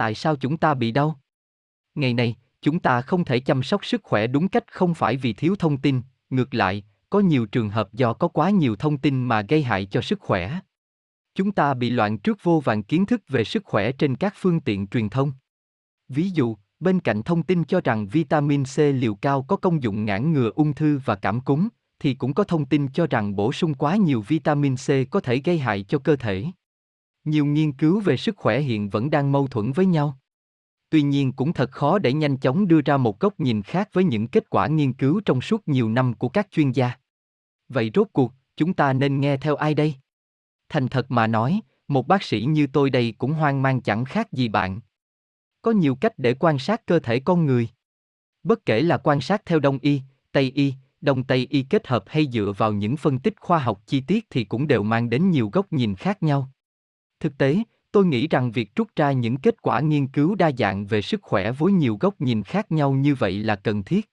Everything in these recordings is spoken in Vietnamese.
Tại sao chúng ta bị đau? Ngày này, chúng ta không thể chăm sóc sức khỏe đúng cách không phải vì thiếu thông tin, ngược lại, có nhiều trường hợp do có quá nhiều thông tin mà gây hại cho sức khỏe. Chúng ta bị loạn trước vô vàng kiến thức về sức khỏe trên các phương tiện truyền thông. Ví dụ, bên cạnh thông tin cho rằng vitamin C liều cao có công dụng ngăn ngừa ung thư và cảm cúm, thì cũng có thông tin cho rằng bổ sung quá nhiều vitamin C có thể gây hại cho cơ thể. Nhiều nghiên cứu về sức khỏe hiện vẫn đang mâu thuẫn với nhau. Tuy nhiên cũng thật khó để nhanh chóng đưa ra một góc nhìn khác với những kết quả nghiên cứu trong suốt nhiều năm của các chuyên gia. Vậy rốt cuộc, chúng ta nên nghe theo ai đây? Thành thật mà nói, một bác sĩ như tôi đây cũng hoang mang chẳng khác gì bạn. Có nhiều cách để quan sát cơ thể con người. Bất kể là quan sát theo Đông y, Tây y, Đông Tây y kết hợp hay dựa vào những phân tích khoa học chi tiết thì cũng đều mang đến nhiều góc nhìn khác nhau. Thực tế, tôi nghĩ rằng việc rút ra những kết quả nghiên cứu đa dạng về sức khỏe với nhiều góc nhìn khác nhau như vậy là cần thiết.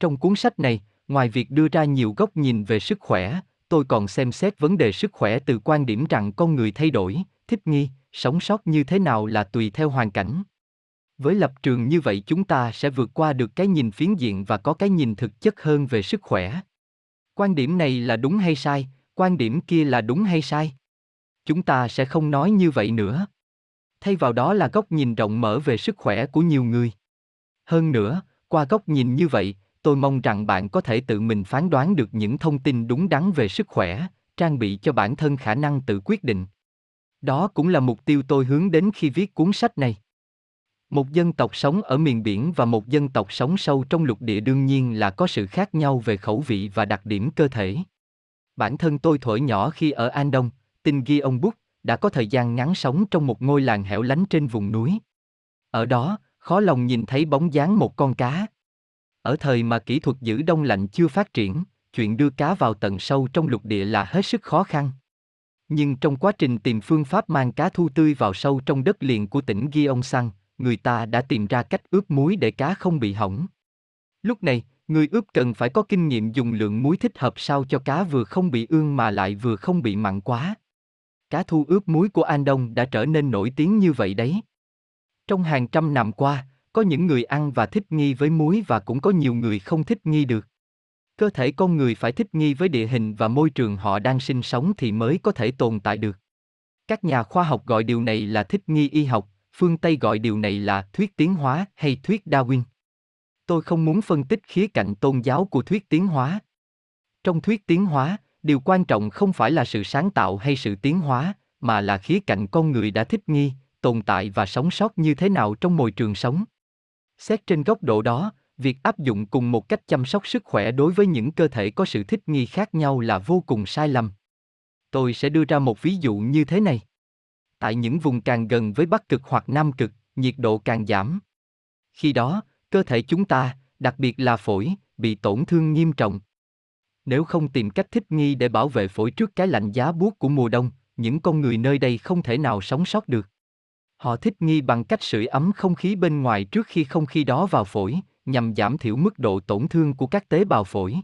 Trong cuốn sách này, ngoài việc đưa ra nhiều góc nhìn về sức khỏe, tôi còn xem xét vấn đề sức khỏe từ quan điểm rằng con người thay đổi, thích nghi, sống sót như thế nào là tùy theo hoàn cảnh. Với lập trường như vậy chúng ta sẽ vượt qua được cái nhìn phiến diện và có cái nhìn thực chất hơn về sức khỏe. Quan điểm này là đúng hay sai, quan điểm kia là đúng hay sai? Chúng ta sẽ không nói như vậy nữa. Thay vào đó là góc nhìn rộng mở về sức khỏe của nhiều người. Hơn nữa, qua góc nhìn như vậy, tôi mong rằng bạn có thể tự mình phán đoán được những thông tin đúng đắn về sức khỏe, trang bị cho bản thân khả năng tự quyết định. Đó cũng là mục tiêu tôi hướng đến khi viết cuốn sách này. Một dân tộc sống ở miền biển và một dân tộc sống sâu trong lục địa đương nhiên là có sự khác nhau về khẩu vị và đặc điểm cơ thể. Bản thân tôi thổi nhỏ khi ở An Đông, Tin ghi ông Bút, đã có thời gian ngắn sống trong một ngôi làng hẻo lánh trên vùng núi. Ở đó, khó lòng nhìn thấy bóng dáng một con cá. Ở thời mà kỹ thuật giữ đông lạnh chưa phát triển, chuyện đưa cá vào tận sâu trong lục địa là hết sức khó khăn. Nhưng trong quá trình tìm phương pháp mang cá thu tươi vào sâu trong đất liền của tỉnh Gyeongsang, người ta đã tìm ra cách ướp muối để cá không bị hỏng. Lúc này, người ướp cần phải có kinh nghiệm dùng lượng muối thích hợp sao cho cá vừa không bị ương mà lại vừa không bị mặn quá. Cá thu ướp muối của An Đông đã trở nên nổi tiếng như vậy đấy. Trong hàng trăm năm qua, có những người ăn và thích nghi với muối và cũng có nhiều người không thích nghi được. Cơ thể con người phải thích nghi với địa hình và môi trường họ đang sinh sống thì mới có thể tồn tại được. Các nhà khoa học gọi điều này là thích nghi y học, phương Tây gọi điều này là thuyết tiến hóa hay thuyết Darwin. Tôi không muốn phân tích khía cạnh tôn giáo của thuyết tiến hóa. Trong thuyết tiến hóa, điều quan trọng không phải là sự sáng tạo hay sự tiến hóa, mà là khía cạnh con người đã thích nghi, tồn tại và sống sót như thế nào trong môi trường sống. Xét trên góc độ đó, việc áp dụng cùng một cách chăm sóc sức khỏe đối với những cơ thể có sự thích nghi khác nhau là vô cùng sai lầm. Tôi sẽ đưa ra một ví dụ như thế này. Tại những vùng càng gần với Bắc cực hoặc Nam cực, nhiệt độ càng giảm. Khi đó, cơ thể chúng ta, đặc biệt là phổi, bị tổn thương nghiêm trọng. Nếu không tìm cách thích nghi để bảo vệ phổi trước cái lạnh giá buốt của mùa đông, những con người nơi đây không thể nào sống sót được. Họ thích nghi bằng cách sưởi ấm không khí bên ngoài trước khi không khí đó vào phổi, nhằm giảm thiểu mức độ tổn thương của các tế bào phổi.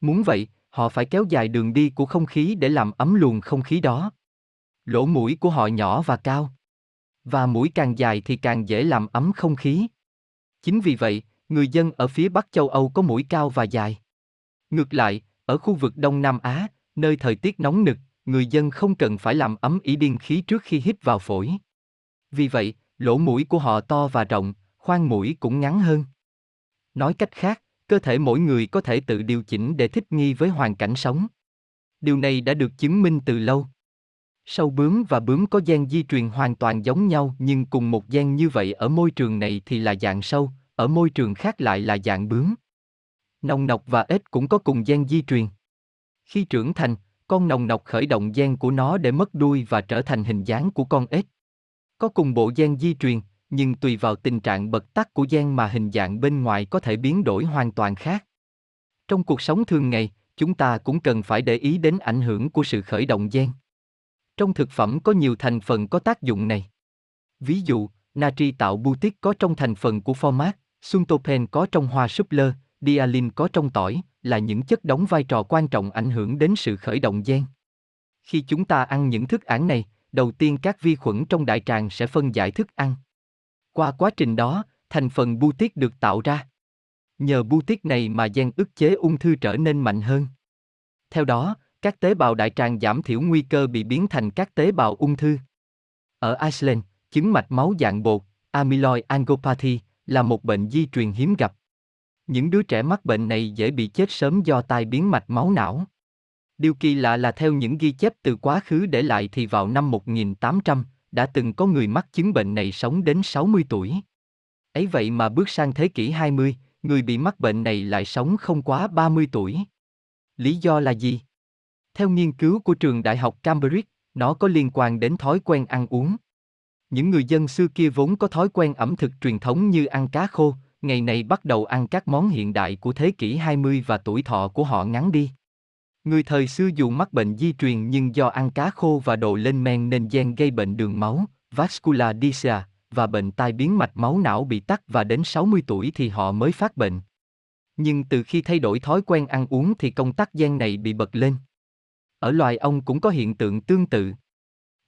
Muốn vậy, họ phải kéo dài đường đi của không khí để làm ấm luồng không khí đó. Lỗ mũi của họ nhỏ và cao. Và mũi càng dài thì càng dễ làm ấm không khí. Chính vì vậy, người dân ở phía Bắc châu Âu có mũi cao và dài. Ngược lại, ở khu vực Đông Nam Á, nơi thời tiết nóng nực, người dân không cần phải làm ấm ý điên khí trước khi hít vào phổi. Vì vậy, lỗ mũi của họ to và rộng, khoang mũi cũng ngắn hơn. Nói cách khác, cơ thể mỗi người có thể tự điều chỉnh để thích nghi với hoàn cảnh sống. Điều này đã được chứng minh từ lâu. Sâu bướm và bướm có gen di truyền hoàn toàn giống nhau nhưng cùng một gen như vậy ở môi trường này thì là dạng sâu, ở môi trường khác lại là dạng bướm. Nòng nọc và ếch cũng có cùng gen di truyền. Khi trưởng thành, con nòng nọc khởi động gen của nó để mất đuôi và trở thành hình dáng của con ếch. Có cùng bộ gen di truyền, nhưng tùy vào tình trạng bật tắc của gen mà hình dạng bên ngoài có thể biến đổi hoàn toàn khác. Trong cuộc sống thường ngày, chúng ta cũng cần phải để ý đến ảnh hưởng của sự khởi động gen. Trong thực phẩm có nhiều thành phần có tác dụng này. Ví dụ, natri tạo butic có trong thành phần của format, suntopen có trong hoa súp lơ, dialin có trong tỏi, là những chất đóng vai trò quan trọng ảnh hưởng đến sự khởi động gen. Khi chúng ta ăn những thức ăn này, đầu tiên các vi khuẩn trong đại tràng sẽ phân giải thức ăn. Qua quá trình đó, thành phần butit được tạo ra. Nhờ butit này mà gen ức chế ung thư trở nên mạnh hơn. Theo đó, các tế bào đại tràng giảm thiểu nguy cơ bị biến thành các tế bào ung thư. Ở Iceland, chứng mạch máu dạng bột, amyloid angiopathy, là một bệnh di truyền hiếm gặp. Những đứa trẻ mắc bệnh này dễ bị chết sớm do tai biến mạch máu não. Điều kỳ lạ là theo những ghi chép từ quá khứ để lại thì vào năm 1800, đã từng có người mắc chứng bệnh này sống đến 60 tuổi. Ấy vậy mà bước sang thế kỷ 20, người bị mắc bệnh này lại sống không quá 30 tuổi. Lý do là gì? Theo nghiên cứu của trường đại học Cambridge, nó có liên quan đến thói quen ăn uống. Những người dân xưa kia vốn có thói quen ẩm thực truyền thống như ăn cá khô, ngày này bắt đầu ăn các món hiện đại của thế kỷ 20 và tuổi thọ của họ ngắn đi. Người thời xưa dù mắc bệnh di truyền nhưng do ăn cá khô và đồ lên men nên gen gây bệnh đường máu, vascular dysia, và bệnh tai biến mạch máu não bị tắc và đến 60 tuổi thì họ mới phát bệnh. Nhưng từ khi thay đổi thói quen ăn uống thì công tắc gen này bị bật lên. Ở loài ong cũng có hiện tượng tương tự.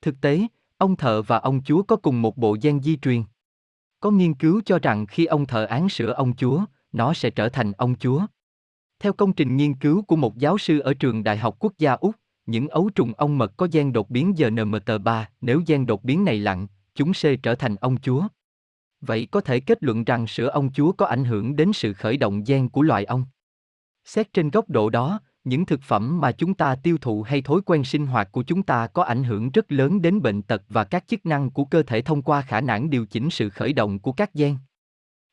Thực tế, ông thợ và ông chúa có cùng một bộ gen di truyền. Có nghiên cứu cho rằng khi ông thờ án sửa ông chúa, nó sẽ trở thành ông chúa. Theo công trình nghiên cứu của một giáo sư ở trường Đại học Quốc gia Úc, những ấu trùng ong mật có gen đột biến GNMT3, nếu gen đột biến này lặng, chúng sẽ trở thành ông chúa. Vậy có thể kết luận rằng sữa ông chúa có ảnh hưởng đến sự khởi động gen của loài ong. Xét trên góc độ đó, những thực phẩm mà chúng ta tiêu thụ hay thói quen sinh hoạt của chúng ta có ảnh hưởng rất lớn đến bệnh tật và các chức năng của cơ thể thông qua khả năng điều chỉnh sự khởi động của các gen.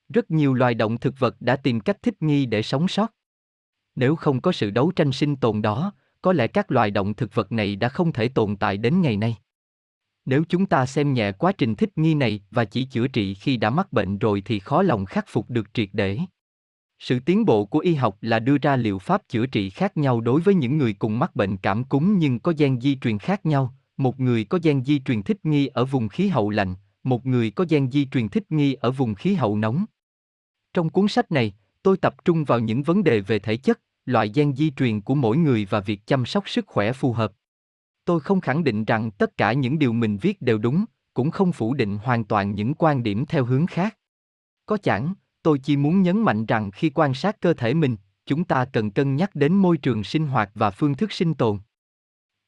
Rất nhiều loài động thực vật đã tìm cách thích nghi để sống sót. Nếu không có sự đấu tranh sinh tồn đó, có lẽ các loài động thực vật này đã không thể tồn tại đến ngày nay. Nếu chúng ta xem nhẹ quá trình thích nghi này và chỉ chữa trị khi đã mắc bệnh rồi thì khó lòng khắc phục được triệt để. Sự tiến bộ của y học là đưa ra liệu pháp chữa trị khác nhau đối với những người cùng mắc bệnh cảm cúm nhưng có gen di truyền khác nhau, một người có gen di truyền thích nghi ở vùng khí hậu lạnh, một người có gen di truyền thích nghi ở vùng khí hậu nóng. Trong cuốn sách này, tôi tập trung vào những vấn đề về thể chất, loại gen di truyền của mỗi người và việc chăm sóc sức khỏe phù hợp. Tôi không khẳng định rằng tất cả những điều mình viết đều đúng, cũng không phủ định hoàn toàn những quan điểm theo hướng khác. Có chẳng, tôi chỉ muốn nhấn mạnh rằng khi quan sát cơ thể mình, chúng ta cần cân nhắc đến môi trường sinh hoạt và phương thức sinh tồn.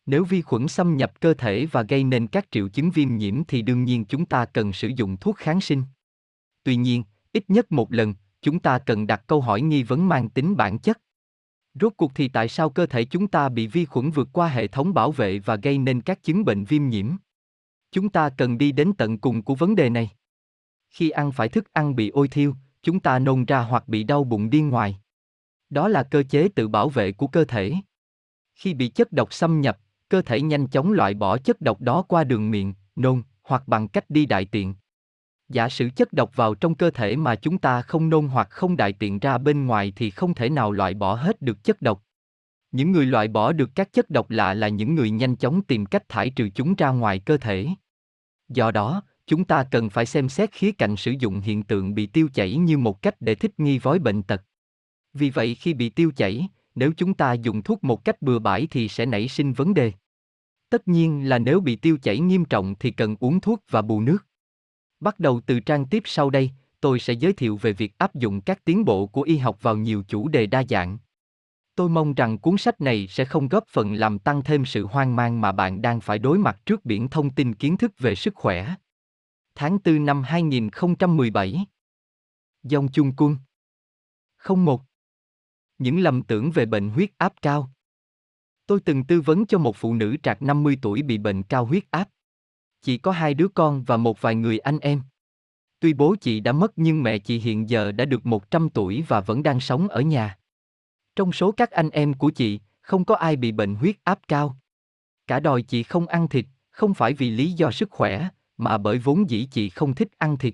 Nếu vi khuẩn xâm nhập cơ thể và gây nên các triệu chứng viêm nhiễm thì đương nhiên chúng ta cần sử dụng thuốc kháng sinh. Tuy nhiên, ít nhất một lần, chúng ta cần đặt câu hỏi nghi vấn mang tính bản chất. Rốt cuộc thì tại sao cơ thể chúng ta bị vi khuẩn vượt qua hệ thống bảo vệ và gây nên các chứng bệnh viêm nhiễm? Chúng ta cần đi đến tận cùng của vấn đề này. Khi ăn phải thức ăn bị ôi thiêu, chúng ta nôn ra hoặc bị đau bụng điên ngoài. Đó là cơ chế tự bảo vệ của cơ thể. Khi bị chất độc xâm nhập, cơ thể nhanh chóng loại bỏ chất độc đó qua đường miệng, nôn, hoặc bằng cách đi đại tiện. Giả sử chất độc vào trong cơ thể mà chúng ta không nôn hoặc không đại tiện ra bên ngoài thì không thể nào loại bỏ hết được chất độc. Những người loại bỏ được các chất độc lạ là những người nhanh chóng tìm cách thải trừ chúng ra ngoài cơ thể. Do đó, chúng ta cần phải xem xét khía cạnh sử dụng hiện tượng bị tiêu chảy như một cách để thích nghi với bệnh tật. Vì vậy khi bị tiêu chảy, nếu chúng ta dùng thuốc một cách bừa bãi thì sẽ nảy sinh vấn đề. Tất nhiên là nếu bị tiêu chảy nghiêm trọng thì cần uống thuốc và bù nước. Bắt đầu từ trang tiếp sau đây, tôi sẽ giới thiệu về việc áp dụng các tiến bộ của y học vào nhiều chủ đề đa dạng. Tôi mong rằng cuốn sách này sẽ không góp phần làm tăng thêm sự hoang mang mà bạn đang phải đối mặt trước biển thông tin kiến thức về sức khỏe. Tháng 4 năm 2017 Dòng chung quân 01 Những lầm tưởng về bệnh huyết áp cao Tôi từng tư vấn cho một phụ nữ trạc 50 tuổi bị bệnh cao huyết áp. Chị có hai đứa con và một vài người anh em. Tuy bố chị đã mất nhưng mẹ chị hiện giờ đã được 100 tuổi và vẫn đang sống ở nhà. Trong số các anh em của chị, không có ai bị bệnh huyết áp cao. Cả đòi chị không ăn thịt, không phải vì lý do sức khỏe, mà bởi vốn dĩ chị không thích ăn thịt.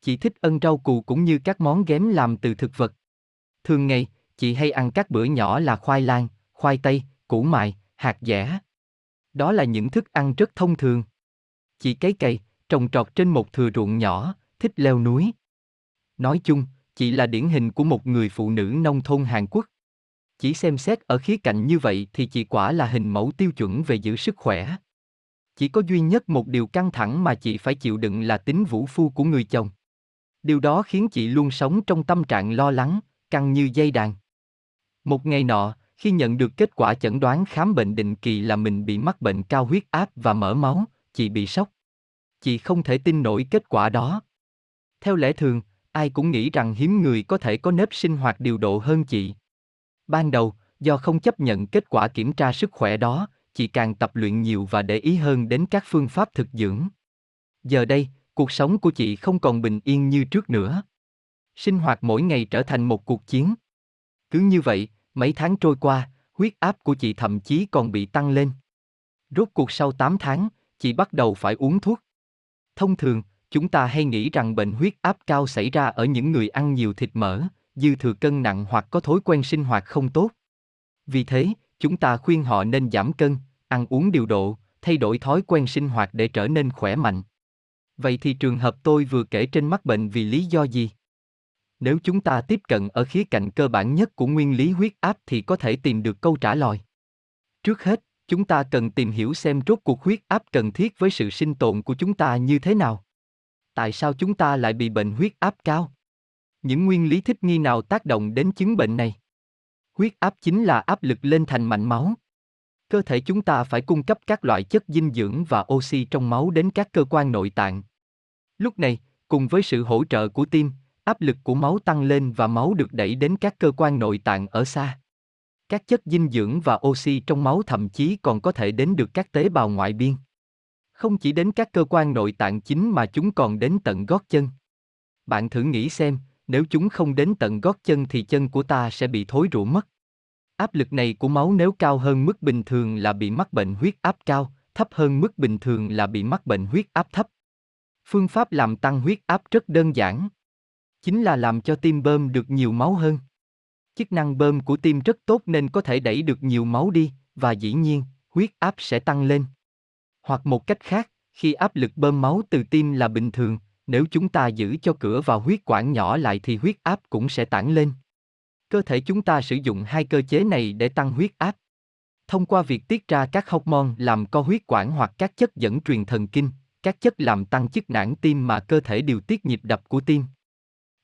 Chị thích ân rau củ cũng như các món ghém làm từ thực vật. Thường ngày, chị hay ăn các bữa nhỏ là khoai lang, khoai tây, củ mại, hạt dẻ. Đó là những thức ăn rất thông thường. Chị cấy cây, trồng trọt trên một thừa ruộng nhỏ, thích leo núi. Nói chung, chị là điển hình của một người phụ nữ nông thôn Hàn Quốc. Chỉ xem xét ở khía cạnh như vậy thì chị quả là hình mẫu tiêu chuẩn về giữ sức khỏe chỉ có duy nhất một điều căng thẳng mà chị phải chịu đựng là tính vũ phu của người chồng. Điều đó khiến chị luôn sống trong tâm trạng lo lắng, căng như dây đàn. Một ngày nọ, khi nhận được kết quả chẩn đoán khám bệnh định kỳ là mình bị mắc bệnh cao huyết áp và mỡ máu, chị bị sốc. Chị không thể tin nổi kết quả đó. Theo lẽ thường, ai cũng nghĩ rằng hiếm người có thể có nếp sinh hoạt điều độ hơn chị. Ban đầu, do không chấp nhận kết quả kiểm tra sức khỏe đó, chị càng tập luyện nhiều và để ý hơn đến các phương pháp thực dưỡng. Giờ đây, cuộc sống của chị không còn bình yên như trước nữa. Sinh hoạt mỗi ngày trở thành một cuộc chiến. Cứ như vậy, mấy tháng trôi qua, huyết áp của chị thậm chí còn bị tăng lên. Rốt cuộc sau 8 tháng, chị bắt đầu phải uống thuốc. Thông thường, chúng ta hay nghĩ rằng bệnh huyết áp cao xảy ra ở những người ăn nhiều thịt mỡ, dư thừa cân nặng hoặc có thói quen sinh hoạt không tốt. Vì thế, chúng ta khuyên họ nên giảm cân, ăn uống điều độ, thay đổi thói quen sinh hoạt để trở nên khỏe mạnh. Vậy thì trường hợp tôi vừa kể trên mắc bệnh vì lý do gì? Nếu chúng ta tiếp cận ở khía cạnh cơ bản nhất của nguyên lý huyết áp thì có thể tìm được câu trả lời. Trước hết, chúng ta cần tìm hiểu xem rốt cuộc huyết áp cần thiết với sự sinh tồn của chúng ta như thế nào. Tại sao chúng ta lại bị bệnh huyết áp cao? Những nguyên lý thích nghi nào tác động đến chứng bệnh này? Huyết áp chính là áp lực lên thành mạch máu. Cơ thể chúng ta phải cung cấp các loại chất dinh dưỡng và oxy trong máu đến các cơ quan nội tạng. Lúc này, cùng với sự hỗ trợ của tim, áp lực của máu tăng lên và máu được đẩy đến các cơ quan nội tạng ở xa. Các chất dinh dưỡng và oxy trong máu thậm chí còn có thể đến được các tế bào ngoại biên. Không chỉ đến các cơ quan nội tạng chính mà chúng còn đến tận gót chân. Bạn thử nghĩ xem, nếu chúng không đến tận gót chân thì chân của ta sẽ bị thối rữa mất. Áp lực này của máu nếu cao hơn mức bình thường là bị mắc bệnh huyết áp cao, thấp hơn mức bình thường là bị mắc bệnh huyết áp thấp. Phương pháp làm tăng huyết áp rất đơn giản. Chính là làm cho tim bơm được nhiều máu hơn. Chức năng bơm của tim rất tốt nên có thể đẩy được nhiều máu đi, và dĩ nhiên, huyết áp sẽ tăng lên. Hoặc một cách khác, khi áp lực bơm máu từ tim là bình thường, nếu chúng ta giữ cho cửa vào huyết quản nhỏ lại thì huyết áp cũng sẽ tản lên. Cơ thể chúng ta sử dụng hai cơ chế này để tăng huyết áp. Thông qua việc tiết ra các hormone làm co huyết quản hoặc các chất dẫn truyền thần kinh, các chất làm tăng chức nản tim mà cơ thể điều tiết nhịp đập của tim.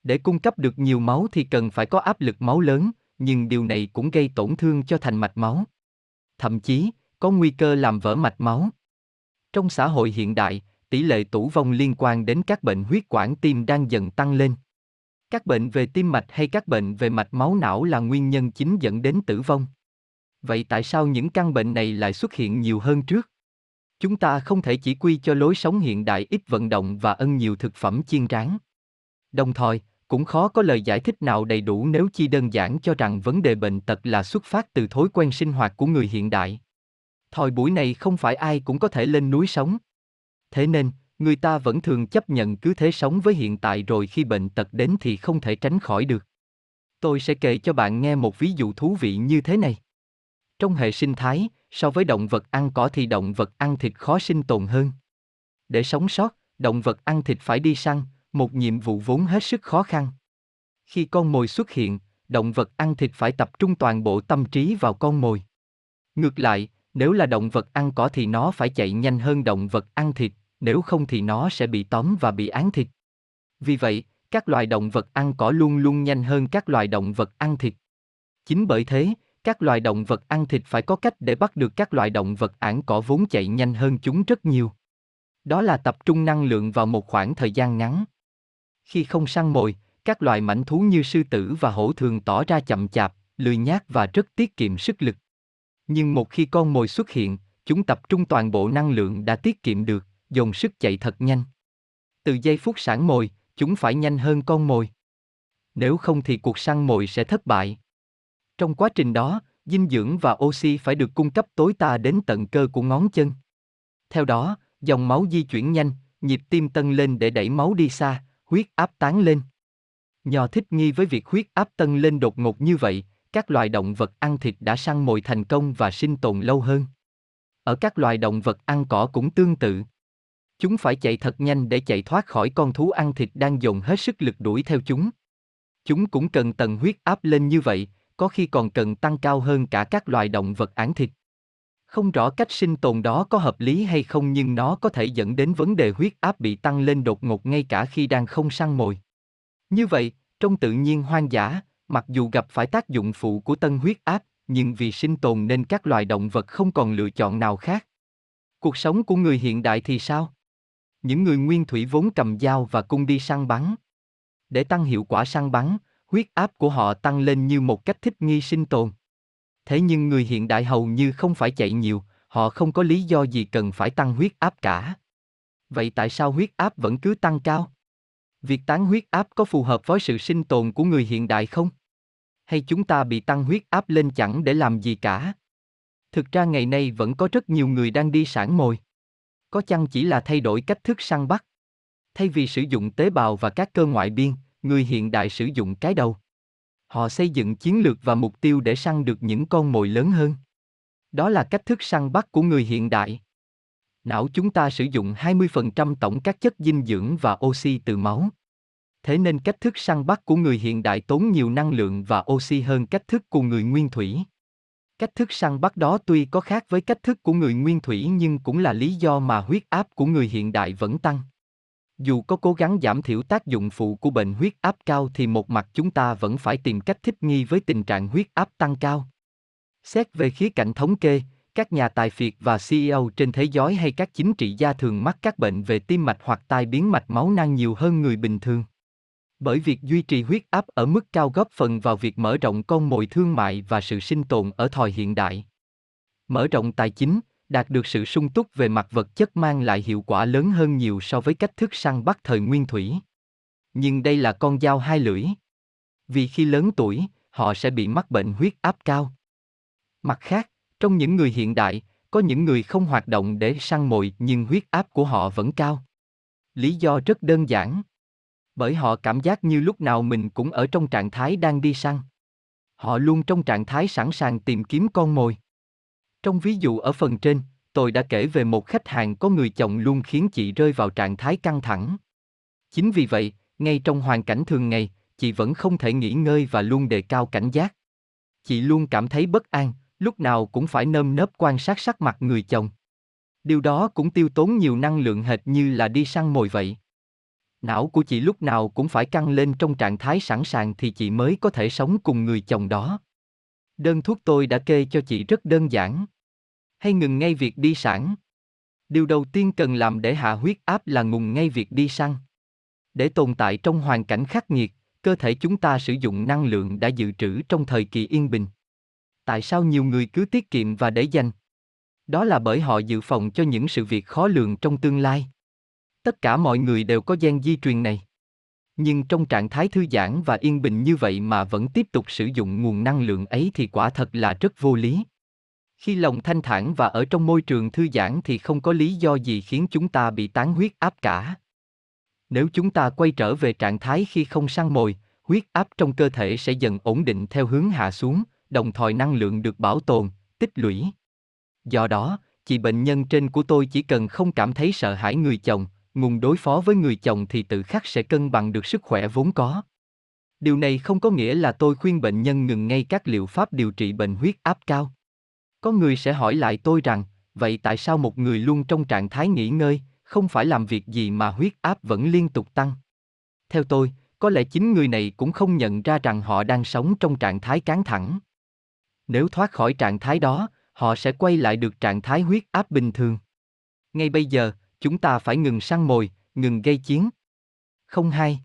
Để cung cấp được nhiều máu thì cần phải có áp lực máu lớn, nhưng điều này cũng gây tổn thương cho thành mạch máu. Thậm chí, có nguy cơ làm vỡ mạch máu. Trong xã hội hiện đại, tỷ lệ tử vong liên quan đến các bệnh huyết quản tim đang dần tăng lên. Các bệnh về tim mạch hay các bệnh về mạch máu não là nguyên nhân chính dẫn đến tử vong. Vậy tại sao những căn bệnh này lại xuất hiện nhiều hơn trước? Chúng ta không thể chỉ quy cho lối sống hiện đại ít vận động và ăn nhiều thực phẩm chiên rán. Đồng thời, cũng khó có lời giải thích nào đầy đủ nếu chi đơn giản cho rằng vấn đề bệnh tật là xuất phát từ thói quen sinh hoạt của người hiện đại. Thời buổi này không phải ai cũng có thể lên núi sống. Thế nên, người ta vẫn thường chấp nhận cứ thế sống với hiện tại rồi khi bệnh tật đến thì không thể tránh khỏi được. Tôi sẽ kể cho bạn nghe một ví dụ thú vị như thế này. Trong hệ sinh thái, so với động vật ăn cỏ thì động vật ăn thịt khó sinh tồn hơn. Để sống sót, động vật ăn thịt phải đi săn, một nhiệm vụ vốn hết sức khó khăn. Khi con mồi xuất hiện, động vật ăn thịt phải tập trung toàn bộ tâm trí vào con mồi. Ngược lại, nếu là động vật ăn cỏ thì nó phải chạy nhanh hơn động vật ăn thịt, nếu không thì nó sẽ bị tóm và bị án thịt. Vì vậy, các loài động vật ăn cỏ luôn luôn nhanh hơn các loài động vật ăn thịt. Chính bởi thế, các loài động vật ăn thịt phải có cách để bắt được các loài động vật ăn cỏ vốn chạy nhanh hơn chúng rất nhiều. Đó là tập trung năng lượng vào một khoảng thời gian ngắn. Khi không săn mồi, các loài mảnh thú như sư tử và hổ thường tỏ ra chậm chạp, lười nhác và rất tiết kiệm sức lực. Nhưng một khi con mồi xuất hiện, chúng tập trung toàn bộ năng lượng đã tiết kiệm được, dồn sức chạy thật nhanh. Từ giây phút sản mồi, chúng phải nhanh hơn con mồi. Nếu không thì cuộc săn mồi sẽ thất bại. Trong quá trình đó, dinh dưỡng và oxy phải được cung cấp tối đa đến tận cơ của ngón chân. Theo đó, dòng máu di chuyển nhanh, nhịp tim tăng lên để đẩy máu đi xa, huyết áp tán lên. Nhò thích nghi với việc huyết áp tăng lên đột ngột như vậy, các loài động vật ăn thịt đã săn mồi thành công và sinh tồn lâu hơn. Ở các loài động vật ăn cỏ cũng tương tự. Chúng phải chạy thật nhanh để chạy thoát khỏi con thú ăn thịt đang dồn hết sức lực đuổi theo chúng. Chúng cũng cần tầng huyết áp lên như vậy, có khi còn cần tăng cao hơn cả các loài động vật ăn thịt. Không rõ cách sinh tồn đó có hợp lý hay không nhưng nó có thể dẫn đến vấn đề huyết áp bị tăng lên đột ngột ngay cả khi đang không săn mồi. Như vậy, trong tự nhiên hoang dã, mặc dù gặp phải tác dụng phụ của tân huyết áp, nhưng vì sinh tồn nên các loài động vật không còn lựa chọn nào khác. Cuộc sống của người hiện đại thì sao? Những người nguyên thủy vốn cầm dao và cung đi săn bắn. Để tăng hiệu quả săn bắn, huyết áp của họ tăng lên như một cách thích nghi sinh tồn. Thế nhưng người hiện đại hầu như không phải chạy nhiều, họ không có lý do gì cần phải tăng huyết áp cả. Vậy tại sao huyết áp vẫn cứ tăng cao? Việc tán huyết áp có phù hợp với sự sinh tồn của người hiện đại không? Hay chúng ta bị tăng huyết áp lên chẳng để làm gì cả? Thực ra ngày nay vẫn có rất nhiều người đang đi sản mồi. Có chăng chỉ là thay đổi cách thức săn bắt? Thay vì sử dụng tế bào và các cơ ngoại biên, người hiện đại sử dụng cái đầu. Họ xây dựng chiến lược và mục tiêu để săn được những con mồi lớn hơn. Đó là cách thức săn bắt của người hiện đại. Não chúng ta sử dụng 20% tổng các chất dinh dưỡng và oxy từ máu. Thế nên cách thức săn bắt của người hiện đại tốn nhiều năng lượng và oxy hơn cách thức của người nguyên thủy. Cách thức săn bắt đó tuy có khác với cách thức của người nguyên thủy nhưng cũng là lý do mà huyết áp của người hiện đại vẫn tăng. Dù có cố gắng giảm thiểu tác dụng phụ của bệnh huyết áp cao thì một mặt chúng ta vẫn phải tìm cách thích nghi với tình trạng huyết áp tăng cao. Xét về khía cạnh thống kê, các nhà tài phiệt và CEO trên thế giới hay các chính trị gia thường mắc các bệnh về tim mạch hoặc tai biến mạch máu năng nhiều hơn người bình thường. Bởi việc duy trì huyết áp ở mức cao góp phần vào việc mở rộng con mồi thương mại và sự sinh tồn ở thời hiện đại. Mở rộng tài chính, đạt được sự sung túc về mặt vật chất mang lại hiệu quả lớn hơn nhiều so với cách thức săn bắt thời nguyên thủy. Nhưng đây là con dao hai lưỡi. Vì khi lớn tuổi, họ sẽ bị mắc bệnh huyết áp cao. Mặt khác, trong những người hiện đại, có những người không hoạt động để săn mồi nhưng huyết áp của họ vẫn cao. Lý do rất đơn giản. Bởi họ cảm giác như lúc nào mình cũng ở trong trạng thái đang đi săn. Họ luôn trong trạng thái sẵn sàng tìm kiếm con mồi. Trong ví dụ ở phần trên, tôi đã kể về một khách hàng có người chồng luôn khiến chị rơi vào trạng thái căng thẳng. Chính vì vậy, ngay trong hoàn cảnh thường ngày, chị vẫn không thể nghỉ ngơi và luôn đề cao cảnh giác. Chị luôn cảm thấy bất an, lúc nào cũng phải nơm nớp quan sát sắc mặt người chồng. Điều đó cũng tiêu tốn nhiều năng lượng hệt như là đi săn mồi vậy. Não của chị lúc nào cũng phải căng lên trong trạng thái sẵn sàng thì chị mới có thể sống cùng người chồng đó. Đơn thuốc tôi đã kê cho chị rất đơn giản. Hay ngừng ngay việc đi sản. Điều đầu tiên cần làm để hạ huyết áp là ngừng ngay việc đi săn. Để tồn tại trong hoàn cảnh khắc nghiệt, cơ thể chúng ta sử dụng năng lượng đã dự trữ trong thời kỳ yên bình. Tại sao nhiều người cứ tiết kiệm và để dành? Đó là bởi họ dự phòng cho những sự việc khó lường trong tương lai. Tất cả mọi người đều có gen di truyền này. Nhưng trong trạng thái thư giãn và yên bình như vậy mà vẫn tiếp tục sử dụng nguồn năng lượng ấy thì quả thật là rất vô lý. Khi lòng thanh thản và ở trong môi trường thư giãn thì không có lý do gì khiến chúng ta bị tán huyết áp cả. Nếu chúng ta quay trở về trạng thái khi không săn mồi, huyết áp trong cơ thể sẽ dần ổn định theo hướng hạ xuống, đồng thời năng lượng được bảo tồn, tích lũy. Do đó, chị bệnh nhân trên của tôi chỉ cần không cảm thấy sợ hãi người chồng, nguồn đối phó với người chồng thì tự khắc sẽ cân bằng được sức khỏe vốn có. Điều này không có nghĩa là tôi khuyên bệnh nhân ngừng ngay các liệu pháp điều trị bệnh huyết áp cao. Có người sẽ hỏi lại tôi rằng, vậy tại sao một người luôn trong trạng thái nghỉ ngơi, không phải làm việc gì mà huyết áp vẫn liên tục tăng? Theo tôi, có lẽ chính người này cũng không nhận ra rằng họ đang sống trong trạng thái cán thẳng. Nếu thoát khỏi trạng thái đó, họ sẽ quay lại được trạng thái huyết áp bình thường. Ngay bây giờ, chúng ta phải ngừng săn mồi, ngừng gây chiến. Không hai.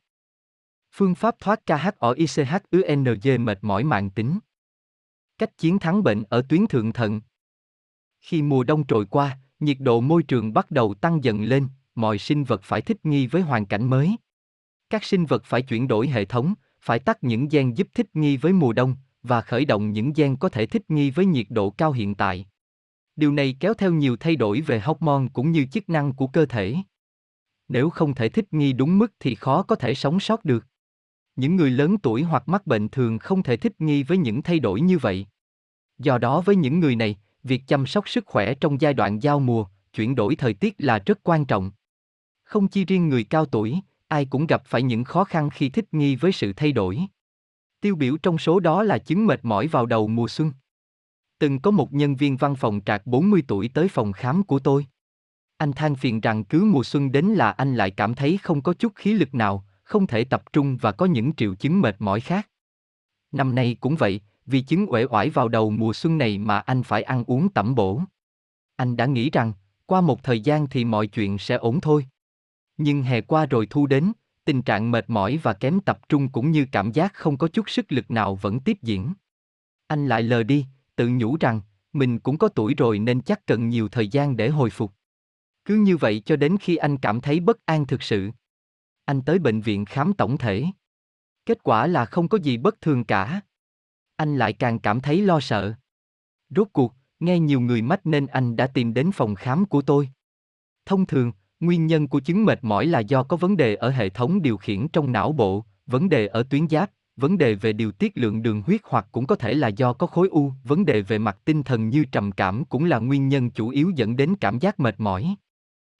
Phương pháp thoát KHOICHUNG mệt mỏi mạng tính. Cách chiến thắng bệnh ở tuyến thượng thận. Khi mùa đông trôi qua, nhiệt độ môi trường bắt đầu tăng dần lên, mọi sinh vật phải thích nghi với hoàn cảnh mới. Các sinh vật phải chuyển đổi hệ thống, phải tắt những gen giúp thích nghi với mùa đông và khởi động những gen có thể thích nghi với nhiệt độ cao hiện tại. Điều này kéo theo nhiều thay đổi về hormone cũng như chức năng của cơ thể. Nếu không thể thích nghi đúng mức thì khó có thể sống sót được. Những người lớn tuổi hoặc mắc bệnh thường không thể thích nghi với những thay đổi như vậy. Do đó với những người này, việc chăm sóc sức khỏe trong giai đoạn giao mùa, chuyển đổi thời tiết là rất quan trọng. Không chỉ riêng người cao tuổi, ai cũng gặp phải những khó khăn khi thích nghi với sự thay đổi. Tiêu biểu trong số đó là chứng mệt mỏi vào đầu mùa xuân. Từng có một nhân viên văn phòng trạc 40 tuổi tới phòng khám của tôi. Anh than phiền rằng cứ mùa xuân đến là anh lại cảm thấy không có chút khí lực nào, không thể tập trung và có những triệu chứng mệt mỏi khác. Năm nay cũng vậy, vì chứng uể oải vào đầu mùa xuân này mà anh phải ăn uống tẩm bổ. Anh đã nghĩ rằng, qua một thời gian thì mọi chuyện sẽ ổn thôi. Nhưng hè qua rồi thu đến, tình trạng mệt mỏi và kém tập trung cũng như cảm giác không có chút sức lực nào vẫn tiếp diễn. Anh lại lờ đi, tự nhủ rằng, mình cũng có tuổi rồi nên chắc cần nhiều thời gian để hồi phục. Cứ như vậy cho đến khi anh cảm thấy bất an thực sự. Anh tới bệnh viện khám tổng thể. Kết quả là không có gì bất thường cả. Anh lại càng cảm thấy lo sợ. Rốt cuộc, nghe nhiều người mách nên anh đã tìm đến phòng khám của tôi. Thông thường, nguyên nhân của chứng mệt mỏi là do có vấn đề ở hệ thống điều khiển trong não bộ, vấn đề ở tuyến giáp, vấn đề về điều tiết lượng đường huyết hoặc cũng có thể là do có khối u, vấn đề về mặt tinh thần như trầm cảm cũng là nguyên nhân chủ yếu dẫn đến cảm giác mệt mỏi.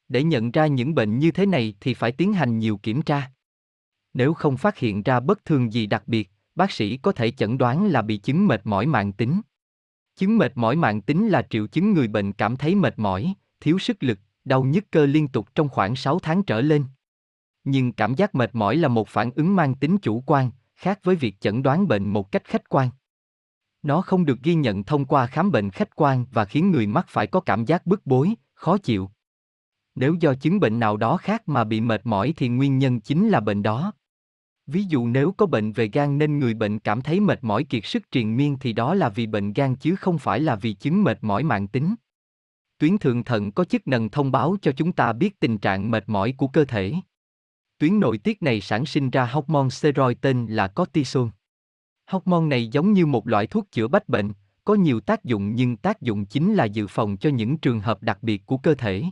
Để nhận ra những bệnh như thế này thì phải tiến hành nhiều kiểm tra. Nếu không phát hiện ra bất thường gì đặc biệt, bác sĩ có thể chẩn đoán là bị chứng mệt mỏi mạng tính. Chứng mệt mỏi mạng tính là triệu chứng người bệnh cảm thấy mệt mỏi, thiếu sức lực, đau nhức cơ liên tục trong khoảng 6 tháng trở lên. Nhưng cảm giác mệt mỏi là một phản ứng mang tính chủ quan, khác với việc chẩn đoán bệnh một cách khách quan. Nó không được ghi nhận thông qua khám bệnh khách quan và khiến người mắc phải có cảm giác bức bối, khó chịu. Nếu do chứng bệnh nào đó khác mà bị mệt mỏi thì nguyên nhân chính là bệnh đó. Ví dụ nếu có bệnh về gan nên người bệnh cảm thấy mệt mỏi kiệt sức triền miên thì đó là vì bệnh gan chứ không phải là vì chứng mệt mỏi mạng tính. Tuyến thượng thận có chức năng thông báo cho chúng ta biết tình trạng mệt mỏi của cơ thể. Tuyến nội tiết này sản sinh ra hormone steroid tên là cortisol. Hormone này giống như một loại thuốc chữa bách bệnh, có nhiều tác dụng nhưng tác dụng chính là dự phòng cho những trường hợp đặc biệt của cơ thể.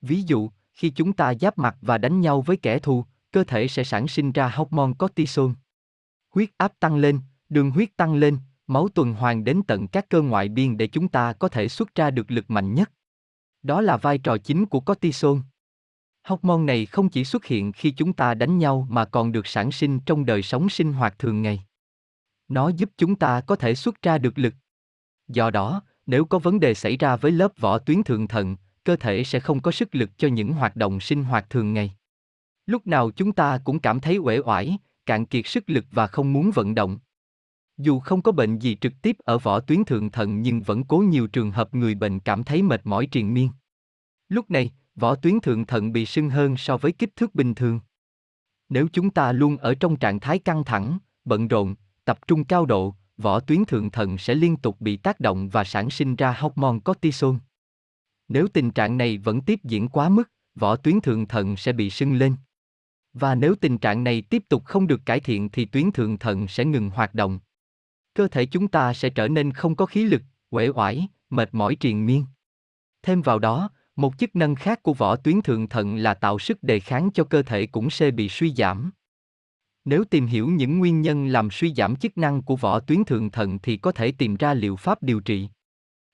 Ví dụ, khi chúng ta giáp mặt và đánh nhau với kẻ thù, cơ thể sẽ sản sinh ra hormone cortisol. Huyết áp tăng lên, đường huyết tăng lên, máu tuần hoàn đến tận các cơ ngoại biên để chúng ta có thể xuất ra được lực mạnh nhất. Đó là vai trò chính của cortisol. Hormone này không chỉ xuất hiện khi chúng ta đánh nhau mà còn được sản sinh trong đời sống sinh hoạt thường ngày. Nó giúp chúng ta có thể xuất ra được lực. Do đó, nếu có vấn đề xảy ra với lớp vỏ tuyến thượng thận, cơ thể sẽ không có sức lực cho những hoạt động sinh hoạt thường ngày. Lúc nào chúng ta cũng cảm thấy uể oải, cạn kiệt sức lực và không muốn vận động. Dù không có bệnh gì trực tiếp ở vỏ tuyến thượng thận nhưng vẫn có nhiều trường hợp người bệnh cảm thấy mệt mỏi triền miên. Lúc này, vỏ tuyến thượng thận bị sưng hơn so với kích thước bình thường. Nếu chúng ta luôn ở trong trạng thái căng thẳng, bận rộn, tập trung cao độ, vỏ tuyến thượng thận sẽ liên tục bị tác động và sản sinh ra hormone cortisol. Nếu tình trạng này vẫn tiếp diễn quá mức, vỏ tuyến thượng thận sẽ bị sưng lên. Và nếu tình trạng này tiếp tục không được cải thiện thì tuyến thượng thận sẽ ngừng hoạt động. Cơ thể chúng ta sẽ trở nên không có khí lực, uể oải, mệt mỏi triền miên. Thêm vào đó, một chức năng khác của vỏ tuyến thượng thận là tạo sức đề kháng cho cơ thể cũng sẽ bị suy giảm. Nếu tìm hiểu những nguyên nhân làm suy giảm chức năng của vỏ tuyến thượng thận thì có thể tìm ra liệu pháp điều trị.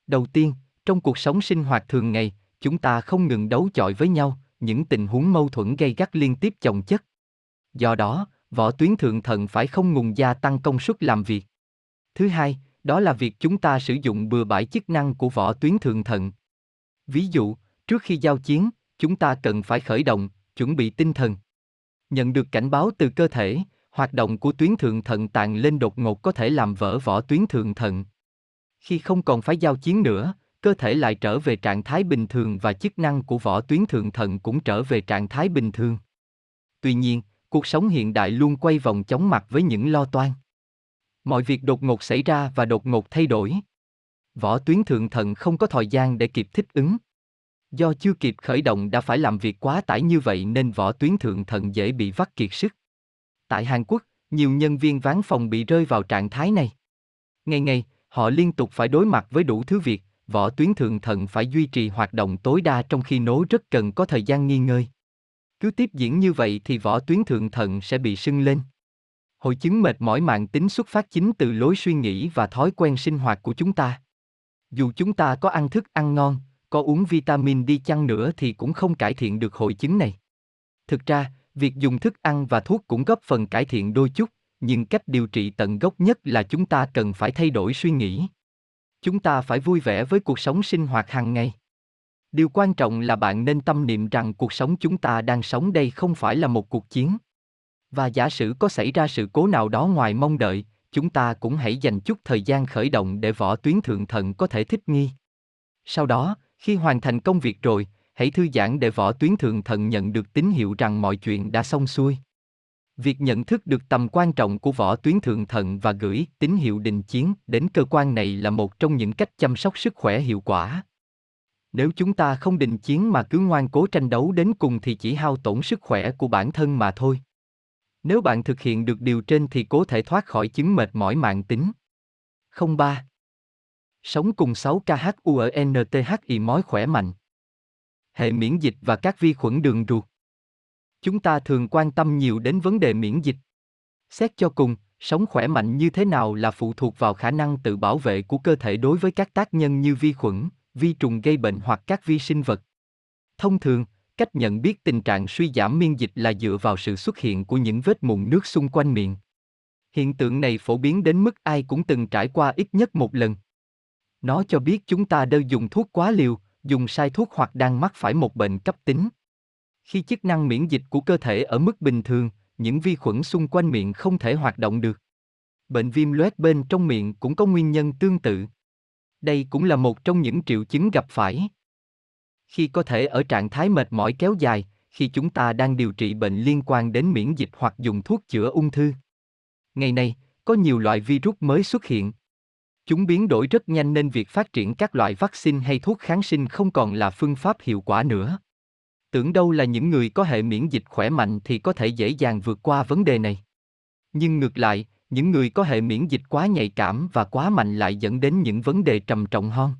Đầu tiên, trong cuộc sống sinh hoạt thường ngày, chúng ta không ngừng đấu chọi với nhau, những tình huống mâu thuẫn gây gắt liên tiếp chồng chất. Do đó, vỏ tuyến thượng thận phải không ngừng gia tăng công suất làm việc. Thứ hai, đó là việc chúng ta sử dụng bừa bãi chức năng của vỏ tuyến thượng thận. Ví dụ, trước khi giao chiến, chúng ta cần phải khởi động, chuẩn bị tinh thần. Nhận được cảnh báo từ cơ thể, hoạt động của tuyến thượng thận tàn lên đột ngột có thể làm vỡ vỏ tuyến thượng thận. Khi không còn phải giao chiến nữa, cơ thể lại trở về trạng thái bình thường và chức năng của vỏ tuyến thượng thận cũng trở về trạng thái bình thường. Tuy nhiên, cuộc sống hiện đại luôn quay vòng chóng mặt với những lo toan. Mọi việc đột ngột xảy ra và đột ngột thay đổi. Vỏ tuyến thượng thận không có thời gian để kịp thích ứng. Do chưa kịp khởi động đã phải làm việc quá tải như vậy nên võ tuyến thượng thận dễ bị vắt kiệt sức. Tại Hàn Quốc, nhiều nhân viên ván phòng bị rơi vào trạng thái này. Ngày ngày, họ liên tục phải đối mặt với đủ thứ việc, võ tuyến thượng thận phải duy trì hoạt động tối đa trong khi nố rất cần có thời gian nghỉ ngơi. Cứ tiếp diễn như vậy thì võ tuyến thượng thận sẽ bị sưng lên. Hội chứng mệt mỏi mạng tính xuất phát chính từ lối suy nghĩ và thói quen sinh hoạt của chúng ta. Dù chúng ta có ăn thức ăn ngon, có uống vitamin đi chăng nữa thì cũng không cải thiện được hội chứng này. Thực ra, việc dùng thức ăn và thuốc cũng góp phần cải thiện đôi chút, nhưng cách điều trị tận gốc nhất là chúng ta cần phải thay đổi suy nghĩ. Chúng ta phải vui vẻ với cuộc sống sinh hoạt hàng ngày. Điều quan trọng là bạn nên tâm niệm rằng cuộc sống chúng ta đang sống đây không phải là một cuộc chiến. Và giả sử có xảy ra sự cố nào đó ngoài mong đợi, chúng ta cũng hãy dành chút thời gian khởi động để võ tuyến thượng thận có thể thích nghi. Sau đó, khi hoàn thành công việc rồi, hãy thư giãn để võ tuyến thượng thận nhận được tín hiệu rằng mọi chuyện đã xong xuôi. Việc nhận thức được tầm quan trọng của võ tuyến thượng thận và gửi tín hiệu đình chiến đến cơ quan này là một trong những cách chăm sóc sức khỏe hiệu quả. Nếu chúng ta không đình chiến mà cứ ngoan cố tranh đấu đến cùng thì chỉ hao tổn sức khỏe của bản thân mà thôi. Nếu bạn thực hiện được điều trên thì có thể thoát khỏi chứng mệt mỏi mạng tính. 03. Sống cùng 6 KHURNTHI mói khỏe mạnh. Hệ miễn dịch và các vi khuẩn đường ruột. Chúng ta thường quan tâm nhiều đến vấn đề miễn dịch. Xét cho cùng, sống khỏe mạnh như thế nào là phụ thuộc vào khả năng tự bảo vệ của cơ thể đối với các tác nhân như vi khuẩn, vi trùng gây bệnh hoặc các vi sinh vật. Thông thường, cách nhận biết tình trạng suy giảm miễn dịch là dựa vào sự xuất hiện của những vết mụn nước xung quanh miệng. Hiện tượng này phổ biến đến mức ai cũng từng trải qua ít nhất một lần. Nó cho biết chúng ta đơ dùng thuốc quá liều, dùng sai thuốc hoặc đang mắc phải một bệnh cấp tính. Khi chức năng miễn dịch của cơ thể ở mức bình thường, những vi khuẩn xung quanh miệng không thể hoạt động được. Bệnh viêm loét bên trong miệng cũng có nguyên nhân tương tự. Đây cũng là một trong những triệu chứng gặp phải. Khi có thể ở trạng thái mệt mỏi kéo dài, khi chúng ta đang điều trị bệnh liên quan đến miễn dịch hoặc dùng thuốc chữa ung thư. Ngày nay, có nhiều loại virus mới xuất hiện. Chúng biến đổi rất nhanh nên việc phát triển các loại vaccine hay thuốc kháng sinh không còn là phương pháp hiệu quả nữa. Tưởng đâu là những người có hệ miễn dịch khỏe mạnh thì có thể dễ dàng vượt qua vấn đề này. Nhưng ngược lại, những người có hệ miễn dịch quá nhạy cảm và quá mạnh lại dẫn đến những vấn đề trầm trọng hơn.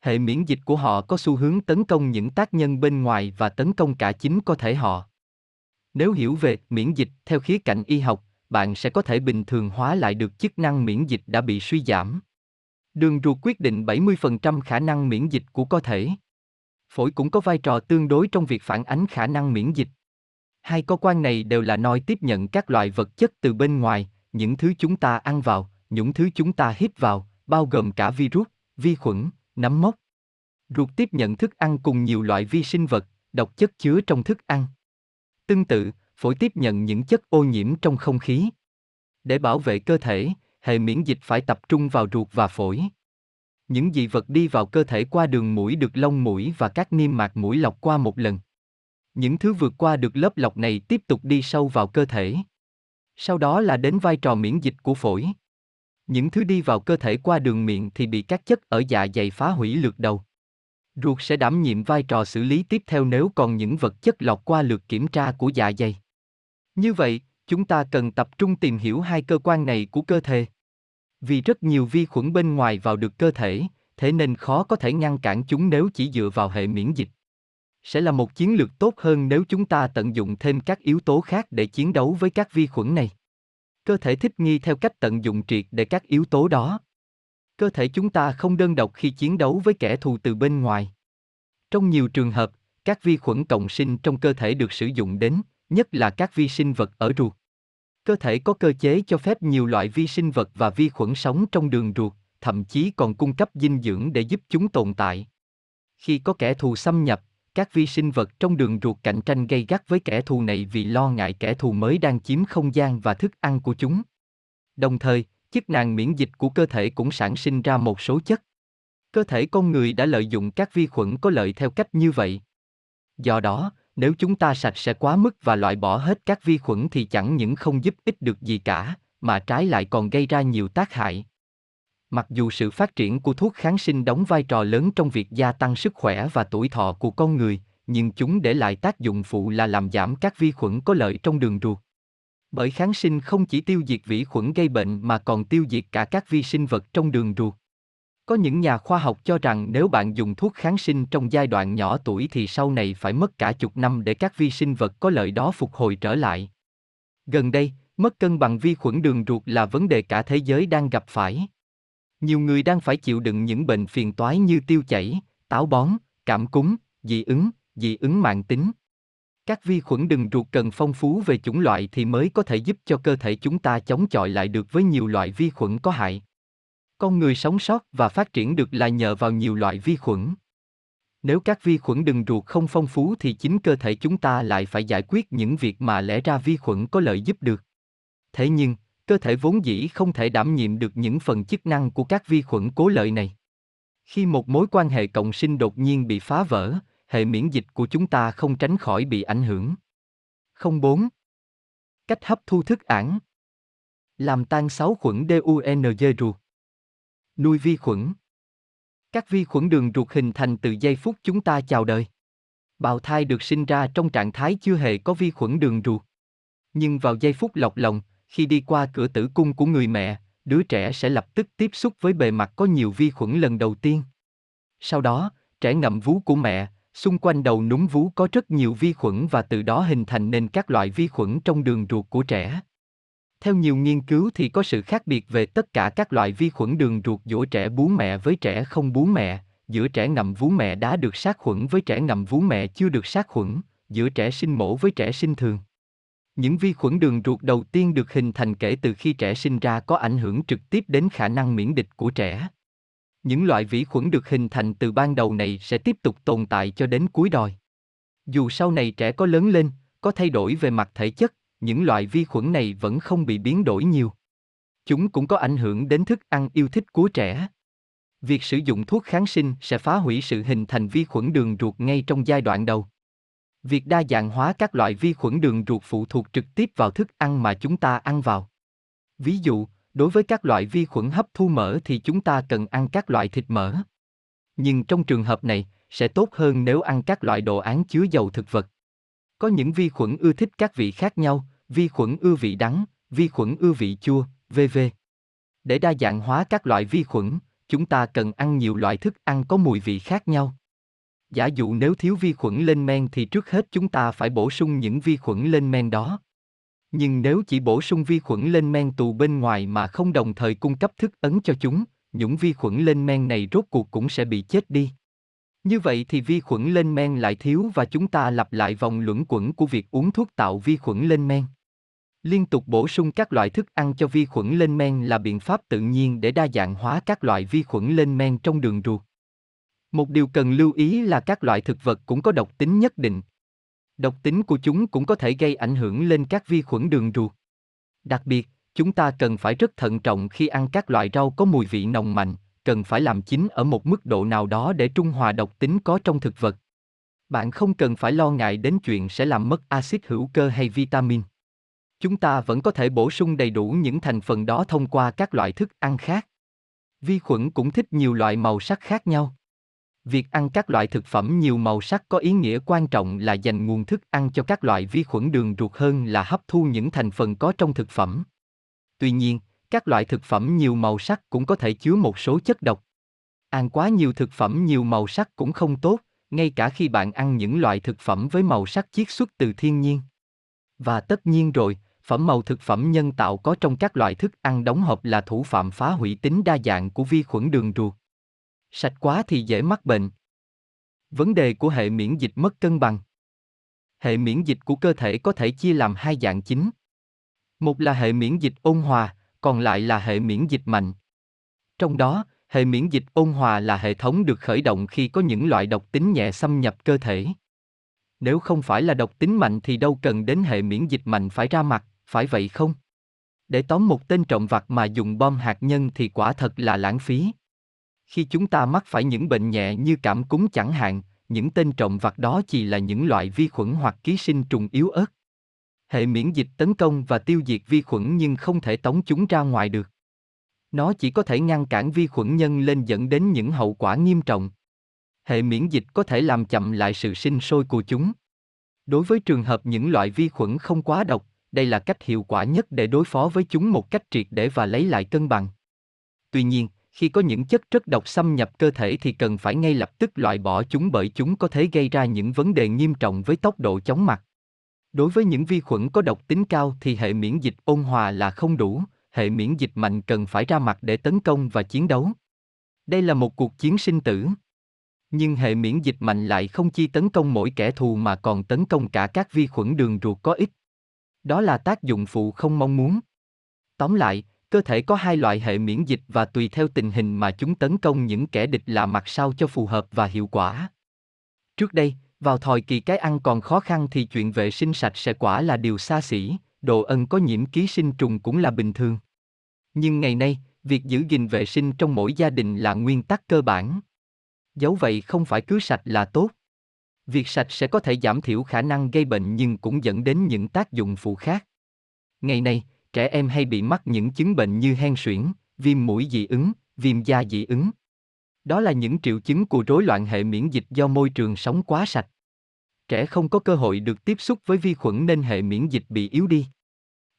Hệ miễn dịch của họ có xu hướng tấn công những tác nhân bên ngoài và tấn công cả chính cơ thể họ. Nếu hiểu về miễn dịch theo khía cạnh y học, bạn sẽ có thể bình thường hóa lại được chức năng miễn dịch đã bị suy giảm. Đường ruột quyết định 70% khả năng miễn dịch của cơ thể. Phổi cũng có vai trò tương đối trong việc phản ánh khả năng miễn dịch. Hai cơ quan này đều là nơi tiếp nhận các loại vật chất từ bên ngoài, những thứ chúng ta ăn vào, những thứ chúng ta hít vào, bao gồm cả virus, vi khuẩn, nấm mốc. Ruột tiếp nhận thức ăn cùng nhiều loại vi sinh vật, độc chất chứa trong thức ăn. Tương tự, phổi tiếp nhận những chất ô nhiễm trong không khí. Để bảo vệ cơ thể, hệ miễn dịch phải tập trung vào ruột và phổi. Những dị vật đi vào cơ thể qua đường mũi được lông mũi và các niêm mạc mũi lọc qua một lần. Những thứ vượt qua được lớp lọc này tiếp tục đi sâu vào cơ thể. Sau đó là đến vai trò miễn dịch của phổi. Những thứ đi vào cơ thể qua đường miệng thì bị các chất ở dạ dày phá hủy lượt đầu. Ruột sẽ đảm nhiệm vai trò xử lý tiếp theo nếu còn những vật chất lọt qua lượt kiểm tra của dạ dày. Như vậy, chúng ta cần tập trung tìm hiểu hai cơ quan này của cơ thể. Vì rất nhiều vi khuẩn bên ngoài vào được cơ thể, thế nên khó có thể ngăn cản chúng nếu chỉ dựa vào hệ miễn dịch. Sẽ là một chiến lược tốt hơn nếu chúng ta tận dụng thêm các yếu tố khác để chiến đấu với các vi khuẩn này. Cơ thể thích nghi theo cách tận dụng triệt để các yếu tố đó. Cơ thể chúng ta không đơn độc khi chiến đấu với kẻ thù từ bên ngoài. Trong nhiều trường hợp, các vi khuẩn cộng sinh trong cơ thể được sử dụng đến, nhất là các vi sinh vật ở ruột. Cơ thể có cơ chế cho phép nhiều loại vi sinh vật và vi khuẩn sống trong đường ruột, thậm chí còn cung cấp dinh dưỡng để giúp chúng tồn tại. Khi có kẻ thù xâm nhập, các vi sinh vật trong đường ruột cạnh tranh gây gắt với kẻ thù này vì lo ngại kẻ thù mới đang chiếm không gian và thức ăn của chúng. Đồng thời, chức năng miễn dịch của cơ thể cũng sản sinh ra một số chất. Cơ thể con người đã lợi dụng các vi khuẩn có lợi theo cách như vậy. Do đó, nếu chúng ta sạch sẽ quá mức và loại bỏ hết các vi khuẩn thì chẳng những không giúp ích được gì cả, mà trái lại còn gây ra nhiều tác hại. Mặc dù sự phát triển của thuốc kháng sinh đóng vai trò lớn trong việc gia tăng sức khỏe và tuổi thọ của con người, nhưng chúng để lại tác dụng phụ là làm giảm các vi khuẩn có lợi trong đường ruột. Bởi kháng sinh không chỉ tiêu diệt vi khuẩn gây bệnh mà còn tiêu diệt cả các vi sinh vật trong đường ruột. Có những nhà khoa học cho rằng nếu bạn dùng thuốc kháng sinh trong giai đoạn nhỏ tuổi thì sau này phải mất cả chục năm để các vi sinh vật có lợi đó phục hồi trở lại. Gần đây, mất cân bằng vi khuẩn đường ruột là vấn đề cả thế giới đang gặp phải. Nhiều người đang phải chịu đựng những bệnh phiền toái như tiêu chảy, táo bón, cảm cúm, dị ứng, dị ứng mạng tính. Các vi khuẩn đường ruột cần phong phú về chủng loại thì mới có thể giúp cho cơ thể chúng ta chống chọi lại được với nhiều loại vi khuẩn có hại. Con người sống sót và phát triển được là nhờ vào nhiều loại vi khuẩn. Nếu các vi khuẩn đường ruột không phong phú thì chính cơ thể chúng ta lại phải giải quyết những việc mà lẽ ra vi khuẩn có lợi giúp được. Thế nhưng, cơ thể vốn dĩ không thể đảm nhiệm được những phần chức năng của các vi khuẩn cố lợi này. Khi một mối quan hệ cộng sinh đột nhiên bị phá vỡ, hệ miễn dịch của chúng ta không tránh khỏi bị ảnh hưởng. 04. Cách hấp thu thức ản Làm tan sáu khuẩn DUNG ruột Nuôi vi khuẩn Các vi khuẩn đường ruột hình thành từ giây phút chúng ta chào đời. Bào thai được sinh ra trong trạng thái chưa hề có vi khuẩn đường ruột. Nhưng vào giây phút lọc lòng, khi đi qua cửa tử cung của người mẹ, đứa trẻ sẽ lập tức tiếp xúc với bề mặt có nhiều vi khuẩn lần đầu tiên. Sau đó, trẻ ngậm vú của mẹ, xung quanh đầu núm vú có rất nhiều vi khuẩn và từ đó hình thành nên các loại vi khuẩn trong đường ruột của trẻ. Theo nhiều nghiên cứu thì có sự khác biệt về tất cả các loại vi khuẩn đường ruột giữa trẻ bú mẹ với trẻ không bú mẹ, giữa trẻ ngậm vú mẹ đã được sát khuẩn với trẻ ngậm vú mẹ chưa được sát khuẩn, giữa trẻ sinh mổ với trẻ sinh thường. Những vi khuẩn đường ruột đầu tiên được hình thành kể từ khi trẻ sinh ra có ảnh hưởng trực tiếp đến khả năng miễn dịch của trẻ. Những loại vi khuẩn được hình thành từ ban đầu này sẽ tiếp tục tồn tại cho đến cuối đời. Dù sau này trẻ có lớn lên, có thay đổi về mặt thể chất, những loại vi khuẩn này vẫn không bị biến đổi nhiều. Chúng cũng có ảnh hưởng đến thức ăn yêu thích của trẻ. Việc sử dụng thuốc kháng sinh sẽ phá hủy sự hình thành vi khuẩn đường ruột ngay trong giai đoạn đầu. Việc đa dạng hóa các loại vi khuẩn đường ruột phụ thuộc trực tiếp vào thức ăn mà chúng ta ăn vào. Ví dụ, đối với các loại vi khuẩn hấp thu mỡ thì chúng ta cần ăn các loại thịt mỡ. Nhưng trong trường hợp này, sẽ tốt hơn nếu ăn các loại đồ án chứa dầu thực vật. Có những vi khuẩn ưa thích các vị khác nhau, vi khuẩn ưa vị đắng, vi khuẩn ưa vị chua, v.v. Để đa dạng hóa các loại vi khuẩn, chúng ta cần ăn nhiều loại thức ăn có mùi vị khác nhau. Giả dụ nếu thiếu vi khuẩn lên men thì trước hết chúng ta phải bổ sung những vi khuẩn lên men đó. Nhưng nếu chỉ bổ sung vi khuẩn lên men tù bên ngoài mà không đồng thời cung cấp thức ấn cho chúng, những vi khuẩn lên men này rốt cuộc cũng sẽ bị chết đi. Như vậy thì vi khuẩn lên men lại thiếu và chúng ta lặp lại vòng luẩn quẩn của việc uống thuốc tạo vi khuẩn lên men. Liên tục bổ sung các loại thức ăn cho vi khuẩn lên men là biện pháp tự nhiên để đa dạng hóa các loại vi khuẩn lên men trong đường ruột. Một điều cần lưu ý là các loại thực vật cũng có độc tính nhất định. Độc tính của chúng cũng có thể gây ảnh hưởng lên các vi khuẩn đường ruột. Đặc biệt, chúng ta cần phải rất thận trọng khi ăn các loại rau có mùi vị nồng mạnh, cần phải làm chín ở một mức độ nào đó để trung hòa độc tính có trong thực vật. Bạn không cần phải lo ngại đến chuyện sẽ làm mất axit hữu cơ hay vitamin. Chúng ta vẫn có thể bổ sung đầy đủ những thành phần đó thông qua các loại thức ăn khác. Vi khuẩn cũng thích nhiều loại màu sắc khác nhau. Việc ăn các loại thực phẩm nhiều màu sắc có ý nghĩa quan trọng là dành nguồn thức ăn cho các loại vi khuẩn đường ruột hơn là hấp thu những thành phần có trong thực phẩm. Tuy nhiên, các loại thực phẩm nhiều màu sắc cũng có thể chứa một số chất độc. Ăn quá nhiều thực phẩm nhiều màu sắc cũng không tốt, ngay cả khi bạn ăn những loại thực phẩm với màu sắc chiết xuất từ thiên nhiên. Và tất nhiên rồi, phẩm màu thực phẩm nhân tạo có trong các loại thức ăn đóng hộp là thủ phạm phá hủy tính đa dạng của vi khuẩn đường ruột. Sạch quá thì dễ mắc bệnh. Vấn đề của hệ miễn dịch mất cân bằng. Hệ miễn dịch của cơ thể có thể chia làm hai dạng chính. Một là hệ miễn dịch ôn hòa, còn lại là hệ miễn dịch mạnh. Trong đó, hệ miễn dịch ôn hòa là hệ thống được khởi động khi có những loại độc tính nhẹ xâm nhập cơ thể. Nếu không phải là độc tính mạnh thì đâu cần đến hệ miễn dịch mạnh phải ra mặt, phải vậy không? Để tóm một tên trọng vặt mà dùng bom hạt nhân thì quả thật là lãng phí. Khi chúng ta mắc phải những bệnh nhẹ như cảm cúm chẳng hạn, những tên trọng vặt đó chỉ là những loại vi khuẩn hoặc ký sinh trùng yếu ớt. Hệ miễn dịch tấn công và tiêu diệt vi khuẩn nhưng không thể tống chúng ra ngoài được. Nó chỉ có thể ngăn cản vi khuẩn nhân lên dẫn đến những hậu quả nghiêm trọng. Hệ miễn dịch có thể làm chậm lại sự sinh sôi của chúng. Đối với trường hợp những loại vi khuẩn không quá độc, đây là cách hiệu quả nhất để đối phó với chúng một cách triệt để và lấy lại cân bằng. Tuy nhiên, khi có những chất rất độc xâm nhập cơ thể thì cần phải ngay lập tức loại bỏ chúng bởi chúng có thể gây ra những vấn đề nghiêm trọng với tốc độ chóng mặt. Đối với những vi khuẩn có độc tính cao thì hệ miễn dịch ôn hòa là không đủ, hệ miễn dịch mạnh cần phải ra mặt để tấn công và chiến đấu. Đây là một cuộc chiến sinh tử. Nhưng hệ miễn dịch mạnh lại không chỉ tấn công mỗi kẻ thù mà còn tấn công cả các vi khuẩn đường ruột có ích. Đó là tác dụng phụ không mong muốn. Tóm lại, Cơ thể có hai loại hệ miễn dịch và tùy theo tình hình mà chúng tấn công những kẻ địch là mặt sao cho phù hợp và hiệu quả. Trước đây, vào thời kỳ cái ăn còn khó khăn thì chuyện vệ sinh sạch sẽ quả là điều xa xỉ, đồ ân có nhiễm ký sinh trùng cũng là bình thường. Nhưng ngày nay, việc giữ gìn vệ sinh trong mỗi gia đình là nguyên tắc cơ bản. Dẫu vậy không phải cứ sạch là tốt. Việc sạch sẽ có thể giảm thiểu khả năng gây bệnh nhưng cũng dẫn đến những tác dụng phụ khác. Ngày nay, trẻ em hay bị mắc những chứng bệnh như hen suyễn, viêm mũi dị ứng, viêm da dị ứng. Đó là những triệu chứng của rối loạn hệ miễn dịch do môi trường sống quá sạch. Trẻ không có cơ hội được tiếp xúc với vi khuẩn nên hệ miễn dịch bị yếu đi.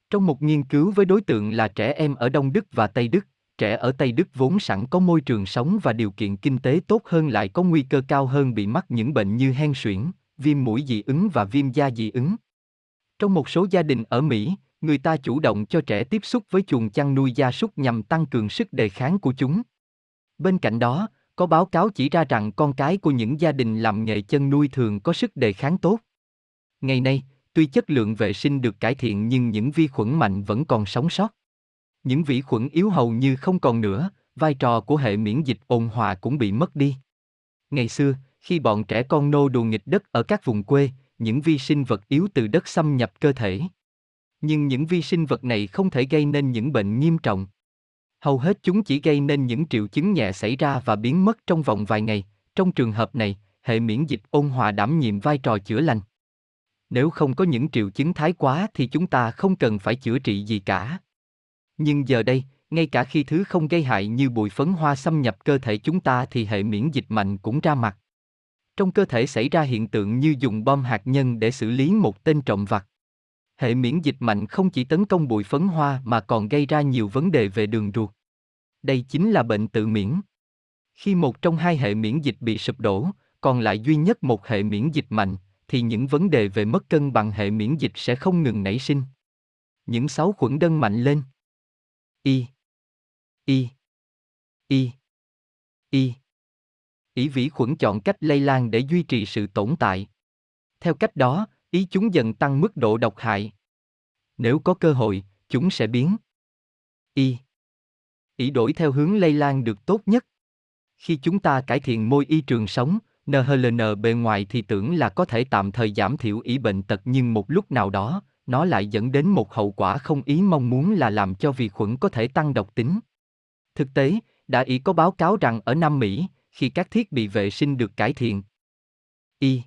Trong một nghiên cứu với đối tượng là trẻ em ở Đông Đức và Tây Đức, trẻ ở Tây Đức vốn sẵn có môi trường sống và điều kiện kinh tế tốt hơn lại có nguy cơ cao hơn bị mắc những bệnh như hen suyễn, viêm mũi dị ứng và viêm da dị ứng. Trong một số gia đình ở Mỹ, người ta chủ động cho trẻ tiếp xúc với chuồng chăn nuôi gia súc nhằm tăng cường sức đề kháng của chúng. Bên cạnh đó, có báo cáo chỉ ra rằng con cái của những gia đình làm nghề chân nuôi thường có sức đề kháng tốt. Ngày nay, tuy chất lượng vệ sinh được cải thiện nhưng những vi khuẩn mạnh vẫn còn sống sót. Những vi khuẩn yếu hầu như không còn nữa, vai trò của hệ miễn dịch ôn hòa cũng bị mất đi. Ngày xưa, khi bọn trẻ con nô đùa nghịch đất ở các vùng quê, những vi sinh vật yếu từ đất xâm nhập cơ thể. Nhưng những vi sinh vật này không thể gây nên những bệnh nghiêm trọng. Hầu hết chúng chỉ gây nên những triệu chứng nhẹ xảy ra và biến mất trong vòng vài ngày. Trong trường hợp này, hệ miễn dịch ôn hòa đảm nhiệm vai trò chữa lành. Nếu không có những triệu chứng thái quá thì chúng ta không cần phải chữa trị gì cả. Nhưng giờ đây, ngay cả khi thứ không gây hại như bụi phấn hoa xâm nhập cơ thể chúng ta thì hệ miễn dịch mạnh cũng ra mặt. Trong cơ thể xảy ra hiện tượng như dùng bom hạt nhân để xử lý một tên trộm vặt. Hệ miễn dịch mạnh không chỉ tấn công bụi phấn hoa mà còn gây ra nhiều vấn đề về đường ruột. Đây chính là bệnh tự miễn. Khi một trong hai hệ miễn dịch bị sụp đổ, còn lại duy nhất một hệ miễn dịch mạnh, thì những vấn đề về mất cân bằng hệ miễn dịch sẽ không ngừng nảy sinh. Những sáu khuẩn đơn mạnh lên. Y. Y. Y. Y. Ý vĩ khuẩn chọn cách lây lan để duy trì sự tồn tại. Theo cách đó, ý chúng dần tăng mức độ độc hại. Nếu có cơ hội, chúng sẽ biến. Y. Ý đổi theo hướng lây lan được tốt nhất. Khi chúng ta cải thiện môi y trường sống, NHLN bề ngoài thì tưởng là có thể tạm thời giảm thiểu ý bệnh tật nhưng một lúc nào đó, nó lại dẫn đến một hậu quả không ý mong muốn là làm cho vi khuẩn có thể tăng độc tính. Thực tế, đã ý có báo cáo rằng ở Nam Mỹ, khi các thiết bị vệ sinh được cải thiện, y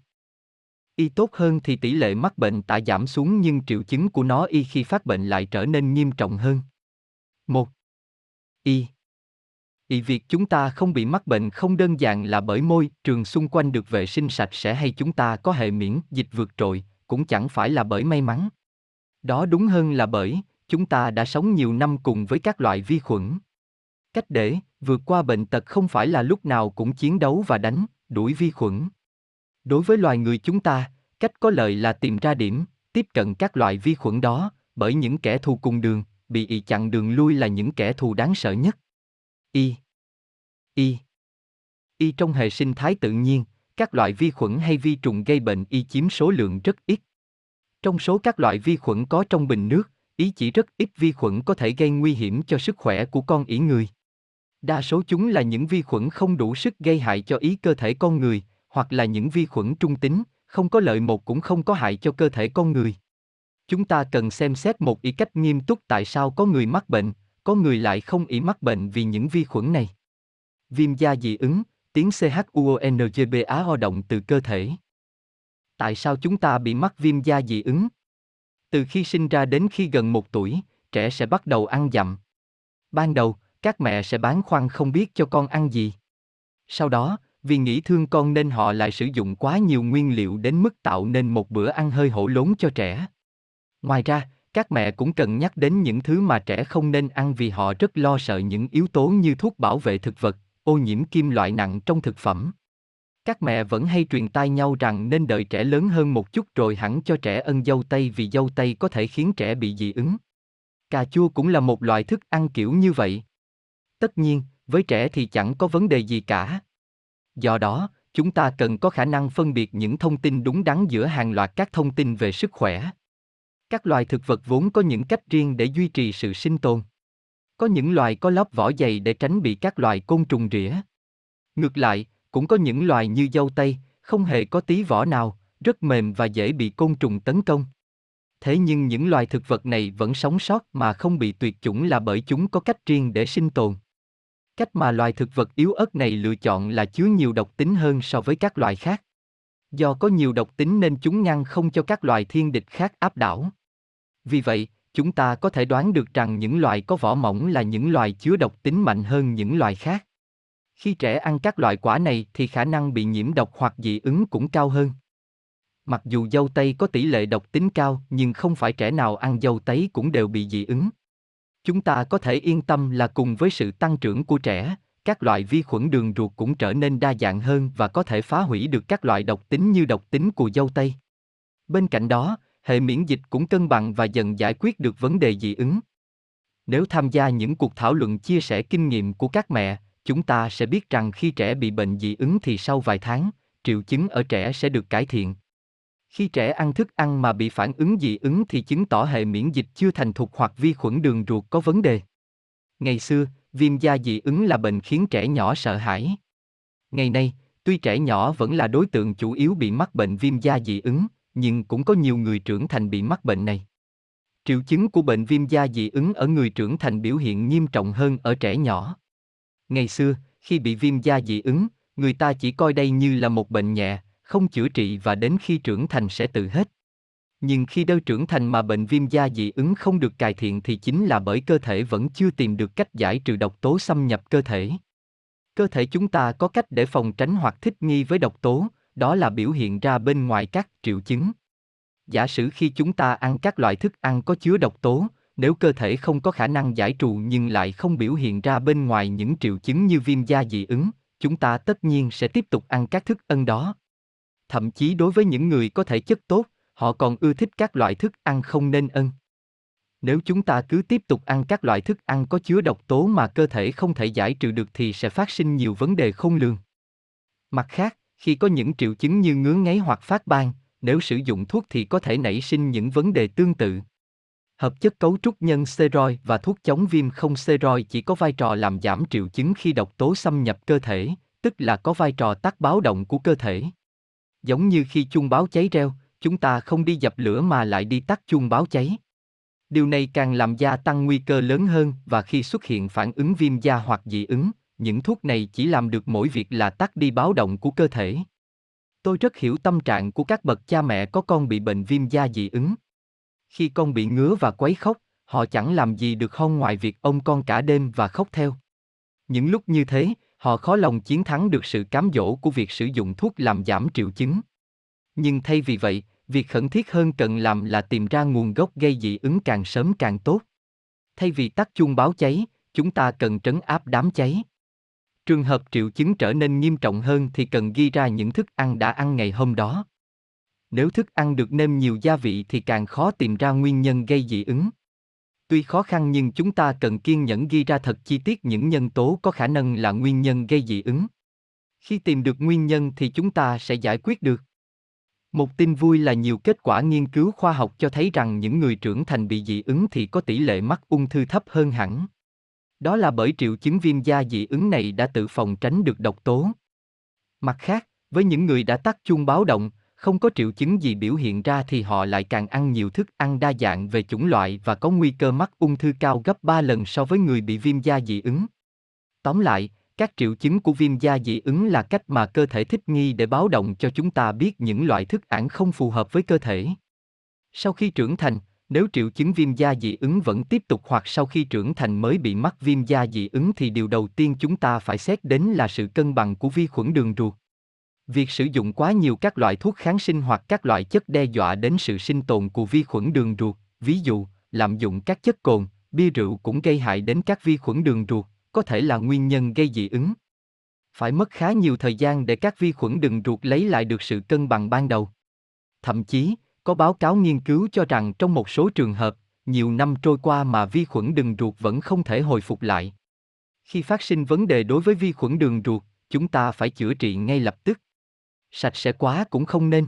y tốt hơn thì tỷ lệ mắc bệnh tạ giảm xuống nhưng triệu chứng của nó y khi phát bệnh lại trở nên nghiêm trọng hơn. Một Y Y việc chúng ta không bị mắc bệnh không đơn giản là bởi môi trường xung quanh được vệ sinh sạch sẽ hay chúng ta có hệ miễn dịch vượt trội, cũng chẳng phải là bởi may mắn. Đó đúng hơn là bởi chúng ta đã sống nhiều năm cùng với các loại vi khuẩn. Cách để vượt qua bệnh tật không phải là lúc nào cũng chiến đấu và đánh, đuổi vi khuẩn. Đối với loài người chúng ta, cách có lợi là tìm ra điểm, tiếp cận các loại vi khuẩn đó, bởi những kẻ thù cùng đường, bị y chặn đường lui là những kẻ thù đáng sợ nhất. Y. Y. Y trong hệ sinh thái tự nhiên, các loại vi khuẩn hay vi trùng gây bệnh y chiếm số lượng rất ít. Trong số các loại vi khuẩn có trong bình nước, ý chỉ rất ít vi khuẩn có thể gây nguy hiểm cho sức khỏe của con ỉ người. Đa số chúng là những vi khuẩn không đủ sức gây hại cho ý cơ thể con người, hoặc là những vi khuẩn trung tính, không có lợi một cũng không có hại cho cơ thể con người. Chúng ta cần xem xét một ý cách nghiêm túc tại sao có người mắc bệnh, có người lại không ý mắc bệnh vì những vi khuẩn này. Viêm da dị ứng, tiếng CHUONGBA ho động từ cơ thể. Tại sao chúng ta bị mắc viêm da dị ứng? Từ khi sinh ra đến khi gần một tuổi, trẻ sẽ bắt đầu ăn dặm. Ban đầu, các mẹ sẽ bán khoăn không biết cho con ăn gì. Sau đó, vì nghĩ thương con nên họ lại sử dụng quá nhiều nguyên liệu đến mức tạo nên một bữa ăn hơi hổ lốn cho trẻ. Ngoài ra, các mẹ cũng cần nhắc đến những thứ mà trẻ không nên ăn vì họ rất lo sợ những yếu tố như thuốc bảo vệ thực vật, ô nhiễm kim loại nặng trong thực phẩm. Các mẹ vẫn hay truyền tai nhau rằng nên đợi trẻ lớn hơn một chút rồi hẳn cho trẻ ân dâu tây vì dâu tây có thể khiến trẻ bị dị ứng. Cà chua cũng là một loại thức ăn kiểu như vậy. Tất nhiên, với trẻ thì chẳng có vấn đề gì cả. Do đó, chúng ta cần có khả năng phân biệt những thông tin đúng đắn giữa hàng loạt các thông tin về sức khỏe. Các loài thực vật vốn có những cách riêng để duy trì sự sinh tồn. Có những loài có lớp vỏ dày để tránh bị các loài côn trùng rỉa. Ngược lại, cũng có những loài như dâu tây, không hề có tí vỏ nào, rất mềm và dễ bị côn trùng tấn công. Thế nhưng những loài thực vật này vẫn sống sót mà không bị tuyệt chủng là bởi chúng có cách riêng để sinh tồn. Cách mà loài thực vật yếu ớt này lựa chọn là chứa nhiều độc tính hơn so với các loài khác. Do có nhiều độc tính nên chúng ngăn không cho các loài thiên địch khác áp đảo. Vì vậy, chúng ta có thể đoán được rằng những loài có vỏ mỏng là những loài chứa độc tính mạnh hơn những loài khác. Khi trẻ ăn các loại quả này thì khả năng bị nhiễm độc hoặc dị ứng cũng cao hơn. Mặc dù dâu tây có tỷ lệ độc tính cao nhưng không phải trẻ nào ăn dâu tây cũng đều bị dị ứng. Chúng ta có thể yên tâm là cùng với sự tăng trưởng của trẻ, các loại vi khuẩn đường ruột cũng trở nên đa dạng hơn và có thể phá hủy được các loại độc tính như độc tính của dâu tây. Bên cạnh đó, hệ miễn dịch cũng cân bằng và dần giải quyết được vấn đề dị ứng. Nếu tham gia những cuộc thảo luận chia sẻ kinh nghiệm của các mẹ, chúng ta sẽ biết rằng khi trẻ bị bệnh dị ứng thì sau vài tháng, triệu chứng ở trẻ sẽ được cải thiện. Khi trẻ ăn thức ăn mà bị phản ứng dị ứng thì chứng tỏ hệ miễn dịch chưa thành thục hoặc vi khuẩn đường ruột có vấn đề. Ngày xưa, viêm da dị ứng là bệnh khiến trẻ nhỏ sợ hãi. Ngày nay, tuy trẻ nhỏ vẫn là đối tượng chủ yếu bị mắc bệnh viêm da dị ứng, nhưng cũng có nhiều người trưởng thành bị mắc bệnh này. Triệu chứng của bệnh viêm da dị ứng ở người trưởng thành biểu hiện nghiêm trọng hơn ở trẻ nhỏ. Ngày xưa, khi bị viêm da dị ứng, người ta chỉ coi đây như là một bệnh nhẹ, không chữa trị và đến khi trưởng thành sẽ tự hết. Nhưng khi đơ trưởng thành mà bệnh viêm da dị ứng không được cải thiện thì chính là bởi cơ thể vẫn chưa tìm được cách giải trừ độc tố xâm nhập cơ thể. Cơ thể chúng ta có cách để phòng tránh hoặc thích nghi với độc tố, đó là biểu hiện ra bên ngoài các triệu chứng. Giả sử khi chúng ta ăn các loại thức ăn có chứa độc tố, nếu cơ thể không có khả năng giải trù nhưng lại không biểu hiện ra bên ngoài những triệu chứng như viêm da dị ứng, chúng ta tất nhiên sẽ tiếp tục ăn các thức ăn đó. Thậm chí đối với những người có thể chất tốt, họ còn ưa thích các loại thức ăn không nên ân. Nếu chúng ta cứ tiếp tục ăn các loại thức ăn có chứa độc tố mà cơ thể không thể giải trừ được thì sẽ phát sinh nhiều vấn đề không lường. Mặt khác, khi có những triệu chứng như ngứa ngáy hoặc phát ban, nếu sử dụng thuốc thì có thể nảy sinh những vấn đề tương tự. Hợp chất cấu trúc nhân steroid và thuốc chống viêm không steroid chỉ có vai trò làm giảm triệu chứng khi độc tố xâm nhập cơ thể, tức là có vai trò tắt báo động của cơ thể. Giống như khi chuông báo cháy reo, chúng ta không đi dập lửa mà lại đi tắt chuông báo cháy. Điều này càng làm gia tăng nguy cơ lớn hơn và khi xuất hiện phản ứng viêm da hoặc dị ứng, những thuốc này chỉ làm được mỗi việc là tắt đi báo động của cơ thể. Tôi rất hiểu tâm trạng của các bậc cha mẹ có con bị bệnh viêm da dị ứng. Khi con bị ngứa và quấy khóc, họ chẳng làm gì được hơn ngoài việc ôm con cả đêm và khóc theo. Những lúc như thế, họ khó lòng chiến thắng được sự cám dỗ của việc sử dụng thuốc làm giảm triệu chứng. Nhưng thay vì vậy, việc khẩn thiết hơn cần làm là tìm ra nguồn gốc gây dị ứng càng sớm càng tốt. Thay vì tắt chuông báo cháy, chúng ta cần trấn áp đám cháy. Trường hợp triệu chứng trở nên nghiêm trọng hơn thì cần ghi ra những thức ăn đã ăn ngày hôm đó. Nếu thức ăn được nêm nhiều gia vị thì càng khó tìm ra nguyên nhân gây dị ứng. Tuy khó khăn nhưng chúng ta cần kiên nhẫn ghi ra thật chi tiết những nhân tố có khả năng là nguyên nhân gây dị ứng. Khi tìm được nguyên nhân thì chúng ta sẽ giải quyết được. Một tin vui là nhiều kết quả nghiên cứu khoa học cho thấy rằng những người trưởng thành bị dị ứng thì có tỷ lệ mắc ung thư thấp hơn hẳn. Đó là bởi triệu chứng viêm da dị ứng này đã tự phòng tránh được độc tố. Mặt khác, với những người đã tắt chuông báo động, không có triệu chứng gì biểu hiện ra thì họ lại càng ăn nhiều thức ăn đa dạng về chủng loại và có nguy cơ mắc ung thư cao gấp 3 lần so với người bị viêm da dị ứng. Tóm lại, các triệu chứng của viêm da dị ứng là cách mà cơ thể thích nghi để báo động cho chúng ta biết những loại thức ăn không phù hợp với cơ thể. Sau khi trưởng thành, nếu triệu chứng viêm da dị ứng vẫn tiếp tục hoặc sau khi trưởng thành mới bị mắc viêm da dị ứng thì điều đầu tiên chúng ta phải xét đến là sự cân bằng của vi khuẩn đường ruột. Việc sử dụng quá nhiều các loại thuốc kháng sinh hoặc các loại chất đe dọa đến sự sinh tồn của vi khuẩn đường ruột, ví dụ, lạm dụng các chất cồn, bia rượu cũng gây hại đến các vi khuẩn đường ruột, có thể là nguyên nhân gây dị ứng. Phải mất khá nhiều thời gian để các vi khuẩn đường ruột lấy lại được sự cân bằng ban đầu. Thậm chí, có báo cáo nghiên cứu cho rằng trong một số trường hợp, nhiều năm trôi qua mà vi khuẩn đường ruột vẫn không thể hồi phục lại. Khi phát sinh vấn đề đối với vi khuẩn đường ruột, chúng ta phải chữa trị ngay lập tức. Sạch sẽ quá cũng không nên.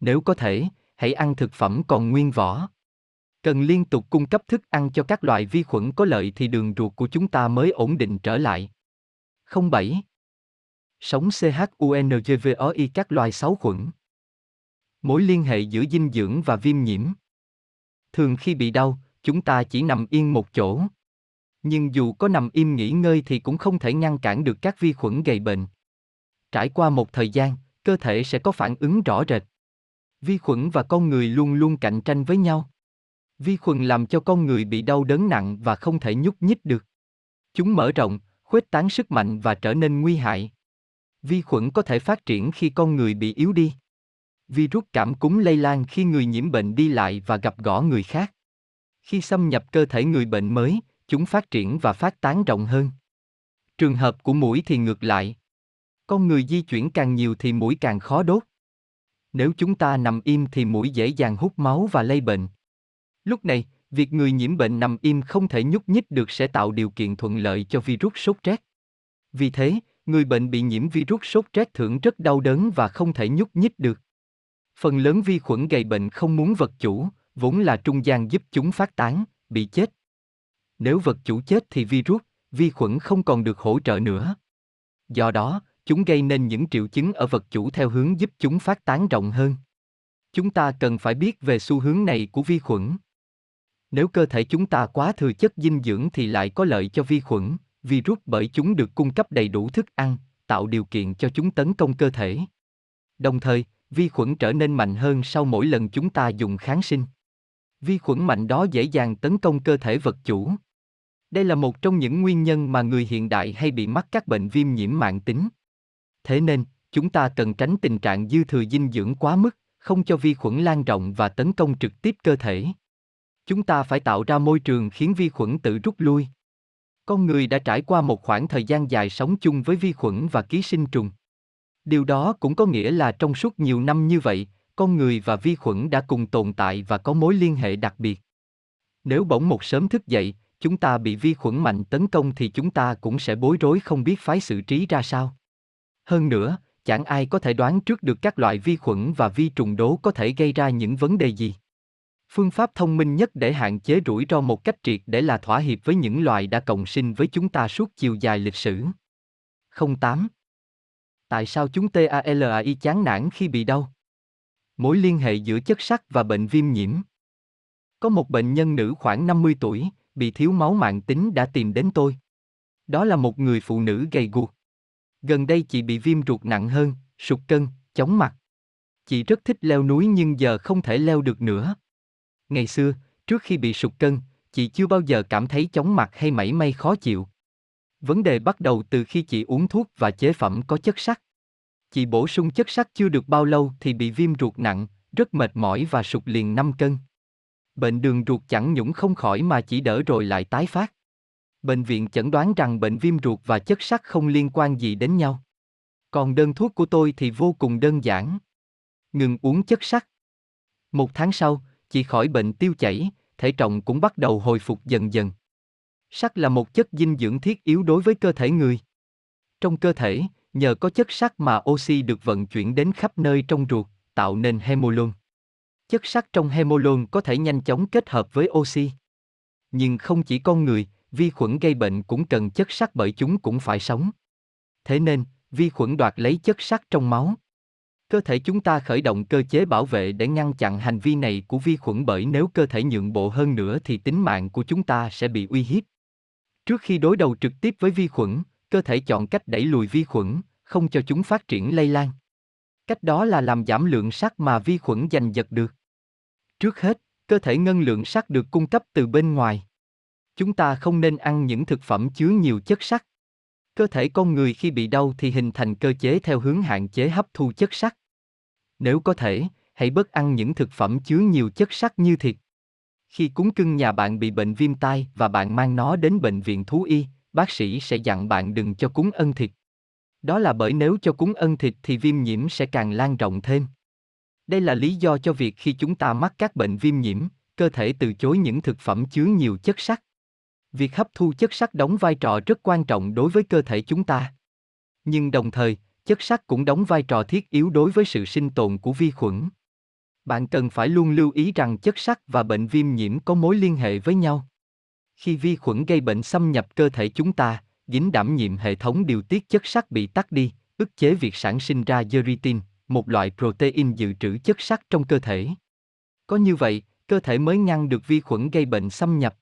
Nếu có thể, hãy ăn thực phẩm còn nguyên vỏ. Cần liên tục cung cấp thức ăn cho các loại vi khuẩn có lợi thì đường ruột của chúng ta mới ổn định trở lại. 07. Sống CHUNGVOI các loài sáu khuẩn. Mối liên hệ giữa dinh dưỡng và viêm nhiễm. Thường khi bị đau, chúng ta chỉ nằm yên một chỗ. Nhưng dù có nằm im nghỉ ngơi thì cũng không thể ngăn cản được các vi khuẩn gây bệnh. Trải qua một thời gian, cơ thể sẽ có phản ứng rõ rệt. Vi khuẩn và con người luôn luôn cạnh tranh với nhau. Vi khuẩn làm cho con người bị đau đớn nặng và không thể nhúc nhích được. Chúng mở rộng, khuếch tán sức mạnh và trở nên nguy hại. Vi khuẩn có thể phát triển khi con người bị yếu đi. Virus cảm cúm lây lan khi người nhiễm bệnh đi lại và gặp gõ người khác. Khi xâm nhập cơ thể người bệnh mới, chúng phát triển và phát tán rộng hơn. Trường hợp của mũi thì ngược lại. Con người di chuyển càng nhiều thì mũi càng khó đốt. Nếu chúng ta nằm im thì mũi dễ dàng hút máu và lây bệnh. Lúc này, việc người nhiễm bệnh nằm im không thể nhúc nhích được sẽ tạo điều kiện thuận lợi cho virus sốt rét. Vì thế, người bệnh bị nhiễm virus sốt rét thường rất đau đớn và không thể nhúc nhích được. Phần lớn vi khuẩn gây bệnh không muốn vật chủ, vốn là trung gian giúp chúng phát tán, bị chết. Nếu vật chủ chết thì virus, vi khuẩn không còn được hỗ trợ nữa. Do đó, chúng gây nên những triệu chứng ở vật chủ theo hướng giúp chúng phát tán rộng hơn. Chúng ta cần phải biết về xu hướng này của vi khuẩn. Nếu cơ thể chúng ta quá thừa chất dinh dưỡng thì lại có lợi cho vi khuẩn, virus bởi chúng được cung cấp đầy đủ thức ăn, tạo điều kiện cho chúng tấn công cơ thể. Đồng thời, vi khuẩn trở nên mạnh hơn sau mỗi lần chúng ta dùng kháng sinh. Vi khuẩn mạnh đó dễ dàng tấn công cơ thể vật chủ. Đây là một trong những nguyên nhân mà người hiện đại hay bị mắc các bệnh viêm nhiễm mạng tính. Thế nên, chúng ta cần tránh tình trạng dư thừa dinh dưỡng quá mức, không cho vi khuẩn lan rộng và tấn công trực tiếp cơ thể. Chúng ta phải tạo ra môi trường khiến vi khuẩn tự rút lui. Con người đã trải qua một khoảng thời gian dài sống chung với vi khuẩn và ký sinh trùng. Điều đó cũng có nghĩa là trong suốt nhiều năm như vậy, con người và vi khuẩn đã cùng tồn tại và có mối liên hệ đặc biệt. Nếu bỗng một sớm thức dậy, chúng ta bị vi khuẩn mạnh tấn công thì chúng ta cũng sẽ bối rối không biết phái xử trí ra sao. Hơn nữa, chẳng ai có thể đoán trước được các loại vi khuẩn và vi trùng đố có thể gây ra những vấn đề gì. Phương pháp thông minh nhất để hạn chế rủi ro một cách triệt để là thỏa hiệp với những loài đã cộng sinh với chúng ta suốt chiều dài lịch sử. 08. Tại sao chúng TALAI chán nản khi bị đau? Mối liên hệ giữa chất sắt và bệnh viêm nhiễm. Có một bệnh nhân nữ khoảng 50 tuổi, bị thiếu máu mạng tính đã tìm đến tôi. Đó là một người phụ nữ gầy guộc. Gần đây chị bị viêm ruột nặng hơn, sụt cân, chóng mặt. Chị rất thích leo núi nhưng giờ không thể leo được nữa. Ngày xưa, trước khi bị sụt cân, chị chưa bao giờ cảm thấy chóng mặt hay mảy may khó chịu. Vấn đề bắt đầu từ khi chị uống thuốc và chế phẩm có chất sắt. Chị bổ sung chất sắt chưa được bao lâu thì bị viêm ruột nặng, rất mệt mỏi và sụt liền 5 cân. Bệnh đường ruột chẳng nhũng không khỏi mà chỉ đỡ rồi lại tái phát. Bệnh viện chẩn đoán rằng bệnh viêm ruột và chất sắt không liên quan gì đến nhau. Còn đơn thuốc của tôi thì vô cùng đơn giản. Ngừng uống chất sắt. Một tháng sau, chị khỏi bệnh tiêu chảy, thể trọng cũng bắt đầu hồi phục dần dần. Sắt là một chất dinh dưỡng thiết yếu đối với cơ thể người. Trong cơ thể, nhờ có chất sắt mà oxy được vận chuyển đến khắp nơi trong ruột, tạo nên hemolon. Chất sắt trong hemolon có thể nhanh chóng kết hợp với oxy. Nhưng không chỉ con người, vi khuẩn gây bệnh cũng cần chất sắt bởi chúng cũng phải sống. Thế nên, vi khuẩn đoạt lấy chất sắt trong máu. Cơ thể chúng ta khởi động cơ chế bảo vệ để ngăn chặn hành vi này của vi khuẩn bởi nếu cơ thể nhượng bộ hơn nữa thì tính mạng của chúng ta sẽ bị uy hiếp. Trước khi đối đầu trực tiếp với vi khuẩn, cơ thể chọn cách đẩy lùi vi khuẩn, không cho chúng phát triển lây lan. Cách đó là làm giảm lượng sắt mà vi khuẩn giành giật được. Trước hết, cơ thể ngân lượng sắt được cung cấp từ bên ngoài. Chúng ta không nên ăn những thực phẩm chứa nhiều chất sắt. Cơ thể con người khi bị đau thì hình thành cơ chế theo hướng hạn chế hấp thu chất sắt. Nếu có thể, hãy bớt ăn những thực phẩm chứa nhiều chất sắt như thịt. Khi cúng cưng nhà bạn bị bệnh viêm tai và bạn mang nó đến bệnh viện thú y, bác sĩ sẽ dặn bạn đừng cho cúng ân thịt. Đó là bởi nếu cho cúng ân thịt thì viêm nhiễm sẽ càng lan rộng thêm. Đây là lý do cho việc khi chúng ta mắc các bệnh viêm nhiễm, cơ thể từ chối những thực phẩm chứa nhiều chất sắt. Việc hấp thu chất sắt đóng vai trò rất quan trọng đối với cơ thể chúng ta. Nhưng đồng thời, chất sắt cũng đóng vai trò thiết yếu đối với sự sinh tồn của vi khuẩn. Bạn cần phải luôn lưu ý rằng chất sắt và bệnh viêm nhiễm có mối liên hệ với nhau. Khi vi khuẩn gây bệnh xâm nhập cơ thể chúng ta, dính đảm nhiệm hệ thống điều tiết chất sắt bị tắt đi, ức chế việc sản sinh ra geritin, một loại protein dự trữ chất sắt trong cơ thể. Có như vậy, cơ thể mới ngăn được vi khuẩn gây bệnh xâm nhập.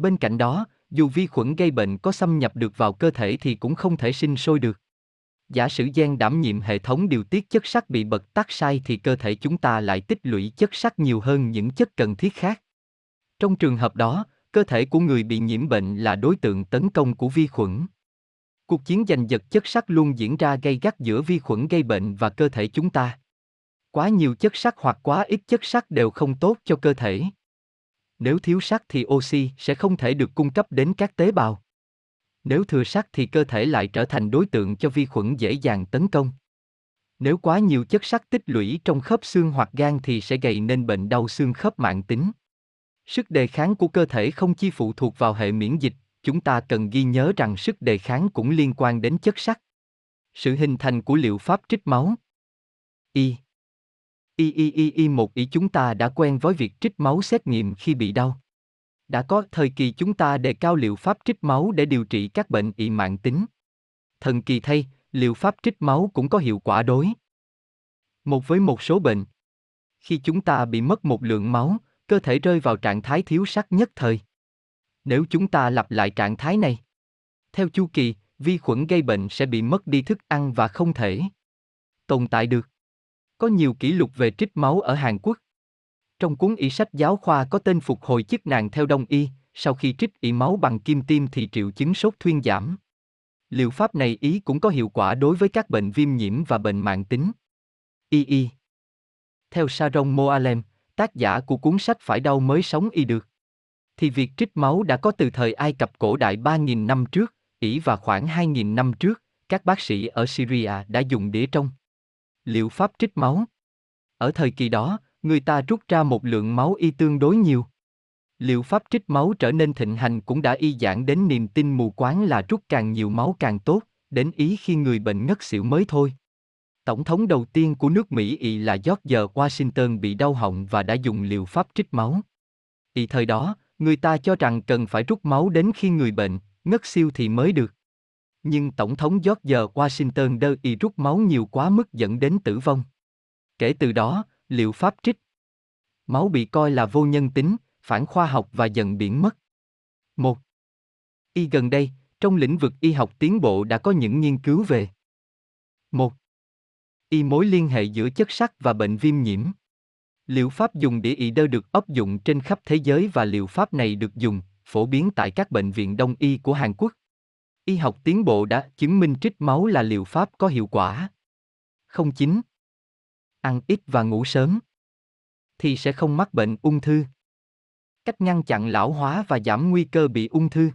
Bên cạnh đó, dù vi khuẩn gây bệnh có xâm nhập được vào cơ thể thì cũng không thể sinh sôi được. Giả sử gen đảm nhiệm hệ thống điều tiết chất sắt bị bật tắt sai thì cơ thể chúng ta lại tích lũy chất sắt nhiều hơn những chất cần thiết khác. Trong trường hợp đó, cơ thể của người bị nhiễm bệnh là đối tượng tấn công của vi khuẩn. Cuộc chiến giành giật chất sắt luôn diễn ra gay gắt giữa vi khuẩn gây bệnh và cơ thể chúng ta. Quá nhiều chất sắt hoặc quá ít chất sắt đều không tốt cho cơ thể. Nếu thiếu sắt thì oxy sẽ không thể được cung cấp đến các tế bào. Nếu thừa sắt thì cơ thể lại trở thành đối tượng cho vi khuẩn dễ dàng tấn công. Nếu quá nhiều chất sắt tích lũy trong khớp xương hoặc gan thì sẽ gây nên bệnh đau xương khớp mạng tính. Sức đề kháng của cơ thể không chỉ phụ thuộc vào hệ miễn dịch, chúng ta cần ghi nhớ rằng sức đề kháng cũng liên quan đến chất sắt. Sự hình thành của liệu pháp trích máu. Y. Y y y y một ý chúng ta đã quen với việc trích máu xét nghiệm khi bị đau. Đã có thời kỳ chúng ta đề cao liệu pháp trích máu để điều trị các bệnh ị mạng tính. Thần kỳ thay, liệu pháp trích máu cũng có hiệu quả đối. Một với một số bệnh. Khi chúng ta bị mất một lượng máu, cơ thể rơi vào trạng thái thiếu sắt nhất thời. Nếu chúng ta lặp lại trạng thái này, theo chu kỳ, vi khuẩn gây bệnh sẽ bị mất đi thức ăn và không thể tồn tại được. Có nhiều kỷ lục về trích máu ở Hàn Quốc. Trong cuốn y sách giáo khoa có tên phục hồi chức nàng theo đông y, sau khi trích y máu bằng kim tiêm thì triệu chứng sốt thuyên giảm. Liệu pháp này ý cũng có hiệu quả đối với các bệnh viêm nhiễm và bệnh mạng tính. Y y. Theo Sharon Moalem, tác giả của cuốn sách Phải đau mới sống y được, thì việc trích máu đã có từ thời Ai Cập cổ đại 3.000 năm trước, ỷ và khoảng 2.000 năm trước, các bác sĩ ở Syria đã dùng đĩa trong liệu pháp trích máu. Ở thời kỳ đó, người ta rút ra một lượng máu y tương đối nhiều. Liệu pháp trích máu trở nên thịnh hành cũng đã y giảng đến niềm tin mù quáng là rút càng nhiều máu càng tốt, đến ý khi người bệnh ngất xỉu mới thôi. Tổng thống đầu tiên của nước Mỹ y là George Washington bị đau họng và đã dùng liệu pháp trích máu. Y thời đó, người ta cho rằng cần phải rút máu đến khi người bệnh, ngất siêu thì mới được. Nhưng Tổng thống George Washington đơ y rút máu nhiều quá mức dẫn đến tử vong. Kể từ đó, liệu pháp trích máu bị coi là vô nhân tính, phản khoa học và dần biến mất. Một Y gần đây, trong lĩnh vực y học tiến bộ đã có những nghiên cứu về một Y mối liên hệ giữa chất sắt và bệnh viêm nhiễm. Liệu pháp dùng đĩa y đơ được áp dụng trên khắp thế giới và liệu pháp này được dùng, phổ biến tại các bệnh viện đông y của Hàn Quốc. Y học tiến bộ đã chứng minh trích máu là liệu pháp có hiệu quả. Không chính. Ăn ít và ngủ sớm thì sẽ không mắc bệnh ung thư. Cách ngăn chặn lão hóa và giảm nguy cơ bị ung thư.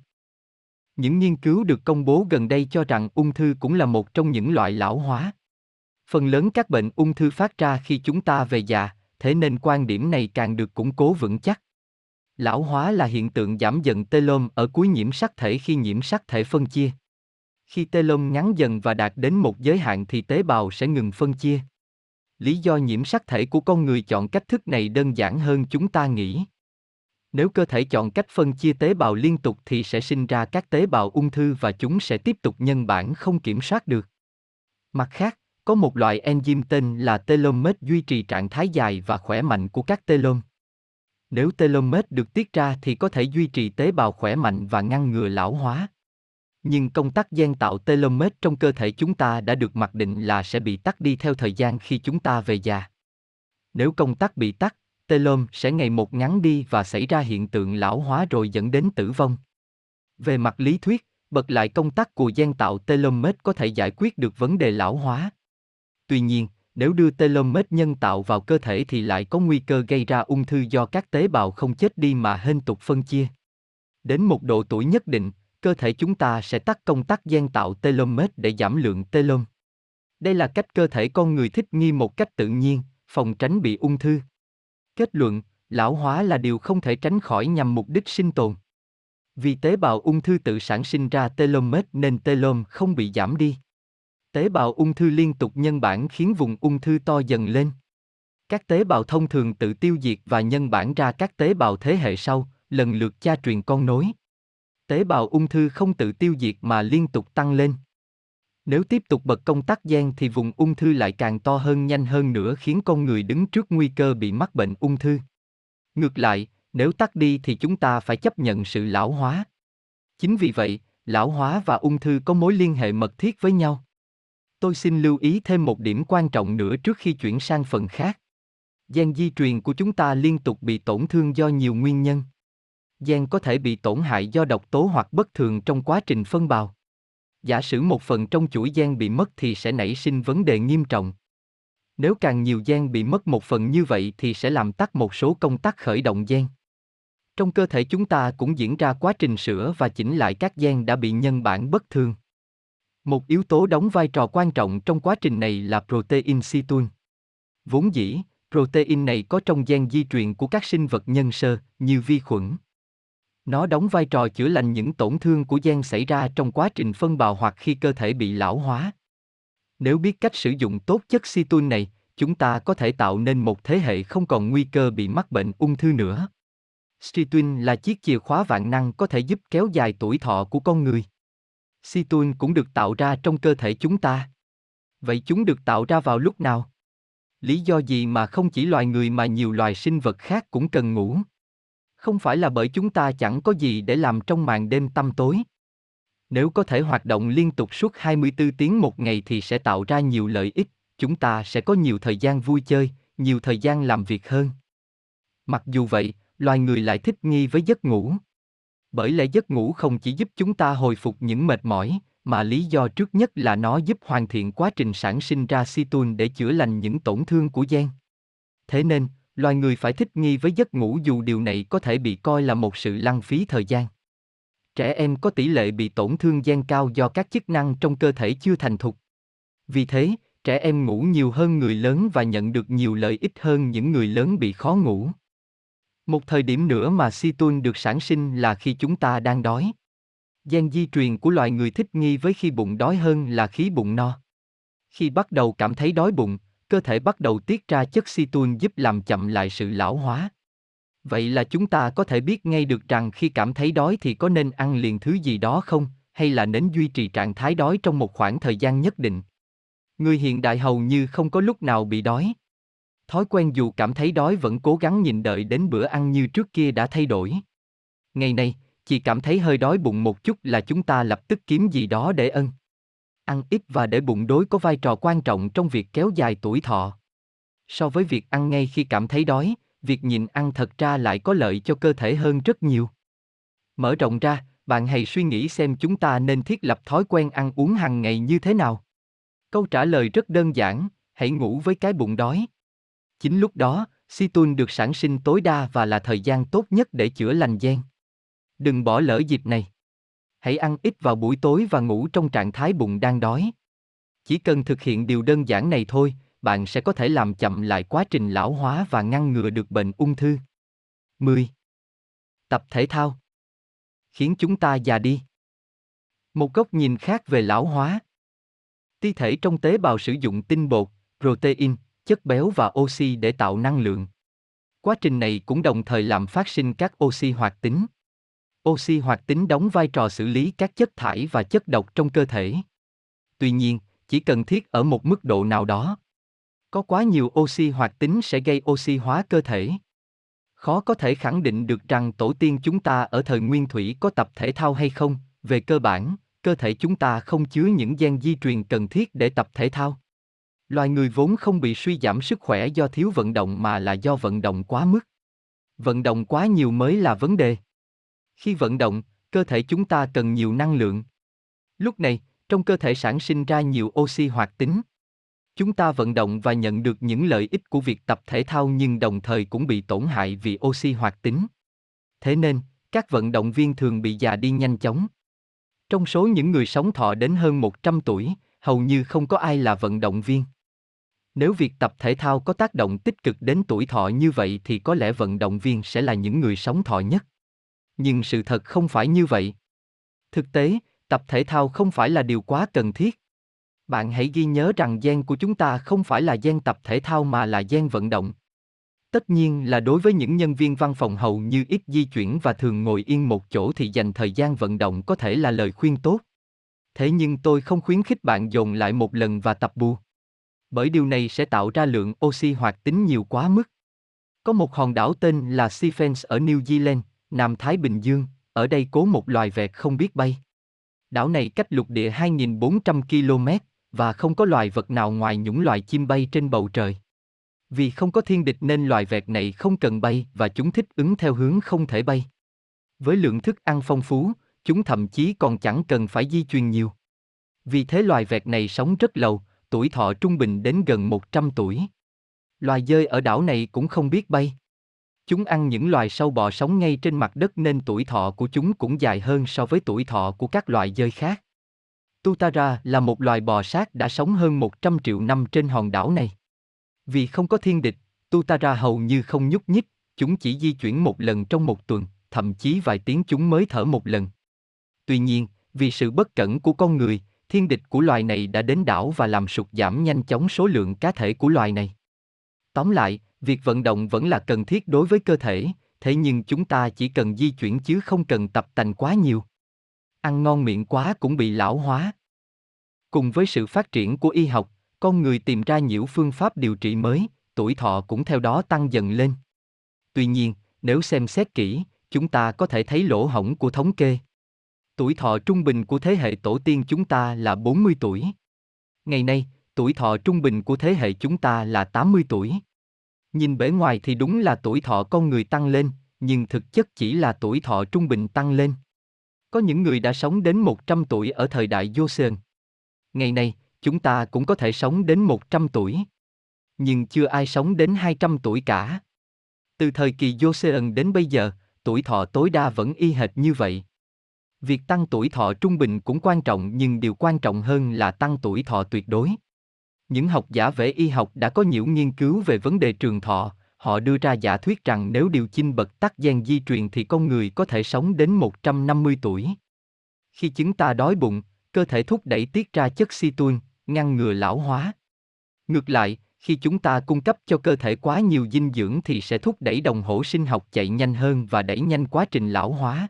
Những nghiên cứu được công bố gần đây cho rằng ung thư cũng là một trong những loại lão hóa. Phần lớn các bệnh ung thư phát ra khi chúng ta về già, thế nên quan điểm này càng được củng cố vững chắc. Lão hóa là hiện tượng giảm dần telom ở cuối nhiễm sắc thể khi nhiễm sắc thể phân chia. Khi telom ngắn dần và đạt đến một giới hạn thì tế bào sẽ ngừng phân chia. Lý do nhiễm sắc thể của con người chọn cách thức này đơn giản hơn chúng ta nghĩ. Nếu cơ thể chọn cách phân chia tế bào liên tục thì sẽ sinh ra các tế bào ung thư và chúng sẽ tiếp tục nhân bản không kiểm soát được. Mặt khác, có một loại enzyme tên là telomere duy trì trạng thái dài và khỏe mạnh của các telom. Nếu telomere được tiết ra thì có thể duy trì tế bào khỏe mạnh và ngăn ngừa lão hóa. Nhưng công tắc gen tạo telomere trong cơ thể chúng ta đã được mặc định là sẽ bị tắt đi theo thời gian khi chúng ta về già. Nếu công tắc bị tắt, telom sẽ ngày một ngắn đi và xảy ra hiện tượng lão hóa rồi dẫn đến tử vong. Về mặt lý thuyết, bật lại công tắc của gen tạo telomere có thể giải quyết được vấn đề lão hóa. Tuy nhiên, nếu đưa telomere nhân tạo vào cơ thể thì lại có nguy cơ gây ra ung thư do các tế bào không chết đi mà hên tục phân chia. Đến một độ tuổi nhất định, cơ thể chúng ta sẽ tắt công tắc gen tạo telomere để giảm lượng telom. Đây là cách cơ thể con người thích nghi một cách tự nhiên, phòng tránh bị ung thư. Kết luận, lão hóa là điều không thể tránh khỏi nhằm mục đích sinh tồn. Vì tế bào ung thư tự sản sinh ra telomere nên telom không bị giảm đi. Tế bào ung thư liên tục nhân bản khiến vùng ung thư to dần lên. Các tế bào thông thường tự tiêu diệt và nhân bản ra các tế bào thế hệ sau, lần lượt cha truyền con nối. Tế bào ung thư không tự tiêu diệt mà liên tục tăng lên. Nếu tiếp tục bật công tắc gen thì vùng ung thư lại càng to hơn nhanh hơn nữa khiến con người đứng trước nguy cơ bị mắc bệnh ung thư. Ngược lại, nếu tắt đi thì chúng ta phải chấp nhận sự lão hóa. Chính vì vậy, lão hóa và ung thư có mối liên hệ mật thiết với nhau. Tôi xin lưu ý thêm một điểm quan trọng nữa trước khi chuyển sang phần khác. Gen di truyền của chúng ta liên tục bị tổn thương do nhiều nguyên nhân. Gen có thể bị tổn hại do độc tố hoặc bất thường trong quá trình phân bào. Giả sử một phần trong chuỗi gen bị mất thì sẽ nảy sinh vấn đề nghiêm trọng. Nếu càng nhiều gen bị mất một phần như vậy thì sẽ làm tắt một số công tắc khởi động gen. Trong cơ thể chúng ta cũng diễn ra quá trình sửa và chỉnh lại các gen đã bị nhân bản bất thường. Một yếu tố đóng vai trò quan trọng trong quá trình này là protein situn. Vốn dĩ, protein này có trong gen di truyền của các sinh vật nhân sơ, như vi khuẩn. Nó đóng vai trò chữa lành những tổn thương của gen xảy ra trong quá trình phân bào hoặc khi cơ thể bị lão hóa. Nếu biết cách sử dụng tốt chất situn này, chúng ta có thể tạo nên một thế hệ không còn nguy cơ bị mắc bệnh ung thư nữa. Situn là chiếc chìa khóa vạn năng có thể giúp kéo dài tuổi thọ của con người. Situn cũng được tạo ra trong cơ thể chúng ta. Vậy chúng được tạo ra vào lúc nào? Lý do gì mà không chỉ loài người mà nhiều loài sinh vật khác cũng cần ngủ? Không phải là bởi chúng ta chẳng có gì để làm trong màn đêm tăm tối. Nếu có thể hoạt động liên tục suốt 24 tiếng một ngày thì sẽ tạo ra nhiều lợi ích, chúng ta sẽ có nhiều thời gian vui chơi, nhiều thời gian làm việc hơn. Mặc dù vậy, loài người lại thích nghi với giấc ngủ. Bởi lẽ giấc ngủ không chỉ giúp chúng ta hồi phục những mệt mỏi, mà lý do trước nhất là nó giúp hoàn thiện quá trình sản sinh ra situn để chữa lành những tổn thương của gen. Thế nên, loài người phải thích nghi với giấc ngủ dù điều này có thể bị coi là một sự lãng phí thời gian. Trẻ em có tỷ lệ bị tổn thương gen cao do các chức năng trong cơ thể chưa thành thục. Vì thế, trẻ em ngủ nhiều hơn người lớn và nhận được nhiều lợi ích hơn những người lớn bị khó ngủ. Một thời điểm nữa mà Situn được sản sinh là khi chúng ta đang đói. Gen di truyền của loài người thích nghi với khi bụng đói hơn là khí bụng no. Khi bắt đầu cảm thấy đói bụng, cơ thể bắt đầu tiết ra chất Situn giúp làm chậm lại sự lão hóa. Vậy là chúng ta có thể biết ngay được rằng khi cảm thấy đói thì có nên ăn liền thứ gì đó không, hay là nên duy trì trạng thái đói trong một khoảng thời gian nhất định. Người hiện đại hầu như không có lúc nào bị đói. Thói quen dù cảm thấy đói vẫn cố gắng nhìn đợi đến bữa ăn như trước kia đã thay đổi. Ngày nay, chỉ cảm thấy hơi đói bụng một chút là chúng ta lập tức kiếm gì đó để ân. Ăn ít và để bụng đối có vai trò quan trọng trong việc kéo dài tuổi thọ. So với việc ăn ngay khi cảm thấy đói, việc nhìn ăn thật ra lại có lợi cho cơ thể hơn rất nhiều. Mở rộng ra, bạn hãy suy nghĩ xem chúng ta nên thiết lập thói quen ăn uống hàng ngày như thế nào. Câu trả lời rất đơn giản, hãy ngủ với cái bụng đói. Chính lúc đó, Situn được sản sinh tối đa và là thời gian tốt nhất để chữa lành gen. Đừng bỏ lỡ dịp này. Hãy ăn ít vào buổi tối và ngủ trong trạng thái bụng đang đói. Chỉ cần thực hiện điều đơn giản này thôi, bạn sẽ có thể làm chậm lại quá trình lão hóa và ngăn ngừa được bệnh ung thư. 10. Tập thể thao khiến chúng ta già đi. Một góc nhìn khác về lão hóa. Ti thể trong tế bào sử dụng tinh bột, protein, chất béo và oxy để tạo năng lượng. Quá trình này cũng đồng thời làm phát sinh các oxy hoạt tính. Oxy hoạt tính đóng vai trò xử lý các chất thải và chất độc trong cơ thể. Tuy nhiên, chỉ cần thiết ở một mức độ nào đó. Có quá nhiều oxy hoạt tính sẽ gây oxy hóa cơ thể. Khó có thể khẳng định được rằng tổ tiên chúng ta ở thời nguyên thủy có tập thể thao hay không, về cơ bản, cơ thể chúng ta không chứa những gen di truyền cần thiết để tập thể thao. Loài người vốn không bị suy giảm sức khỏe do thiếu vận động mà là do vận động quá mức. Vận động quá nhiều mới là vấn đề. Khi vận động, cơ thể chúng ta cần nhiều năng lượng. Lúc này, trong cơ thể sản sinh ra nhiều oxy hoạt tính. Chúng ta vận động và nhận được những lợi ích của việc tập thể thao nhưng đồng thời cũng bị tổn hại vì oxy hoạt tính. Thế nên, các vận động viên thường bị già đi nhanh chóng. Trong số những người sống thọ đến hơn 100 tuổi, hầu như không có ai là vận động viên. Nếu việc tập thể thao có tác động tích cực đến tuổi thọ như vậy thì có lẽ vận động viên sẽ là những người sống thọ nhất. Nhưng sự thật không phải như vậy. Thực tế, tập thể thao không phải là điều quá cần thiết. Bạn hãy ghi nhớ rằng gen của chúng ta không phải là gen tập thể thao mà là gen vận động. Tất nhiên là đối với những nhân viên văn phòng hầu như ít di chuyển và thường ngồi yên một chỗ thì dành thời gian vận động có thể là lời khuyên tốt. Thế nhưng tôi không khuyến khích bạn dồn lại một lần và tập bù. Bởi điều này sẽ tạo ra lượng oxy hoạt tính nhiều quá mức. Có một hòn đảo tên là Stephens ở New Zealand, Nam Thái Bình Dương, ở đây cố một loài vẹt không biết bay. Đảo này cách lục địa 2.400 km, và không có loài vật nào ngoài những loài chim bay trên bầu trời. Vì không có thiên địch nên loài vẹt này không cần bay và chúng thích ứng theo hướng không thể bay. Với lượng thức ăn phong phú, chúng thậm chí còn chẳng cần phải di chuyển nhiều. Vì thế loài vẹt này sống rất lâu, tuổi thọ trung bình đến gần 100 tuổi. Loài dơi ở đảo này cũng không biết bay. Chúng ăn những loài sâu bọ sống ngay trên mặt đất nên tuổi thọ của chúng cũng dài hơn so với tuổi thọ của các loài dơi khác. Tutara là một loài bò sát đã sống hơn 100 triệu năm trên hòn đảo này. Vì không có thiên địch, Tutara hầu như không nhúc nhích, chúng chỉ di chuyển một lần trong một tuần, thậm chí vài tiếng chúng mới thở một lần. Tuy nhiên, vì sự bất cẩn của con người, thiên địch của loài này đã đến đảo và làm sụt giảm nhanh chóng số lượng cá thể của loài này. Tóm lại, việc vận động vẫn là cần thiết đối với cơ thể, thế nhưng chúng ta chỉ cần di chuyển chứ không cần tập tành quá nhiều. Ăn ngon miệng quá cũng bị lão hóa. Cùng với sự phát triển của y học, con người tìm ra nhiều phương pháp điều trị mới, tuổi thọ cũng theo đó tăng dần lên. Tuy nhiên, nếu xem xét kỹ, chúng ta có thể thấy lỗ hổng của thống kê. Tuổi thọ trung bình của thế hệ tổ tiên chúng ta là 40 tuổi. Ngày nay, tuổi thọ trung bình của thế hệ chúng ta là 80 tuổi. Nhìn bề ngoài thì đúng là tuổi thọ con người tăng lên, nhưng thực chất chỉ là tuổi thọ trung bình tăng lên. Có những người đã sống đến 100 tuổi ở thời đại Joseon. Ngày nay, chúng ta cũng có thể sống đến 100 tuổi. Nhưng chưa ai sống đến 200 tuổi cả. Từ thời kỳ Joseon đến bây giờ, tuổi thọ tối đa vẫn y hệt như vậy. Việc tăng tuổi thọ trung bình cũng quan trọng nhưng điều quan trọng hơn là tăng tuổi thọ tuyệt đối. Những học giả về y học đã có nhiều nghiên cứu về vấn đề trường thọ, họ đưa ra giả thuyết rằng nếu điều chinh bật tắc gen di truyền thì con người có thể sống đến 150 tuổi. Khi chúng ta đói bụng, cơ thể thúc đẩy tiết ra chất citun, ngăn ngừa lão hóa. Ngược lại, khi chúng ta cung cấp cho cơ thể quá nhiều dinh dưỡng thì sẽ thúc đẩy đồng hồ sinh học chạy nhanh hơn và đẩy nhanh quá trình lão hóa.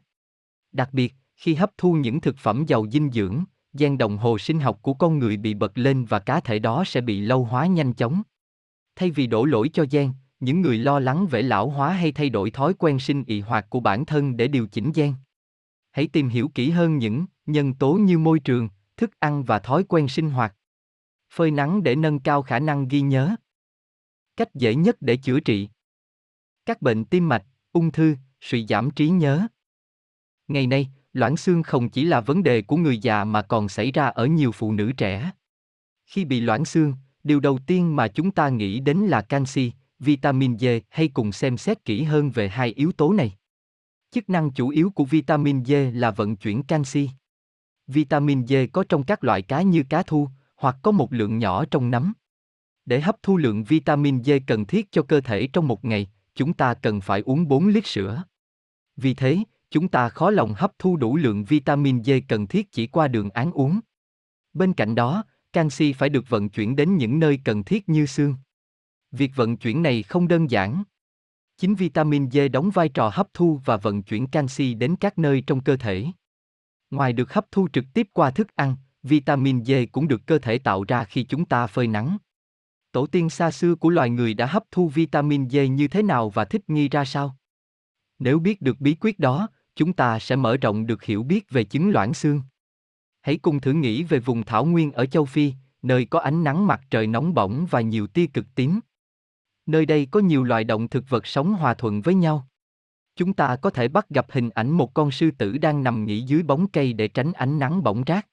Đặc biệt, khi hấp thu những thực phẩm giàu dinh dưỡng, gen đồng hồ sinh học của con người bị bật lên và cá thể đó sẽ bị lâu hóa nhanh chóng. Thay vì đổ lỗi cho gen, những người lo lắng về lão hóa hay thay đổi thói quen sinh ị hoạt của bản thân để điều chỉnh gen. Hãy tìm hiểu kỹ hơn những nhân tố như môi trường, thức ăn và thói quen sinh hoạt. Phơi nắng để nâng cao khả năng ghi nhớ. Cách dễ nhất để chữa trị. Các bệnh tim mạch, ung thư, suy giảm trí nhớ. Ngày nay, loãng xương không chỉ là vấn đề của người già mà còn xảy ra ở nhiều phụ nữ trẻ. Khi bị loãng xương, điều đầu tiên mà chúng ta nghĩ đến là canxi, vitamin D hay cùng xem xét kỹ hơn về hai yếu tố này. Chức năng chủ yếu của vitamin D là vận chuyển canxi. Vitamin D có trong các loại cá như cá thu, hoặc có một lượng nhỏ trong nấm. Để hấp thu lượng vitamin D cần thiết cho cơ thể trong một ngày, chúng ta cần phải uống 4 lít sữa. Vì thế, chúng ta khó lòng hấp thu đủ lượng vitamin D cần thiết chỉ qua đường ăn uống. Bên cạnh đó, canxi phải được vận chuyển đến những nơi cần thiết như xương. Việc vận chuyển này không đơn giản. Chính vitamin D đóng vai trò hấp thu và vận chuyển canxi đến các nơi trong cơ thể. Ngoài được hấp thu trực tiếp qua thức ăn, vitamin D cũng được cơ thể tạo ra khi chúng ta phơi nắng. Tổ tiên xa xưa của loài người đã hấp thu vitamin D như thế nào và thích nghi ra sao? Nếu biết được bí quyết đó, chúng ta sẽ mở rộng được hiểu biết về chứng loãng xương. Hãy cùng thử nghĩ về vùng thảo nguyên ở châu Phi, nơi có ánh nắng mặt trời nóng bỏng và nhiều tia cực tím. Nơi đây có nhiều loài động thực vật sống hòa thuận với nhau. Chúng ta có thể bắt gặp hình ảnh một con sư tử đang nằm nghỉ dưới bóng cây để tránh ánh nắng bỏng rát.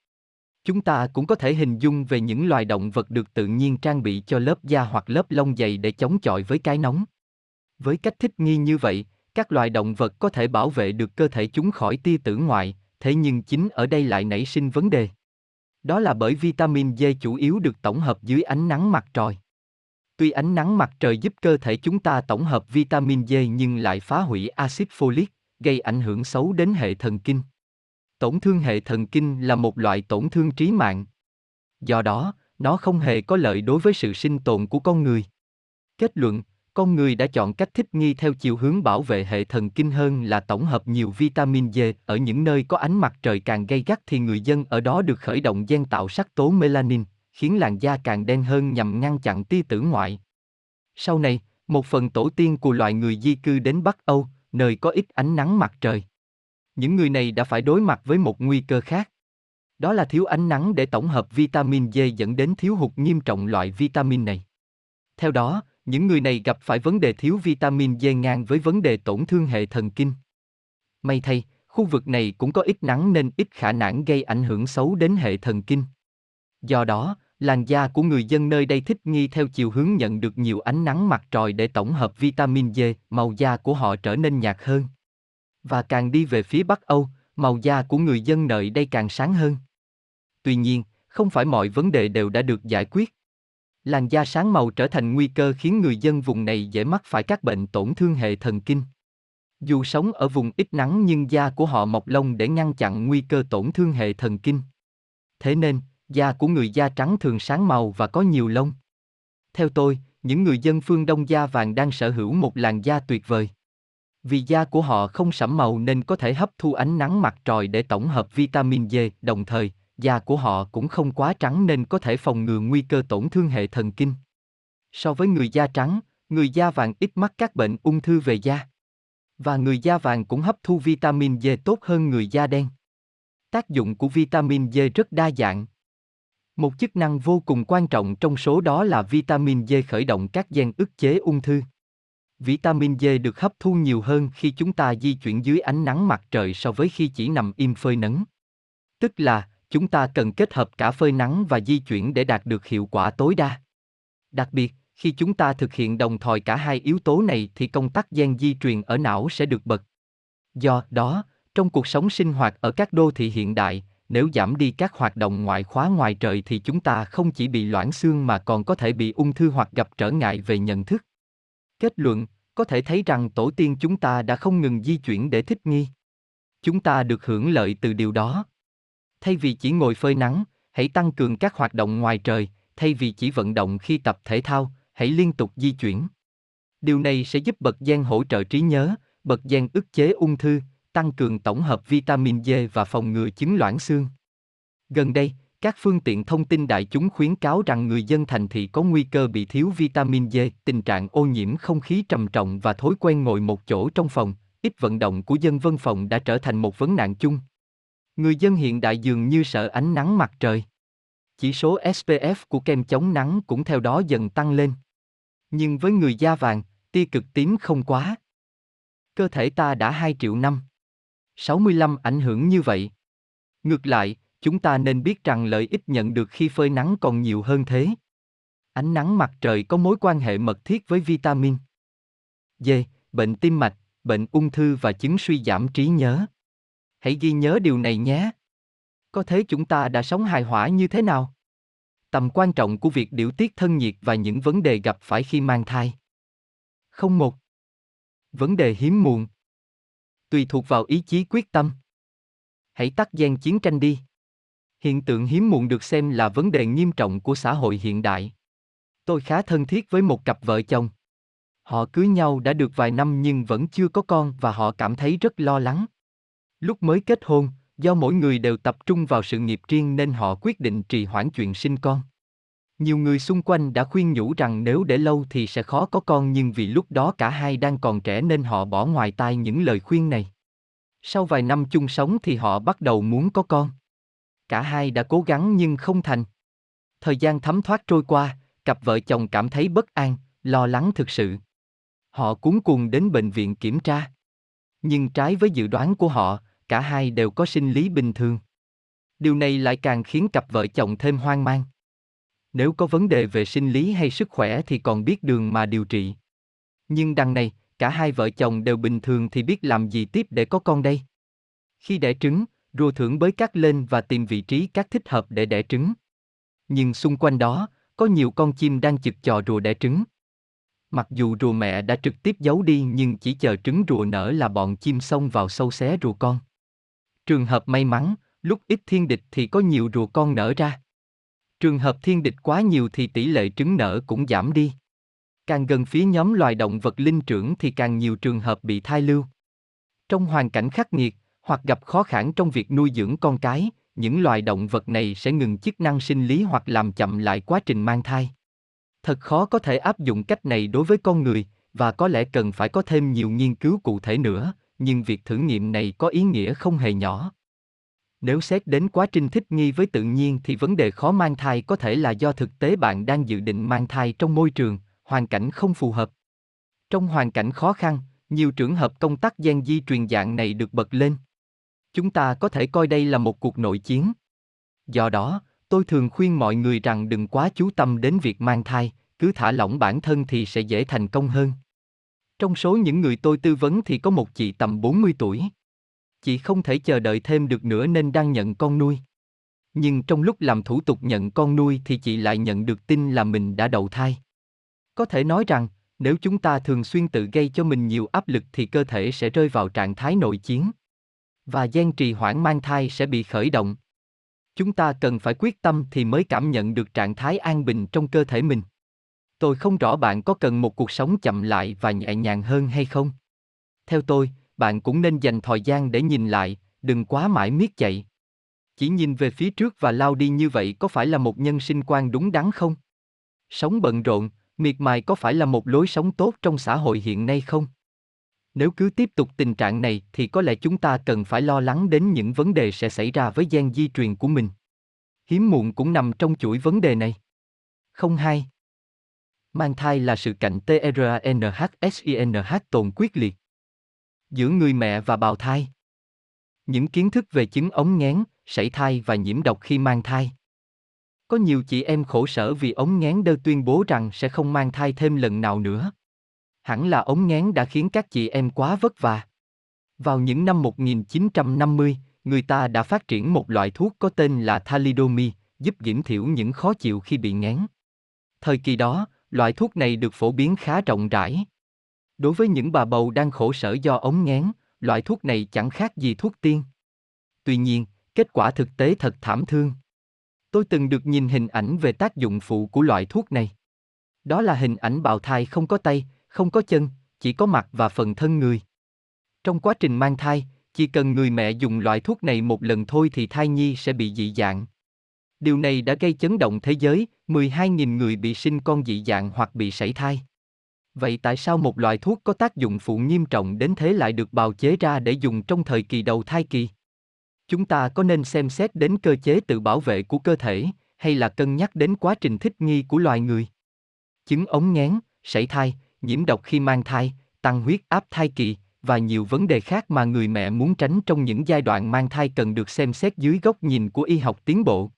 Chúng ta cũng có thể hình dung về những loài động vật được tự nhiên trang bị cho lớp da hoặc lớp lông dày để chống chọi với cái nóng. Với cách thích nghi như vậy, các loài động vật có thể bảo vệ được cơ thể chúng khỏi tia tử ngoại, thế nhưng chính ở đây lại nảy sinh vấn đề. Đó là bởi vitamin D chủ yếu được tổng hợp dưới ánh nắng mặt trời. Tuy ánh nắng mặt trời giúp cơ thể chúng ta tổng hợp vitamin D nhưng lại phá hủy axit folic, gây ảnh hưởng xấu đến hệ thần kinh. Tổn thương hệ thần kinh là một loại tổn thương trí mạng. do đó, nó không hề có lợi đối với sự sinh tồn của con người. Kết luận, con người đã chọn cách thích nghi theo chiều hướng bảo vệ hệ thần kinh hơn là tổng hợp nhiều vitamin D. Ở những nơi có ánh mặt trời càng gay gắt thì người dân ở đó được khởi động gen tạo sắc tố melanin, khiến làn da càng đen hơn nhằm ngăn chặn tia tử ngoại. Sau này, một phần tổ tiên của loài người di cư đến Bắc Âu, nơi có ít ánh nắng mặt trời. Những người này đã phải đối mặt với một nguy cơ khác. Đó là thiếu ánh nắng để tổng hợp vitamin D dẫn đến thiếu hụt nghiêm trọng loại vitamin này. Theo đó, những người này gặp phải vấn đề thiếu vitamin D ngang với vấn đề tổn thương hệ thần kinh. May thay, khu vực này cũng có ít nắng nên ít khả năng gây ảnh hưởng xấu đến hệ thần kinh. Do đó, làn da của người dân nơi đây thích nghi theo chiều hướng nhận được nhiều ánh nắng mặt trời để tổng hợp vitamin D, màu da của họ trở nên nhạt hơn. Và càng đi về phía Bắc Âu, màu da của người dân nơi đây càng sáng hơn. Tuy nhiên, không phải mọi vấn đề đều đã được giải quyết. Làn da sáng màu trở thành nguy cơ khiến người dân vùng này dễ mắc phải các bệnh tổn thương hệ thần kinh. Dù sống ở vùng ít nắng nhưng da của họ mọc lông để ngăn chặn nguy cơ tổn thương hệ thần kinh. Thế nên, da của người da trắng thường sáng màu và có nhiều lông. Theo tôi, những người dân phương Đông da vàng đang sở hữu một làn da tuyệt vời. Vì da của họ không sẫm màu nên có thể hấp thu ánh nắng mặt trời để tổng hợp vitamin D, đồng thời, da của họ cũng không quá trắng nên có thể phòng ngừa nguy cơ tổn thương hệ thần kinh. So với người da trắng, người da vàng ít mắc các bệnh ung thư về da. Và người da vàng cũng hấp thu vitamin D tốt hơn người da đen. Tác dụng của vitamin D rất đa dạng. Một chức năng vô cùng quan trọng trong số đó là vitamin D khởi động các gen ức chế ung thư. Vitamin D được hấp thu nhiều hơn khi chúng ta di chuyển dưới ánh nắng mặt trời so với khi chỉ nằm im phơi nắng. Tức là, chúng ta cần kết hợp cả phơi nắng và di chuyển để đạt được hiệu quả tối đa. Đặc biệt, khi chúng ta thực hiện đồng thời cả hai yếu tố này thì công tắc gen di truyền ở não sẽ được bật. Do đó, trong cuộc sống sinh hoạt ở các đô thị hiện đại, nếu giảm đi các hoạt động ngoại khóa ngoài trời thì chúng ta không chỉ bị loãng xương mà còn có thể bị ung thư hoặc gặp trở ngại về nhận thức. Kết luận, có thể thấy rằng tổ tiên chúng ta đã không ngừng di chuyển để thích nghi. Chúng ta được hưởng lợi từ điều đó. Thay vì chỉ ngồi phơi nắng, hãy tăng cường các hoạt động ngoài trời, thay vì chỉ vận động khi tập thể thao, hãy liên tục di chuyển. Điều này sẽ giúp bật gen hỗ trợ trí nhớ, bật gen ức chế ung thư, tăng cường tổng hợp vitamin D và phòng ngừa chứng loãng xương. Gần đây, các phương tiện thông tin đại chúng khuyến cáo rằng người dân thành thị có nguy cơ bị thiếu vitamin D, tình trạng ô nhiễm không khí trầm trọng và thói quen ngồi một chỗ trong phòng, ít vận động của dân văn phòng đã trở thành một vấn nạn chung. Người dân hiện đại dường như sợ ánh nắng mặt trời. Chỉ số SPF của kem chống nắng cũng theo đó dần tăng lên. Nhưng với người da vàng, tia cực tím không quá. Cơ thể ta đã 2 triệu năm. 65 ảnh hưởng như vậy. Ngược lại, chúng ta nên biết rằng lợi ích nhận được khi phơi nắng còn nhiều hơn thế. Ánh nắng mặt trời có mối quan hệ mật thiết với vitamin D, bệnh tim mạch, bệnh ung thư và chứng suy giảm trí nhớ. Hãy ghi nhớ điều này nhé. Có thế chúng ta đã sống hài hòa như thế nào? Tầm quan trọng của việc điều tiết thân nhiệt và những vấn đề gặp phải khi mang thai. Không một. Vấn đề hiếm muộn. Tùy thuộc vào ý chí quyết tâm. Hãy tắt gian chiến tranh đi. Hiện tượng hiếm muộn được xem là vấn đề nghiêm trọng của xã hội hiện đại. Tôi khá thân thiết với một cặp vợ chồng. Họ cưới nhau đã được vài năm nhưng vẫn chưa có con và họ cảm thấy rất lo lắng. Lúc mới kết hôn, do mỗi người đều tập trung vào sự nghiệp riêng nên họ quyết định trì hoãn chuyện sinh con. Nhiều người xung quanh đã khuyên nhủ rằng nếu để lâu thì sẽ khó có con nhưng vì lúc đó cả hai đang còn trẻ nên họ bỏ ngoài tai những lời khuyên này. Sau vài năm chung sống thì họ bắt đầu muốn có con. Cả hai đã cố gắng nhưng không thành. Thời gian thấm thoát trôi qua, cặp vợ chồng cảm thấy bất an, lo lắng thực sự. Họ cuốn cuồng đến bệnh viện kiểm tra. Nhưng trái với dự đoán của họ, cả hai đều có sinh lý bình thường. Điều này lại càng khiến cặp vợ chồng thêm hoang mang. Nếu có vấn đề về sinh lý hay sức khỏe thì còn biết đường mà điều trị. Nhưng đằng này, cả hai vợ chồng đều bình thường thì biết làm gì tiếp để có con đây. Khi đẻ trứng, rùa thưởng bới cát lên và tìm vị trí cát thích hợp để đẻ trứng. Nhưng xung quanh đó, có nhiều con chim đang chực chò rùa đẻ trứng. Mặc dù rùa mẹ đã trực tiếp giấu đi nhưng chỉ chờ trứng rùa nở là bọn chim xông vào sâu xé rùa con. Trường hợp may mắn, lúc ít thiên địch thì có nhiều rùa con nở ra. Trường hợp thiên địch quá nhiều thì tỷ lệ trứng nở cũng giảm đi. Càng gần phía nhóm loài động vật linh trưởng thì càng nhiều trường hợp bị thai lưu. Trong hoàn cảnh khắc nghiệt, hoặc gặp khó khăn trong việc nuôi dưỡng con cái, những loài động vật này sẽ ngừng chức năng sinh lý hoặc làm chậm lại quá trình mang thai. Thật khó có thể áp dụng cách này đối với con người, và có lẽ cần phải có thêm nhiều nghiên cứu cụ thể nữa, nhưng việc thử nghiệm này có ý nghĩa không hề nhỏ. Nếu xét đến quá trình thích nghi với tự nhiên thì vấn đề khó mang thai có thể là do thực tế bạn đang dự định mang thai trong môi trường, hoàn cảnh không phù hợp. Trong hoàn cảnh khó khăn, nhiều trường hợp công tác gen di truyền dạng này được bật lên. Chúng ta có thể coi đây là một cuộc nội chiến. Do đó, tôi thường khuyên mọi người rằng đừng quá chú tâm đến việc mang thai, cứ thả lỏng bản thân thì sẽ dễ thành công hơn. Trong số những người tôi tư vấn thì có một chị tầm 40 tuổi. Chị không thể chờ đợi thêm được nữa nên đang nhận con nuôi. Nhưng trong lúc làm thủ tục nhận con nuôi thì chị lại nhận được tin là mình đã đầu thai. Có thể nói rằng, nếu chúng ta thường xuyên tự gây cho mình nhiều áp lực thì cơ thể sẽ rơi vào trạng thái nội chiến. Và gian trì hoãn mang thai sẽ bị khởi động. Chúng ta cần phải quyết tâm thì mới cảm nhận được trạng thái an bình trong cơ thể mình. Tôi không rõ bạn có cần một cuộc sống chậm lại và nhẹ nhàng hơn hay không. Theo tôi, bạn cũng nên dành thời gian để nhìn lại, đừng quá mãi miết chạy. Chỉ nhìn về phía trước và lao đi như vậy có phải là một nhân sinh quan đúng đắn không? Sống bận rộn, miệt mài có phải là một lối sống tốt trong xã hội hiện nay không? Nếu cứ tiếp tục tình trạng này thì có lẽ chúng ta cần phải lo lắng đến những vấn đề sẽ xảy ra với gen di truyền của mình. Hiếm muộn cũng nằm trong chuỗi vấn đề này. Không hai. Mang thai là sự cạnh TRANHSINH tồn quyết liệt. Giữa người mẹ và bào thai. Những kiến thức về chứng ống nghén, sảy thai và nhiễm độc khi mang thai. Có nhiều chị em khổ sở vì ống nghén đơ tuyên bố rằng sẽ không mang thai thêm lần nào nữa. Hẳn là ống nghén đã khiến các chị em quá vất vả. Vào những năm 1950, người ta đã phát triển một loại thuốc có tên là thalidomide, giúp giảm thiểu những khó chịu khi bị nghén. Thời kỳ đó, loại thuốc này được phổ biến khá rộng rãi. Đối với những bà bầu đang khổ sở do ống nghén, loại thuốc này chẳng khác gì thuốc tiên. Tuy nhiên, kết quả thực tế thật thảm thương. Tôi từng được nhìn hình ảnh về tác dụng phụ của loại thuốc này. Đó là hình ảnh bào thai không có tay, không có chân, chỉ có mặt và phần thân người. Trong quá trình mang thai, chỉ cần người mẹ dùng loại thuốc này một lần thôi thì thai nhi sẽ bị dị dạng. Điều này đã gây chấn động thế giới, 12.000 người bị sinh con dị dạng hoặc bị sảy thai. Vậy tại sao một loại thuốc có tác dụng phụ nghiêm trọng đến thế lại được bào chế ra để dùng trong thời kỳ đầu thai kỳ? Chúng ta có nên xem xét đến cơ chế tự bảo vệ của cơ thể, hay là cân nhắc đến quá trình thích nghi của loài người? Chứng ống ngén, sảy thai, nhiễm độc khi mang thai, tăng huyết áp thai kỳ và nhiều vấn đề khác mà người mẹ muốn tránh trong những giai đoạn mang thai cần được xem xét dưới góc nhìn của y học tiến bộ.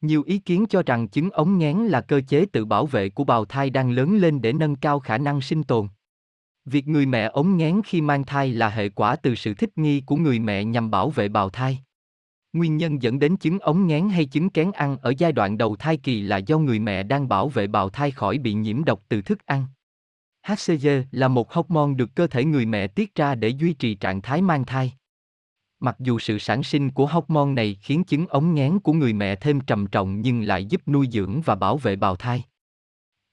Nhiều ý kiến cho rằng chứng ống nghén là cơ chế tự bảo vệ của bào thai đang lớn lên để nâng cao khả năng sinh tồn. Việc người mẹ ống nghén khi mang thai là hệ quả từ sự thích nghi của người mẹ nhằm bảo vệ bào thai. Nguyên nhân dẫn đến chứng ống nghén hay chứng kén ăn ở giai đoạn đầu thai kỳ là do người mẹ đang bảo vệ bào thai khỏi bị nhiễm độc từ thức ăn. HCG là một hormone được cơ thể người mẹ tiết ra để duy trì trạng thái mang thai. Mặc dù sự sản sinh của hormone này khiến chứng ống nghén của người mẹ thêm trầm trọng nhưng lại giúp nuôi dưỡng và bảo vệ bào thai.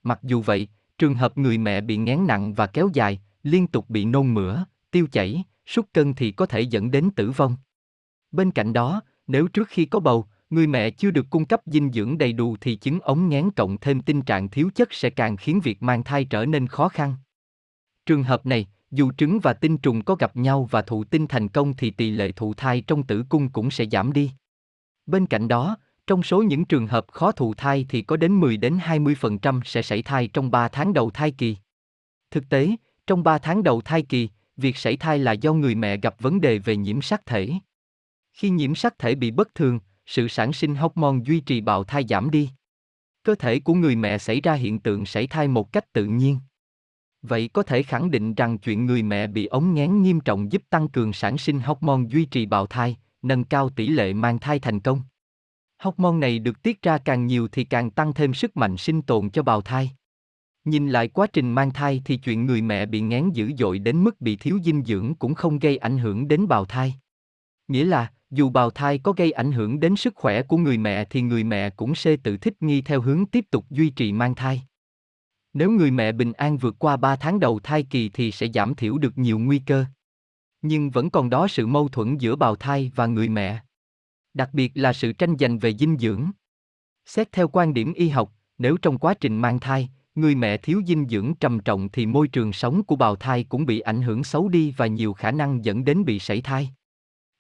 Mặc dù vậy, trường hợp người mẹ bị ngén nặng và kéo dài, liên tục bị nôn mửa, tiêu chảy, sút cân thì có thể dẫn đến tử vong. Bên cạnh đó, nếu trước khi có bầu, người mẹ chưa được cung cấp dinh dưỡng đầy đủ thì chứng ống ngén cộng thêm tình trạng thiếu chất sẽ càng khiến việc mang thai trở nên khó khăn. Trường hợp này, dù trứng và tinh trùng có gặp nhau và thụ tinh thành công thì tỷ lệ thụ thai trong tử cung cũng sẽ giảm đi. Bên cạnh đó, trong số những trường hợp khó thụ thai thì có đến 10 đến 20% sẽ sảy thai trong 3 tháng đầu thai kỳ. Thực tế, trong 3 tháng đầu thai kỳ, việc sảy thai là do người mẹ gặp vấn đề về nhiễm sắc thể. Khi nhiễm sắc thể bị bất thường, sự sản sinh hormone duy trì bào thai giảm đi. Cơ thể của người mẹ xảy ra hiện tượng sảy thai một cách tự nhiên. Vậy có thể khẳng định rằng chuyện người mẹ bị ống nghén nghiêm trọng giúp tăng cường sản sinh hormone duy trì bào thai, nâng cao tỷ lệ mang thai thành công. Hormone này được tiết ra càng nhiều thì càng tăng thêm sức mạnh sinh tồn cho bào thai. Nhìn lại quá trình mang thai thì chuyện người mẹ bị nghén dữ dội đến mức bị thiếu dinh dưỡng cũng không gây ảnh hưởng đến bào thai. Nghĩa là, Dù bào thai có gây ảnh hưởng đến sức khỏe của người mẹ thì người mẹ cũng sẽ tự thích nghi theo hướng tiếp tục duy trì mang thai. Nếu người mẹ bình an vượt qua 3 tháng đầu thai kỳ thì sẽ giảm thiểu được nhiều nguy cơ. Nhưng vẫn còn đó sự mâu thuẫn giữa bào thai và người mẹ. Đặc biệt là sự tranh giành về dinh dưỡng. Xét theo quan điểm y học, nếu trong quá trình mang thai, người mẹ thiếu dinh dưỡng trầm trọng thì môi trường sống của bào thai cũng bị ảnh hưởng xấu đi và nhiều khả năng dẫn đến bị sảy thai.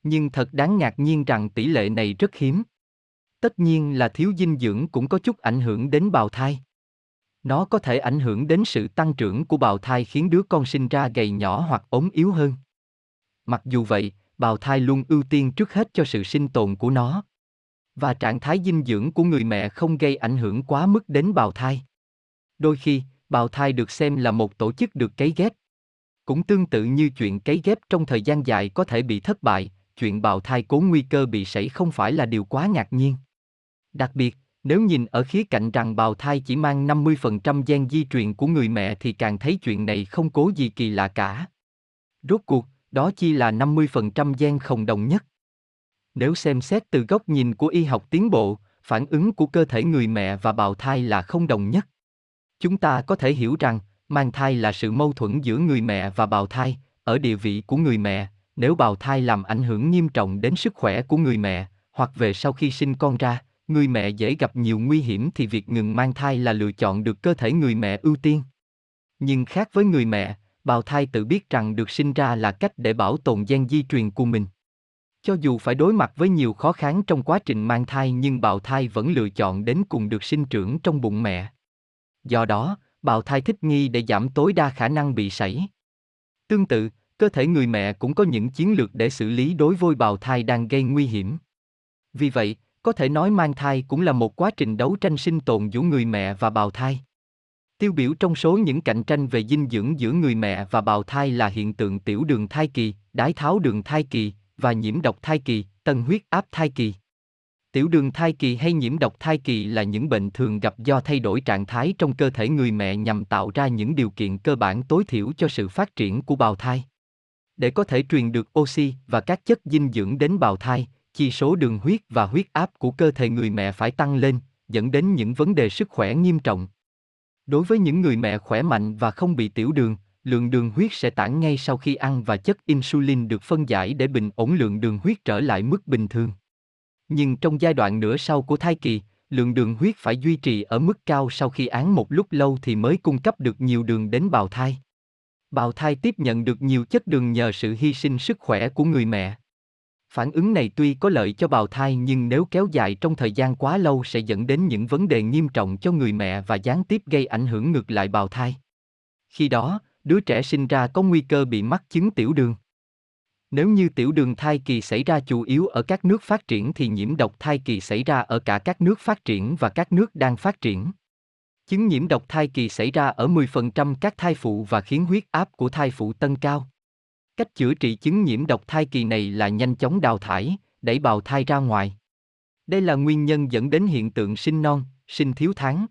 Nhưng thật đáng ngạc nhiên rằng tỷ lệ này rất hiếm. Tất nhiên là thiếu dinh dưỡng cũng có chút ảnh hưởng đến bào thai. Nó có thể ảnh hưởng đến sự tăng trưởng của bào thai khiến đứa con sinh ra gầy nhỏ hoặc ốm yếu hơn. Mặc dù vậy, bào thai luôn ưu tiên trước hết cho sự sinh tồn của nó. Và trạng thái dinh dưỡng của người mẹ không gây ảnh hưởng quá mức đến bào thai. Đôi khi, bào thai được xem là một tổ chức được cấy ghép. Cũng tương tự như chuyện cấy ghép trong thời gian dài có thể bị thất bại, chuyện bào thai cố nguy cơ bị sảy không phải là điều quá ngạc nhiên. Đặc biệt, nếu nhìn ở khía cạnh rằng bào thai chỉ mang 50% gen di truyền của người mẹ thì càng thấy chuyện này không cố gì kỳ lạ cả. Rốt cuộc, đó chi là 50% gen không đồng nhất. Nếu xem xét từ góc nhìn của y học tiến bộ, phản ứng của cơ thể người mẹ và bào thai là không đồng nhất. Chúng ta có thể hiểu rằng, mang thai là sự mâu thuẫn giữa người mẹ và bào thai, ở địa vị của người mẹ, nếu bào thai làm ảnh hưởng nghiêm trọng đến sức khỏe của người mẹ, hoặc về sau khi sinh con ra, người mẹ dễ gặp nhiều nguy hiểm thì việc ngừng mang thai là lựa chọn được cơ thể người mẹ ưu tiên. Nhưng khác với người mẹ, bào thai tự biết rằng được sinh ra là cách để bảo tồn gen di truyền của mình. Cho dù phải đối mặt với nhiều khó khăn trong quá trình mang thai nhưng bào thai vẫn lựa chọn đến cùng được sinh trưởng trong bụng mẹ. Do đó, bào thai thích nghi để giảm tối đa khả năng bị sảy. Tương tự, cơ thể người mẹ cũng có những chiến lược để xử lý đối với bào thai đang gây nguy hiểm. Vì vậy, có thể nói mang thai cũng là một quá trình đấu tranh sinh tồn giữa người mẹ và bào thai. Tiêu biểu trong số những cạnh tranh về dinh dưỡng giữa người mẹ và bào thai là hiện tượng tiểu đường thai kỳ, đái tháo đường thai kỳ và nhiễm độc thai kỳ, tân huyết áp thai kỳ. Tiểu đường thai kỳ hay nhiễm độc thai kỳ là những bệnh thường gặp do thay đổi trạng thái trong cơ thể người mẹ nhằm tạo ra những điều kiện cơ bản tối thiểu cho sự phát triển của bào thai. Để có thể truyền được oxy và các chất dinh dưỡng đến bào thai, chi số đường huyết và huyết áp của cơ thể người mẹ phải tăng lên, dẫn đến những vấn đề sức khỏe nghiêm trọng. Đối với những người mẹ khỏe mạnh và không bị tiểu đường, lượng đường huyết sẽ tản ngay sau khi ăn và chất insulin được phân giải để bình ổn lượng đường huyết trở lại mức bình thường. Nhưng trong giai đoạn nửa sau của thai kỳ, lượng đường huyết phải duy trì ở mức cao sau khi án một lúc lâu thì mới cung cấp được nhiều đường đến bào thai. Bào thai tiếp nhận được nhiều chất đường nhờ sự hy sinh sức khỏe của người mẹ. Phản ứng này tuy có lợi cho bào thai nhưng nếu kéo dài trong thời gian quá lâu sẽ dẫn đến những vấn đề nghiêm trọng cho người mẹ và gián tiếp gây ảnh hưởng ngược lại bào thai. Khi đó, đứa trẻ sinh ra có nguy cơ bị mắc chứng tiểu đường. Nếu như tiểu đường thai kỳ xảy ra chủ yếu ở các nước phát triển thì nhiễm độc thai kỳ xảy ra ở cả các nước phát triển và các nước đang phát triển. Chứng nhiễm độc thai kỳ xảy ra ở 10% các thai phụ và khiến huyết áp của thai phụ tăng cao. Cách chữa trị chứng nhiễm độc thai kỳ này là nhanh chóng đào thải, đẩy bào thai ra ngoài. Đây là nguyên nhân dẫn đến hiện tượng sinh non, sinh thiếu tháng.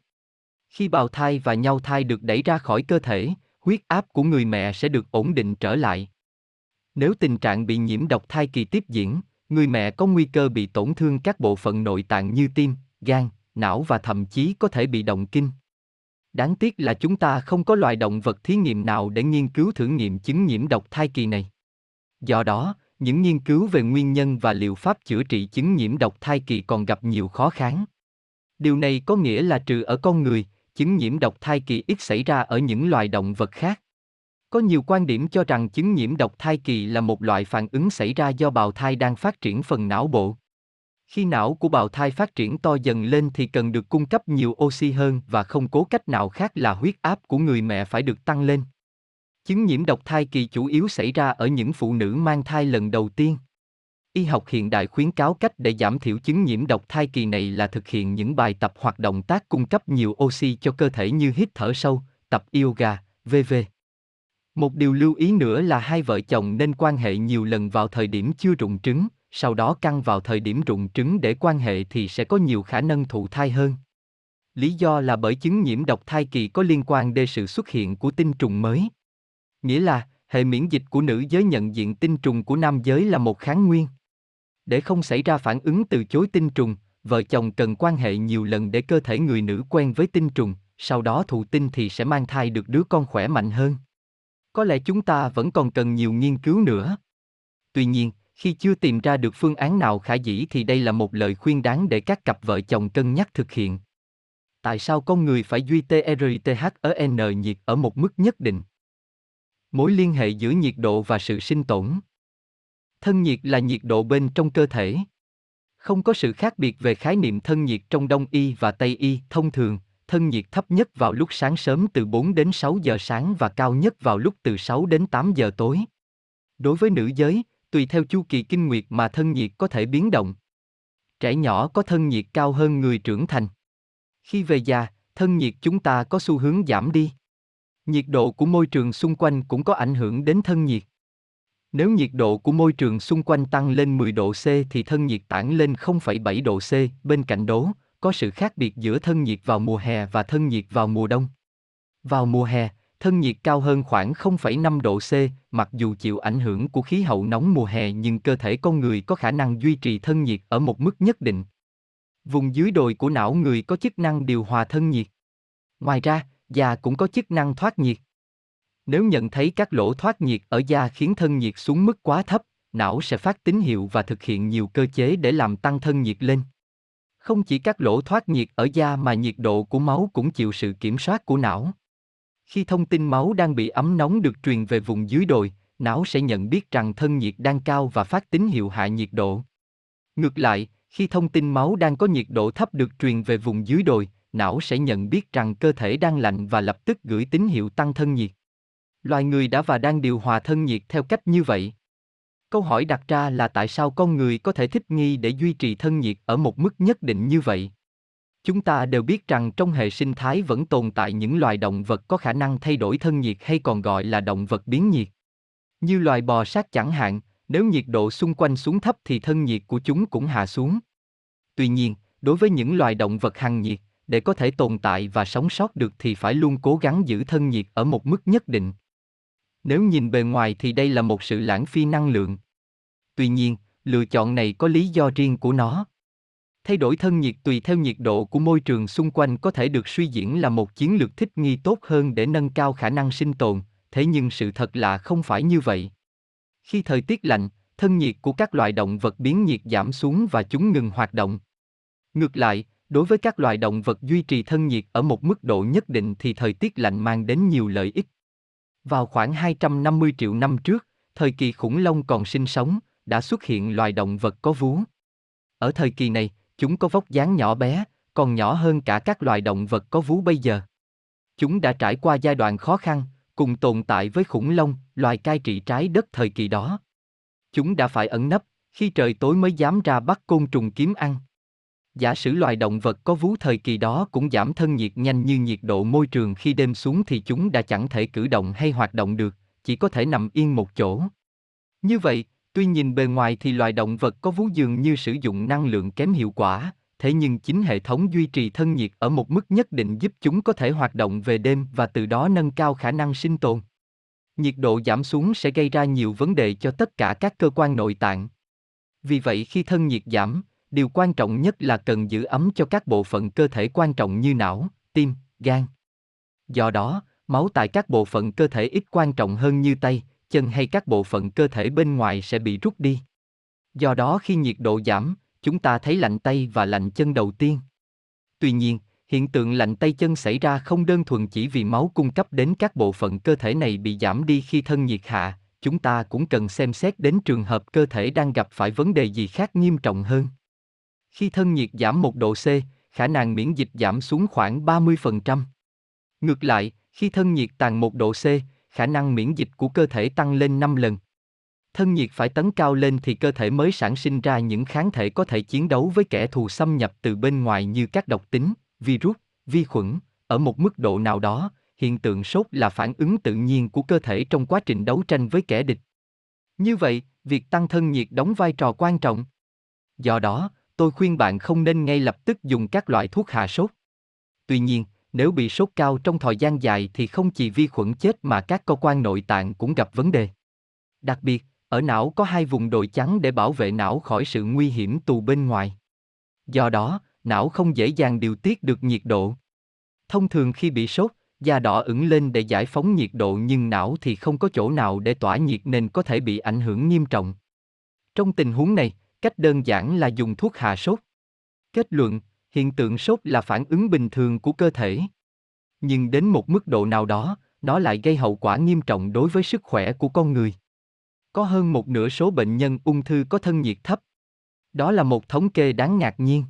Khi bào thai và nhau thai được đẩy ra khỏi cơ thể, huyết áp của người mẹ sẽ được ổn định trở lại. Nếu tình trạng bị nhiễm độc thai kỳ tiếp diễn, người mẹ có nguy cơ bị tổn thương các bộ phận nội tạng như tim, gan, não và thậm chí có thể bị động kinh. Đáng tiếc là chúng ta không có loài động vật thí nghiệm nào để nghiên cứu thử nghiệm chứng nhiễm độc thai kỳ này. Do đó, những nghiên cứu về nguyên nhân và liệu pháp chữa trị chứng nhiễm độc thai kỳ còn gặp nhiều khó khăn. Điều này có nghĩa là trừ ở con người, chứng nhiễm độc thai kỳ ít xảy ra ở những loài động vật khác. Có nhiều quan điểm cho rằng chứng nhiễm độc thai kỳ là một loại phản ứng xảy ra do bào thai đang phát triển phần não bộ. Khi não của bào thai phát triển to dần lên thì cần được cung cấp nhiều oxy hơn và không cố cách nào khác là huyết áp của người mẹ phải được tăng lên. Chứng nhiễm độc thai kỳ chủ yếu xảy ra ở những phụ nữ mang thai lần đầu tiên. Y học hiện đại khuyến cáo cách để giảm thiểu chứng nhiễm độc thai kỳ này là thực hiện những bài tập hoặc động tác cung cấp nhiều oxy cho cơ thể như hít thở sâu, tập yoga, vv. Một điều lưu ý nữa là hai vợ chồng nên quan hệ nhiều lần vào thời điểm chưa rụng trứng, sau đó căng vào thời điểm rụng trứng để quan hệ thì sẽ có nhiều khả năng thụ thai hơn. Lý do là bởi chứng nhiễm độc thai kỳ có liên quan đến sự xuất hiện của tinh trùng mới. Nghĩa là, hệ miễn dịch của nữ giới nhận diện tinh trùng của nam giới là một kháng nguyên. Để không xảy ra phản ứng từ chối tinh trùng, vợ chồng cần quan hệ nhiều lần để cơ thể người nữ quen với tinh trùng, sau đó thụ tinh thì sẽ mang thai được đứa con khỏe mạnh hơn. Có lẽ chúng ta vẫn còn cần nhiều nghiên cứu nữa. Tuy nhiên, khi chưa tìm ra được phương án nào khả dĩ thì đây là một lời khuyên đáng để các cặp vợ chồng cân nhắc thực hiện. Tại sao con người phải duy TRTH ở N nhiệt ở một mức nhất định? Mối liên hệ giữa nhiệt độ và sự sinh tồn. Thân nhiệt là nhiệt độ bên trong cơ thể. Không có sự khác biệt về khái niệm thân nhiệt trong Đông y và Tây y, thông thường, thân nhiệt thấp nhất vào lúc sáng sớm từ 4 đến 6 giờ sáng và cao nhất vào lúc từ 6 đến 8 giờ tối. Đối với nữ giới, tùy theo chu kỳ kinh nguyệt mà thân nhiệt có thể biến động. Trẻ nhỏ có thân nhiệt cao hơn người trưởng thành. Khi về già, thân nhiệt chúng ta có xu hướng giảm đi. Nhiệt độ của môi trường xung quanh cũng có ảnh hưởng đến thân nhiệt. Nếu nhiệt độ của môi trường xung quanh tăng lên 10 độ C thì thân nhiệt tản lên 0,7 độ C, bên cạnh đó, có sự khác biệt giữa thân nhiệt vào mùa hè và thân nhiệt vào mùa đông. Vào mùa hè, thân nhiệt cao hơn khoảng 0,5 độ C, mặc dù chịu ảnh hưởng của khí hậu nóng mùa hè nhưng cơ thể con người có khả năng duy trì thân nhiệt ở một mức nhất định. Vùng dưới đồi của não người có chức năng điều hòa thân nhiệt. Ngoài ra, da cũng có chức năng thoát nhiệt. Nếu nhận thấy các lỗ thoát nhiệt ở da khiến thân nhiệt xuống mức quá thấp, não sẽ phát tín hiệu và thực hiện nhiều cơ chế để làm tăng thân nhiệt lên. Không chỉ các lỗ thoát nhiệt ở da mà nhiệt độ của máu cũng chịu sự kiểm soát của não. Khi thông tin máu đang bị ấm nóng được truyền về vùng dưới đồi, não sẽ nhận biết rằng thân nhiệt đang cao và phát tín hiệu hạ nhiệt độ. Ngược lại, khi thông tin máu đang có nhiệt độ thấp được truyền về vùng dưới đồi, não sẽ nhận biết rằng cơ thể đang lạnh và lập tức gửi tín hiệu tăng thân nhiệt. Loài người đã và đang điều hòa thân nhiệt theo cách như vậy. Câu hỏi đặt ra là tại sao con người có thể thích nghi để duy trì thân nhiệt ở một mức nhất định như vậy? Chúng ta đều biết rằng trong hệ sinh thái vẫn tồn tại những loài động vật có khả năng thay đổi thân nhiệt hay còn gọi là động vật biến nhiệt. Như loài bò sát chẳng hạn, nếu nhiệt độ xung quanh xuống thấp thì thân nhiệt của chúng cũng hạ xuống. Tuy nhiên, đối với những loài động vật hằng nhiệt, để có thể tồn tại và sống sót được thì phải luôn cố gắng giữ thân nhiệt ở một mức nhất định. Nếu nhìn bề ngoài thì đây là một sự lãng phí năng lượng. Tuy nhiên, lựa chọn này có lý do riêng của nó. Thay đổi thân nhiệt tùy theo nhiệt độ của môi trường xung quanh có thể được suy diễn là một chiến lược thích nghi tốt hơn để nâng cao khả năng sinh tồn, thế nhưng sự thật là không phải như vậy. Khi thời tiết lạnh, thân nhiệt của các loài động vật biến nhiệt giảm xuống và chúng ngừng hoạt động. Ngược lại, đối với các loài động vật duy trì thân nhiệt ở một mức độ nhất định thì thời tiết lạnh mang đến nhiều lợi ích. Vào khoảng 250 triệu năm trước, thời kỳ khủng long còn sinh sống, đã xuất hiện loài động vật có vú. Ở thời kỳ này, chúng có vóc dáng nhỏ bé, còn nhỏ hơn cả các loài động vật có vú bây giờ. Chúng đã trải qua giai đoạn khó khăn, cùng tồn tại với khủng long, loài cai trị trái đất thời kỳ đó. Chúng đã phải ẩn nấp, khi trời tối mới dám ra bắt côn trùng kiếm ăn. Giả sử loài động vật có vú thời kỳ đó cũng giảm thân nhiệt nhanh như nhiệt độ môi trường khi đêm xuống thì chúng đã chẳng thể cử động hay hoạt động được, chỉ có thể nằm yên một chỗ. Như vậy, tuy nhìn bề ngoài thì loài động vật có vú dường như sử dụng năng lượng kém hiệu quả, thế nhưng chính hệ thống duy trì thân nhiệt ở một mức nhất định giúp chúng có thể hoạt động về đêm và từ đó nâng cao khả năng sinh tồn. Nhiệt độ giảm xuống sẽ gây ra nhiều vấn đề cho tất cả các cơ quan nội tạng. Vì vậy khi thân nhiệt giảm, điều quan trọng nhất là cần giữ ấm cho các bộ phận cơ thể quan trọng như não, tim, gan. Do đó, máu tại các bộ phận cơ thể ít quan trọng hơn như tay, chân hay các bộ phận cơ thể bên ngoài sẽ bị rút đi. Do đó khi nhiệt độ giảm, chúng ta thấy lạnh tay và lạnh chân đầu tiên. Tuy nhiên, hiện tượng lạnh tay chân xảy ra không đơn thuần chỉ vì máu cung cấp đến các bộ phận cơ thể này bị giảm đi khi thân nhiệt hạ, chúng ta cũng cần xem xét đến trường hợp cơ thể đang gặp phải vấn đề gì khác nghiêm trọng hơn. Khi thân nhiệt giảm 1 độ C, khả năng miễn dịch giảm xuống khoảng 30%. Ngược lại, khi thân nhiệt tàn 1 độ C, khả năng miễn dịch của cơ thể tăng lên 5 lần. Thân nhiệt phải tấn cao lên thì cơ thể mới sản sinh ra những kháng thể có thể chiến đấu với kẻ thù xâm nhập từ bên ngoài như các độc tính, virus, vi khuẩn, ở một mức độ nào đó, hiện tượng sốt là phản ứng tự nhiên của cơ thể trong quá trình đấu tranh với kẻ địch. Như vậy, việc tăng thân nhiệt đóng vai trò quan trọng. Do đó, tôi khuyên bạn không nên ngay lập tức dùng các loại thuốc hạ sốt. Tuy nhiên, nếu bị sốt cao trong thời gian dài thì không chỉ vi khuẩn chết mà các cơ quan nội tạng cũng gặp vấn đề. Đặc biệt, Ở não có hai vùng đồi trắng để bảo vệ não khỏi sự nguy hiểm từ bên ngoài. Do đó, não không dễ dàng điều tiết được nhiệt độ. Thông thường khi bị sốt, da đỏ ửng lên để giải phóng nhiệt độ nhưng não thì không có chỗ nào để tỏa nhiệt nên có thể bị ảnh hưởng nghiêm trọng. Trong tình huống này, cách đơn giản là dùng thuốc hạ sốt. Kết luận, hiện tượng sốt là phản ứng bình thường của cơ thể. Nhưng đến một mức độ nào đó, nó lại gây hậu quả nghiêm trọng đối với sức khỏe của con người. Có hơn một nửa số bệnh nhân ung thư có thân nhiệt thấp. Đó là một thống kê đáng ngạc nhiên.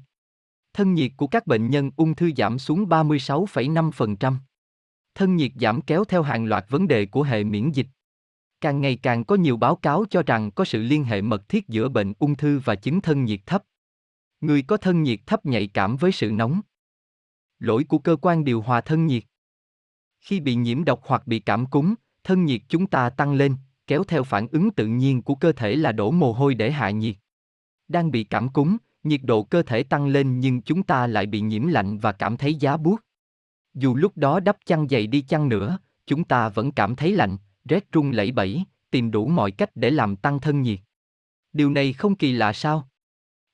Thân nhiệt của các bệnh nhân ung thư giảm xuống 36,5%. Thân nhiệt giảm kéo theo hàng loạt vấn đề của hệ miễn dịch. Càng ngày càng có nhiều báo cáo cho rằng có sự liên hệ mật thiết giữa bệnh ung thư và chứng thân nhiệt thấp. Người có thân nhiệt thấp nhạy cảm với sự nóng. Lỗi của cơ quan điều hòa thân nhiệt. Khi bị nhiễm độc hoặc bị cảm cúm, thân nhiệt chúng ta tăng lên, kéo theo phản ứng tự nhiên của cơ thể là đổ mồ hôi để hạ nhiệt. Đang bị cảm cúm, nhiệt độ cơ thể tăng lên nhưng chúng ta lại bị nhiễm lạnh và cảm thấy giá buốt. Dù lúc đó đắp chăn dày đi chăng nữa, chúng ta vẫn cảm thấy lạnh, rét run lẩy bẩy, tìm đủ mọi cách để làm tăng thân nhiệt. Điều này không kỳ lạ sao?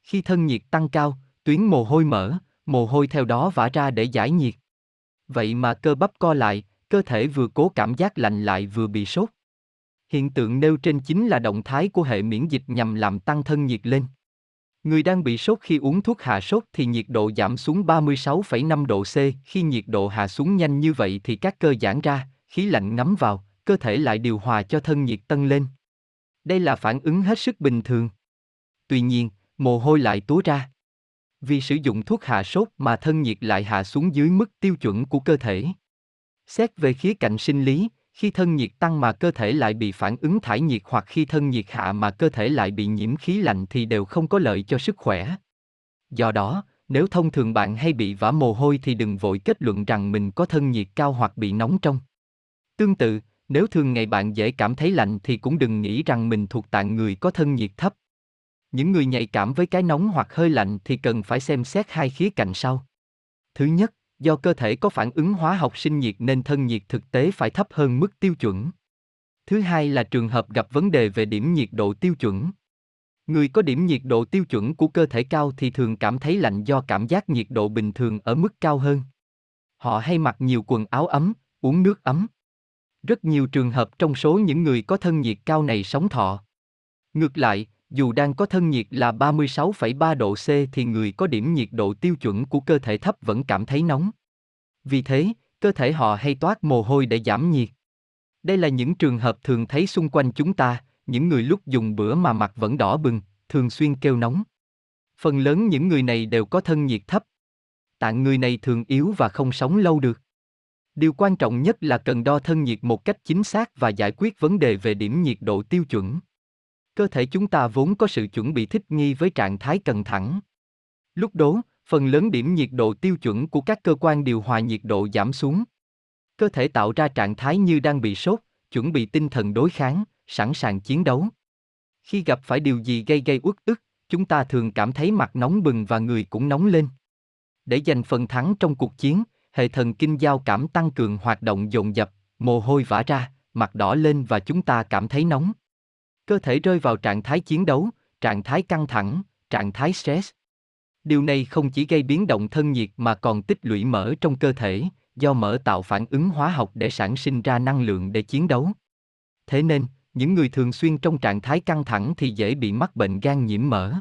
Khi thân nhiệt tăng cao, tuyến mồ hôi mở, mồ hôi theo đó vã ra để giải nhiệt. Vậy mà cơ bắp co lại, cơ thể vừa cố cảm giác lạnh lại vừa bị sốt. Hiện tượng nêu trên chính là động thái của hệ miễn dịch nhằm làm tăng thân nhiệt lên. Người đang bị sốt khi uống thuốc hạ sốt thì nhiệt độ giảm xuống 36,5 độ C, khi nhiệt độ hạ xuống nhanh như vậy thì các cơ giãn ra, khí lạnh ngấm vào, cơ thể lại điều hòa cho thân nhiệt tăng lên. Đây là phản ứng hết sức bình thường. Tuy nhiên, mồ hôi lại túa ra. Vì sử dụng thuốc hạ sốt mà thân nhiệt lại hạ xuống dưới mức tiêu chuẩn của cơ thể. Xét về khía cạnh sinh lý, khi thân nhiệt tăng mà cơ thể lại bị phản ứng thải nhiệt hoặc khi thân nhiệt hạ mà cơ thể lại bị nhiễm khí lạnh thì đều không có lợi cho sức khỏe. Do đó, nếu thông thường bạn hay bị vã mồ hôi thì đừng vội kết luận rằng mình có thân nhiệt cao hoặc bị nóng trong. Tương tự, nếu thường ngày bạn dễ cảm thấy lạnh thì cũng đừng nghĩ rằng mình thuộc tạng người có thân nhiệt thấp. Những người nhạy cảm với cái nóng hoặc hơi lạnh thì cần phải xem xét hai khía cạnh sau. Thứ nhất, do cơ thể có phản ứng hóa học sinh nhiệt nên thân nhiệt thực tế phải thấp hơn mức tiêu chuẩn. Thứ hai là trường hợp gặp vấn đề về điểm nhiệt độ tiêu chuẩn. Người có điểm nhiệt độ tiêu chuẩn của cơ thể cao thì thường cảm thấy lạnh do cảm giác nhiệt độ bình thường ở mức cao hơn. Họ hay mặc nhiều quần áo ấm, uống nước ấm. Rất nhiều trường hợp trong số những người có thân nhiệt cao này sống thọ. Ngược lại, dù đang có thân nhiệt là 36,3 độ C thì người có điểm nhiệt độ tiêu chuẩn của cơ thể thấp vẫn cảm thấy nóng. Vì thế, cơ thể họ hay toát mồ hôi để giảm nhiệt. Đây là những trường hợp thường thấy xung quanh chúng ta, những người lúc dùng bữa mà mặt vẫn đỏ bừng, thường xuyên kêu nóng. Phần lớn những người này đều có thân nhiệt thấp. Tạng người này thường yếu và không sống lâu được. Điều quan trọng nhất là cần đo thân nhiệt một cách chính xác và giải quyết vấn đề về điểm nhiệt độ tiêu chuẩn. Cơ thể chúng ta vốn có sự chuẩn bị thích nghi với trạng thái căng thẳng. Lúc đó, phần lớn điểm nhiệt độ tiêu chuẩn của các cơ quan điều hòa nhiệt độ giảm xuống. Cơ thể tạo ra trạng thái như đang bị sốt, chuẩn bị tinh thần đối kháng, sẵn sàng chiến đấu. Khi gặp phải điều gì gây gây uất ức, chúng ta thường cảm thấy mặt nóng bừng và người cũng nóng lên. Để giành phần thắng trong cuộc chiến, hệ thần kinh giao cảm tăng cường hoạt động dồn dập, mồ hôi vã ra, mặt đỏ lên và chúng ta cảm thấy nóng. Cơ thể rơi vào trạng thái chiến đấu, trạng thái căng thẳng, trạng thái stress. Điều này không chỉ gây biến động thân nhiệt mà còn tích lũy mỡ trong cơ thể, do mỡ tạo phản ứng hóa học để sản sinh ra năng lượng để chiến đấu. Thế nên, những người thường xuyên trong trạng thái căng thẳng thì dễ bị mắc bệnh gan nhiễm mỡ.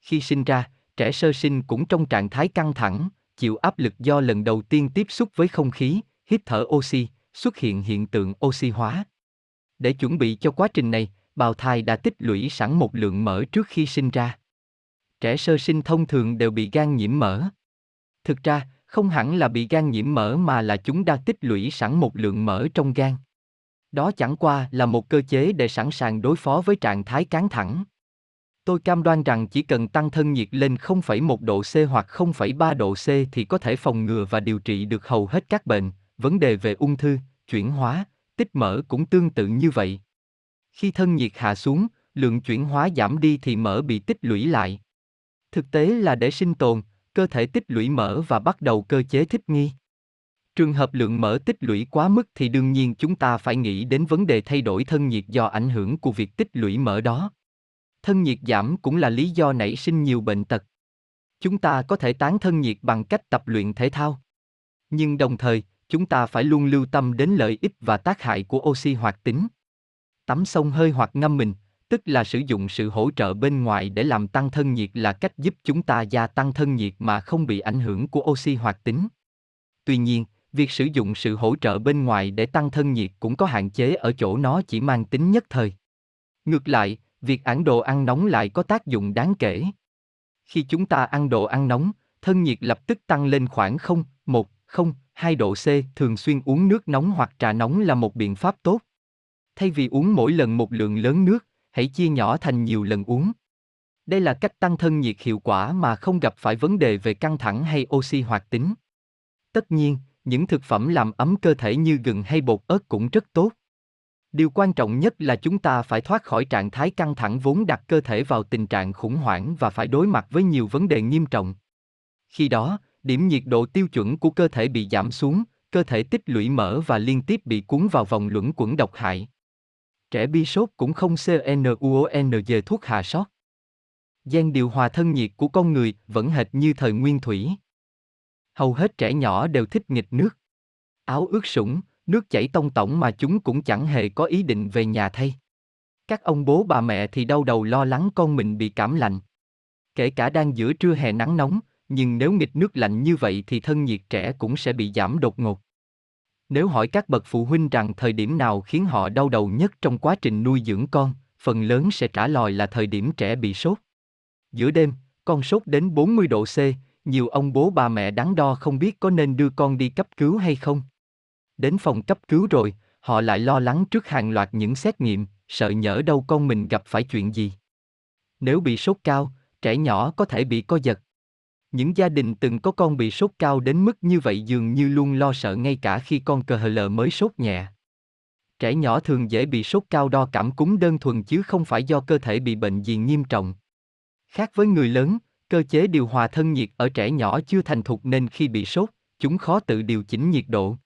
Khi sinh ra, trẻ sơ sinh cũng trong trạng thái căng thẳng, chịu áp lực do lần đầu tiên tiếp xúc với không khí, hít thở oxy, xuất hiện hiện tượng oxy hóa. Để chuẩn bị cho quá trình này, bào thai đã tích lũy sẵn một lượng mỡ trước khi sinh ra. Trẻ sơ sinh thông thường đều bị gan nhiễm mỡ. Thực ra, không hẳn là bị gan nhiễm mỡ mà là chúng đã tích lũy sẵn một lượng mỡ trong gan. Đó chẳng qua là một cơ chế để sẵn sàng đối phó với trạng thái cán thẳng. Tôi cam đoan rằng chỉ cần tăng thân nhiệt lên 0,1 độ C hoặc 0,3 độ C thì có thể phòng ngừa và điều trị được hầu hết các bệnh, vấn đề về ung thư, chuyển hóa, tích mỡ cũng tương tự như vậy. Khi thân nhiệt hạ xuống, lượng chuyển hóa giảm đi thì mỡ bị tích lũy lại. Thực tế là để sinh tồn, cơ thể tích lũy mỡ và bắt đầu cơ chế thích nghi. Trường hợp lượng mỡ tích lũy quá mức thì đương nhiên chúng ta phải nghĩ đến vấn đề thay đổi thân nhiệt do ảnh hưởng của việc tích lũy mỡ đó. Thân nhiệt giảm cũng là lý do nảy sinh nhiều bệnh tật. Chúng ta có thể tán thân nhiệt bằng cách tập luyện thể thao. Nhưng đồng thời, chúng ta phải luôn lưu tâm đến lợi ích và tác hại của oxy hoạt tính. Tắm sông hơi hoặc ngâm mình, tức là sử dụng sự hỗ trợ bên ngoài để làm tăng thân nhiệt là cách giúp chúng ta gia tăng thân nhiệt mà không bị ảnh hưởng của oxy hoạt tính. Tuy nhiên, việc sử dụng sự hỗ trợ bên ngoài để tăng thân nhiệt cũng có hạn chế ở chỗ nó chỉ mang tính nhất thời. Ngược lại, việc ăn đồ ăn nóng lại có tác dụng đáng kể. Khi chúng ta ăn đồ ăn nóng, thân nhiệt lập tức tăng lên khoảng 0, 1, 0, 2 độ C, thường xuyên uống nước nóng hoặc trà nóng là một biện pháp tốt. Thay vì uống mỗi lần một lượng lớn nước, hãy chia nhỏ thành nhiều lần uống. Đây là cách tăng thân nhiệt hiệu quả mà không gặp phải vấn đề về căng thẳng hay oxy hoạt tính. Tất nhiên, những thực phẩm làm ấm cơ thể như gừng hay bột ớt cũng rất tốt. Điều quan trọng nhất là chúng ta phải thoát khỏi trạng thái căng thẳng vốn đặt cơ thể vào tình trạng khủng hoảng và phải đối mặt với nhiều vấn đề nghiêm trọng. Khi đó, điểm nhiệt độ tiêu chuẩn của cơ thể bị giảm xuống, cơ thể tích lũy mỡ và liên tiếp bị cuốn vào vòng luẩn quẩn độc hại. Trẻ bi sốt cũng không CNUONG thuốc hạ sốt. Gen điều hòa thân nhiệt của con người vẫn hệt như thời nguyên thủy. Hầu hết trẻ nhỏ đều thích nghịch nước. Áo ướt sũng, nước chảy tông tổng mà chúng cũng chẳng hề có ý định về nhà thay. Các ông bố bà mẹ thì đau đầu lo lắng con mình bị cảm lạnh. Kể cả đang giữa trưa hè nắng nóng, nhưng nếu nghịch nước lạnh như vậy thì thân nhiệt trẻ cũng sẽ bị giảm đột ngột. Nếu hỏi các bậc phụ huynh rằng thời điểm nào khiến họ đau đầu nhất trong quá trình nuôi dưỡng con, phần lớn sẽ trả lời là thời điểm trẻ bị sốt. Giữa đêm, con sốt đến 40 độ C, nhiều ông bố bà mẹ đắn đo không biết có nên đưa con đi cấp cứu hay không. Đến phòng cấp cứu rồi, họ lại lo lắng trước hàng loạt những xét nghiệm, sợ nhỡ đâu con mình gặp phải chuyện gì. Nếu bị sốt cao, trẻ nhỏ có thể bị co giật. Những gia đình từng có con bị sốt cao đến mức như vậy dường như luôn lo sợ ngay cả khi con cờ hờ mới sốt nhẹ. Trẻ nhỏ thường dễ bị sốt cao đo cảm cúm đơn thuần chứ không phải do cơ thể bị bệnh gì nghiêm trọng. Khác với người lớn, cơ chế điều hòa thân nhiệt ở trẻ nhỏ chưa thành thục nên khi bị sốt, chúng khó tự điều chỉnh nhiệt độ.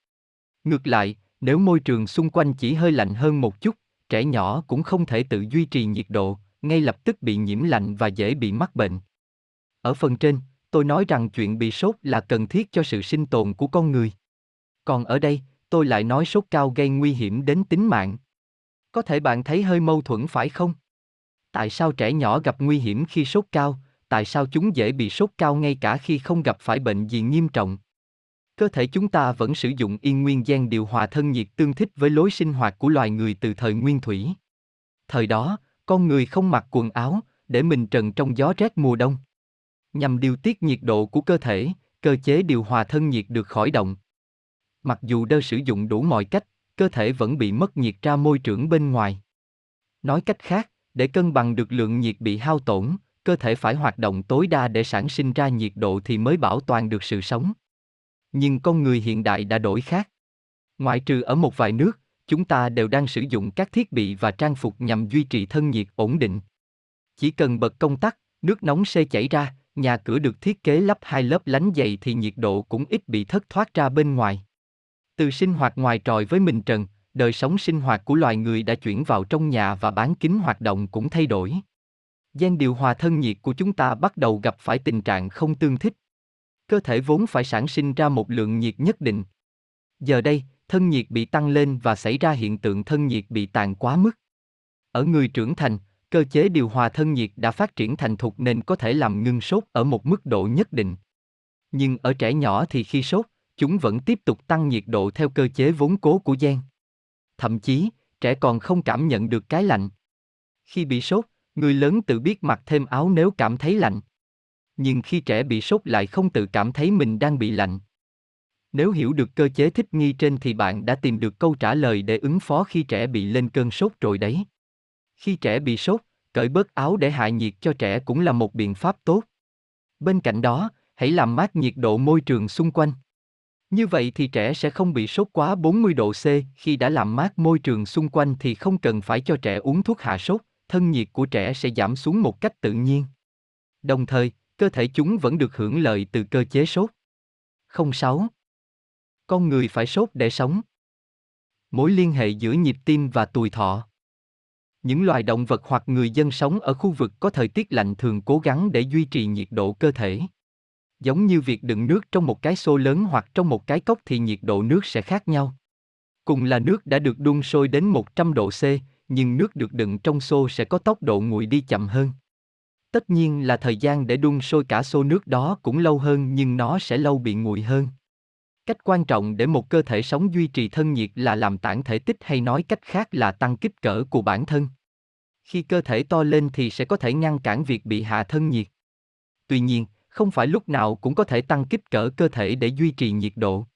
Ngược lại, nếu môi trường xung quanh chỉ hơi lạnh hơn một chút, trẻ nhỏ cũng không thể tự duy trì nhiệt độ, ngay lập tức bị nhiễm lạnh và dễ bị mắc bệnh. Ở phần trên, tôi nói rằng chuyện bị sốt là cần thiết cho sự sinh tồn của con người. Còn ở đây, tôi lại nói sốt cao gây nguy hiểm đến tính mạng. Có thể bạn thấy hơi mâu thuẫn phải không? Tại sao trẻ nhỏ gặp nguy hiểm khi sốt cao, tại sao chúng dễ bị sốt cao ngay cả khi không gặp phải bệnh gì nghiêm trọng? Cơ thể chúng ta vẫn sử dụng yên nguyên gen điều hòa thân nhiệt tương thích với lối sinh hoạt của loài người từ thời nguyên thủy. Thời đó, con người không mặc quần áo, để mình trần trong gió rét mùa đông. Nhằm điều tiết nhiệt độ của cơ thể, cơ chế điều hòa thân nhiệt được khởi động. Mặc dù đơ sử dụng đủ mọi cách, cơ thể vẫn bị mất nhiệt ra môi trường bên ngoài. Nói cách khác, để cân bằng được lượng nhiệt bị hao tổn, cơ thể phải hoạt động tối đa để sản sinh ra nhiệt độ thì mới bảo toàn được sự sống. Nhưng con người hiện đại đã đổi khác. Ngoại trừ ở một vài nước, chúng ta đều đang sử dụng các thiết bị và trang phục nhằm duy trì thân nhiệt ổn định. Chỉ cần bật công tắc, nước nóng sẽ chảy ra, nhà cửa được thiết kế lắp hai lớp lánh dày thì nhiệt độ cũng ít bị thất thoát ra bên ngoài. Từ sinh hoạt ngoài trời với mình trần, đời sống sinh hoạt của loài người đã chuyển vào trong nhà và bán kính hoạt động cũng thay đổi. Gen điều hòa thân nhiệt của chúng ta bắt đầu gặp phải tình trạng không tương thích. Cơ thể vốn phải sản sinh ra một lượng nhiệt nhất định. Giờ đây, thân nhiệt bị tăng lên và xảy ra hiện tượng thân nhiệt bị tàn quá mức. Ở người trưởng thành, cơ chế điều hòa thân nhiệt đã phát triển thành thục nên có thể làm ngưng sốt ở một mức độ nhất định. Nhưng ở trẻ nhỏ thì khi sốt, chúng vẫn tiếp tục tăng nhiệt độ theo cơ chế vốn cố của gen. Thậm chí, trẻ còn không cảm nhận được cái lạnh. Khi bị sốt, người lớn tự biết mặc thêm áo nếu cảm thấy lạnh. Nhưng khi trẻ bị sốt lại không tự cảm thấy mình đang bị lạnh. Nếu hiểu được cơ chế thích nghi trên thì bạn đã tìm được câu trả lời để ứng phó khi trẻ bị lên cơn sốt rồi đấy. Khi trẻ bị sốt, cởi bớt áo để hạ nhiệt cho trẻ cũng là một biện pháp tốt. Bên cạnh đó, hãy làm mát nhiệt độ môi trường xung quanh. Như vậy thì trẻ sẽ không bị sốt quá 40 độ C, khi đã làm mát môi trường xung quanh thì không cần phải cho trẻ uống thuốc hạ sốt, thân nhiệt của trẻ sẽ giảm xuống một cách tự nhiên. Đồng thời, cơ thể chúng vẫn được hưởng lợi từ cơ chế sốt. 06 Con người phải sốt để sống. Mối liên hệ giữa nhịp tim và tuổi thọ. Những loài động vật hoặc người dân sống ở khu vực có thời tiết lạnh thường cố gắng để duy trì nhiệt độ cơ thể. Giống như việc đựng nước trong một cái xô lớn hoặc trong một cái cốc thì nhiệt độ nước sẽ khác nhau. Cùng là nước đã được đun sôi đến 100 độ C, nhưng nước được đựng trong xô sẽ có tốc độ nguội đi chậm hơn. Tất nhiên là thời gian để đun sôi cả xô nước đó cũng lâu hơn nhưng nó sẽ lâu bị nguội hơn. Cách quan trọng để một cơ thể sống duy trì thân nhiệt là làm tản thể tích hay nói cách khác là tăng kích cỡ của bản thân. Khi cơ thể to lên thì sẽ có thể ngăn cản việc bị hạ thân nhiệt. Tuy nhiên, không phải lúc nào cũng có thể tăng kích cỡ cơ thể để duy trì nhiệt độ.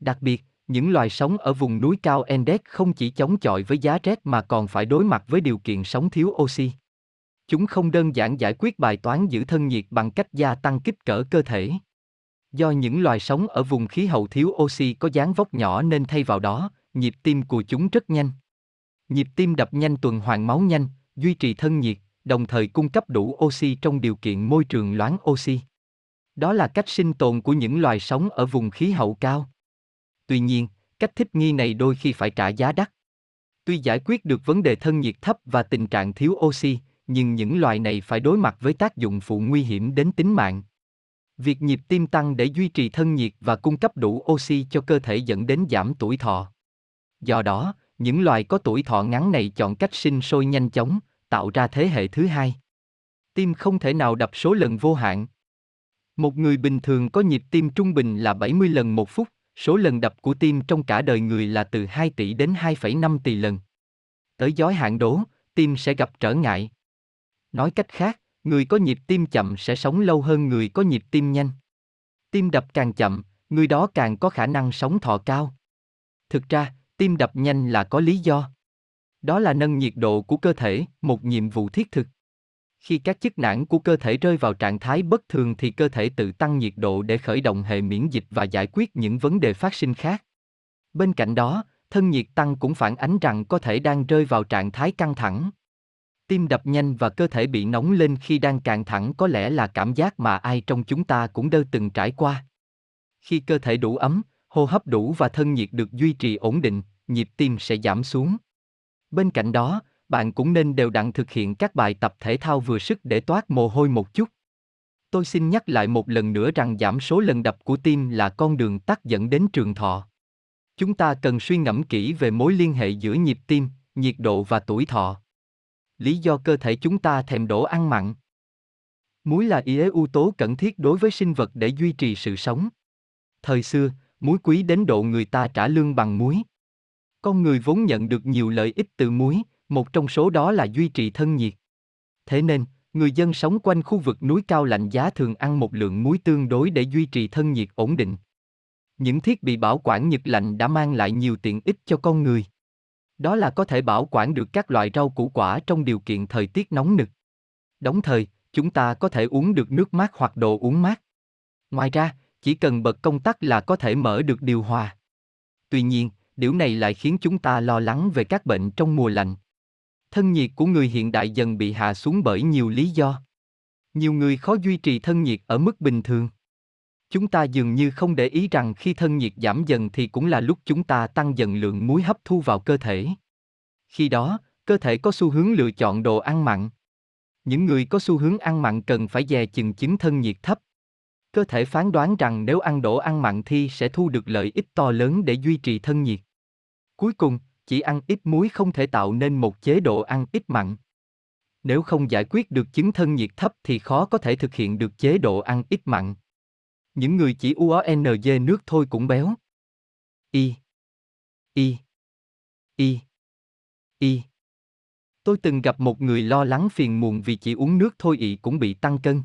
Đặc biệt, những loài sống ở vùng núi cao Andes không chỉ chống chọi với giá rét mà còn phải đối mặt với điều kiện sống thiếu oxy. Chúng không đơn giản giải quyết bài toán giữ thân nhiệt bằng cách gia tăng kích cỡ cơ thể. Do những loài sống ở vùng khí hậu thiếu oxy có dáng vóc nhỏ nên thay vào đó, nhịp tim của chúng rất nhanh. Nhịp tim đập nhanh tuần hoàn máu nhanh, duy trì thân nhiệt, đồng thời cung cấp đủ oxy trong điều kiện môi trường loãng oxy. Đó là cách sinh tồn của những loài sống ở vùng khí hậu cao. Tuy nhiên, cách thích nghi này đôi khi phải trả giá đắt. Tuy giải quyết được vấn đề thân nhiệt thấp và tình trạng thiếu oxy, nhưng những loài này phải đối mặt với tác dụng phụ nguy hiểm đến tính mạng. Việc nhịp tim tăng để duy trì thân nhiệt và cung cấp đủ oxy cho cơ thể dẫn đến giảm tuổi thọ. Do đó, những loài có tuổi thọ ngắn này chọn cách sinh sôi nhanh chóng, tạo ra thế hệ thứ hai. Tim không thể nào đập số lần vô hạn. Một người bình thường có nhịp tim trung bình là 70 lần một phút, số lần đập của tim trong cả đời người là từ 2 tỷ đến 2,5 tỷ lần. Tới giới hạn đố, tim sẽ gặp trở ngại. Nói cách khác, người có nhịp tim chậm sẽ sống lâu hơn người có nhịp tim nhanh. Tim đập càng chậm, người đó càng có khả năng sống thọ cao. Thực ra, tim đập nhanh là có lý do. Đó là nâng nhiệt độ của cơ thể, một nhiệm vụ thiết thực. Khi các chức năng của cơ thể rơi vào trạng thái bất thường thì cơ thể tự tăng nhiệt độ để khởi động hệ miễn dịch và giải quyết những vấn đề phát sinh khác. Bên cạnh đó, thân nhiệt tăng cũng phản ánh rằng có thể đang rơi vào trạng thái căng thẳng. Tim đập nhanh và cơ thể bị nóng lên khi đang căng thẳng có lẽ là cảm giác mà ai trong chúng ta cũng đâu từng trải qua. Khi cơ thể đủ ấm, hô hấp đủ và thân nhiệt được duy trì ổn định, nhịp tim sẽ giảm xuống. Bên cạnh đó, bạn cũng nên đều đặn thực hiện các bài tập thể thao vừa sức để toát mồ hôi một chút. Tôi xin nhắc lại một lần nữa rằng giảm số lần đập của tim là con đường tắt dẫn đến trường thọ. Chúng ta cần suy ngẫm kỹ về mối liên hệ giữa nhịp tim, nhiệt độ và tuổi thọ. Lý do cơ thể chúng ta thèm đổ ăn mặn. Muối là yếu tố cần thiết đối với sinh vật để duy trì sự sống. Thời xưa, muối quý đến độ người ta trả lương bằng muối. Con người vốn nhận được nhiều lợi ích từ muối, một trong số đó là duy trì thân nhiệt. Thế nên, người dân sống quanh khu vực núi cao lạnh giá thường ăn một lượng muối tương đối để duy trì thân nhiệt ổn định. Những thiết bị bảo quản nhiệt lạnh đã mang lại nhiều tiện ích cho con người. Đó là có thể bảo quản được các loại rau củ quả trong điều kiện thời tiết nóng nực. Đồng thời, chúng ta có thể uống được nước mát hoặc đồ uống mát. Ngoài ra, chỉ cần bật công tắc là có thể mở được điều hòa. Tuy nhiên, điều này lại khiến chúng ta lo lắng về các bệnh trong mùa lạnh. Thân nhiệt của người hiện đại dần bị hạ xuống bởi nhiều lý do. Nhiều người khó duy trì thân nhiệt ở mức bình thường. Chúng ta dường như không để ý rằng khi thân nhiệt giảm dần thì cũng là lúc chúng ta tăng dần lượng muối hấp thu vào cơ thể. Khi đó, cơ thể có xu hướng lựa chọn đồ ăn mặn. Những người có xu hướng ăn mặn cần phải dè chừng chứng thân nhiệt thấp. Cơ thể phán đoán rằng nếu ăn đồ ăn mặn thì sẽ thu được lợi ích to lớn để duy trì thân nhiệt. Cuối cùng, chỉ ăn ít muối không thể tạo nên một chế độ ăn ít mặn. Nếu không giải quyết được chứng thân nhiệt thấp thì khó có thể thực hiện được chế độ ăn ít mặn. Những người chỉ UONG nước thôi cũng béo. Y. Y. Y. Y. Tôi từng gặp một người lo lắng phiền muộn vì chỉ uống nước thôi ị cũng bị tăng cân.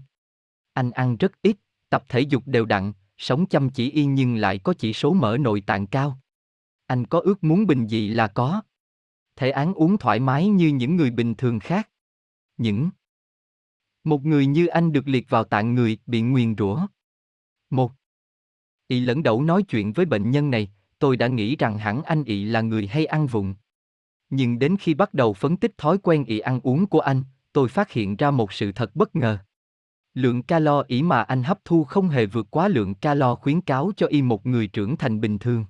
Anh ăn rất ít, tập thể dục đều đặn, sống chăm chỉ y nhưng lại có chỉ số mỡ nội tạng cao. Anh có ước muốn bình dị là có. Thể án uống thoải mái như những người bình thường khác. Những một người như anh được liệt vào tạng người bị nguyền rủa. Một. y lẫn đẩu nói chuyện với bệnh nhân này, tôi đã nghĩ rằng hẳn anh Ị là người hay ăn vụng. Nhưng đến khi bắt đầu phân tích thói quen Ị ăn uống của anh, tôi phát hiện ra một sự thật bất ngờ. Lượng calo ỉ mà anh hấp thu không hề vượt quá lượng calo khuyến cáo cho y một người trưởng thành bình thường.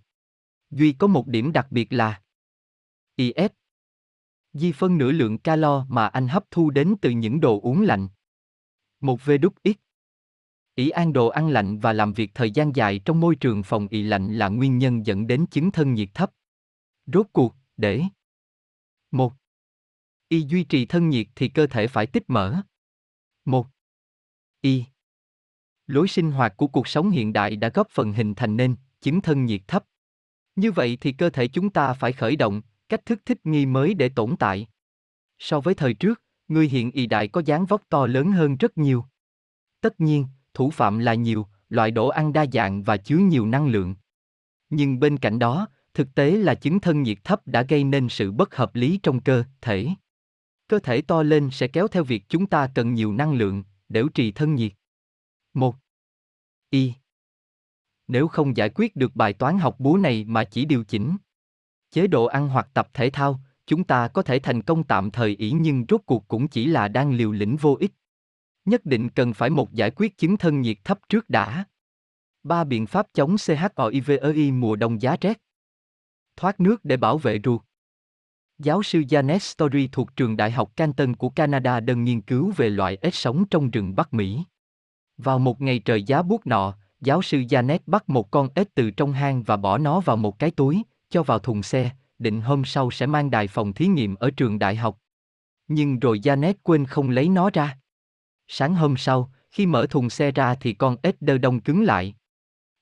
Duy có một điểm đặc biệt là IS. Di phân nửa lượng calo mà anh hấp thu đến từ những đồ uống lạnh. Một V đúc ít Ý ăn đồ ăn lạnh và làm việc thời gian dài trong môi trường phòng ị lạnh là nguyên nhân dẫn đến chứng thân nhiệt thấp. Rốt cuộc, để một Y duy trì thân nhiệt thì cơ thể phải tích mỡ. một Y Lối sinh hoạt của cuộc sống hiện đại đã góp phần hình thành nên chứng thân nhiệt thấp. Như vậy thì cơ thể chúng ta phải khởi động cách thức thích nghi mới để tồn tại. So với thời trước, người hiện y đại có dáng vóc to lớn hơn rất nhiều. Tất nhiên, thủ phạm là nhiều, loại đồ ăn đa dạng và chứa nhiều năng lượng. Nhưng bên cạnh đó, thực tế là chứng thân nhiệt thấp đã gây nên sự bất hợp lý trong cơ thể. Cơ thể to lên sẽ kéo theo việc chúng ta cần nhiều năng lượng, để trì thân nhiệt. 1. Y. Nếu không giải quyết được bài toán học búa này mà chỉ điều chỉnh chế độ ăn hoặc tập thể thao, chúng ta có thể thành công tạm thời ỷ nhưng rốt cuộc cũng chỉ là đang liều lĩnh vô ích. Nhất định cần phải một giải quyết chứng thân nhiệt thấp trước đã. Ba biện pháp chống CHOIVEI mùa đông giá rét. Thoát nước để bảo vệ ruột. Giáo sư Janet Story thuộc trường Đại học Canton của Canada đơn nghiên cứu về loại ếch sống trong rừng Bắc Mỹ. Vào một ngày trời giá buốt nọ, giáo sư Janet bắt một con ếch từ trong hang và bỏ nó vào một cái túi, cho vào thùng xe, định hôm sau sẽ mang đài phòng thí nghiệm ở trường đại học. Nhưng rồi Janet quên không lấy nó ra. Sáng hôm sau, khi mở thùng xe ra thì con ếch đơ đông cứng lại.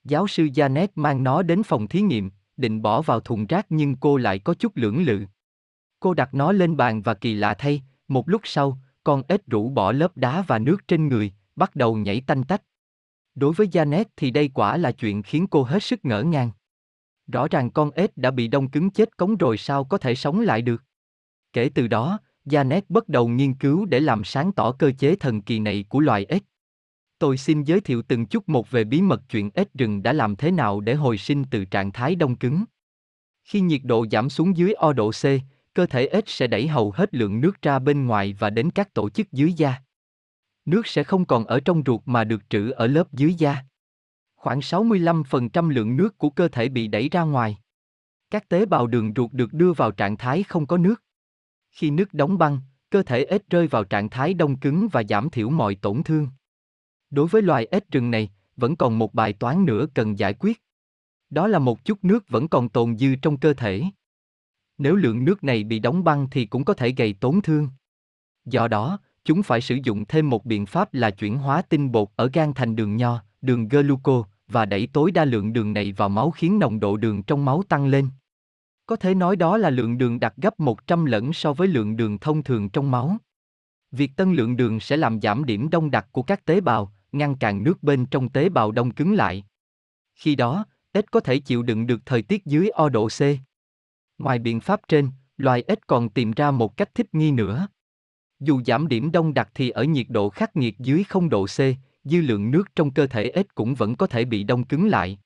Giáo sư Janet mang nó đến phòng thí nghiệm, định bỏ vào thùng rác nhưng cô lại có chút lưỡng lự. Cô đặt nó lên bàn và kỳ lạ thay, một lúc sau, con ếch rũ bỏ lớp đá và nước trên người, bắt đầu nhảy tanh tách. Đối với Janet thì đây quả là chuyện khiến cô hết sức ngỡ ngàng. Rõ ràng con ếch đã bị đông cứng chết cống rồi sao có thể sống lại được. Kể từ đó, Janet bắt đầu nghiên cứu để làm sáng tỏ cơ chế thần kỳ này của loài ếch. Tôi xin giới thiệu từng chút một về bí mật chuyện ếch rừng đã làm thế nào để hồi sinh từ trạng thái đông cứng. Khi nhiệt độ giảm xuống dưới O độ C, cơ thể ếch sẽ đẩy hầu hết lượng nước ra bên ngoài và đến các tổ chức dưới da. Nước sẽ không còn ở trong ruột mà được trữ ở lớp dưới da. Khoảng 65% lượng nước của cơ thể bị đẩy ra ngoài. Các tế bào đường ruột được đưa vào trạng thái không có nước. Khi nước đóng băng, cơ thể ếch rơi vào trạng thái đông cứng và giảm thiểu mọi tổn thương. Đối với loài ếch rừng này, vẫn còn một bài toán nữa cần giải quyết. Đó là một chút nước vẫn còn tồn dư trong cơ thể. Nếu lượng nước này bị đóng băng thì cũng có thể gây tổn thương. Do đó, chúng phải sử dụng thêm một biện pháp là chuyển hóa tinh bột ở gan thành đường nho, đường gluco, và đẩy tối đa lượng đường này vào máu khiến nồng độ đường trong máu tăng lên. Có thể nói đó là lượng đường đặt gấp 100 lần so với lượng đường thông thường trong máu. Việc tân lượng đường sẽ làm giảm điểm đông đặc của các tế bào, ngăn cản nước bên trong tế bào đông cứng lại. Khi đó, ếch có thể chịu đựng được thời tiết dưới O độ C. Ngoài biện pháp trên, loài ếch còn tìm ra một cách thích nghi nữa. Dù giảm điểm đông đặc thì ở nhiệt độ khắc nghiệt dưới 0 độ C, dư lượng nước trong cơ thể ếch cũng vẫn có thể bị đông cứng lại.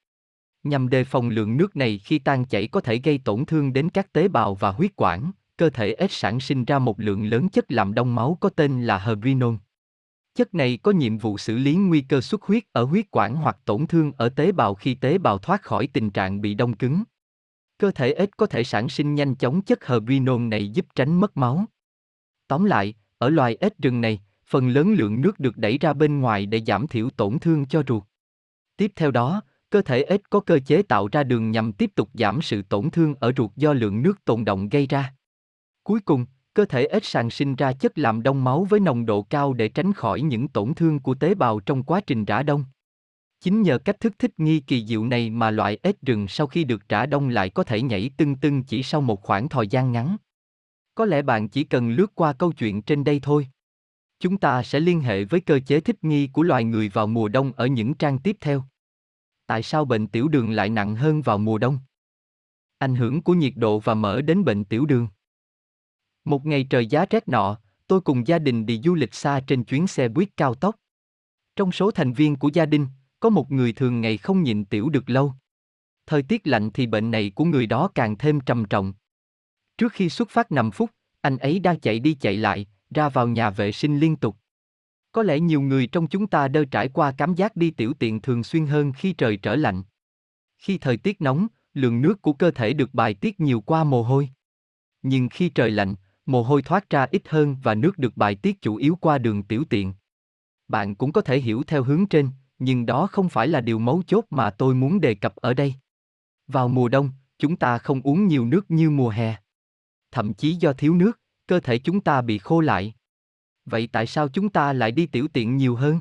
Nhằm đề phòng lượng nước này khi tan chảy có thể gây tổn thương đến các tế bào và huyết quản, cơ thể ếch sản sinh ra một lượng lớn chất làm đông máu có tên là herbrinol. Chất này có nhiệm vụ xử lý nguy cơ xuất huyết ở huyết quản hoặc tổn thương ở tế bào khi tế bào thoát khỏi tình trạng bị đông cứng. Cơ thể ếch có thể sản sinh nhanh chóng chất herbrinol này giúp tránh mất máu. Tóm lại, ở loài ếch rừng này, phần lớn lượng nước được đẩy ra bên ngoài để giảm thiểu tổn thương cho ruột. Tiếp theo đó, cơ thể ếch có cơ chế tạo ra đường nhằm tiếp tục giảm sự tổn thương ở ruột do lượng nước tồn động gây ra. Cuối cùng, cơ thể ếch sản sinh ra chất làm đông máu với nồng độ cao để tránh khỏi những tổn thương của tế bào trong quá trình rã đông. Chính nhờ cách thức thích nghi kỳ diệu này mà loại ếch rừng sau khi được rã đông lại có thể nhảy tưng tưng chỉ sau một khoảng thời gian ngắn. Có lẽ bạn chỉ cần lướt qua câu chuyện trên đây thôi. Chúng ta sẽ liên hệ với cơ chế thích nghi của loài người vào mùa đông ở những trang tiếp theo. Tại sao bệnh tiểu đường lại nặng hơn vào mùa đông? Ảnh hưởng của nhiệt độ và mỡ đến bệnh tiểu đường. Một ngày trời giá rét nọ, tôi cùng gia đình đi du lịch xa trên chuyến xe buýt cao tốc. Trong số thành viên của gia đình, có một người thường ngày không nhịn tiểu được lâu. Thời tiết lạnh thì bệnh này của người đó càng thêm trầm trọng. Trước khi xuất phát 5 phút, anh ấy đang chạy đi chạy lại, ra vào nhà vệ sinh liên tục. Có lẽ nhiều người trong chúng ta đơ trải qua cảm giác đi tiểu tiện thường xuyên hơn khi trời trở lạnh. Khi thời tiết nóng, lượng nước của cơ thể được bài tiết nhiều qua mồ hôi. Nhưng khi trời lạnh, mồ hôi thoát ra ít hơn và nước được bài tiết chủ yếu qua đường tiểu tiện. Bạn cũng có thể hiểu theo hướng trên, nhưng đó không phải là điều mấu chốt mà tôi muốn đề cập ở đây. Vào mùa đông, chúng ta không uống nhiều nước như mùa hè. Thậm chí do thiếu nước, cơ thể chúng ta bị khô lại. Vậy tại sao chúng ta lại đi tiểu tiện nhiều hơn?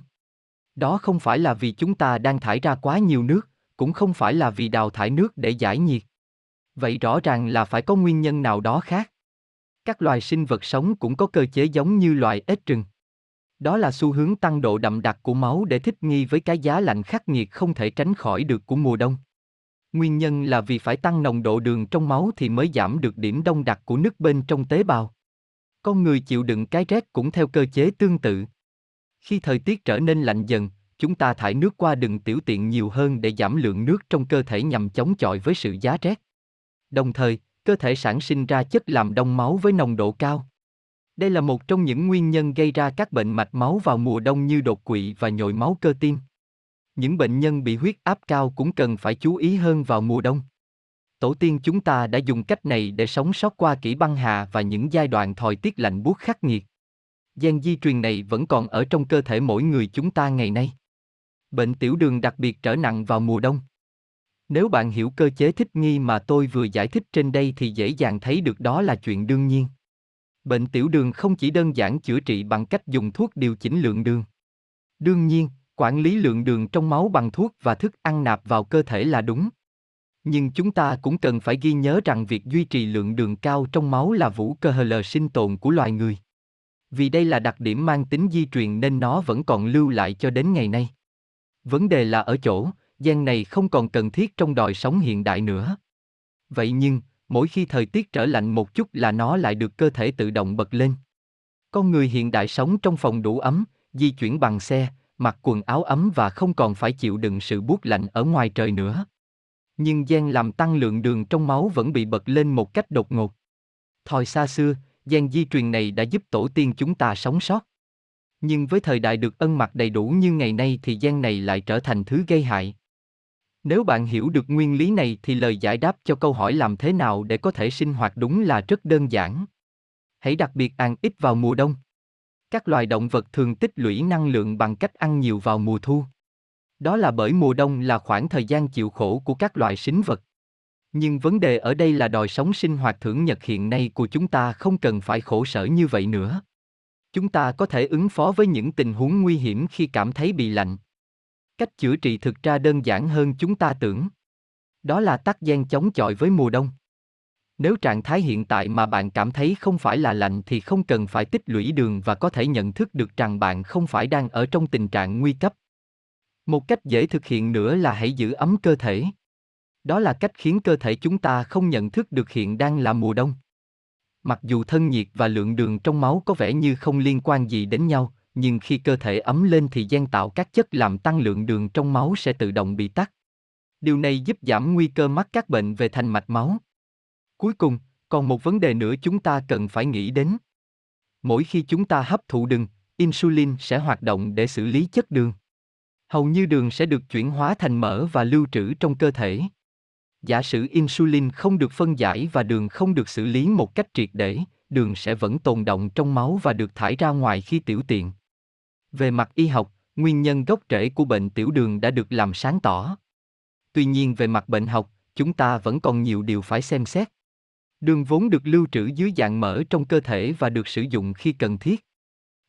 Đó không phải là vì chúng ta đang thải ra quá nhiều nước, cũng không phải là vì đào thải nước để giải nhiệt. Vậy rõ ràng là phải có nguyên nhân nào đó khác. Các loài sinh vật sống cũng có cơ chế giống như loài ếch rừng. Đó là xu hướng tăng độ đậm đặc của máu để thích nghi với cái giá lạnh khắc nghiệt không thể tránh khỏi được của mùa đông. Nguyên nhân là vì phải tăng nồng độ đường trong máu thì mới giảm được điểm đông đặc của nước bên trong tế bào. Con người chịu đựng cái rét cũng theo cơ chế tương tự. Khi thời tiết trở nên lạnh dần, chúng ta thải nước qua đường tiểu tiện nhiều hơn để giảm lượng nước trong cơ thể nhằm chống chọi với sự giá rét. Đồng thời, cơ thể sản sinh ra chất làm đông máu với nồng độ cao. Đây là một trong những nguyên nhân gây ra các bệnh mạch máu vào mùa đông như đột quỵ và nhồi máu cơ tim. Những bệnh nhân bị huyết áp cao cũng cần phải chú ý hơn vào mùa đông. Tổ tiên chúng ta đã dùng cách này để sống sót qua kỷ băng hà và những giai đoạn thời tiết lạnh buốt khắc nghiệt. Gen di truyền này vẫn còn ở trong cơ thể mỗi người chúng ta ngày nay. Bệnh tiểu đường đặc biệt trở nặng vào mùa đông. Nếu bạn hiểu cơ chế thích nghi mà tôi vừa giải thích trên đây thì dễ dàng thấy được đó là chuyện đương nhiên. Bệnh tiểu đường không chỉ đơn giản chữa trị bằng cách dùng thuốc điều chỉnh lượng đường. Đương nhiên, quản lý lượng đường trong máu bằng thuốc và thức ăn nạp vào cơ thể là đúng. Nhưng chúng ta cũng cần phải ghi nhớ rằng việc duy trì lượng đường cao trong máu là vũ cơ hờ lờ sinh tồn của loài người. Vì đây là đặc điểm mang tính di truyền nên nó vẫn còn lưu lại cho đến ngày nay. Vấn đề là ở chỗ, gen này không còn cần thiết trong đời sống hiện đại nữa. Vậy nhưng, mỗi khi thời tiết trở lạnh một chút là nó lại được cơ thể tự động bật lên. Con người hiện đại sống trong phòng đủ ấm, di chuyển bằng xe, mặc quần áo ấm và không còn phải chịu đựng sự buốt lạnh ở ngoài trời nữa. Nhưng gen làm tăng lượng đường trong máu vẫn bị bật lên một cách đột ngột. Thời xa xưa, gen di truyền này đã giúp tổ tiên chúng ta sống sót. Nhưng với thời đại được ân mặc đầy đủ như ngày nay thì gen này lại trở thành thứ gây hại. Nếu bạn hiểu được nguyên lý này thì lời giải đáp cho câu hỏi làm thế nào để có thể sinh hoạt đúng là rất đơn giản. Hãy đặc biệt ăn ít vào mùa đông. Các loài động vật thường tích lũy năng lượng bằng cách ăn nhiều vào mùa thu. Đó là bởi mùa đông là khoảng thời gian chịu khổ của các loại sinh vật. Nhưng vấn đề ở đây là đòi sống sinh hoạt thưởng nhật hiện nay của chúng ta không cần phải khổ sở như vậy nữa. Chúng ta có thể ứng phó với những tình huống nguy hiểm khi cảm thấy bị lạnh. Cách chữa trị thực ra đơn giản hơn chúng ta tưởng. Đó là tắc gian chống chọi với mùa đông. Nếu trạng thái hiện tại mà bạn cảm thấy không phải là lạnh thì không cần phải tích lũy đường và có thể nhận thức được rằng bạn không phải đang ở trong tình trạng nguy cấp. Một cách dễ thực hiện nữa là hãy giữ ấm cơ thể. Đó là cách khiến cơ thể chúng ta không nhận thức được hiện đang là mùa đông. Mặc dù thân nhiệt và lượng đường trong máu có vẻ như không liên quan gì đến nhau, nhưng khi cơ thể ấm lên thì gen tạo các chất làm tăng lượng đường trong máu sẽ tự động bị tắt. Điều này giúp giảm nguy cơ mắc các bệnh về thành mạch máu. Cuối cùng, còn một vấn đề nữa chúng ta cần phải nghĩ đến. Mỗi khi chúng ta hấp thụ đường, insulin sẽ hoạt động để xử lý chất đường. Hầu như đường sẽ được chuyển hóa thành mỡ và lưu trữ trong cơ thể. Giả sử insulin không được phân giải và đường không được xử lý một cách triệt để, đường sẽ vẫn tồn động trong máu và được thải ra ngoài khi tiểu tiện. Về mặt y học, nguyên nhân gốc rễ của bệnh tiểu đường đã được làm sáng tỏ. Tuy nhiên về mặt bệnh học, chúng ta vẫn còn nhiều điều phải xem xét. Đường vốn được lưu trữ dưới dạng mỡ trong cơ thể và được sử dụng khi cần thiết.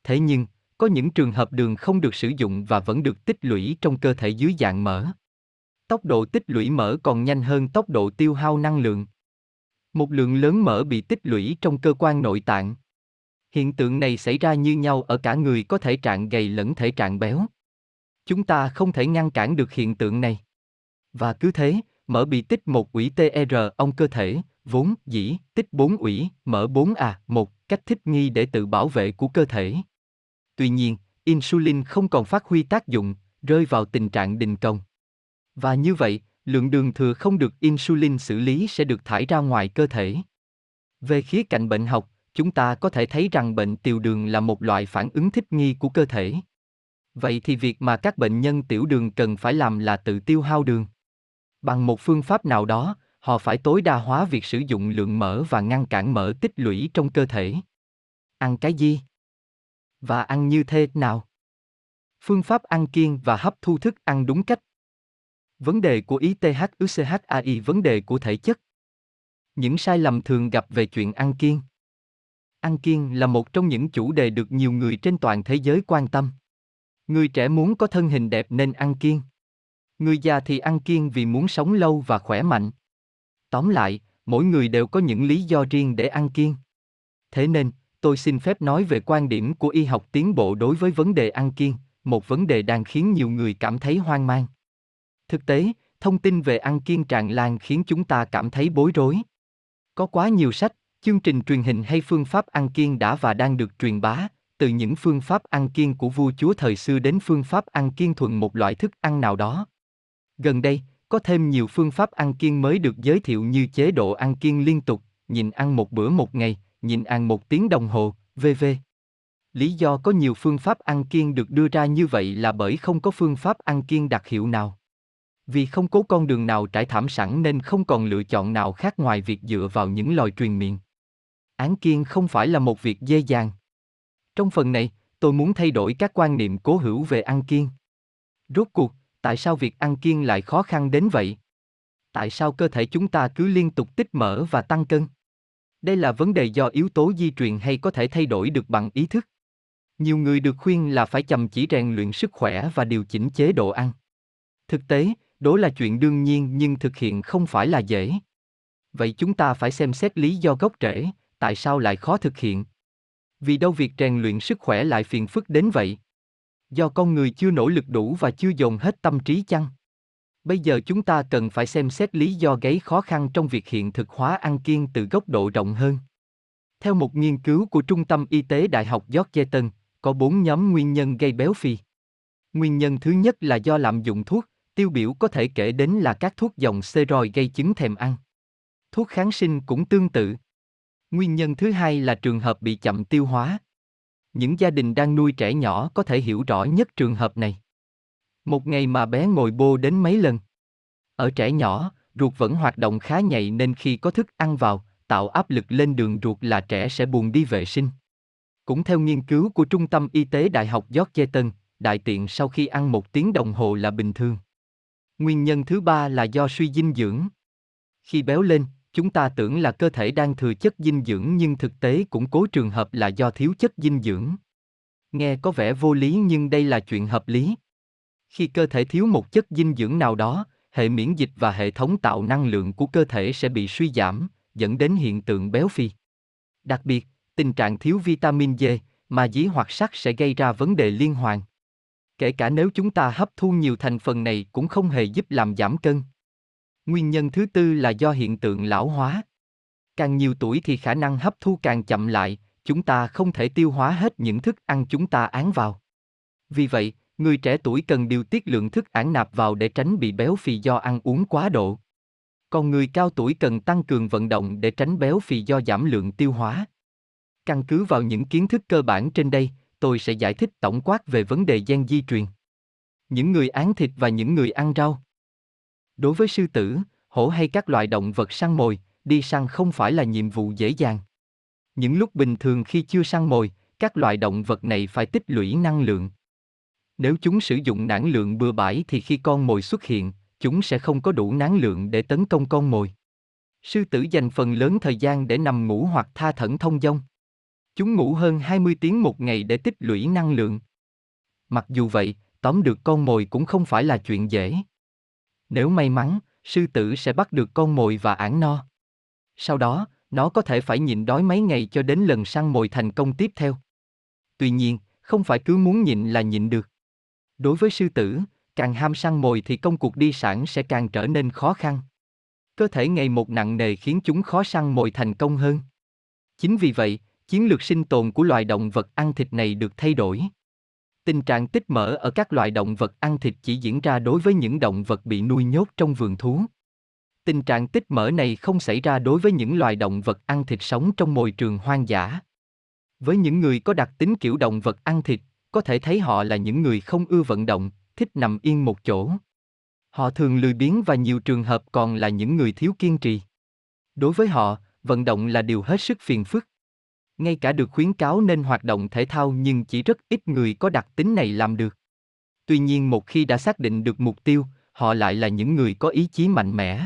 Thế nhưng, có những trường hợp đường không được sử dụng và vẫn được tích lũy trong cơ thể dưới dạng mỡ. Tốc độ tích lũy mỡ còn nhanh hơn tốc độ tiêu hao năng lượng. Một lượng lớn mỡ bị tích lũy trong cơ quan nội tạng. Hiện tượng này xảy ra như nhau ở cả người có thể trạng gầy lẫn thể trạng béo. Chúng ta không thể ngăn cản được hiện tượng này. Và cứ thế, mỡ bị tích một ủy TR e ông cơ thể, vốn dĩ tích 4 ủy, mỡ 4A, một cách thích nghi để tự bảo vệ của cơ thể. Tuy nhiên, insulin không còn phát huy tác dụng, rơi vào tình trạng đình công. Và như vậy, lượng đường thừa không được insulin xử lý sẽ được thải ra ngoài cơ thể. Về khía cạnh bệnh học, chúng ta có thể thấy rằng bệnh tiểu đường là một loại phản ứng thích nghi của cơ thể. Vậy thì việc mà các bệnh nhân tiểu đường cần phải làm là tự tiêu hao đường. Bằng một phương pháp nào đó, họ phải tối đa hóa việc sử dụng lượng mỡ và ngăn cản mỡ tích lũy trong cơ thể. Ăn cái gì? Và ăn như thế nào? Phương pháp ăn kiêng và hấp thu thức ăn đúng cách. Vấn đề của ý THUCHAI vấn đề của thể chất. Những sai lầm thường gặp về chuyện ăn kiêng. Ăn kiêng là một trong những chủ đề được nhiều người trên toàn thế giới quan tâm. Người trẻ muốn có thân hình đẹp nên ăn kiêng. Người già thì ăn kiêng vì muốn sống lâu và khỏe mạnh. Tóm lại, mỗi người đều có những lý do riêng để ăn kiêng. Thế nên, tôi xin phép nói về quan điểm của y học tiến bộ đối với vấn đề ăn kiêng, một vấn đề đang khiến nhiều người cảm thấy hoang mang. Thực tế, thông tin về ăn kiêng tràn lan khiến chúng ta cảm thấy bối rối. Có quá nhiều sách, chương trình truyền hình hay phương pháp ăn kiêng đã và đang được truyền bá, từ những phương pháp ăn kiêng của vua chúa thời xưa đến phương pháp ăn kiêng thuần một loại thức ăn nào đó. Gần đây, có thêm nhiều phương pháp ăn kiêng mới được giới thiệu như chế độ ăn kiêng liên tục, nhịn ăn một bữa một ngày, nhịn ăn một tiếng đồng hồ, v.v. Lý do có nhiều phương pháp ăn kiêng được đưa ra như vậy là bởi không có phương pháp ăn kiêng đặc hiệu nào. Vì không có con đường nào trải thảm sẵn nên không còn lựa chọn nào khác ngoài việc dựa vào những lời truyền miệng. Án kiêng không phải là một việc dễ dàng. Trong phần này, tôi muốn thay đổi các quan niệm cố hữu về ăn kiêng. Rốt cuộc, tại sao việc ăn kiêng lại khó khăn đến vậy? Tại sao cơ thể chúng ta cứ liên tục tích mỡ và tăng cân? Đây là vấn đề do yếu tố di truyền hay có thể thay đổi được bằng ý thức? Nhiều người được khuyên là phải chăm chỉ rèn luyện sức khỏe và điều chỉnh chế độ ăn. Thực tế, đó là chuyện đương nhiên nhưng thực hiện không phải là dễ. Vậy chúng ta phải xem xét lý do gốc rễ, tại sao lại khó thực hiện? Vì đâu việc rèn luyện sức khỏe lại phiền phức đến vậy? Do con người chưa nỗ lực đủ và chưa dồn hết tâm trí chăng? Bây giờ chúng ta cần phải xem xét lý do gây khó khăn trong việc hiện thực hóa ăn kiêng từ góc độ rộng hơn. Theo một nghiên cứu của Trung tâm Y tế Đại học Georgetown, có bốn nhóm nguyên nhân gây béo phì. Nguyên nhân thứ nhất là do lạm dụng thuốc, tiêu biểu có thể kể đến là các thuốc dòng steroid gây chứng thèm ăn. Thuốc kháng sinh cũng tương tự. Nguyên nhân thứ hai là trường hợp bị chậm tiêu hóa. Những gia đình đang nuôi trẻ nhỏ có thể hiểu rõ nhất trường hợp này. Một ngày mà bé ngồi bô đến mấy lần. Ở trẻ nhỏ, ruột vẫn hoạt động khá nhạy nên khi có thức ăn vào, tạo áp lực lên đường ruột là trẻ sẽ buồn đi vệ sinh. Cũng theo nghiên cứu của Trung tâm Y tế Đại học Georgetown, đại tiện sau khi ăn một tiếng đồng hồ là bình thường. Nguyên nhân thứ ba là do suy dinh dưỡng. Khi béo lên, chúng ta tưởng là cơ thể đang thừa chất dinh dưỡng nhưng thực tế cũng cố trường hợp là do thiếu chất dinh dưỡng. Nghe có vẻ vô lý nhưng đây là chuyện hợp lý. Khi cơ thể thiếu một chất dinh dưỡng nào đó, hệ miễn dịch và hệ thống tạo năng lượng của cơ thể sẽ bị suy giảm, dẫn đến hiện tượng béo phì. Đặc biệt, tình trạng thiếu vitamin D, mà dí hoặc sắt sẽ gây ra vấn đề liên hoàn. Kể cả nếu chúng ta hấp thu nhiều thành phần này cũng không hề giúp làm giảm cân. Nguyên nhân thứ tư là do hiện tượng lão hóa. Càng nhiều tuổi thì khả năng hấp thu càng chậm lại, chúng ta không thể tiêu hóa hết những thức ăn chúng ta án vào. Vì vậy, người trẻ tuổi cần điều tiết lượng thức ăn nạp vào để tránh bị béo phì do ăn uống quá độ. Còn người cao tuổi cần tăng cường vận động để tránh béo phì do giảm lượng tiêu hóa. Căn cứ vào những kiến thức cơ bản trên đây, tôi sẽ giải thích tổng quát về vấn đề gen di truyền. Những người án thịt và những người ăn rau. Đối với sư tử, hổ hay các loại động vật săn mồi, đi săn không phải là nhiệm vụ dễ dàng. Những lúc bình thường khi chưa săn mồi, các loại động vật này phải tích lũy năng lượng. Nếu chúng sử dụng năng lượng bừa bãi thì khi con mồi xuất hiện, chúng sẽ không có đủ năng lượng để tấn công con mồi. Sư tử dành phần lớn thời gian để nằm ngủ hoặc tha thẩn thông dong. Chúng ngủ hơn 20 tiếng một ngày để tích lũy năng lượng. Mặc dù vậy, tóm được con mồi cũng không phải là chuyện dễ. Nếu may mắn, sư tử sẽ bắt được con mồi và ản no. Sau đó, nó có thể phải nhịn đói mấy ngày cho đến lần săn mồi thành công tiếp theo. Tuy nhiên, không phải cứ muốn nhịn là nhịn được. Đối với sư tử, càng ham săn mồi thì công cuộc đi sản sẽ càng trở nên khó khăn. Cơ thể ngày một nặng nề khiến chúng khó săn mồi thành công hơn. Chính vì vậy, chiến lược sinh tồn của loài động vật ăn thịt này được thay đổi. Tình trạng tích mỡ ở các loài động vật ăn thịt chỉ diễn ra đối với những động vật bị nuôi nhốt trong vườn thú. Tình trạng tích mỡ này không xảy ra đối với những loài động vật ăn thịt sống trong môi trường hoang dã. Với những người có đặc tính kiểu động vật ăn thịt, có thể thấy họ là những người không ưa vận động, thích nằm yên một chỗ. Họ thường lười biếng và nhiều trường hợp còn là những người thiếu kiên trì. Đối với họ, vận động là điều hết sức phiền phức. Ngay cả được khuyến cáo nên hoạt động thể thao nhưng chỉ rất ít người có đặc tính này làm được. Tuy nhiên một khi đã xác định được mục tiêu, họ lại là những người có ý chí mạnh mẽ.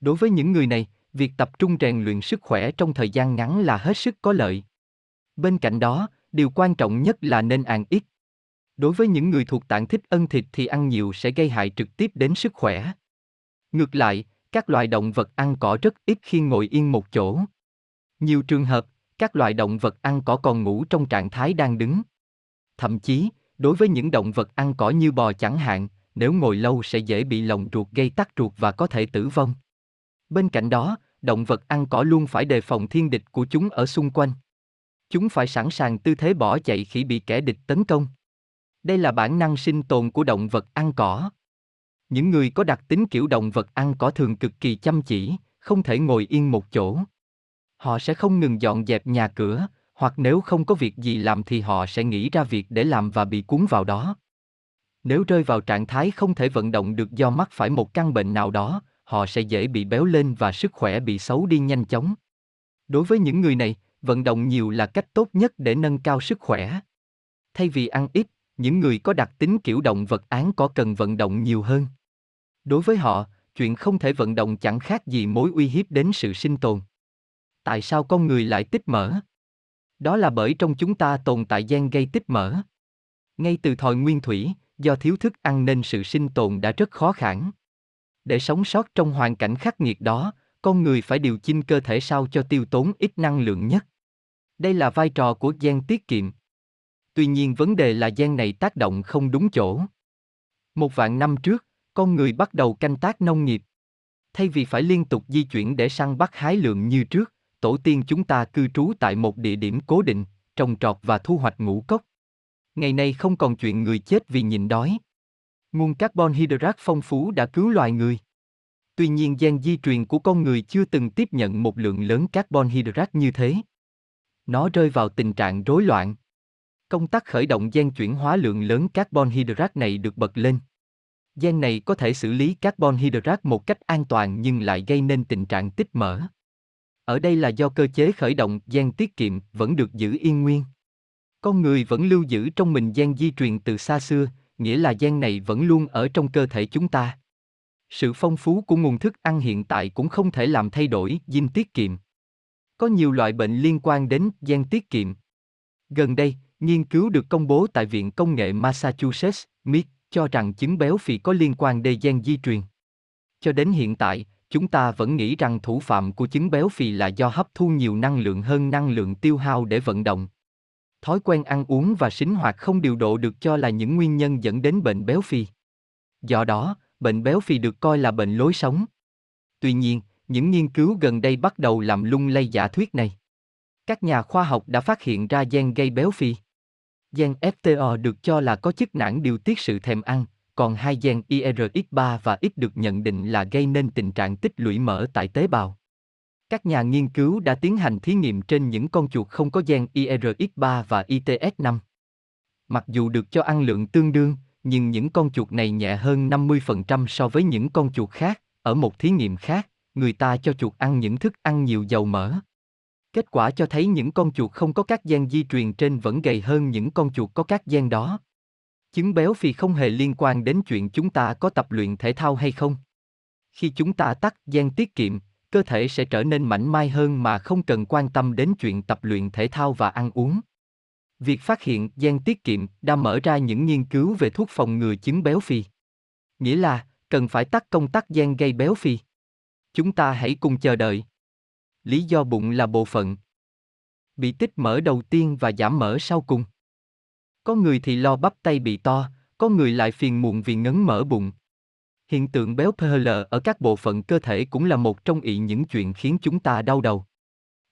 Đối với những người này, việc tập trung rèn luyện sức khỏe trong thời gian ngắn là hết sức có lợi. Bên cạnh đó, điều quan trọng nhất là nên ăn ít. Đối với những người thuộc tạng thích ân thịt thì ăn nhiều sẽ gây hại trực tiếp đến sức khỏe. Ngược lại, các loài động vật ăn cỏ rất ít khi ngồi yên một chỗ. Nhiều trường hợp, các loài động vật ăn cỏ còn ngủ trong trạng thái đang đứng. Thậm chí, đối với những động vật ăn cỏ như bò chẳng hạn, nếu ngồi lâu sẽ dễ bị lồng ruột gây tắc ruột và có thể tử vong. Bên cạnh đó, động vật ăn cỏ luôn phải đề phòng thiên địch của chúng ở xung quanh. Chúng phải sẵn sàng tư thế bỏ chạy khi bị kẻ địch tấn công. Đây là bản năng sinh tồn của động vật ăn cỏ. Những người có đặc tính kiểu động vật ăn cỏ thường cực kỳ chăm chỉ, không thể ngồi yên một chỗ. Họ sẽ không ngừng dọn dẹp nhà cửa, hoặc nếu không có việc gì làm thì họ sẽ nghĩ ra việc để làm và bị cuốn vào đó. Nếu rơi vào trạng thái không thể vận động được do mắc phải một căn bệnh nào đó, họ sẽ dễ bị béo lên và sức khỏe bị xấu đi nhanh chóng. Đối với những người này, vận động nhiều là cách tốt nhất để nâng cao sức khỏe. Thay vì ăn ít, những người có đặc tính kiểu động vật án có cần vận động nhiều hơn. Đối với họ, chuyện không thể vận động chẳng khác gì mối uy hiếp đến sự sinh tồn. Tại sao con người lại tích mỡ? Đó là bởi trong chúng ta tồn tại gen gây tích mỡ. Ngay từ thời nguyên thủy, do thiếu thức ăn nên sự sinh tồn đã rất khó khăn. Để sống sót trong hoàn cảnh khắc nghiệt đó, con người phải điều chỉnh cơ thể sao cho tiêu tốn ít năng lượng nhất. Đây là vai trò của gen tiết kiệm. Tuy nhiên vấn đề là gen này tác động không đúng chỗ. Một vạn năm trước, con người bắt đầu canh tác nông nghiệp. Thay vì phải liên tục di chuyển để săn bắt hái lượng như trước, tổ tiên chúng ta cư trú tại một địa điểm cố định, trồng trọt và thu hoạch ngũ cốc. Ngày nay không còn chuyện người chết vì nhịn đói. Nguồn carbon hydrate phong phú đã cứu loài người. Tuy nhiên gen di truyền của con người chưa từng tiếp nhận một lượng lớn carbon hydrate như thế. Nó rơi vào tình trạng rối loạn. Công tác khởi động gen chuyển hóa lượng lớn carbon hydrate này được bật lên. Gen này có thể xử lý carbon hydrate một cách an toàn nhưng lại gây nên tình trạng tích mỡ. Ở đây là do cơ chế khởi động gen tiết kiệm vẫn được giữ yên nguyên. Con người vẫn lưu giữ trong mình gen di truyền từ xa xưa, nghĩa là gen này vẫn luôn ở trong cơ thể chúng ta. Sự phong phú của nguồn thức ăn hiện tại cũng không thể làm thay đổi gen tiết kiệm. Có nhiều loại bệnh liên quan đến gen tiết kiệm. Gần đây, nghiên cứu được công bố tại Viện Công nghệ Massachusetts, MIT, cho rằng chứng béo phì có liên quan đến gen di truyền. Cho đến hiện tại, chúng ta vẫn nghĩ rằng thủ phạm của chứng béo phì là do hấp thu nhiều năng lượng hơn năng lượng tiêu hao để vận động. Thói quen ăn uống và sinh hoạt không điều độ được cho là những nguyên nhân dẫn đến bệnh béo phì. Do đó, bệnh béo phì được coi là bệnh lối sống. Tuy nhiên, những nghiên cứu gần đây bắt đầu làm lung lay giả thuyết này. Các nhà khoa học đã phát hiện ra gen gây béo phì. Gen FTO được cho là có chức năng điều tiết sự thèm ăn, còn hai gen IRX3 và X được nhận định là gây nên tình trạng tích lũy mỡ tại tế bào. Các nhà nghiên cứu đã tiến hành thí nghiệm trên những con chuột không có gen IRX3 và ITS5. Mặc dù được cho ăn lượng tương đương, nhưng những con chuột này nhẹ hơn 50% so với những con chuột khác. Ở một thí nghiệm khác, người ta cho chuột ăn những thức ăn nhiều dầu mỡ. Kết quả cho thấy những con chuột không có các gen di truyền trên vẫn gầy hơn những con chuột có các gen đó. Chứng béo phì không hề liên quan đến chuyện chúng ta có tập luyện thể thao hay không. Khi chúng ta tắt gen tiết kiệm, cơ thể sẽ trở nên mảnh mai hơn mà không cần quan tâm đến chuyện tập luyện thể thao và ăn uống. Việc phát hiện gen tiết kiệm đã mở ra những nghiên cứu về thuốc phòng ngừa chứng béo phì. Nghĩa là, cần phải tắt công tắc gen gây béo phì. Chúng ta hãy cùng chờ đợi. Lý do bụng là bộ phận. Bị tích mỡ đầu tiên và giảm mỡ sau cùng. Có người thì lo bắp tay bị to, có người lại phiền muộn vì ngấn mỡ bụng. Hiện tượng béo PL ở các bộ phận cơ thể cũng là một trong ý những chuyện khiến chúng ta đau đầu.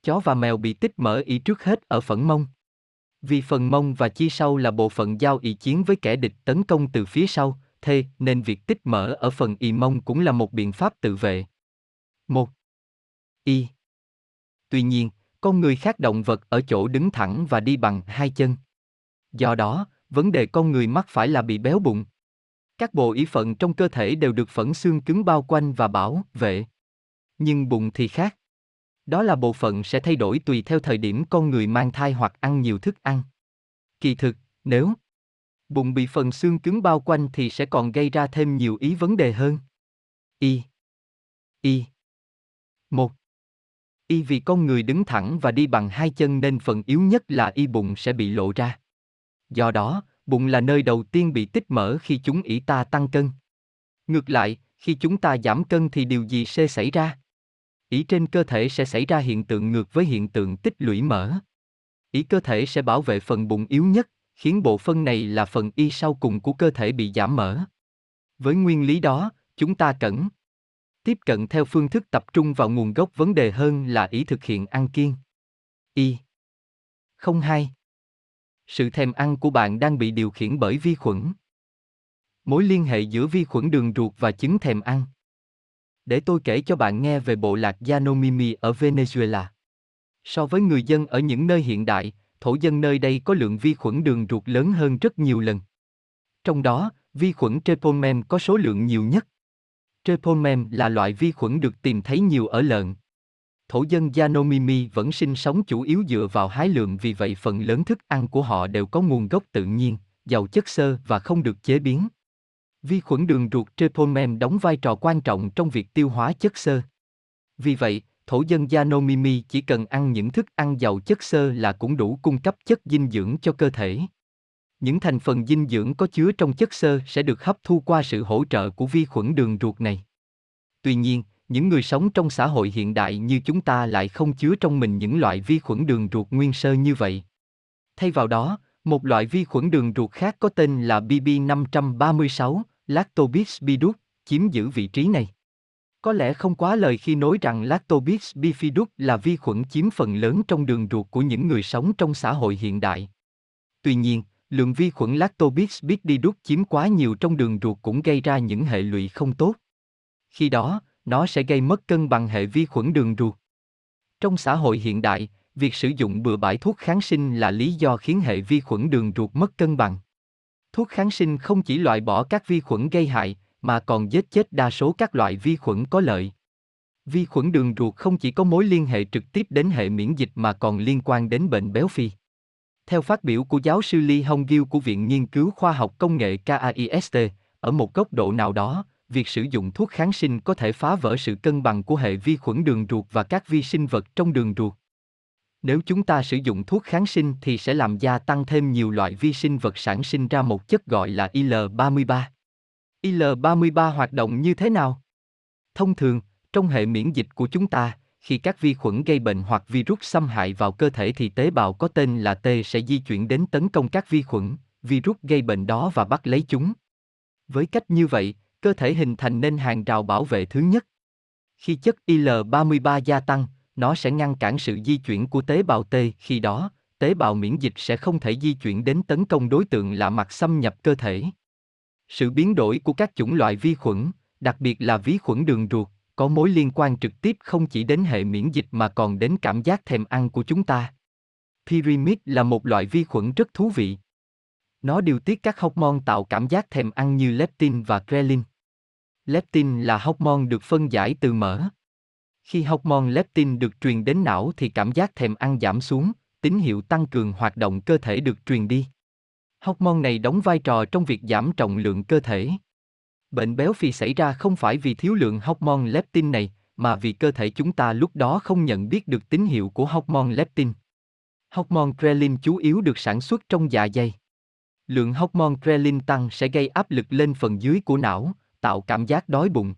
Chó và mèo bị tích mỡ ý trước hết ở phần mông. Vì phần mông và chi sau là bộ phận giao ý chiến với kẻ địch tấn công từ phía sau, thế nên việc tích mỡ ở phần y mông cũng là một biện pháp tự vệ. Một, Y. Tuy nhiên, con người khác động vật ở chỗ đứng thẳng và đi bằng hai chân. Do đó, vấn đề con người mắc phải là bị béo bụng. Các bộ ý phận trong cơ thể đều được phẫn xương cứng bao quanh và bảo vệ. Nhưng bụng thì khác. Đó là bộ phận sẽ thay đổi tùy theo thời điểm con người mang thai hoặc ăn nhiều thức ăn. Kỳ thực, nếu bụng bị phần xương cứng bao quanh thì sẽ còn gây ra thêm nhiều ý vấn đề hơn. Y. Y. Một. Y vì con người đứng thẳng và đi bằng hai chân nên phần yếu nhất là y bụng sẽ bị lộ ra. Do đó, bụng là nơi đầu tiên bị tích mỡ khi chúng ỷ ta tăng cân. Ngược lại, khi chúng ta giảm cân thì điều gì sẽ xảy ra? Ý trên cơ thể sẽ xảy ra hiện tượng ngược với hiện tượng tích lũy mỡ. Ý cơ thể sẽ bảo vệ phần bụng yếu nhất, khiến bộ phân này là phần y sau cùng của cơ thể bị giảm mỡ. Với nguyên lý đó, chúng ta cẩn tiếp cận theo phương thức tập trung vào nguồn gốc vấn đề hơn là ý thực hiện ăn kiêng. Y. Không hai. Sự thèm ăn của bạn đang bị điều khiển bởi vi khuẩn. Mối liên hệ giữa vi khuẩn đường ruột và chứng thèm ăn. Để tôi kể cho bạn nghe về bộ lạc Yanomimi ở Venezuela. So với người dân ở những nơi hiện đại, thổ dân nơi đây có lượng vi khuẩn đường ruột lớn hơn rất nhiều lần. Trong đó, vi khuẩn Treponema có số lượng nhiều nhất. Treponema là loại vi khuẩn được tìm thấy nhiều ở lợn. Thổ dân Yanomimi vẫn sinh sống chủ yếu dựa vào hái lượm vì vậy phần lớn thức ăn của họ đều có nguồn gốc tự nhiên, giàu chất xơ và không được chế biến. Vi khuẩn đường ruột Treponema đóng vai trò quan trọng trong việc tiêu hóa chất xơ. Vì vậy, thổ dân Yanomimi chỉ cần ăn những thức ăn giàu chất xơ là cũng đủ cung cấp chất dinh dưỡng cho cơ thể. Những thành phần dinh dưỡng có chứa trong chất xơ sẽ được hấp thu qua sự hỗ trợ của vi khuẩn đường ruột này. Tuy nhiên, những người sống trong xã hội hiện đại như chúng ta lại không chứa trong mình những loại vi khuẩn đường ruột nguyên sơ như vậy. Thay vào đó, một loại vi khuẩn đường ruột khác có tên là BB536, Lactobacillus bifidus, chiếm giữ vị trí này. Có lẽ không quá lời khi nói rằng Lactobacillus bifidus là vi khuẩn chiếm phần lớn trong đường ruột của những người sống trong xã hội hiện đại. Tuy nhiên, lượng vi khuẩn Lactobacillus bifidus chiếm quá nhiều trong đường ruột cũng gây ra những hệ lụy không tốt. Khi đó, nó sẽ gây mất cân bằng hệ vi khuẩn đường ruột. Trong xã hội hiện đại, việc sử dụng bừa bãi thuốc kháng sinh là lý do khiến hệ vi khuẩn đường ruột mất cân bằng. Thuốc kháng sinh không chỉ loại bỏ các vi khuẩn gây hại, mà còn giết chết đa số các loại vi khuẩn có lợi. Vi khuẩn đường ruột không chỉ có mối liên hệ trực tiếp đến hệ miễn dịch mà còn liên quan đến bệnh béo phì. Theo phát biểu của giáo sư Lee Hong Gil của Viện Nghiên cứu Khoa học Công nghệ KAIST, ở một góc độ nào đó, việc sử dụng thuốc kháng sinh có thể phá vỡ sự cân bằng của hệ vi khuẩn đường ruột và các vi sinh vật trong đường ruột. Nếu chúng ta sử dụng thuốc kháng sinh thì sẽ làm gia tăng thêm nhiều loại vi sinh vật sản sinh ra một chất gọi là IL-33. IL-33 hoạt động như thế nào? Thông thường, trong hệ miễn dịch của chúng ta, khi các vi khuẩn gây bệnh hoặc virus xâm hại vào cơ thể thì tế bào có tên là T sẽ di chuyển đến tấn công các vi khuẩn, virus gây bệnh đó và bắt lấy chúng. Với cách như vậy, cơ thể hình thành nên hàng rào bảo vệ thứ nhất. Khi chất IL-33 gia tăng, nó sẽ ngăn cản sự di chuyển của tế bào T, khi đó, tế bào miễn dịch sẽ không thể di chuyển đến tấn công đối tượng lạ mặt xâm nhập cơ thể. Sự biến đổi của các chủng loại vi khuẩn, đặc biệt là vi khuẩn đường ruột, có mối liên quan trực tiếp không chỉ đến hệ miễn dịch mà còn đến cảm giác thèm ăn của chúng ta. Pyrimid là một loại vi khuẩn rất thú vị. Nó điều tiết các hormone tạo cảm giác thèm ăn như leptin và ghrelin. Leptin là hormone được phân giải từ mỡ. Khi hormone leptin được truyền đến não thì cảm giác thèm ăn giảm xuống, tín hiệu tăng cường hoạt động cơ thể được truyền đi. Hormone này đóng vai trò trong việc giảm trọng lượng cơ thể. Bệnh béo phì xảy ra không phải vì thiếu lượng hormone leptin này, mà vì cơ thể chúng ta lúc đó không nhận biết được tín hiệu của hormone leptin. Hormone ghrelin chủ yếu được sản xuất trong dạ dày. Lượng hormone ghrelin tăng sẽ gây áp lực lên phần dưới của não, tạo cảm giác đói bụng.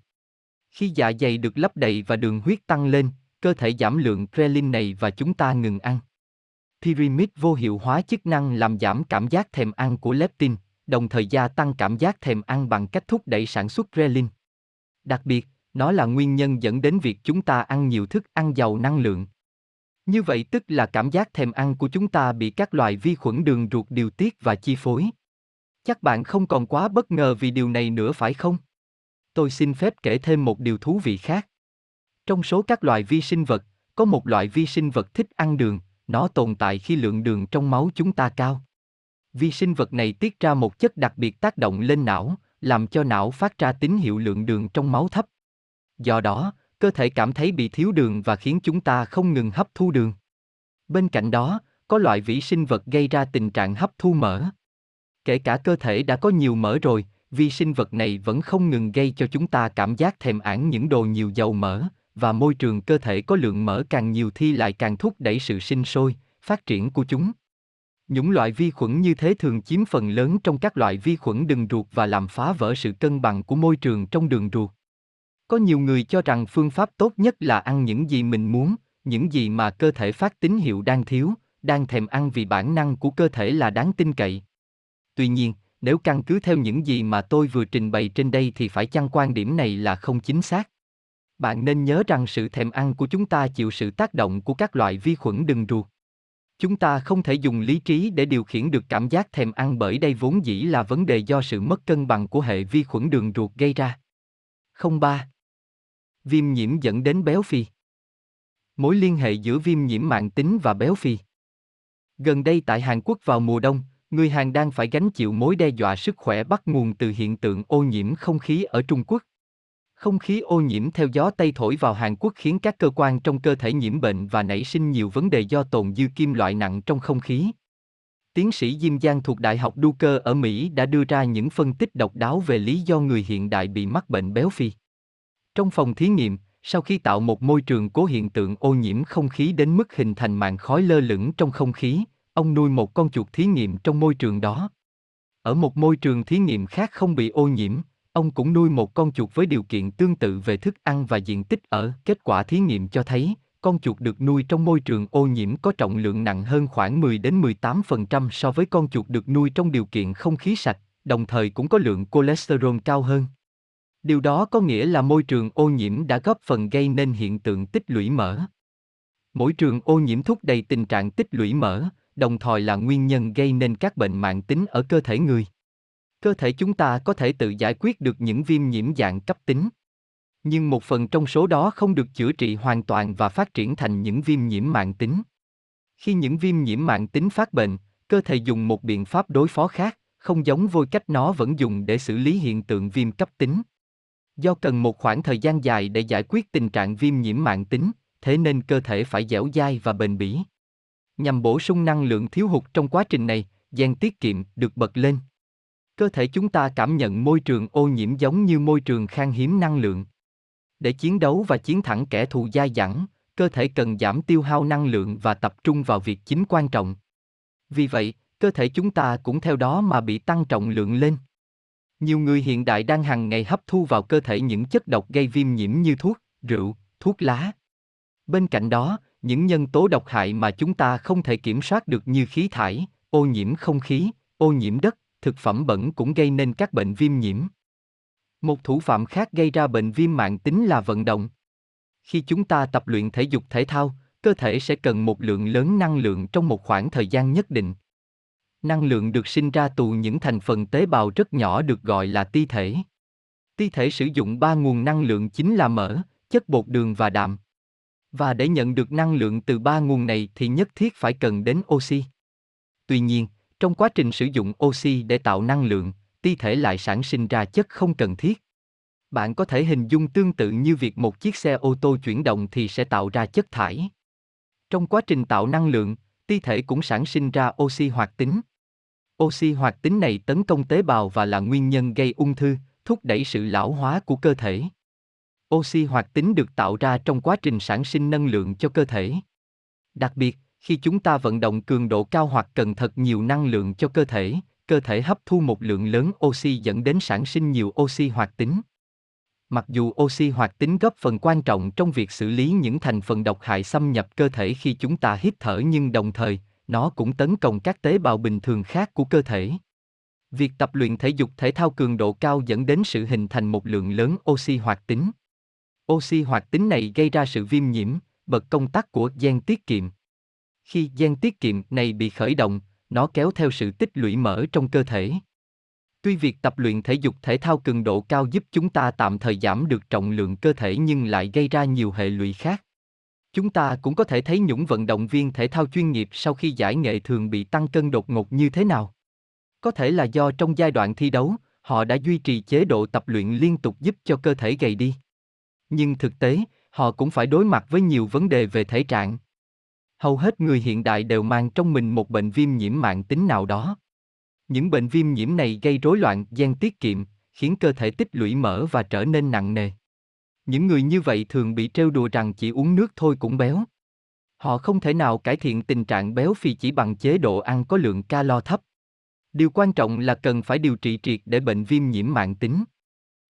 Khi dạ dày được lấp đầy và đường huyết tăng lên, cơ thể giảm lượng ghrelin này và chúng ta ngừng ăn. Pyrimid vô hiệu hóa chức năng làm giảm cảm giác thèm ăn của leptin, đồng thời gia tăng cảm giác thèm ăn bằng cách thúc đẩy sản xuất ghrelin. Đặc biệt, nó là nguyên nhân dẫn đến việc chúng ta ăn nhiều thức ăn giàu năng lượng. Như vậy tức là cảm giác thèm ăn của chúng ta bị các loại vi khuẩn đường ruột điều tiết và chi phối. Chắc bạn không còn quá bất ngờ vì điều này nữa phải không? Tôi xin phép kể thêm một điều thú vị khác. Trong số các loại vi sinh vật, có một loại vi sinh vật thích ăn đường, nó tồn tại khi lượng đường trong máu chúng ta cao. Vi sinh vật này tiết ra một chất đặc biệt tác động lên não, làm cho não phát ra tín hiệu lượng đường trong máu thấp. Do đó, cơ thể cảm thấy bị thiếu đường và khiến chúng ta không ngừng hấp thu đường. Bên cạnh đó, có loại vi sinh vật gây ra tình trạng hấp thu mỡ. Kể cả cơ thể đã có nhiều mỡ rồi, vi sinh vật này vẫn không ngừng gây cho chúng ta cảm giác thèm ăn những đồ nhiều dầu mỡ, và môi trường cơ thể có lượng mỡ càng nhiều thì lại càng thúc đẩy sự sinh sôi, phát triển của chúng. Những loại vi khuẩn như thế thường chiếm phần lớn trong các loại vi khuẩn đường ruột và làm phá vỡ sự cân bằng của môi trường trong đường ruột. Có nhiều người cho rằng phương pháp tốt nhất là ăn những gì mình muốn, những gì mà cơ thể phát tín hiệu đang thiếu, đang thèm ăn vì bản năng của cơ thể là đáng tin cậy. Tuy nhiên, nếu căn cứ theo những gì mà tôi vừa trình bày trên đây thì phải chăng quan điểm này là không chính xác. Bạn nên nhớ rằng sự thèm ăn của chúng ta chịu sự tác động của các loại vi khuẩn đường ruột. Chúng ta không thể dùng lý trí để điều khiển được cảm giác thèm ăn bởi đây vốn dĩ là vấn đề do sự mất cân bằng của hệ vi khuẩn đường ruột gây ra. 03. Viêm nhiễm dẫn đến béo phì. Mối liên hệ giữa viêm nhiễm mạng tính và béo phì. Gần đây tại Hàn Quốc vào mùa đông, người Hàn đang phải gánh chịu mối đe dọa sức khỏe bắt nguồn từ hiện tượng ô nhiễm không khí ở Trung Quốc. Không khí ô nhiễm theo gió Tây thổi vào Hàn Quốc khiến các cơ quan trong cơ thể nhiễm bệnh và nảy sinh nhiều vấn đề do tồn dư kim loại nặng trong không khí. Tiến sĩ Jim Giang thuộc Đại học Duke ở Mỹ đã đưa ra những phân tích độc đáo về lý do người hiện đại bị mắc bệnh béo phì. Trong phòng thí nghiệm, sau khi tạo một môi trường cố hiện tượng ô nhiễm không khí đến mức hình thành màn khói lơ lửng trong không khí, ông nuôi một con chuột thí nghiệm trong môi trường đó. Ở một môi trường thí nghiệm khác không bị ô nhiễm, ông cũng nuôi một con chuột với điều kiện tương tự về thức ăn và diện tích ở. Kết quả thí nghiệm cho thấy, con chuột được nuôi trong môi trường ô nhiễm có trọng lượng nặng hơn khoảng 10 đến 18% so với con chuột được nuôi trong điều kiện không khí sạch, đồng thời cũng có lượng cholesterol cao hơn. Điều đó có nghĩa là môi trường ô nhiễm đã góp phần gây nên hiện tượng tích lũy mỡ. Mỗi trường ô nhiễm thúc đẩy tình trạng tích lũy mỡ, đồng thời là nguyên nhân gây nên các bệnh mạng tính ở cơ thể người. Cơ thể chúng ta có thể tự giải quyết được những viêm nhiễm dạng cấp tính. Nhưng một phần trong số đó không được chữa trị hoàn toàn và phát triển thành những viêm nhiễm mạng tính. Khi những viêm nhiễm mạng tính phát bệnh, cơ thể dùng một biện pháp đối phó khác, không giống với cách nó vẫn dùng để xử lý hiện tượng viêm cấp tính. Do cần một khoảng thời gian dài để giải quyết tình trạng viêm nhiễm mạng tính, thế nên cơ thể phải dẻo dai và bền bỉ. Nhằm bổ sung năng lượng thiếu hụt trong quá trình này, gen tiết kiệm được bật lên. Cơ thể chúng ta cảm nhận môi trường ô nhiễm giống như môi trường khan hiếm năng lượng. Để chiến đấu và chiến thắng kẻ thù dai dẳng, cơ thể cần giảm tiêu hao năng lượng và tập trung vào việc chính quan trọng. Vì vậy, cơ thể chúng ta cũng theo đó mà bị tăng trọng lượng lên. Nhiều người hiện đại đang hàng ngày hấp thu vào cơ thể những chất độc gây viêm nhiễm như thuốc, rượu, thuốc lá. Bên cạnh đó, những nhân tố độc hại mà chúng ta không thể kiểm soát được như khí thải, ô nhiễm không khí, ô nhiễm đất, thực phẩm bẩn cũng gây nên các bệnh viêm nhiễm. Một thủ phạm khác gây ra bệnh viêm mạng tính là vận động. Khi chúng ta tập luyện thể dục thể thao, cơ thể sẽ cần một lượng lớn năng lượng trong một khoảng thời gian nhất định. Năng lượng được sinh ra từ những thành phần tế bào rất nhỏ được gọi là ti thể. Ti thể sử dụng ba nguồn năng lượng chính là mỡ, chất bột đường và đạm. Và để nhận được năng lượng từ ba nguồn này thì nhất thiết phải cần đến oxy. Tuy nhiên, trong quá trình sử dụng oxy để tạo năng lượng, ti thể lại sản sinh ra chất không cần thiết. Bạn có thể hình dung tương tự như việc một chiếc xe ô tô chuyển động thì sẽ tạo ra chất thải. Trong quá trình tạo năng lượng, ti thể cũng sản sinh ra oxy hoạt tính. Oxy hoạt tính này tấn công tế bào và là nguyên nhân gây ung thư, thúc đẩy sự lão hóa của cơ thể. Oxy hoạt tính được tạo ra trong quá trình sản sinh năng lượng cho cơ thể. Đặc biệt, khi chúng ta vận động cường độ cao hoặc cần thật nhiều năng lượng cho cơ thể, cơ thể hấp thu một lượng lớn oxy dẫn đến sản sinh nhiều oxy hoạt tính. Mặc dù oxy hoạt tính góp phần quan trọng trong việc xử lý những thành phần độc hại xâm nhập cơ thể khi chúng ta hít thở nhưng đồng thời, nó cũng tấn công các tế bào bình thường khác của cơ thể. Việc tập luyện thể dục thể thao cường độ cao dẫn đến sự hình thành một lượng lớn oxy hoạt tính. Oxy hoạt tính này gây ra sự viêm nhiễm, bật công tắc của gen tiết kiệm. Khi gen tiết kiệm này bị khởi động, nó kéo theo sự tích lũy mỡ trong cơ thể. Tuy việc tập luyện thể dục thể thao cường độ cao giúp chúng ta tạm thời giảm được trọng lượng cơ thể nhưng lại gây ra nhiều hệ lụy khác. Chúng ta cũng có thể thấy những vận động viên thể thao chuyên nghiệp sau khi giải nghệ thường bị tăng cân đột ngột như thế nào. Có thể là do trong giai đoạn thi đấu, họ đã duy trì chế độ tập luyện liên tục giúp cho cơ thể gầy đi. Nhưng thực tế, họ cũng phải đối mặt với nhiều vấn đề về thể trạng. Hầu hết người hiện đại đều mang trong mình một bệnh viêm nhiễm mạng tính nào đó. Những bệnh viêm nhiễm này gây rối loạn gen tiết kiệm, khiến cơ thể tích lũy mỡ và trở nên nặng nề. Những người như vậy thường bị trêu đùa rằng chỉ uống nước thôi cũng béo. Họ không thể nào cải thiện tình trạng béo phì chỉ bằng chế độ ăn có lượng calo thấp. Điều quan trọng là cần phải điều trị triệt để bệnh viêm nhiễm mạng tính.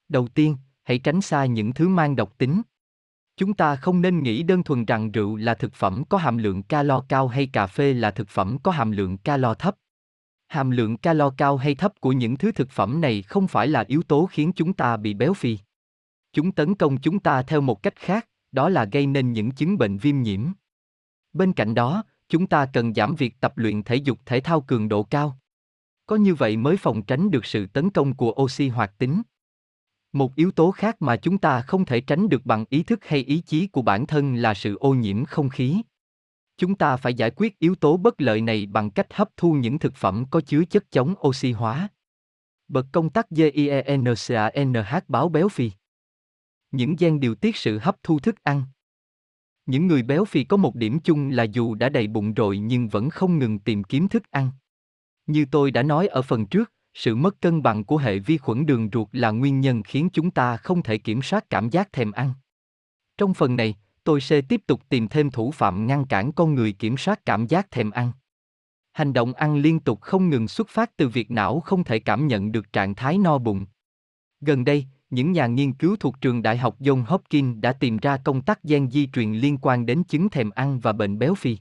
Đầu tiên, hãy tránh xa những thứ mang độc tính. Chúng ta không nên nghĩ đơn thuần rằng rượu là thực phẩm có hàm lượng calo cao hay cà phê là thực phẩm có hàm lượng calo thấp. Hàm lượng calo cao hay thấp của những thứ thực phẩm này không phải là yếu tố khiến chúng ta bị béo phì. Chúng tấn công chúng ta theo một cách khác, đó là gây nên những chứng bệnh viêm nhiễm. Bên cạnh đó, chúng ta cần giảm việc tập luyện thể dục thể thao cường độ cao. Có như vậy mới phòng tránh được sự tấn công của oxy hoạt tính. Một yếu tố khác mà chúng ta không thể tránh được bằng ý thức hay ý chí của bản thân là sự ô nhiễm không khí. Chúng ta phải giải quyết yếu tố bất lợi này bằng cách hấp thu những thực phẩm có chứa chất chống oxy hóa. Bật công tắc GIENCANH báo béo phì. Những gen điều tiết sự hấp thu thức ăn. Những người béo phì có một điểm chung là dù đã đầy bụng rồi nhưng vẫn không ngừng tìm kiếm thức ăn. Như tôi đã nói ở phần trước, sự mất cân bằng của hệ vi khuẩn đường ruột là nguyên nhân khiến chúng ta không thể kiểm soát cảm giác thèm ăn. Trong phần này, tôi sẽ tiếp tục tìm thêm thủ phạm ngăn cản con người kiểm soát cảm giác thèm ăn. Hành động ăn liên tục không ngừng xuất phát từ việc não không thể cảm nhận được trạng thái no bụng. Gần đây, những nhà nghiên cứu thuộc trường Đại học John Hopkins đã tìm ra công tắc gen di truyền liên quan đến chứng thèm ăn và bệnh béo phì.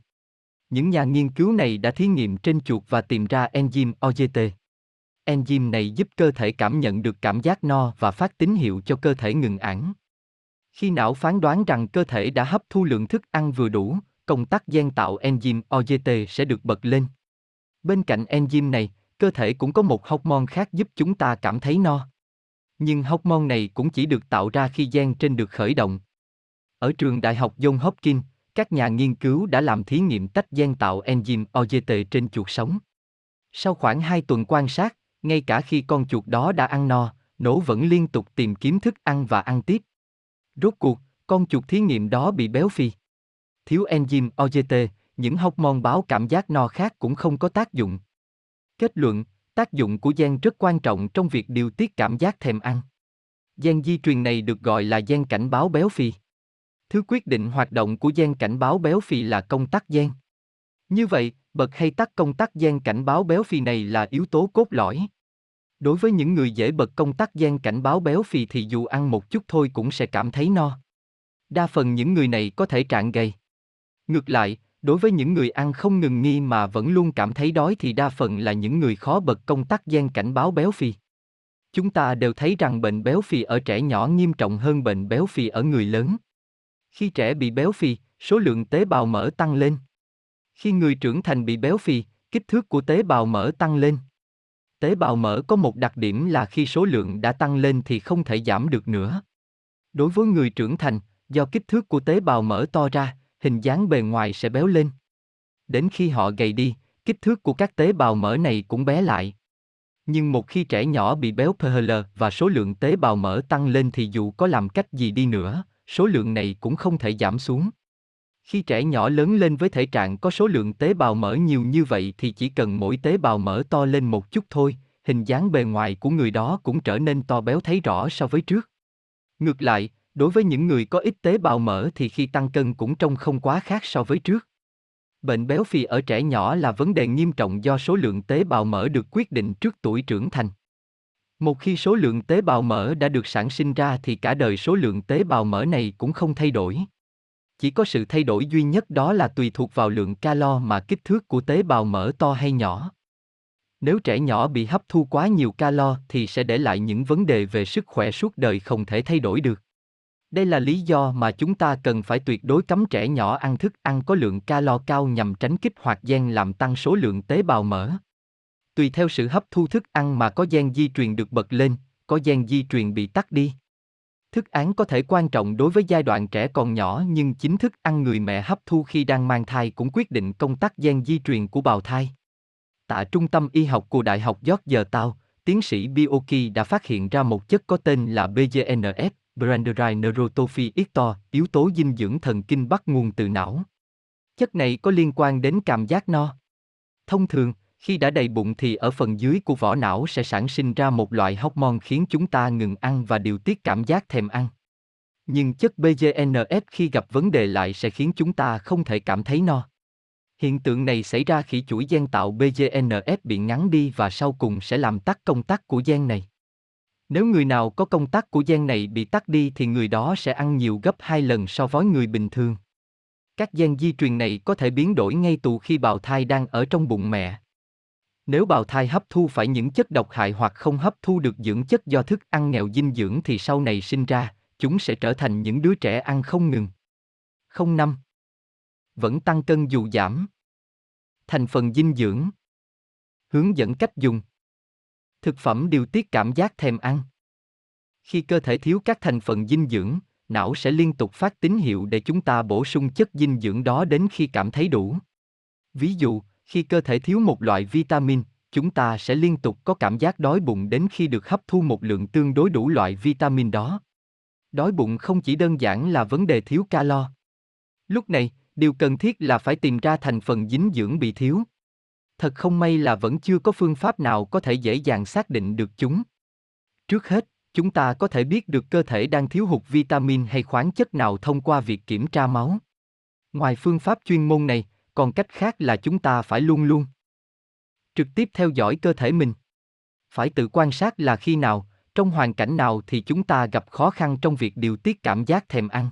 Những nhà nghiên cứu này đã thí nghiệm trên chuột và tìm ra enzyme OGT. Enzyme này giúp cơ thể cảm nhận được cảm giác no và phát tín hiệu cho cơ thể ngừng ăn. Khi não phán đoán rằng cơ thể đã hấp thu lượng thức ăn vừa đủ, công tắc gen tạo enzyme OGT sẽ được bật lên. Bên cạnh enzyme này, cơ thể cũng có một hormone khác giúp chúng ta cảm thấy no. Nhưng hormone này cũng chỉ được tạo ra khi gen trên được khởi động. Ở trường Đại học John Hopkins, các nhà nghiên cứu đã làm thí nghiệm tách gen tạo enzyme OGT trên chuột sống. Sau khoảng 2 tuần quan sát, ngay cả khi con chuột đó đã ăn no, nổ vẫn liên tục tìm kiếm thức ăn và ăn tiếp. Rốt cuộc, con chuột thí nghiệm đó bị béo phì. Thiếu enzyme OGT, những hormone báo cảm giác no khác cũng không có tác dụng. Kết luận, tác dụng của gen rất quan trọng trong việc điều tiết cảm giác thèm ăn. Gen di truyền này được gọi là gen cảnh báo béo phì. Thứ quyết định hoạt động của gen cảnh báo béo phì là công tắc gen. Như vậy, bật hay tắt công tắc gen cảnh báo béo phì này là yếu tố cốt lõi. Đối với những người dễ bật công tắc gen cảnh báo béo phì thì dù ăn một chút thôi cũng sẽ cảm thấy no. Đa phần những người này có thể trạng gầy. Ngược lại, đối với những người ăn không ngừng nghi mà vẫn luôn cảm thấy đói thì đa phần là những người khó bật công tắc gen cảnh báo béo phì. Chúng ta đều thấy rằng bệnh béo phì ở trẻ nhỏ nghiêm trọng hơn bệnh béo phì ở người lớn. Khi trẻ bị béo phì, số lượng tế bào mỡ tăng lên. Khi người trưởng thành bị béo phì, kích thước của tế bào mỡ tăng lên. Tế bào mỡ có một đặc điểm là khi số lượng đã tăng lên thì không thể giảm được nữa. Đối với người trưởng thành, do kích thước của tế bào mỡ to ra, hình dáng bề ngoài sẽ béo lên. Đến khi họ gầy đi, kích thước của các tế bào mỡ này cũng bé lại. Nhưng một khi trẻ nhỏ bị béo PHL và số lượng tế bào mỡ tăng lên thì dù có làm cách gì đi nữa, số lượng này cũng không thể giảm xuống. Khi trẻ nhỏ lớn lên với thể trạng có số lượng tế bào mỡ nhiều như vậy thì chỉ cần mỗi tế bào mỡ to lên một chút thôi, hình dáng bề ngoài của người đó cũng trở nên to béo thấy rõ so với trước. Ngược lại, đối với những người có ít tế bào mỡ thì khi tăng cân cũng trông không quá khác so với trước. Bệnh béo phì ở trẻ nhỏ là vấn đề nghiêm trọng do số lượng tế bào mỡ được quyết định trước tuổi trưởng thành. Một khi số lượng tế bào mỡ đã được sản sinh ra thì cả đời số lượng tế bào mỡ này cũng không thay đổi. Chỉ có sự thay đổi duy nhất đó là tùy thuộc vào lượng calo mà kích thước của tế bào mỡ to hay nhỏ. Nếu trẻ nhỏ bị hấp thu quá nhiều calo thì sẽ để lại những vấn đề về sức khỏe suốt đời không thể thay đổi được. Đây là lý do mà chúng ta cần phải tuyệt đối cấm trẻ nhỏ ăn thức ăn có lượng calo cao nhằm tránh kích hoạt gen làm tăng số lượng tế bào mỡ. Tùy theo sự hấp thu thức ăn mà có gen di truyền được bật lên, có gen di truyền bị tắt đi. Thức án có thể quan trọng đối với giai đoạn trẻ còn nhỏ nhưng chính thức ăn người mẹ hấp thu khi đang mang thai cũng quyết định công tắc gen di truyền của bào thai. tại Trung tâm Y học của Đại học Georgetown, tiến sĩ Bioki đã phát hiện ra một chất có tên là BGNF, Branderine Neurotrophy Ictor, yếu tố dinh dưỡng thần kinh bắt nguồn từ não. Chất này có liên quan đến cảm giác no. Thông thường, khi đã đầy bụng thì ở phần dưới của vỏ não sẽ sản sinh ra một loại hormone khiến chúng ta ngừng ăn và điều tiết cảm giác thèm ăn. Nhưng chất BGNF khi gặp vấn đề lại sẽ khiến chúng ta không thể cảm thấy no. Hiện tượng này xảy ra khi chuỗi gen tạo BGNF bị ngắn đi và sau cùng sẽ làm tắt công tắc của gen này. Nếu người nào có công tắc của gen này bị tắt đi thì người đó sẽ ăn nhiều gấp 2 lần so với người bình thường. Các gen di truyền này có thể biến đổi ngay từ khi bào thai đang ở trong bụng mẹ. Nếu bào thai hấp thu phải những chất độc hại hoặc không hấp thu được dưỡng chất do thức ăn nghèo dinh dưỡng thì sau này sinh ra, chúng sẽ trở thành những đứa trẻ ăn không ngừng. 05. Vẫn tăng cân dù giảm. Thành phần dinh dưỡng. Hướng dẫn cách dùng. Thực phẩm điều tiết cảm giác thèm ăn. Khi cơ thể thiếu các thành phần dinh dưỡng, não sẽ liên tục phát tín hiệu để chúng ta bổ sung chất dinh dưỡng đó đến khi cảm thấy đủ. Ví dụ, khi cơ thể thiếu một loại vitamin, chúng ta sẽ liên tục có cảm giác đói bụng đến khi được hấp thu một lượng tương đối đủ loại vitamin đó. Đói bụng không chỉ đơn giản là vấn đề thiếu calo. Lúc này, điều cần thiết là phải tìm ra thành phần dinh dưỡng bị thiếu. Thật không may là vẫn chưa có phương pháp nào có thể dễ dàng xác định được chúng. Trước hết, chúng ta có thể biết được cơ thể đang thiếu hụt vitamin hay khoáng chất nào thông qua việc kiểm tra máu. Ngoài phương pháp chuyên môn này, còn cách khác là chúng ta phải luôn luôn trực tiếp theo dõi cơ thể mình. Phải tự quan sát là khi nào, trong hoàn cảnh nào thì chúng ta gặp khó khăn trong việc điều tiết cảm giác thèm ăn.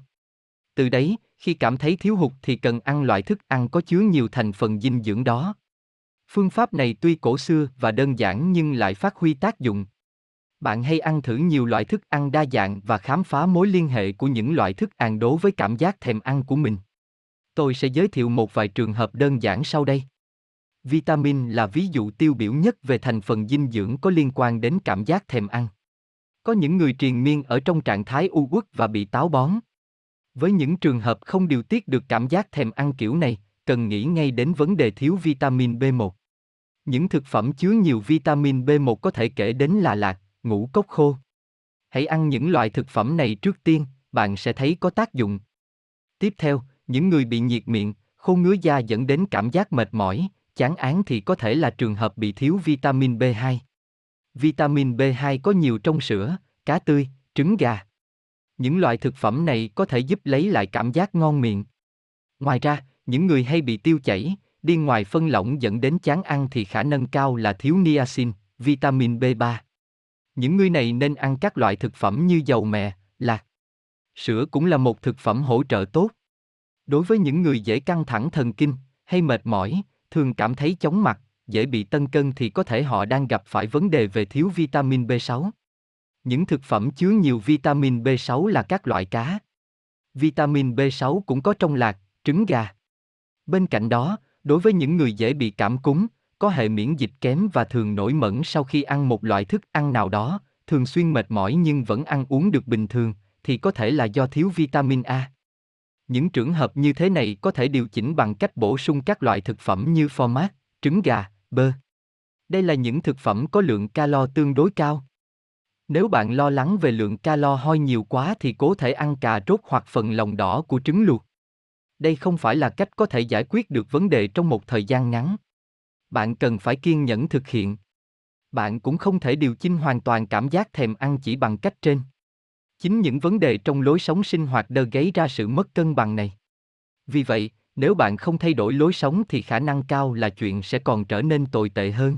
Từ đấy, khi cảm thấy thiếu hụt thì cần ăn loại thức ăn có chứa nhiều thành phần dinh dưỡng đó. Phương pháp này tuy cổ xưa và đơn giản nhưng lại phát huy tác dụng. Bạn hãy ăn thử nhiều loại thức ăn đa dạng và khám phá mối liên hệ của những loại thức ăn đối với cảm giác thèm ăn của mình. Tôi sẽ giới thiệu một vài trường hợp đơn giản sau đây. Vitamin là ví dụ tiêu biểu nhất về thành phần dinh dưỡng có liên quan đến cảm giác thèm ăn. Có những người triền miên ở trong trạng thái u uất và bị táo bón. Với những trường hợp không điều tiết được cảm giác thèm ăn kiểu này, cần nghĩ ngay đến vấn đề thiếu vitamin B1. Những thực phẩm chứa nhiều vitamin B1 có thể kể đến là lạc, ngũ cốc khô. Hãy ăn những loại thực phẩm này trước tiên, bạn sẽ thấy có tác dụng. Tiếp theo, những người bị nhiệt miệng, khô ngứa da dẫn đến cảm giác mệt mỏi, chán án thì có thể là trường hợp bị thiếu vitamin B2. Vitamin B2 có nhiều trong sữa, cá tươi, trứng gà. Những loại thực phẩm này có thể giúp lấy lại cảm giác ngon miệng. Ngoài ra, những người hay bị tiêu chảy, đi ngoài phân lỏng dẫn đến chán ăn thì khả năng cao là thiếu niacin, vitamin B3. Những người này nên ăn các loại thực phẩm như dầu mè, lạc. Sữa cũng là một thực phẩm hỗ trợ tốt. Đối với những người dễ căng thẳng thần kinh hay mệt mỏi, thường cảm thấy chóng mặt, dễ bị tân cân thì có thể họ đang gặp phải vấn đề về thiếu vitamin B6. Những thực phẩm chứa nhiều vitamin B6 là các loại cá. Vitamin B6 cũng có trong lạc, trứng gà. Bên cạnh đó, đối với những người dễ bị cảm cúm, có hệ miễn dịch kém và thường nổi mẩn sau khi ăn một loại thức ăn nào đó, thường xuyên mệt mỏi nhưng vẫn ăn uống được bình thường, thì có thể là do thiếu vitamin A. Những trường hợp như thế này có thể điều chỉnh bằng cách bổ sung các loại thực phẩm như format, mát, trứng gà, bơ. Đây là những thực phẩm có lượng calo tương đối cao. Nếu bạn lo lắng về lượng calo hoi nhiều quá thì cố thể ăn cà rốt hoặc phần lòng đỏ của trứng luộc. Đây không phải là cách có thể giải quyết được vấn đề trong một thời gian ngắn. Bạn cần phải kiên nhẫn thực hiện. Bạn cũng không thể điều chỉnh hoàn toàn cảm giác thèm ăn chỉ bằng cách trên. Chính những vấn đề trong lối sống sinh hoạt đơ gây ra sự mất cân bằng này. Vì vậy, nếu bạn không thay đổi lối sống thì khả năng cao là chuyện sẽ còn trở nên tồi tệ hơn.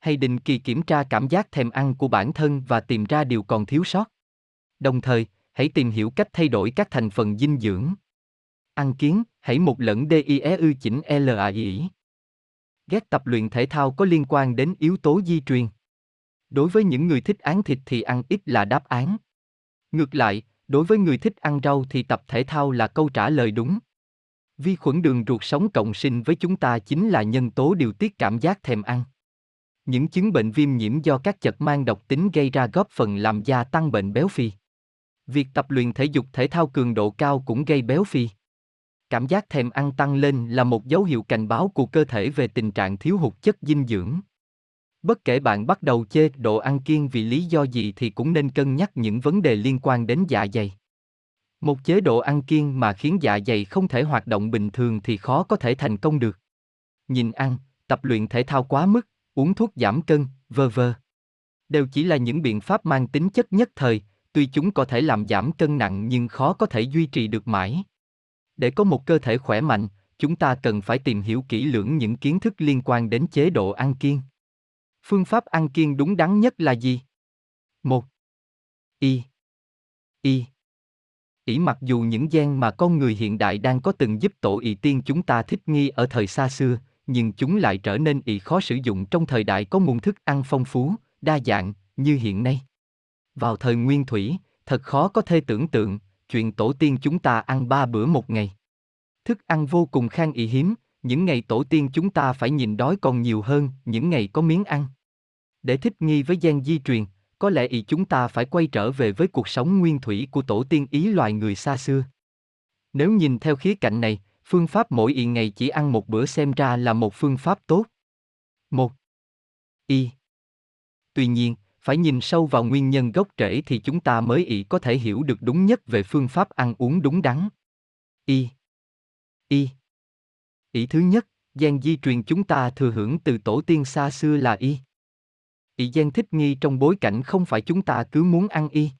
Hãy định kỳ kiểm tra cảm giác thèm ăn của bản thân và tìm ra điều còn thiếu sót. Đồng thời, hãy tìm hiểu cách thay đổi các thành phần dinh dưỡng. Ăn kiến, hãy một lần DIEU chỉnh LAI. Ghét tập luyện thể thao có liên quan đến yếu tố di truyền. Đối với những người thích án thịt thì ăn ít là đáp án. Ngược lại, đối với người thích ăn rau thì tập thể thao là câu trả lời đúng. Vi khuẩn đường ruột sống cộng sinh với chúng ta chính là nhân tố điều tiết cảm giác thèm ăn. Những chứng bệnh viêm nhiễm do các chất mang độc tính gây ra góp phần làm gia tăng bệnh béo phì. Việc tập luyện thể dục thể thao cường độ cao cũng gây béo phì. Cảm giác thèm ăn tăng lên là một dấu hiệu cảnh báo của cơ thể về tình trạng thiếu hụt chất dinh dưỡng. Bất kể bạn bắt đầu chê độ ăn kiêng vì lý do gì thì cũng nên cân nhắc những vấn đề liên quan đến dạ dày. Một chế độ ăn kiêng mà khiến dạ dày không thể hoạt động bình thường thì khó có thể thành công được. Nhìn ăn, tập luyện thể thao quá mức, uống thuốc giảm cân, vơ vơ. Đều chỉ là những biện pháp mang tính chất nhất thời, tuy chúng có thể làm giảm cân nặng nhưng khó có thể duy trì được mãi. Để có một cơ thể khỏe mạnh, chúng ta cần phải tìm hiểu kỹ lưỡng những kiến thức liên quan đến chế độ ăn kiêng. Phương pháp ăn kiêng đúng đắn nhất là gì? 1. Y. Y. ỷ mặc dù những gen mà con người hiện đại đang có từng giúp tổ ỵ tiên chúng ta thích nghi ở thời xa xưa, nhưng chúng lại trở nên ỵ khó sử dụng trong thời đại có nguồn thức ăn phong phú, đa dạng, như hiện nay. Vào thời nguyên thủy, thật khó có thể tưởng tượng, chuyện tổ tiên chúng ta ăn ba bữa một ngày. Thức ăn vô cùng khan ỵ hiếm, những ngày tổ tiên chúng ta phải nhìn đói còn nhiều hơn những ngày có miếng ăn. Để thích nghi với gen di truyền, có lẽ ý chúng ta phải quay trở về với cuộc sống nguyên thủy của tổ tiên ý loài người xa xưa. Nếu nhìn theo khía cạnh này, phương pháp mỗi y ngày chỉ ăn một bữa xem ra là một phương pháp tốt. Một. Y. Tuy nhiên, phải nhìn sâu vào nguyên nhân gốc rễ thì chúng ta mới ý có thể hiểu được đúng nhất về phương pháp ăn uống đúng đắn. Y. Y. Ý thứ nhất, gen di truyền chúng ta thừa hưởng từ tổ tiên xa xưa là y. Ý gen thích nghi trong bối cảnh không phải chúng ta cứ muốn ăn y.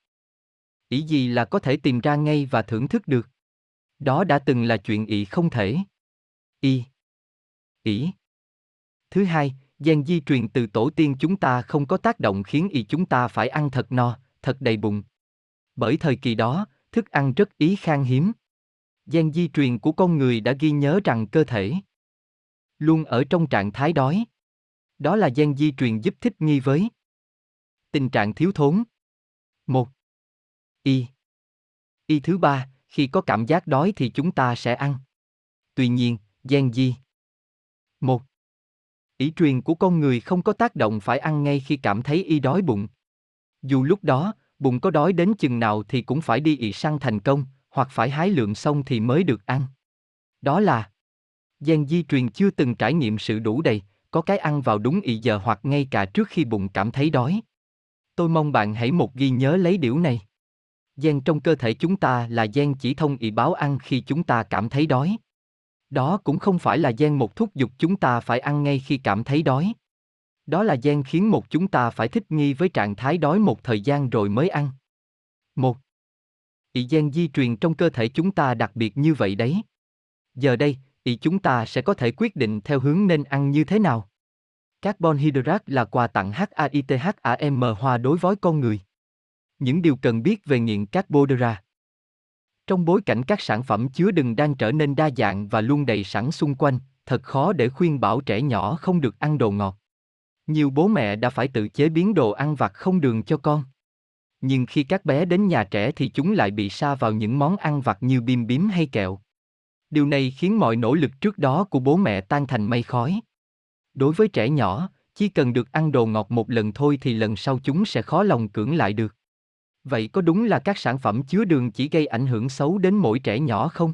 Ý gì là có thể tìm ra ngay và thưởng thức được. Đó đã từng là chuyện ý không thể. Y. Ý. Thứ hai, gen di truyền từ tổ tiên chúng ta không có tác động khiến y chúng ta phải ăn thật no, thật đầy bụng. Bởi thời kỳ đó, thức ăn rất ý khan hiếm. Gen di truyền của con người đã ghi nhớ rằng cơ thể luôn ở trong trạng thái đói. Đó là gen di truyền giúp thích nghi với tình trạng thiếu thốn. Một. Y. Y thứ ba, khi có cảm giác đói thì chúng ta sẽ ăn. Tuy nhiên, gen di. Một. Ý truyền của con người không có tác động phải ăn ngay khi cảm thấy y đói bụng. Dù lúc đó, bụng có đói đến chừng nào thì cũng phải đi ị săn thành công, hoặc phải hái lượng xong thì mới được ăn. Đó là gen di truyền chưa từng trải nghiệm sự đủ đầy, có cái ăn vào đúng ị giờ hoặc ngay cả trước khi bụng cảm thấy đói. Tôi mong bạn hãy một ghi nhớ lấy điều này. Gen trong cơ thể chúng ta là gen chỉ thông ị báo ăn khi chúng ta cảm thấy đói. Đó cũng không phải là gen một thúc giục chúng ta phải ăn ngay khi cảm thấy đói. Đó là gen khiến một chúng ta phải thích nghi với trạng thái đói một thời gian rồi mới ăn. Một. Ý gen di truyền trong cơ thể chúng ta đặc biệt như vậy đấy. Giờ đây, ý chúng ta sẽ có thể quyết định theo hướng nên ăn như thế nào. Carbon hydrate là quà tặng HAITHAM hòa đối với con người. Những điều cần biết về nghiện carbohydrate. Trong bối cảnh các sản phẩm chứa đừng đang trở nên đa dạng và luôn đầy sẵn xung quanh, thật khó để khuyên bảo trẻ nhỏ không được ăn đồ ngọt. Nhiều bố mẹ đã phải tự chế biến đồ ăn vặt không đường cho con. Nhưng khi các bé đến nhà trẻ thì chúng lại bị sa vào những món ăn vặt như bim bím hay kẹo. Điều này khiến mọi nỗ lực trước đó của bố mẹ tan thành mây khói. Đối với trẻ nhỏ, chỉ cần được ăn đồ ngọt một lần thôi thì lần sau chúng sẽ khó lòng cưỡng lại được. Vậy có đúng là các sản phẩm chứa đường chỉ gây ảnh hưởng xấu đến mỗi trẻ nhỏ không?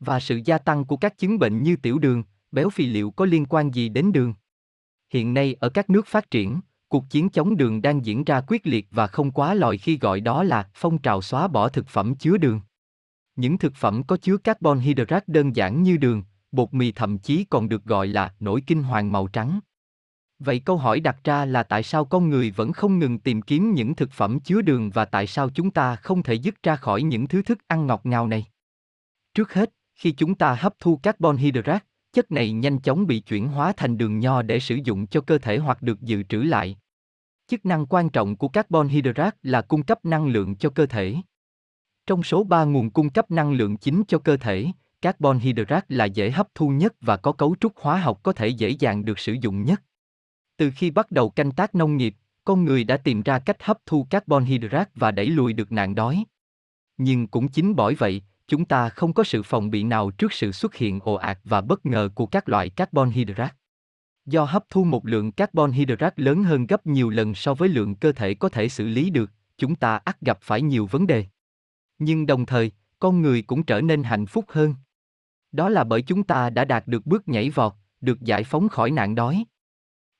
Và sự gia tăng của các chứng bệnh như tiểu đường, béo phì liệu có liên quan gì đến đường? Hiện nay ở các nước phát triển, cuộc chiến chống đường đang diễn ra quyết liệt và không quá lòi khi gọi đó là phong trào xóa bỏ thực phẩm chứa đường. Những thực phẩm có chứa carbon hydrate đơn giản như đường, bột mì thậm chí còn được gọi là nổi kinh hoàng màu trắng. Vậy câu hỏi đặt ra là tại sao con người vẫn không ngừng tìm kiếm những thực phẩm chứa đường và tại sao chúng ta không thể dứt ra khỏi những thứ thức ăn ngọt ngào này? Trước hết, khi chúng ta hấp thu carbon hydrate, chất này nhanh chóng bị chuyển hóa thành đường nho để sử dụng cho cơ thể hoặc được dự trữ lại. Chức năng quan trọng của carbon hydrate là cung cấp năng lượng cho cơ thể. Trong số 3 nguồn cung cấp năng lượng chính cho cơ thể, carbon hydrate là dễ hấp thu nhất và có cấu trúc hóa học có thể dễ dàng được sử dụng nhất. Từ khi bắt đầu canh tác nông nghiệp, con người đã tìm ra cách hấp thu carbon hydrate và đẩy lùi được nạn đói. Nhưng cũng chính bởi vậy, chúng ta không có sự phòng bị nào trước sự xuất hiện ồ ạt và bất ngờ của các loại carbon hydrate. Do hấp thu một lượng carbon hydrate lớn hơn gấp nhiều lần so với lượng cơ thể có thể xử lý được, chúng ta ắt gặp phải nhiều vấn đề. Nhưng đồng thời, con người cũng trở nên hạnh phúc hơn. Đó là bởi chúng ta đã đạt được bước nhảy vọt, được giải phóng khỏi nạn đói.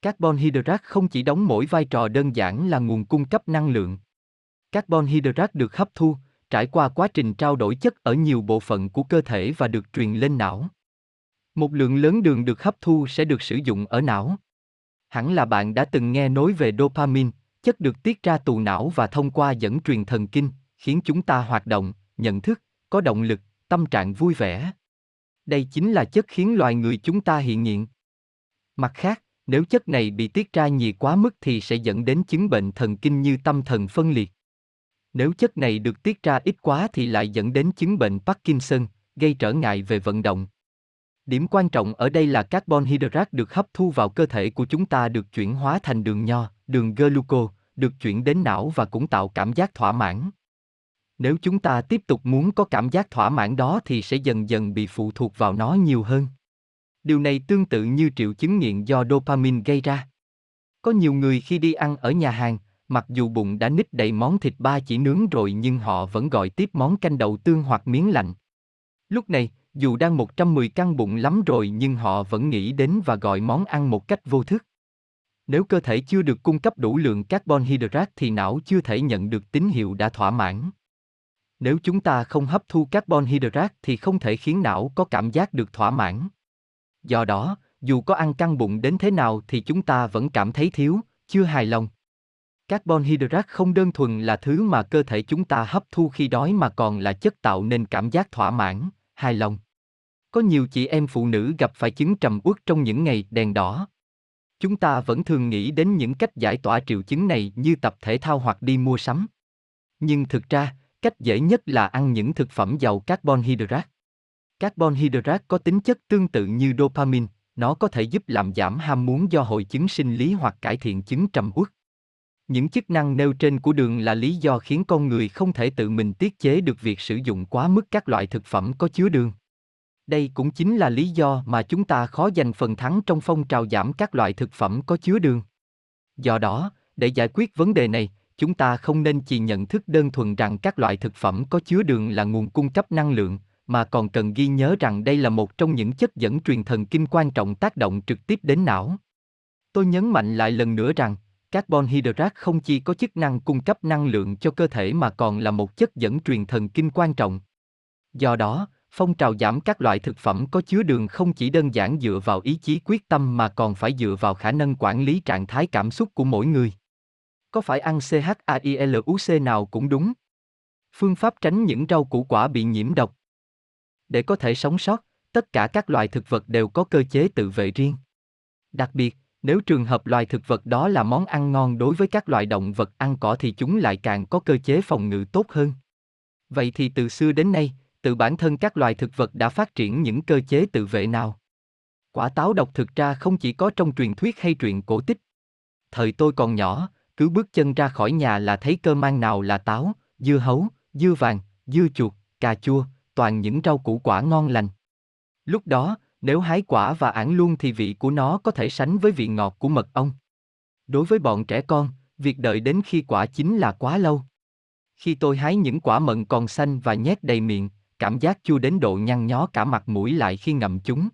Carbon hydrate không chỉ đóng mỗi vai trò đơn giản là nguồn cung cấp năng lượng. Carbon hydrate được hấp thu, trải qua quá trình trao đổi chất ở nhiều bộ phận của cơ thể và được truyền lên não. Một lượng lớn đường được hấp thu sẽ được sử dụng ở não. Hẳn là bạn đã từng nghe nói về dopamine, chất được tiết ra tù não và thông qua dẫn truyền thần kinh, khiến chúng ta hoạt động, nhận thức, có động lực, tâm trạng vui vẻ. Đây chính là chất khiến loài người chúng ta hiện nghiện. Mặt khác, nếu chất này bị tiết ra nhiều quá mức thì sẽ dẫn đến chứng bệnh thần kinh như tâm thần phân liệt. Nếu chất này được tiết ra ít quá thì lại dẫn đến chứng bệnh Parkinson, gây trở ngại về vận động. Điểm quan trọng ở đây là carbon hydrate được hấp thu vào cơ thể của chúng ta được chuyển hóa thành đường nho, đường glucose, được chuyển đến não và cũng tạo cảm giác thỏa mãn. Nếu chúng ta tiếp tục muốn có cảm giác thỏa mãn đó thì sẽ dần dần bị phụ thuộc vào nó nhiều hơn. Điều này tương tự như triệu chứng nghiện do dopamine gây ra. Có nhiều người khi đi ăn ở nhà hàng, mặc dù bụng đã nít đầy món thịt ba chỉ nướng rồi nhưng họ vẫn gọi tiếp món canh đậu tương hoặc miếng lạnh. Lúc này, dù đang 110 căng bụng lắm rồi nhưng họ vẫn nghĩ đến và gọi món ăn một cách vô thức. Nếu cơ thể chưa được cung cấp đủ lượng carbon hydrate thì não chưa thể nhận được tín hiệu đã thỏa mãn. Nếu chúng ta không hấp thu carbon hydrate thì không thể khiến não có cảm giác được thỏa mãn. Do đó, dù có ăn căng bụng đến thế nào thì chúng ta vẫn cảm thấy thiếu, chưa hài lòng. Carbon hydrate không đơn thuần là thứ mà cơ thể chúng ta hấp thu khi đói mà còn là chất tạo nên cảm giác thỏa mãn, hài lòng. Có nhiều chị em phụ nữ gặp phải chứng trầm uất trong những ngày đèn đỏ. Chúng ta vẫn thường nghĩ đến những cách giải tỏa triệu chứng này như tập thể thao hoặc đi mua sắm. Nhưng thực ra, cách dễ nhất là ăn những thực phẩm giàu carbon hydrate. Carbon hydrate có tính chất tương tự như dopamine, nó có thể giúp làm giảm ham muốn do hội chứng sinh lý hoặc cải thiện chứng trầm uất. Những chức năng nêu trên của đường là lý do khiến con người không thể tự mình tiết chế được việc sử dụng quá mức các loại thực phẩm có chứa đường. Đây cũng chính là lý do mà chúng ta khó giành phần thắng trong phong trào giảm các loại thực phẩm có chứa đường. Do đó, để giải quyết vấn đề này, chúng ta không nên chỉ nhận thức đơn thuần rằng các loại thực phẩm có chứa đường là nguồn cung cấp năng lượng, mà còn cần ghi nhớ rằng đây là một trong những chất dẫn truyền thần kinh quan trọng tác động trực tiếp đến não. Tôi nhấn mạnh lại lần nữa rằng, carbon hydrate không chỉ có chức năng cung cấp năng lượng cho cơ thể mà còn là một chất dẫn truyền thần kinh quan trọng. Do đó, phong trào giảm các loại thực phẩm có chứa đường không chỉ đơn giản dựa vào ý chí quyết tâm mà còn phải dựa vào khả năng quản lý trạng thái cảm xúc của mỗi người. Có phải ăn CHAILUC nào cũng đúng? Phương pháp tránh những rau củ quả bị nhiễm độc. Để có thể sống sót, tất cả các loại thực vật đều có cơ chế tự vệ riêng. Đặc biệt, nếu trường hợp loài thực vật đó là món ăn ngon đối với các loài động vật ăn cỏ thì chúng lại càng có cơ chế phòng ngự tốt hơn. Vậy thì từ xưa đến nay, tự bản thân các loài thực vật đã phát triển những cơ chế tự vệ nào? Quả táo độc thực ra không chỉ có trong truyền thuyết hay truyện cổ tích. Thời tôi còn nhỏ, cứ bước chân ra khỏi nhà là thấy cơ mang nào là táo, dưa hấu, dưa vàng, dưa chuột, cà chua, toàn những rau củ quả ngon lành. Lúc đó, nếu hái quả và ản luôn thì vị của nó có thể sánh với vị ngọt của mật ong. Đối với bọn trẻ con, việc đợi đến khi quả chín là quá lâu. Khi tôi hái những quả mận còn xanh và nhét đầy miệng, cảm giác chua đến độ nhăn nhó cả mặt mũi lại khi ngậm chúng.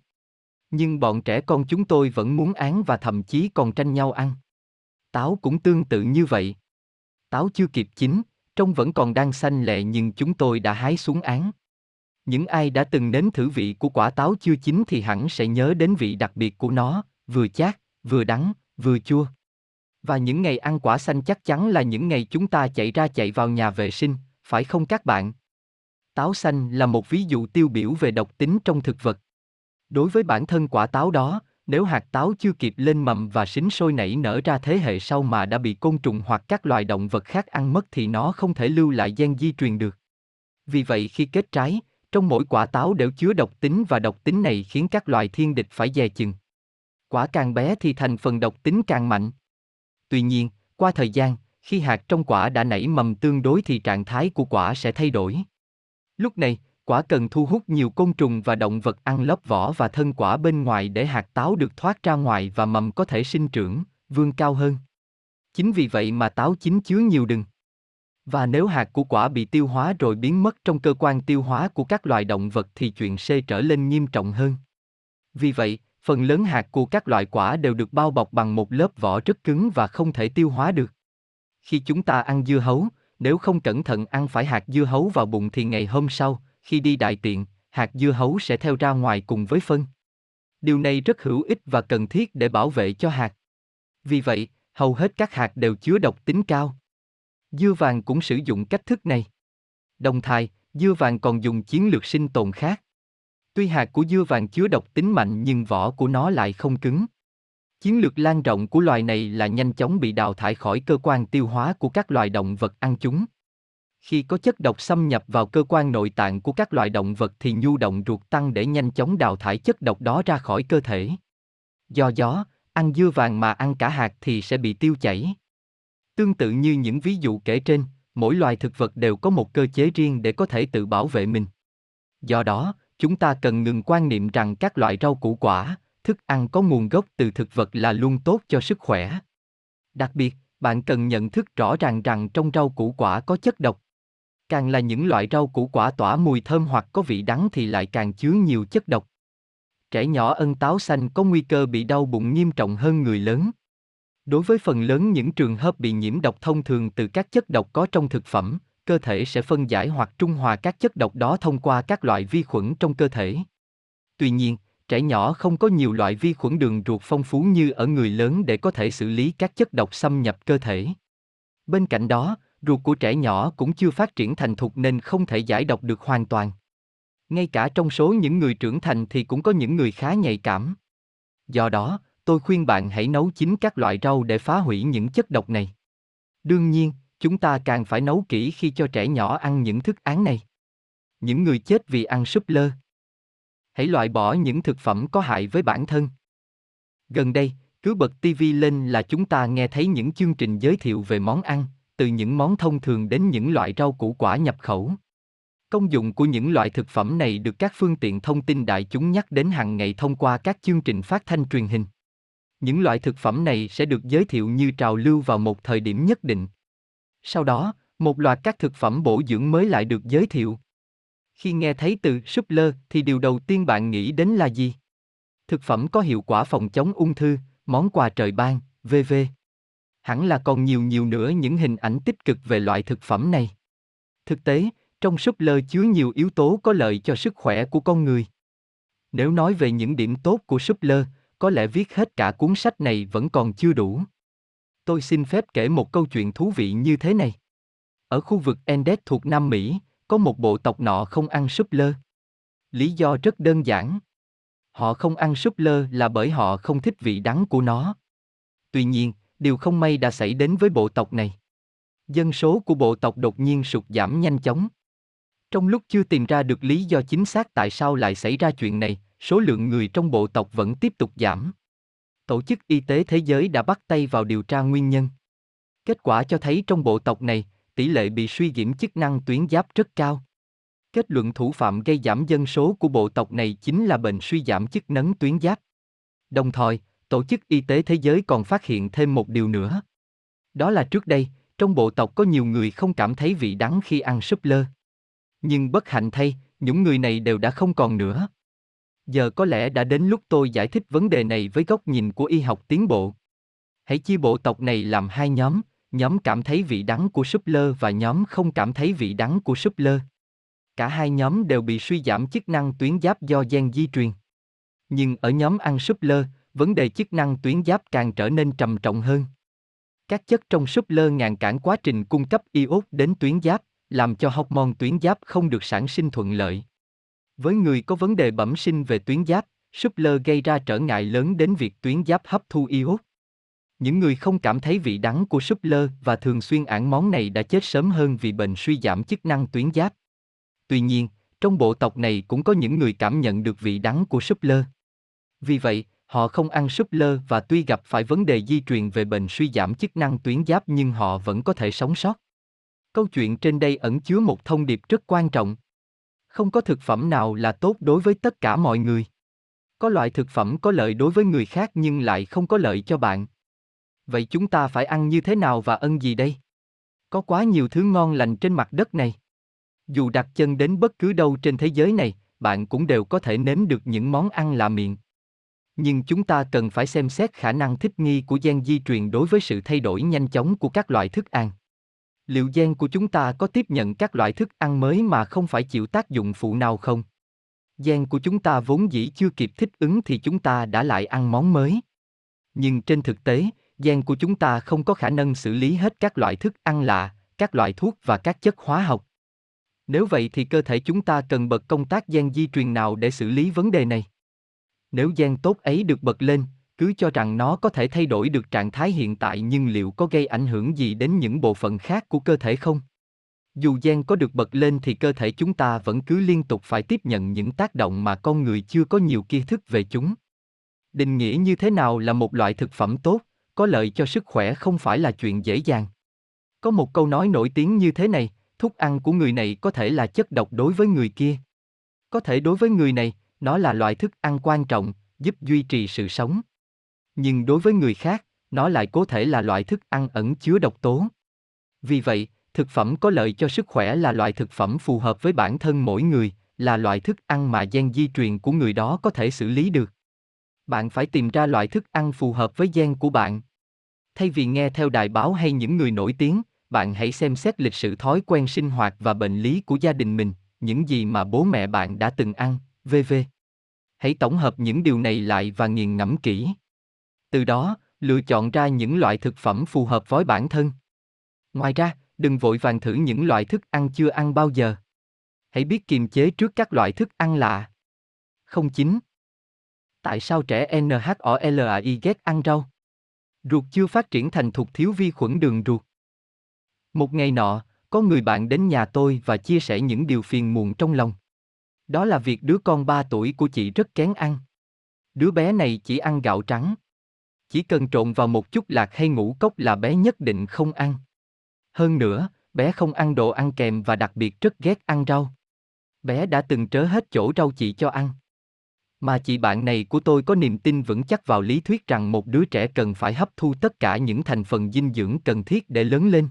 Nhưng bọn trẻ con chúng tôi vẫn muốn án và thậm chí còn tranh nhau ăn. Táo cũng tương tự như vậy. Táo chưa kịp chín, trông vẫn còn đang xanh lẹ nhưng chúng tôi đã hái xuống án. Những ai đã từng nếm thử vị của quả táo chưa chín thì hẳn sẽ nhớ đến vị đặc biệt của nó, vừa chát, vừa đắng, vừa chua. Và những ngày ăn quả xanh chắc chắn là những ngày chúng ta chạy ra chạy vào nhà vệ sinh, phải không các bạn? Táo xanh là một ví dụ tiêu biểu về độc tính trong thực vật. Đối với bản thân quả táo đó, nếu hạt táo chưa kịp lên mầm và sinh sôi nảy nở ra thế hệ sau mà đã bị côn trùng hoặc các loài động vật khác ăn mất thì nó không thể lưu lại gen di truyền được. Vì vậy khi kết trái, trong mỗi quả táo đều chứa độc tính và độc tính này khiến các loài thiên địch phải dè chừng. Quả càng bé thì thành phần độc tính càng mạnh. Tuy nhiên, qua thời gian, khi hạt trong quả đã nảy mầm tương đối thì trạng thái của quả sẽ thay đổi. Lúc này, quả cần thu hút nhiều côn trùng và động vật ăn lớp vỏ và thân quả bên ngoài để hạt táo được thoát ra ngoài và mầm có thể sinh trưởng, vươn cao hơn. Chính vì vậy mà táo chín chứa nhiều đừng. Và nếu hạt của quả bị tiêu hóa rồi biến mất trong cơ quan tiêu hóa của các loài động vật thì chuyện C trở lên nghiêm trọng hơn. Vì vậy, phần lớn hạt của các loại quả đều được bao bọc bằng một lớp vỏ rất cứng và không thể tiêu hóa được. Khi chúng ta ăn dưa hấu, nếu không cẩn thận ăn phải hạt dưa hấu vào bụng thì ngày hôm sau, khi đi đại tiện, hạt dưa hấu sẽ theo ra ngoài cùng với phân. Điều này rất hữu ích và cần thiết để bảo vệ cho hạt. Vì vậy, hầu hết các hạt đều chứa độc tính cao. Dưa vàng cũng sử dụng cách thức này. Đồng thời, dưa vàng còn dùng chiến lược sinh tồn khác. Tuy hạt của dưa vàng chứa độc tính mạnh nhưng vỏ của nó lại không cứng. Chiến lược lan rộng của loài này là nhanh chóng bị đào thải khỏi cơ quan tiêu hóa của các loài động vật ăn chúng. Khi có chất độc xâm nhập vào cơ quan nội tạng của các loài động vật thì nhu động ruột tăng để nhanh chóng đào thải chất độc đó ra khỏi cơ thể. Do gió, ăn dưa vàng mà ăn cả hạt thì sẽ bị tiêu chảy. Tương tự như những ví dụ kể trên, mỗi loài thực vật đều có một cơ chế riêng để có thể tự bảo vệ mình. Do đó, chúng ta cần ngừng quan niệm rằng các loại rau củ quả, thức ăn có nguồn gốc từ thực vật là luôn tốt cho sức khỏe. Đặc biệt, bạn cần nhận thức rõ ràng rằng trong rau củ quả có chất độc. Càng là những loại rau củ quả tỏa mùi thơm hoặc có vị đắng thì lại càng chứa nhiều chất độc. Trẻ nhỏ ân táo xanh có nguy cơ bị đau bụng nghiêm trọng hơn người lớn. Đối với phần lớn những trường hợp bị nhiễm độc thông thường từ các chất độc có trong thực phẩm, cơ thể sẽ phân giải hoặc trung hòa các chất độc đó thông qua các loại vi khuẩn trong cơ thể. Tuy nhiên, trẻ nhỏ không có nhiều loại vi khuẩn đường ruột phong phú như ở người lớn để có thể xử lý các chất độc xâm nhập cơ thể. Bên cạnh đó, ruột của trẻ nhỏ cũng chưa phát triển thành thục nên không thể giải độc được hoàn toàn. Ngay cả trong số những người trưởng thành thì cũng có những người khá nhạy cảm. Do đó, tôi khuyên bạn hãy nấu chín các loại rau để phá hủy những chất độc này. Đương nhiên, chúng ta càng phải nấu kỹ khi cho trẻ nhỏ ăn những thức án này. Những người chết vì ăn súp lơ. Hãy loại bỏ những thực phẩm có hại với bản thân. Gần đây, cứ bật TV lên là chúng ta nghe thấy những chương trình giới thiệu về món ăn, từ những món thông thường đến những loại rau củ quả nhập khẩu. Công dụng của những loại thực phẩm này được các phương tiện thông tin đại chúng nhắc đến hàng ngày thông qua các chương trình phát thanh truyền hình. Những loại thực phẩm này sẽ được giới thiệu như trào lưu vào một thời điểm nhất định. Sau đó, một loạt các thực phẩm bổ dưỡng mới lại được giới thiệu. Khi nghe thấy từ súp lơ thì điều đầu tiên bạn nghĩ đến là gì? Thực phẩm có hiệu quả phòng chống ung thư, món quà trời ban, vv. Hẳn là còn nhiều nhiều nữa những hình ảnh tích cực về loại thực phẩm này. Thực tế, trong súp lơ chứa nhiều yếu tố có lợi cho sức khỏe của con người. Nếu nói về những điểm tốt của súp lơ, có lẽ viết hết cả cuốn sách này vẫn còn chưa đủ. Tôi xin phép kể một câu chuyện thú vị như thế này. Ở khu vực Andes thuộc Nam Mỹ, có một bộ tộc nọ không ăn súp lơ. Lý do rất đơn giản. Họ không ăn súp lơ là bởi họ không thích vị đắng của nó. Tuy nhiên, điều không may đã xảy đến với bộ tộc này. Dân số của bộ tộc đột nhiên sụt giảm nhanh chóng. Trong lúc chưa tìm ra được lý do chính xác tại sao lại xảy ra chuyện này, số lượng người trong bộ tộc vẫn tiếp tục giảm. Tổ chức Y tế Thế giới đã bắt tay vào điều tra nguyên nhân. Kết quả cho thấy trong bộ tộc này, tỷ lệ bị suy giảm chức năng tuyến giáp rất cao. Kết luận thủ phạm gây giảm dân số của bộ tộc này chính là bệnh suy giảm chức năng tuyến giáp. Đồng thời, Tổ chức Y tế Thế giới còn phát hiện thêm một điều nữa. Đó là trước đây, trong bộ tộc có nhiều người không cảm thấy vị đắng khi ăn súp lơ. Nhưng bất hạnh thay, những người này đều đã không còn nữa. Giờ có lẽ đã đến lúc tôi giải thích vấn đề này với góc nhìn của y học tiến bộ. Hãy chia bộ tộc này làm hai nhóm, nhóm cảm thấy vị đắng của súp lơ và nhóm không cảm thấy vị đắng của súp lơ. Cả hai nhóm đều bị suy giảm chức năng tuyến giáp do gen di truyền. Nhưng ở nhóm ăn súp lơ, vấn đề chức năng tuyến giáp càng trở nên trầm trọng hơn. Các chất trong súp lơ ngăn cản quá trình cung cấp iốt đến tuyến giáp, làm cho hormone tuyến giáp không được sản sinh thuận lợi. Với người có vấn đề bẩm sinh về tuyến giáp, súp lơ gây ra trở ngại lớn đến việc tuyến giáp hấp thu iốt. Những người không cảm thấy vị đắng của súp lơ và thường xuyên ăn món này đã chết sớm hơn vì bệnh suy giảm chức năng tuyến giáp. Tuy nhiên, trong bộ tộc này cũng có những người cảm nhận được vị đắng của súp lơ. Vì vậy, họ không ăn súp lơ và tuy gặp phải vấn đề di truyền về bệnh suy giảm chức năng tuyến giáp nhưng họ vẫn có thể sống sót. Câu chuyện trên đây ẩn chứa một thông điệp rất quan trọng. Không có thực phẩm nào là tốt đối với tất cả mọi người. Có loại thực phẩm có lợi đối với người khác nhưng lại không có lợi cho bạn. Vậy chúng ta phải ăn như thế nào và ân gì đây? Có quá nhiều thứ ngon lành trên mặt đất này. Dù đặt chân đến bất cứ đâu trên thế giới này, bạn cũng đều có thể nếm được những món ăn lạ miệng. Nhưng chúng ta cần phải xem xét khả năng thích nghi của gen di truyền đối với sự thay đổi nhanh chóng của các loại thức ăn. Liệu gen của chúng ta có tiếp nhận các loại thức ăn mới mà không phải chịu tác dụng phụ nào không? Gen của chúng ta vốn dĩ chưa kịp thích ứng thì chúng ta đã lại ăn món mới. Nhưng trên thực tế, gen của chúng ta không có khả năng xử lý hết các loại thức ăn lạ, các loại thuốc và các chất hóa học. Nếu vậy thì cơ thể chúng ta cần bật công tác gen di truyền nào để xử lý vấn đề này? Nếu gen tốt ấy được bật lên, cứ cho rằng nó có thể thay đổi được trạng thái hiện tại nhưng liệu có gây ảnh hưởng gì đến những bộ phận khác của cơ thể không? Dù gen có được bật lên thì cơ thể chúng ta vẫn cứ liên tục phải tiếp nhận những tác động mà con người chưa có nhiều kiến thức về chúng. Định nghĩa như thế nào là một loại thực phẩm tốt, có lợi cho sức khỏe không phải là chuyện dễ dàng. Có một câu nói nổi tiếng như thế này, thuốc ăn của người này có thể là chất độc đối với người kia. Có thể đối với người này, nó là loại thức ăn quan trọng, giúp duy trì sự sống. Nhưng đối với người khác, nó lại có thể là loại thức ăn ẩn chứa độc tố. Vì vậy, thực phẩm có lợi cho sức khỏe là loại thực phẩm phù hợp với bản thân mỗi người, là loại thức ăn mà gen di truyền của người đó có thể xử lý được. Bạn phải tìm ra loại thức ăn phù hợp với gen của bạn. Thay vì nghe theo đài báo hay những người nổi tiếng, bạn hãy xem xét lịch sử thói quen sinh hoạt và bệnh lý của gia đình mình, những gì mà bố mẹ bạn đã từng ăn, vv Hãy tổng hợp những điều này lại và nghiền ngẫm kỹ. Từ đó, lựa chọn ra những loại thực phẩm phù hợp với bản thân. Ngoài ra, đừng vội vàng thử những loại thức ăn chưa ăn bao giờ. Hãy biết kiềm chế trước các loại thức ăn lạ. 09. Tại sao trẻ NHOLAI ghét ăn rau? Ruột chưa phát triển thành thục thiếu vi khuẩn đường ruột. Một ngày nọ, có người bạn đến nhà tôi và chia sẻ những điều phiền muộn trong lòng. Đó là việc đứa con 3 tuổi của chị rất kén ăn. Đứa bé này chỉ ăn gạo trắng. Chỉ cần trộn vào một chút lạc hay ngũ cốc là bé nhất định không ăn. Hơn nữa, bé không ăn đồ ăn kèm và đặc biệt rất ghét ăn rau. Bé đã từng trớ hết chỗ rau chị cho ăn. Mà chị bạn này của tôi có niềm tin vững chắc vào lý thuyết rằng một đứa trẻ cần phải hấp thu tất cả những thành phần dinh dưỡng cần thiết để lớn lên.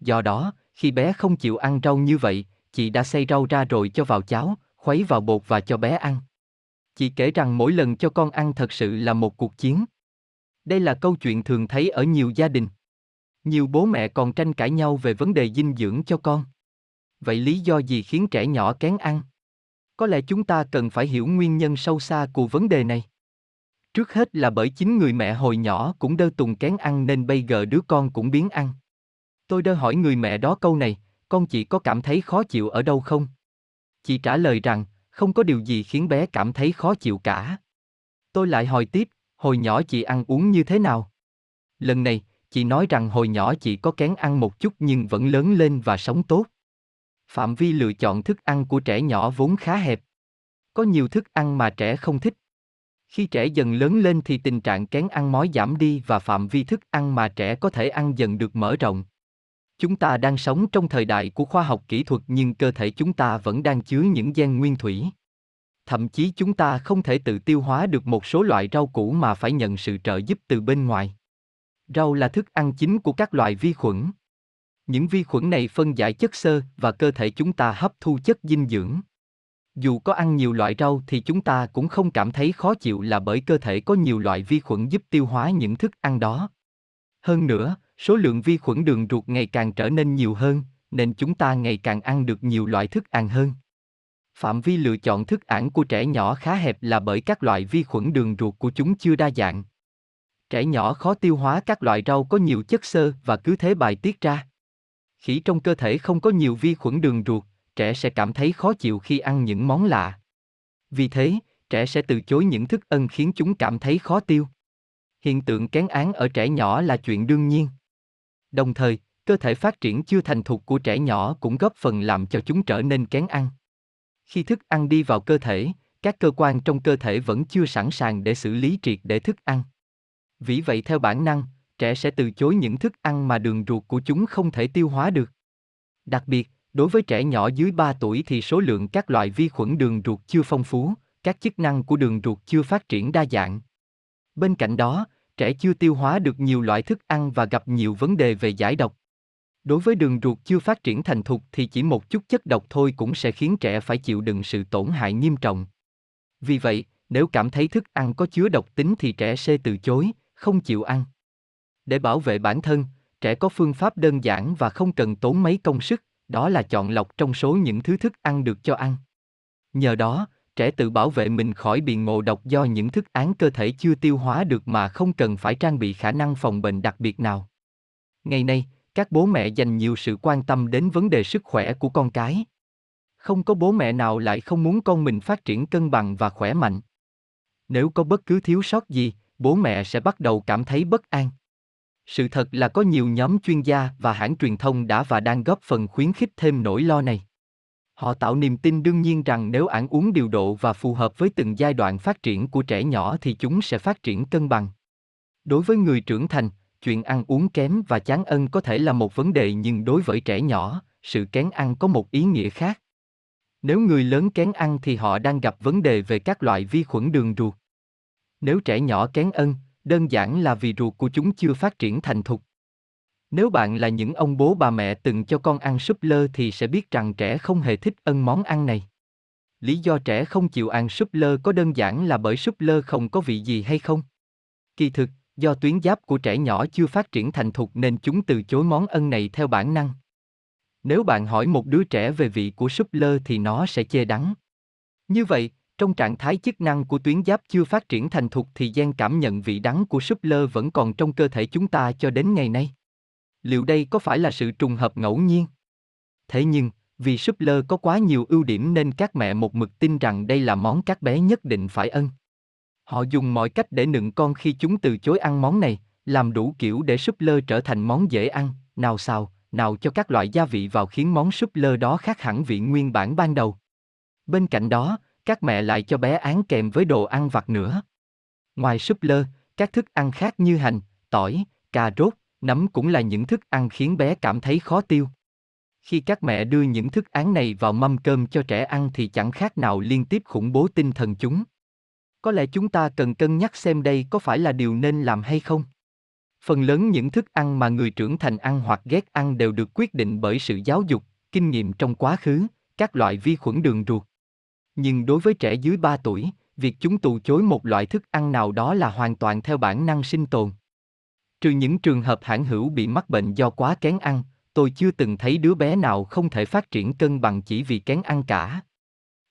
Do đó, khi bé không chịu ăn rau như vậy, chị đã xay rau ra rồi cho vào cháo, khuấy vào bột và cho bé ăn. Chị kể rằng mỗi lần cho con ăn thật sự là một cuộc chiến. Đây là câu chuyện thường thấy ở nhiều gia đình. Nhiều bố mẹ còn tranh cãi nhau về vấn đề dinh dưỡng cho con. Vậy lý do gì khiến trẻ nhỏ kén ăn? Có lẽ chúng ta cần phải hiểu nguyên nhân sâu xa của vấn đề này. Trước hết là bởi chính người mẹ hồi nhỏ cũng đơ tùng kén ăn nên bây giờ đứa con cũng biến ăn. Tôi đơ hỏi người mẹ đó câu này, con chị có cảm thấy khó chịu ở đâu không? Chị trả lời rằng, không có điều gì khiến bé cảm thấy khó chịu cả. Tôi lại hỏi tiếp, hồi nhỏ chị ăn uống như thế nào? Lần này, chị nói rằng hồi nhỏ chị có kén ăn một chút nhưng vẫn lớn lên và sống tốt. Phạm vi lựa chọn thức ăn của trẻ nhỏ vốn khá hẹp. Có nhiều thức ăn mà trẻ không thích. Khi trẻ dần lớn lên thì tình trạng kén ăn mói giảm đi và phạm vi thức ăn mà trẻ có thể ăn dần được mở rộng. Chúng ta đang sống trong thời đại của khoa học kỹ thuật nhưng cơ thể chúng ta vẫn đang chứa những gen nguyên thủy. Thậm chí chúng ta không thể tự tiêu hóa được một số loại rau củ mà phải nhận sự trợ giúp từ bên ngoài. Rau là thức ăn chính của các loại vi khuẩn. Những vi khuẩn này phân giải chất xơ và cơ thể chúng ta hấp thu chất dinh dưỡng. Dù có ăn nhiều loại rau thì chúng ta cũng không cảm thấy khó chịu là bởi cơ thể có nhiều loại vi khuẩn giúp tiêu hóa những thức ăn đó. Hơn nữa, số lượng vi khuẩn đường ruột ngày càng trở nên nhiều hơn, nên chúng ta ngày càng ăn được nhiều loại thức ăn hơn. Phạm vi lựa chọn thức ăn của trẻ nhỏ khá hẹp là bởi các loại vi khuẩn đường ruột của chúng chưa đa dạng. Trẻ nhỏ khó tiêu hóa các loại rau có nhiều chất xơ và cứ thế bài tiết ra. Khi trong cơ thể không có nhiều vi khuẩn đường ruột, trẻ sẽ cảm thấy khó chịu khi ăn những món lạ. Vì thế, trẻ sẽ từ chối những thức ăn khiến chúng cảm thấy khó tiêu. Hiện tượng kén án ở trẻ nhỏ là chuyện đương nhiên. Đồng thời, cơ thể phát triển chưa thành thục của trẻ nhỏ cũng góp phần làm cho chúng trở nên kén ăn. Khi thức ăn đi vào cơ thể, các cơ quan trong cơ thể vẫn chưa sẵn sàng để xử lý triệt để thức ăn. Vì vậy theo bản năng, trẻ sẽ từ chối những thức ăn mà đường ruột của chúng không thể tiêu hóa được. Đặc biệt, đối với trẻ nhỏ dưới 3 tuổi thì số lượng các loại vi khuẩn đường ruột chưa phong phú, các chức năng của đường ruột chưa phát triển đa dạng. Bên cạnh đó, trẻ chưa tiêu hóa được nhiều loại thức ăn và gặp nhiều vấn đề về giải độc. Đối với đường ruột chưa phát triển thành thục thì chỉ một chút chất độc thôi cũng sẽ khiến trẻ phải chịu đựng sự tổn hại nghiêm trọng. Vì vậy, nếu cảm thấy thức ăn có chứa độc tính thì trẻ sẽ từ chối, không chịu ăn. Để bảo vệ bản thân, trẻ có phương pháp đơn giản và không cần tốn mấy công sức, đó là chọn lọc trong số những thứ thức ăn được cho ăn. Nhờ đó, trẻ tự bảo vệ mình khỏi bị ngộ độc do những thức án cơ thể chưa tiêu hóa được mà không cần phải trang bị khả năng phòng bệnh đặc biệt nào. Ngày nay, các bố mẹ dành nhiều sự quan tâm đến vấn đề sức khỏe của con cái. Không có bố mẹ nào lại không muốn con mình phát triển cân bằng và khỏe mạnh. Nếu có bất cứ thiếu sót gì, bố mẹ sẽ bắt đầu cảm thấy bất an. Sự thật là có nhiều nhóm chuyên gia và hãng truyền thông đã và đang góp phần khuyến khích thêm nỗi lo này. Họ tạo niềm tin đương nhiên rằng nếu ăn uống điều độ và phù hợp với từng giai đoạn phát triển của trẻ nhỏ thì chúng sẽ phát triển cân bằng. Đối với người trưởng thành, chuyện ăn uống kém và chán ân có thể là một vấn đề nhưng đối với trẻ nhỏ, sự kén ăn có một ý nghĩa khác. Nếu người lớn kén ăn thì họ đang gặp vấn đề về các loại vi khuẩn đường ruột. Nếu trẻ nhỏ kén ân, đơn giản là vì ruột của chúng chưa phát triển thành thục. Nếu bạn là những ông bố bà mẹ từng cho con ăn súp lơ thì sẽ biết rằng trẻ không hề thích ân món ăn này. Lý do trẻ không chịu ăn súp lơ có đơn giản là bởi súp lơ không có vị gì hay không? Kỳ thực, do tuyến giáp của trẻ nhỏ chưa phát triển thành thục nên chúng từ chối món ân này theo bản năng. Nếu bạn hỏi một đứa trẻ về vị của súp lơ thì nó sẽ chê đắng. Như vậy, trong trạng thái chức năng của tuyến giáp chưa phát triển thành thục thì gen cảm nhận vị đắng của súp lơ vẫn còn trong cơ thể chúng ta cho đến ngày nay. Liệu đây có phải là sự trùng hợp ngẫu nhiên? Thế nhưng, vì súp lơ có quá nhiều ưu điểm nên các mẹ một mực tin rằng đây là món các bé nhất định phải ân. Họ dùng mọi cách để nựng con khi chúng từ chối ăn món này, làm đủ kiểu để súp lơ trở thành món dễ ăn, nào xào, nào cho các loại gia vị vào khiến món súp lơ đó khác hẳn vị nguyên bản ban đầu. Bên cạnh đó, các mẹ lại cho bé án kèm với đồ ăn vặt nữa. Ngoài súp lơ, các thức ăn khác như hành, tỏi, cà rốt, nấm cũng là những thức ăn khiến bé cảm thấy khó tiêu. Khi các mẹ đưa những thức án này vào mâm cơm cho trẻ ăn thì chẳng khác nào liên tiếp khủng bố tinh thần chúng. Có lẽ chúng ta cần cân nhắc xem đây có phải là điều nên làm hay không. Phần lớn những thức ăn mà người trưởng thành ăn hoặc ghét ăn đều được quyết định bởi sự giáo dục, kinh nghiệm trong quá khứ, các loại vi khuẩn đường ruột. Nhưng đối với trẻ dưới 3 tuổi, việc chúng từ chối một loại thức ăn nào đó là hoàn toàn theo bản năng sinh tồn. Trừ những trường hợp hãn hữu bị mắc bệnh do quá kén ăn, tôi chưa từng thấy đứa bé nào không thể phát triển cân bằng chỉ vì kén ăn cả.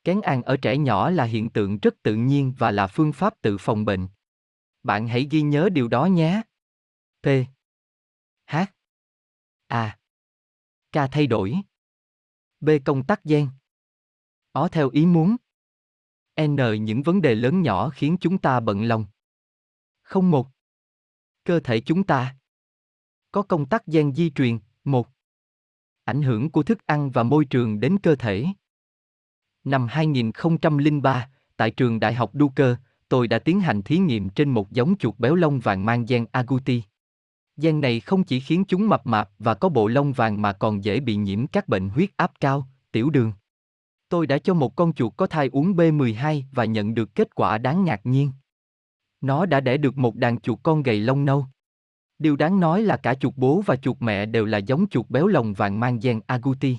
Kén ăn ở trẻ nhỏ là hiện tượng rất tự nhiên và là phương pháp tự phòng bệnh. Bạn hãy ghi nhớ điều đó nhé. P. H. A. K thay đổi. B công tắc gen. Ó theo ý muốn. N những vấn đề lớn nhỏ khiến chúng ta bận lòng. Không một. Cơ thể chúng ta có công tắc gen di truyền, một. Ảnh hưởng của thức ăn và môi trường đến cơ thể. Năm 2003, tại trường Đại học Duke, tôi đã tiến hành thí nghiệm trên một giống chuột béo lông vàng mang gen agouti. Gen này không chỉ khiến chúng mập mạp và có bộ lông vàng mà còn dễ bị nhiễm các bệnh huyết áp cao, tiểu đường. Tôi đã cho một con chuột có thai uống B12 và nhận được kết quả đáng ngạc nhiên. Nó đã đẻ được một đàn chuột con gầy lông nâu. Điều đáng nói là cả chuột bố và chuột mẹ đều là giống chuột béo lông vàng mang gen agouti.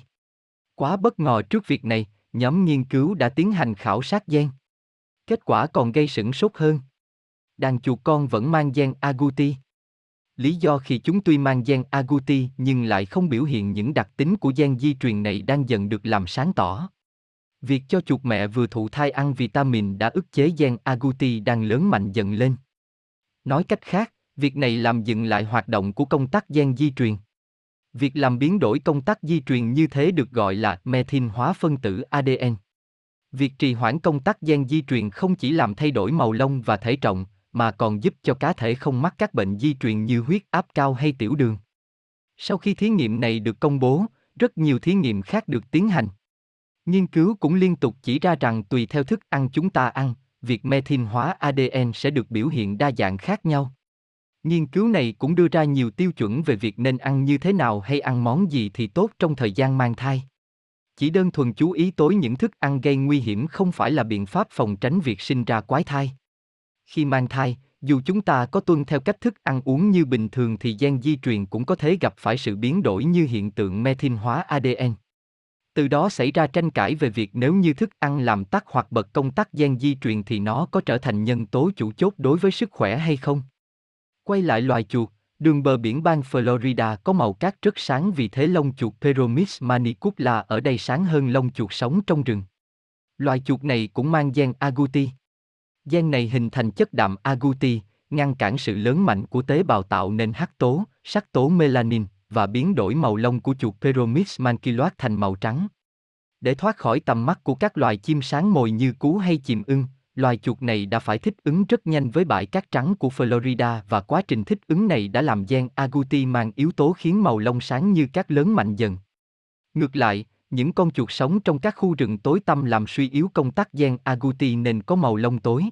Quá bất ngờ trước việc này, nhóm nghiên cứu đã tiến hành khảo sát gen. Kết quả còn gây sửng sốt hơn. Đàn chuột con vẫn mang gen agouti. Lý do khi chúng tuy mang gen agouti nhưng lại không biểu hiện những đặc tính của gen di truyền này đang dần được làm sáng tỏ. Việc cho chuột mẹ vừa thụ thai ăn vitamin đã ức chế gen agouti đang lớn mạnh dần lên. Nói cách khác, việc này làm dừng lại hoạt động của công tắc gen di truyền. Việc làm biến đổi công tắc di truyền như thế được gọi là methyl hóa phân tử ADN. Việc trì hoãn công tắc gen di truyền không chỉ làm thay đổi màu lông và thể trọng, mà còn giúp cho cá thể không mắc các bệnh di truyền như huyết áp cao hay tiểu đường. Sau khi thí nghiệm này được công bố, rất nhiều thí nghiệm khác được tiến hành. Nghiên cứu cũng liên tục chỉ ra rằng tùy theo thức ăn chúng ta ăn, việc methyl hóa ADN sẽ được biểu hiện đa dạng khác nhau. Nghiên cứu này cũng đưa ra nhiều tiêu chuẩn về việc nên ăn như thế nào hay ăn món gì thì tốt trong thời gian mang thai. Chỉ đơn thuần chú ý tối những thức ăn gây nguy hiểm không phải là biện pháp phòng tránh việc sinh ra quái thai. Khi mang thai, Dù chúng ta có tuân theo cách thức ăn uống như bình thường thì gen di truyền cũng có thể gặp phải sự biến đổi như hiện tượng methyl hóa ADN. Từ đó xảy ra tranh cãi về việc nếu như thức ăn làm tắt hoặc bật công tắc gen di truyền thì nó có trở thành nhân tố chủ chốt đối với sức khỏe hay không. Quay lại loài chuột, đường bờ biển bang Florida có màu cát rất sáng vì thế lông chuột Peromys manicula ở đây sáng hơn lông chuột sống trong rừng. Loài chuột này cũng mang gen agouti. Gen này hình thành chất đạm agouti, ngăn cản sự lớn mạnh của tế bào tạo nên hắc tố, sắc tố melanin và biến đổi màu lông của chuột Peromys maculote thành màu trắng. Để thoát khỏi tầm mắt của các loài chim sáng mồi như cú hay chìm ưng, loài chuột này đã phải thích ứng rất nhanh với bãi cát trắng của Florida và quá trình thích ứng này đã làm gen agouti mang yếu tố khiến màu lông sáng như cát lớn mạnh dần. Ngược lại, những con chuột sống trong các khu rừng tối tăm làm suy yếu công tắc gen agouti nên có màu lông tối.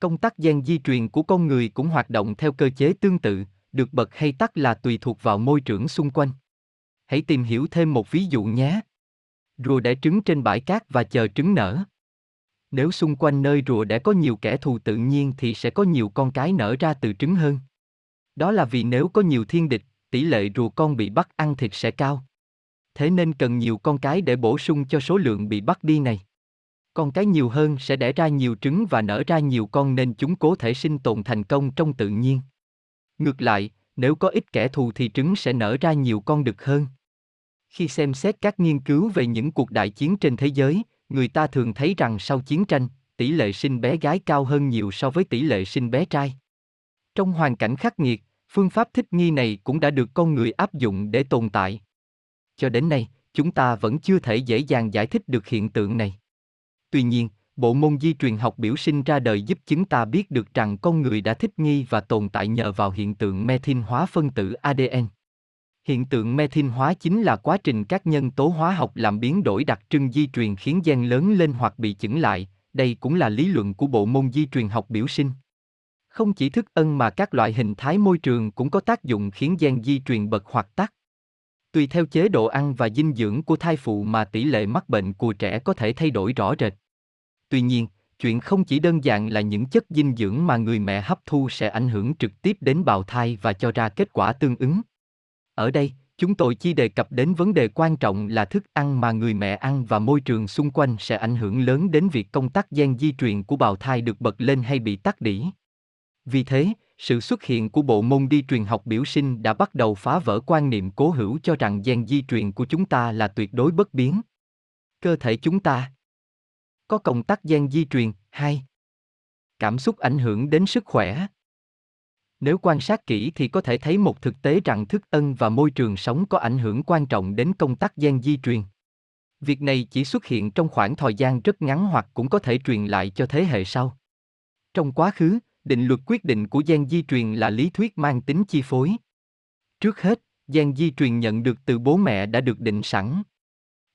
Công tắc gen di truyền của con người cũng hoạt động theo cơ chế tương tự, được bật hay tắt là tùy thuộc vào môi trường xung quanh. Hãy tìm hiểu thêm một ví dụ nhé. Rùa đẻ trứng trên bãi cát và chờ trứng nở. Nếu xung quanh nơi rùa đẻ có nhiều kẻ thù tự nhiên thì sẽ có nhiều con cái nở ra từ trứng hơn. Đó là vì nếu có nhiều thiên địch, tỷ lệ rùa con bị bắt ăn thịt sẽ cao. Thế nên cần nhiều con cái để bổ sung cho số lượng bị bắt đi này. Con cái nhiều hơn sẽ đẻ ra nhiều trứng và nở ra nhiều con nên chúng có thể sinh tồn thành công trong tự nhiên. Ngược lại, nếu có ít kẻ thù thì trứng sẽ nở ra nhiều con đực hơn. Khi xem xét các nghiên cứu về những cuộc đại chiến trên thế giới, người ta thường thấy rằng sau chiến tranh, tỷ lệ sinh bé gái cao hơn nhiều so với tỷ lệ sinh bé trai. Trong hoàn cảnh khắc nghiệt, phương pháp thích nghi này cũng đã được con người áp dụng để tồn tại. Cho đến nay, chúng ta vẫn chưa thể dễ dàng giải thích được hiện tượng này. Tuy nhiên, bộ môn di truyền học biểu sinh ra đời giúp chúng ta biết được rằng con người đã thích nghi và tồn tại nhờ vào hiện tượng methyl hóa phân tử ADN. Hiện tượng methyl hóa chính là quá trình các nhân tố hóa học làm biến đổi đặc trưng di truyền khiến gen lớn lên hoặc bị chững lại, đây cũng là lý luận của bộ môn di truyền học biểu sinh. Không chỉ thức ân mà các loại hình thái môi trường cũng có tác dụng khiến gen di truyền bật hoặc tắt. Tùy theo chế độ ăn và dinh dưỡng của thai phụ mà tỷ lệ mắc bệnh của trẻ có thể thay đổi rõ rệt. Tuy nhiên, chuyện không chỉ đơn giản là những chất dinh dưỡng mà người mẹ hấp thu sẽ ảnh hưởng trực tiếp đến bào thai và cho ra kết quả tương ứng. Ở đây, chúng tôi chỉ đề cập đến vấn đề quan trọng là thức ăn mà người mẹ ăn và môi trường xung quanh sẽ ảnh hưởng lớn đến việc công tác gen di truyền của bào thai được bật lên hay bị tắt đỉ. Vì thế, sự xuất hiện của bộ môn di truyền học biểu sinh đã bắt đầu phá vỡ quan niệm cố hữu cho rằng gen di truyền của chúng ta là tuyệt đối bất biến. Cơ thể chúng ta có công tắc gen di truyền, hai. Cảm xúc ảnh hưởng đến sức khỏe. Nếu quan sát kỹ thì có thể thấy một thực tế rằng thức ân và môi trường sống có ảnh hưởng quan trọng đến công tắc gen di truyền. Việc này chỉ xuất hiện trong khoảng thời gian rất ngắn hoặc cũng có thể truyền lại cho thế hệ sau. Trong quá khứ, định luật quyết định của gen di truyền là lý thuyết mang tính chi phối. Trước hết, gen di truyền nhận được từ bố mẹ đã được định sẵn.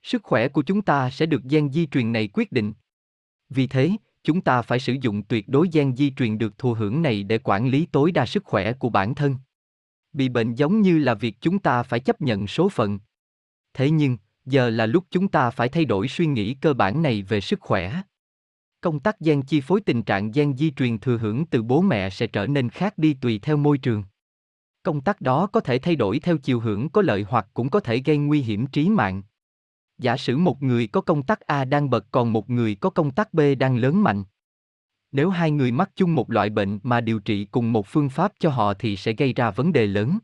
Sức khỏe của chúng ta sẽ được gen di truyền này quyết định. Vì thế, chúng ta phải sử dụng tuyệt đối gen di truyền được thụ hưởng này để quản lý tối đa sức khỏe của bản thân. Bị bệnh giống như là việc chúng ta phải chấp nhận số phận. Thế nhưng, giờ là lúc chúng ta phải thay đổi suy nghĩ cơ bản này về sức khỏe. Công tác gen chi phối tình trạng gen di truyền thừa hưởng từ bố mẹ sẽ trở nên khác đi tùy theo môi trường. Công tác đó có thể thay đổi theo chiều hưởng có lợi hoặc cũng có thể gây nguy hiểm trí mạng. Giả sử một người có công tắc A đang bật còn một người có công tắc B đang lớn mạnh. Nếu hai người mắc chung một loại bệnh mà điều trị cùng một phương pháp cho họ thì sẽ gây ra vấn đề lớn.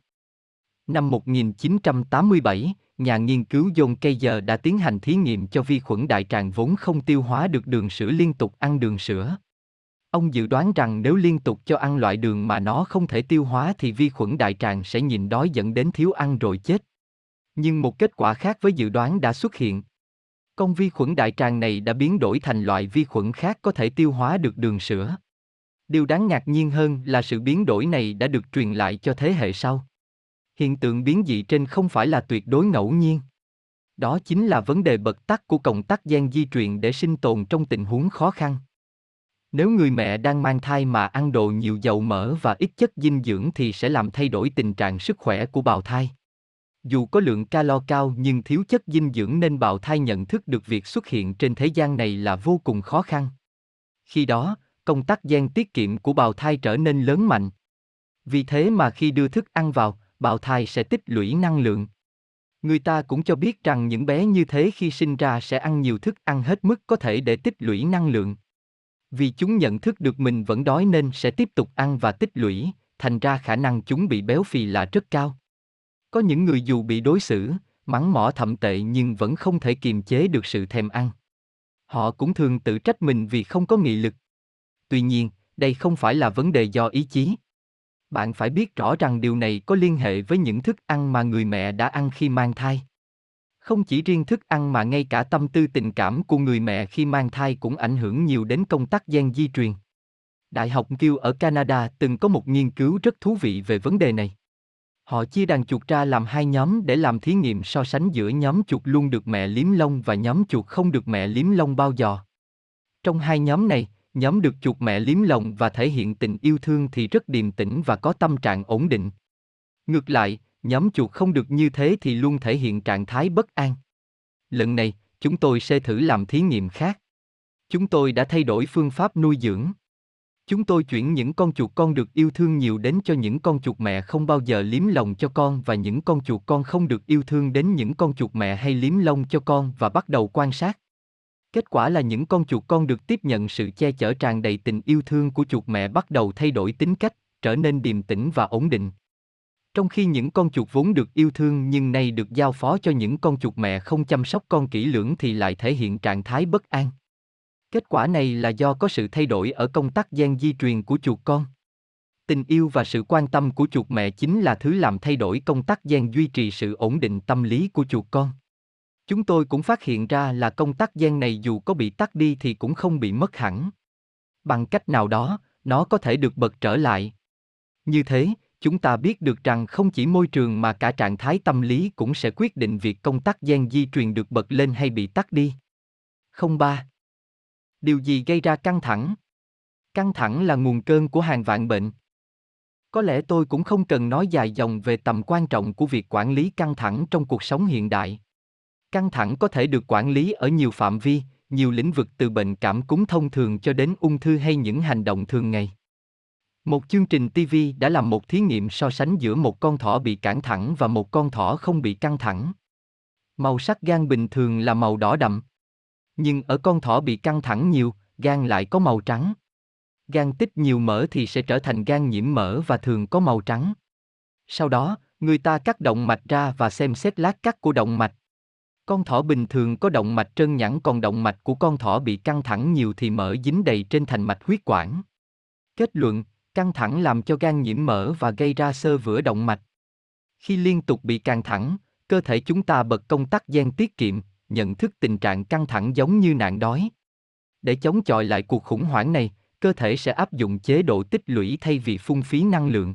Năm 1987, nhà nghiên cứu John Kaiser đã tiến hành thí nghiệm cho vi khuẩn đại tràng vốn không tiêu hóa được đường sữa liên tục ăn đường sữa. Ông dự đoán rằng nếu liên tục cho ăn loại đường mà nó không thể tiêu hóa thì vi khuẩn đại tràng sẽ nhịn đói dẫn đến thiếu ăn rồi chết. Nhưng một kết quả khác với dự đoán đã xuất hiện. Con vi khuẩn đại tràng này đã biến đổi thành loại vi khuẩn khác có thể tiêu hóa được đường sữa. Điều đáng ngạc nhiên hơn là sự biến đổi này đã được truyền lại cho thế hệ sau. Hiện tượng biến dị trên không phải là tuyệt đối ngẫu nhiên. Đó chính là vấn đề bật tắc của cộng tắc gen di truyền để sinh tồn trong tình huống khó khăn. Nếu người mẹ đang mang thai mà ăn đồ nhiều dầu mỡ và ít chất dinh dưỡng thì sẽ làm thay đổi tình trạng sức khỏe của bào thai. Dù có lượng calo cao nhưng thiếu chất dinh dưỡng nên bào thai nhận thức được việc xuất hiện trên thế gian này là vô cùng khó khăn. Khi đó, công tắc gen tiết kiệm của bào thai trở nên lớn mạnh. Vì thế mà khi đưa thức ăn vào, bào thai sẽ tích lũy năng lượng. Người ta cũng cho biết rằng những bé như thế khi sinh ra sẽ ăn nhiều thức ăn hết mức có thể để tích lũy năng lượng. Vì chúng nhận thức được mình vẫn đói nên sẽ tiếp tục ăn và tích lũy, thành ra khả năng chúng bị béo phì là rất cao. Có những người dù bị đối xử, mắng mỏ thậm tệ nhưng vẫn không thể kiềm chế được sự thèm ăn. Họ cũng thường tự trách mình vì không có nghị lực. Tuy nhiên, đây không phải là vấn đề do ý chí. Bạn phải biết rõ rằng điều này có liên hệ với những thức ăn mà người mẹ đã ăn khi mang thai. Không chỉ riêng thức ăn mà ngay cả tâm tư tình cảm của người mẹ khi mang thai cũng ảnh hưởng nhiều đến công tác gen di truyền. Đại học Gill ở Canada từng có một nghiên cứu rất thú vị về vấn đề này. Họ chia đàn chuột ra làm hai nhóm để làm thí nghiệm so sánh giữa nhóm chuột luôn được mẹ liếm lông và nhóm chuột không được mẹ liếm lông bao giờ. Trong hai nhóm này, nhóm được chuột mẹ liếm lông và thể hiện tình yêu thương thì rất điềm tĩnh và có tâm trạng ổn định. Ngược lại, nhóm chuột không được như thế thì luôn thể hiện trạng thái bất an. Lần này, chúng tôi sẽ thử làm thí nghiệm khác. Chúng tôi đã thay đổi phương pháp nuôi dưỡng. Chúng tôi chuyển những con chuột con được yêu thương nhiều đến cho những con chuột mẹ không bao giờ liếm lông cho con và những con chuột con không được yêu thương đến những con chuột mẹ hay liếm lông cho con và bắt đầu quan sát. Kết quả là những con chuột con được tiếp nhận sự che chở tràn đầy tình yêu thương của chuột mẹ bắt đầu thay đổi tính cách, trở nên điềm tĩnh và ổn định. Trong khi những con chuột vốn được yêu thương nhưng nay được giao phó cho những con chuột mẹ không chăm sóc con kỹ lưỡng thì lại thể hiện trạng thái bất an. Kết quả này là do có sự thay đổi ở công tắc gen di truyền của chuột con. Tình yêu và sự quan tâm của chuột mẹ chính là thứ làm thay đổi công tắc gen duy trì sự ổn định tâm lý của chuột con. Chúng tôi cũng phát hiện ra là công tắc gen này dù có bị tắt đi thì cũng không bị mất hẳn. Bằng cách nào đó, nó có thể được bật trở lại. Như thế, chúng ta biết được rằng không chỉ môi trường mà cả trạng thái tâm lý cũng sẽ quyết định việc công tắc gen di truyền được bật lên hay bị tắt đi. 03. Điều gì gây ra căng thẳng? Căng thẳng là nguồn cơn của hàng vạn bệnh. Có lẽ tôi cũng không cần nói dài dòng về tầm quan trọng của việc quản lý căng thẳng trong cuộc sống hiện đại. Căng thẳng có thể được quản lý ở nhiều phạm vi, nhiều lĩnh vực từ bệnh cảm cúm thông thường cho đến ung thư hay những hành động thường ngày. Một chương trình TV đã làm một thí nghiệm so sánh giữa một con thỏ bị căng thẳng và một con thỏ không bị căng thẳng. Màu sắc gan bình thường là màu đỏ đậm. Nhưng ở con thỏ bị căng thẳng nhiều, gan lại có màu trắng. Gan tích nhiều mỡ thì sẽ trở thành gan nhiễm mỡ và thường có màu trắng. Sau đó, người ta cắt động mạch ra và xem xét lát cắt của động mạch. Con thỏ bình thường có động mạch trơn nhẵn còn động mạch của con thỏ bị căng thẳng nhiều thì mỡ dính đầy trên thành mạch huyết quản. Kết luận, căng thẳng làm cho gan nhiễm mỡ và gây ra sơ vữa động mạch. Khi liên tục bị căng thẳng, cơ thể chúng ta bật công tắc gen tiết kiệm, nhận thức tình trạng căng thẳng giống như nạn đói. Để chống chọi lại cuộc khủng hoảng này, cơ thể sẽ áp dụng chế độ tích lũy thay vì phung phí năng lượng.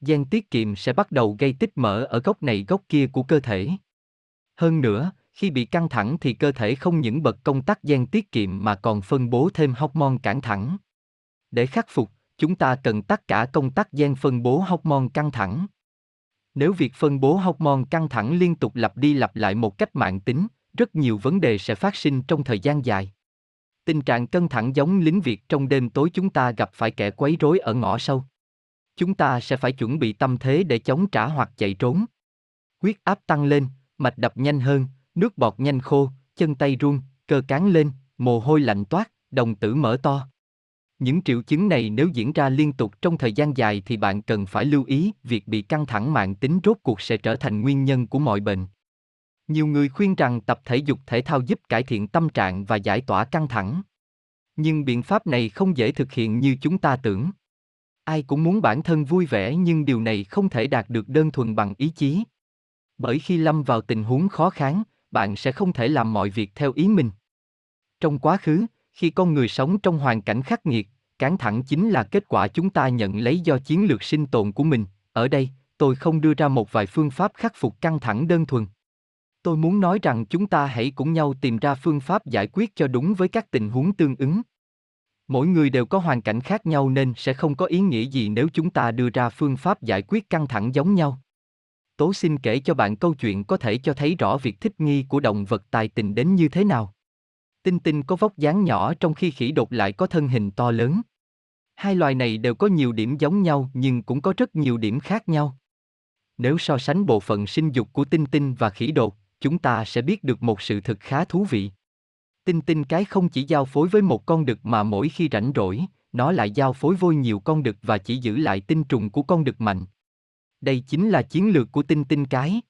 Gen tiết kiệm sẽ bắt đầu gây tích mỡ ở góc này góc kia của cơ thể. Hơn nữa, khi bị căng thẳng thì cơ thể không những bật công tắc gen tiết kiệm mà còn phân bố thêm hormone cản thẳng. Để khắc phục, chúng ta cần tất cả công tắc gen phân bố hormone căng thẳng. Nếu việc phân bố hormone căng thẳng liên tục lặp đi lặp lại một cách mạng tính, rất nhiều vấn đề sẽ phát sinh trong thời gian dài. Tình trạng căng thẳng giống lính Việt trong đêm tối chúng ta gặp phải kẻ quấy rối ở ngõ sâu. Chúng ta sẽ phải chuẩn bị tâm thế để chống trả hoặc chạy trốn. Huyết áp tăng lên, mạch đập nhanh hơn, nước bọt nhanh khô, chân tay run, cơ cán lên, mồ hôi lạnh toát, đồng tử mở to. Những triệu chứng này nếu diễn ra liên tục trong thời gian dài thì bạn cần phải lưu ý việc bị căng thẳng mạng tính rốt cuộc sẽ trở thành nguyên nhân của mọi bệnh. Nhiều người khuyên rằng tập thể dục thể thao giúp cải thiện tâm trạng và giải tỏa căng thẳng. Nhưng biện pháp này không dễ thực hiện như chúng ta tưởng. Ai cũng muốn bản thân vui vẻ nhưng điều này không thể đạt được đơn thuần bằng ý chí. Bởi khi lâm vào tình huống khó khăn, bạn sẽ không thể làm mọi việc theo ý mình. Trong quá khứ, khi con người sống trong hoàn cảnh khắc nghiệt, cán thẳng chính là kết quả chúng ta nhận lấy do chiến lược sinh tồn của mình. Ở đây, tôi không đưa ra một vài phương pháp khắc phục căng thẳng đơn thuần. Tôi muốn nói rằng chúng ta hãy cùng nhau tìm ra phương pháp giải quyết cho đúng với các tình huống tương ứng. Mỗi người đều có hoàn cảnh khác nhau nên sẽ không có ý nghĩa gì nếu chúng ta đưa ra phương pháp giải quyết căng thẳng giống nhau. Tố xin kể cho bạn câu chuyện có thể cho thấy rõ việc thích nghi của động vật tài tình đến như thế nào. Tinh tinh có vóc dáng nhỏ trong khi khỉ đột lại có thân hình to lớn. Hai loài này đều có nhiều điểm giống nhau nhưng cũng có rất nhiều điểm khác nhau. Nếu so sánh bộ phận sinh dục của tinh tinh và khỉ đột, chúng ta sẽ biết được một sự thực khá thú vị. Tinh tinh cái không chỉ giao phối với một con đực mà mỗi khi rảnh rỗi, nó lại giao phối vôi nhiều con đực và chỉ giữ lại tinh trùng của con đực mạnh. Đây chính là chiến lược của tinh tinh cái.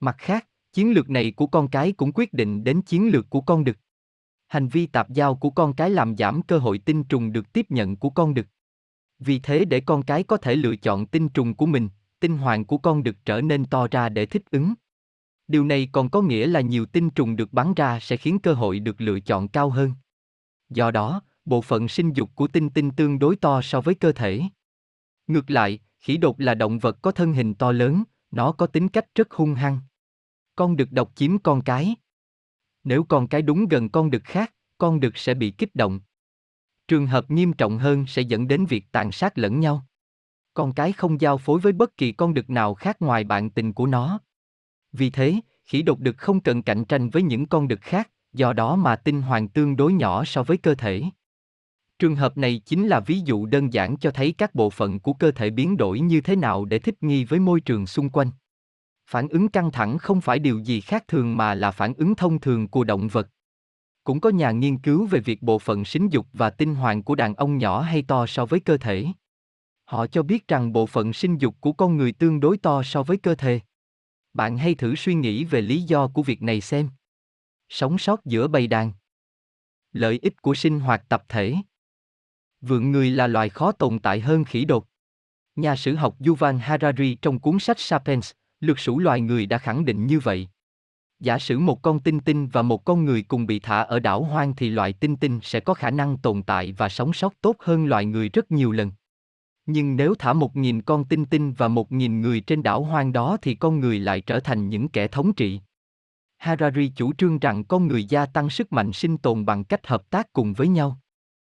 Mặt khác, chiến lược này của con cái cũng quyết định đến chiến lược của con đực. Hành vi tạp giao của con cái làm giảm cơ hội tinh trùng được tiếp nhận của con đực. Vì thế để con cái có thể lựa chọn tinh trùng của mình, tinh hoàng của con đực trở nên to ra để thích ứng. Điều này còn có nghĩa là nhiều tinh trùng được bắn ra sẽ khiến cơ hội được lựa chọn cao hơn. Do đó, bộ phận sinh dục của tinh tinh tương đối to so với cơ thể. Ngược lại, khỉ đột là động vật có thân hình to lớn, nó có tính cách rất hung hăng. Con đực độc chiếm con cái. Nếu con cái đúng gần con đực khác, con đực sẽ bị kích động. Trường hợp nghiêm trọng hơn sẽ dẫn đến việc tàn sát lẫn nhau. Con cái không giao phối với bất kỳ con đực nào khác ngoài bạn tình của nó. Vì thế, khỉ đột đực không cần cạnh tranh với những con đực khác, do đó mà tinh hoàng tương đối nhỏ so với cơ thể. Trường hợp này chính là ví dụ đơn giản cho thấy các bộ phận của cơ thể biến đổi như thế nào để thích nghi với môi trường xung quanh. Phản ứng căng thẳng không phải điều gì khác thường mà là phản ứng thông thường của động vật. Cũng có nhà nghiên cứu về việc bộ phận sinh dục và tinh hoàng của đàn ông nhỏ hay to so với cơ thể. Họ cho biết rằng bộ phận sinh dục của con người tương đối to so với cơ thể. Bạn hãy thử suy nghĩ về lý do của việc này xem. Sống sót giữa bầy đàn. Lợi ích của sinh hoạt tập thể. Vượn người là loài khó tồn tại hơn khỉ đột. Nhà sử học Yuval Harari trong cuốn sách Sapiens, lược sử loài người đã khẳng định như vậy. Giả sử một con tinh tinh và một con người cùng bị thả ở đảo hoang thì loài tinh tinh sẽ có khả năng tồn tại và sống sót tốt hơn loài người rất nhiều lần. Nhưng nếu thả một nghìn con tinh tinh và một nghìn người trên đảo hoang đó thì con người lại trở thành những kẻ thống trị. Harari chủ trương rằng con người gia tăng sức mạnh sinh tồn bằng cách hợp tác cùng với nhau.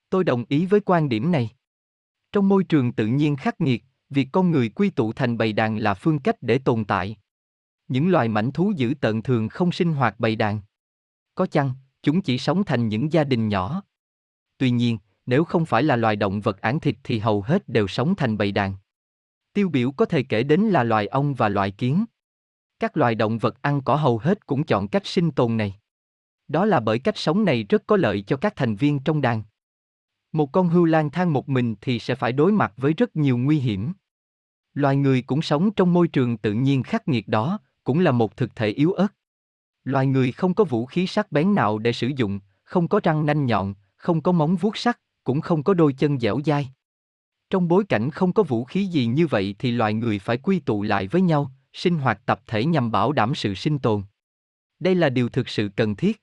Tôi đồng ý với quan điểm này. Trong môi trường tự nhiên khắc nghiệt, việc con người quy tụ thành bầy đàn là phương cách để tồn tại. Những loài mảnh thú dữ tận thường không sinh hoạt bầy đàn. Có chăng, chúng chỉ sống thành những gia đình nhỏ. Tuy nhiên, nếu không phải là loài động vật ăn thịt thì hầu hết đều sống thành bầy đàn. Tiêu biểu có thể kể đến là loài ong và loài kiến. Các loài động vật ăn cỏ hầu hết cũng chọn cách sinh tồn này. Đó là bởi cách sống này rất có lợi cho các thành viên trong đàn. Một con hươu lang thang một mình thì sẽ phải đối mặt với rất nhiều nguy hiểm. Loài người cũng sống trong môi trường tự nhiên khắc nghiệt đó, cũng là một thực thể yếu ớt. Loài người không có vũ khí sắc bén nào để sử dụng, không có răng nanh nhọn, không có móng vuốt sắc, cũng không có đôi chân dẻo dai. Trong bối cảnh không có vũ khí gì như vậy thì loài người phải quy tụ lại với nhau, sinh hoạt tập thể nhằm bảo đảm sự sinh tồn. Đây là điều thực sự cần thiết.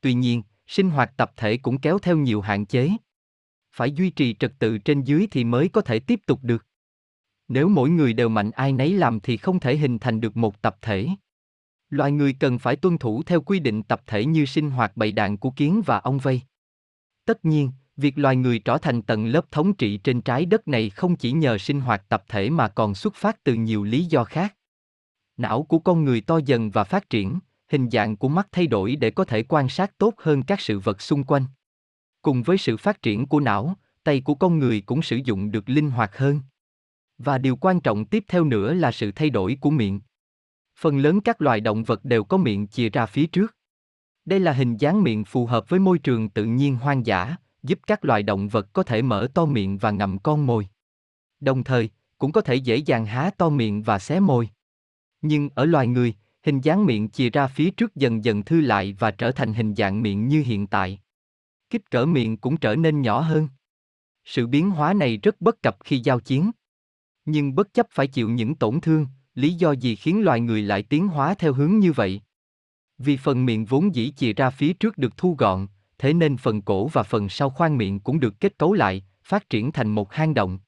Tuy nhiên, sinh hoạt tập thể cũng kéo theo nhiều hạn chế. Phải duy trì trật tự trên dưới thì mới có thể tiếp tục được. Nếu mỗi người đều mạnh ai nấy làm thì không thể hình thành được một tập thể. Loài người cần phải tuân thủ theo quy định tập thể như sinh hoạt bầy đàn của kiến và ong vây. Tất nhiên, việc loài người trở thành tầng lớp thống trị trên trái đất này không chỉ nhờ sinh hoạt tập thể mà còn xuất phát từ nhiều lý do khác. Não của con người to dần và phát triển, hình dạng của mắt thay đổi để có thể quan sát tốt hơn các sự vật xung quanh. Cùng với sự phát triển của não, tay của con người cũng sử dụng được linh hoạt hơn. Và điều quan trọng tiếp theo nữa là sự thay đổi của miệng. Phần lớn các loài động vật đều có miệng chìa ra phía trước. Đây là hình dáng miệng phù hợp với môi trường tự nhiên hoang dã, giúp các loài động vật có thể mở to miệng và ngậm con mồi. Đồng thời, cũng có thể dễ dàng há to miệng và xé môi. Nhưng ở loài người, hình dáng miệng chìa ra phía trước dần dần thư lại và trở thành hình dạng miệng như hiện tại. Kích cỡ miệng cũng trở nên nhỏ hơn. Sự biến hóa này rất bất cập khi giao chiến. Nhưng bất chấp phải chịu những tổn thương, lý do gì khiến loài người lại tiến hóa theo hướng như vậy? Vì phần miệng vốn dĩ chìa ra phía trước được thu gọn, thế nên phần cổ và phần sau khoang miệng cũng được kết cấu lại, phát triển thành một hang động.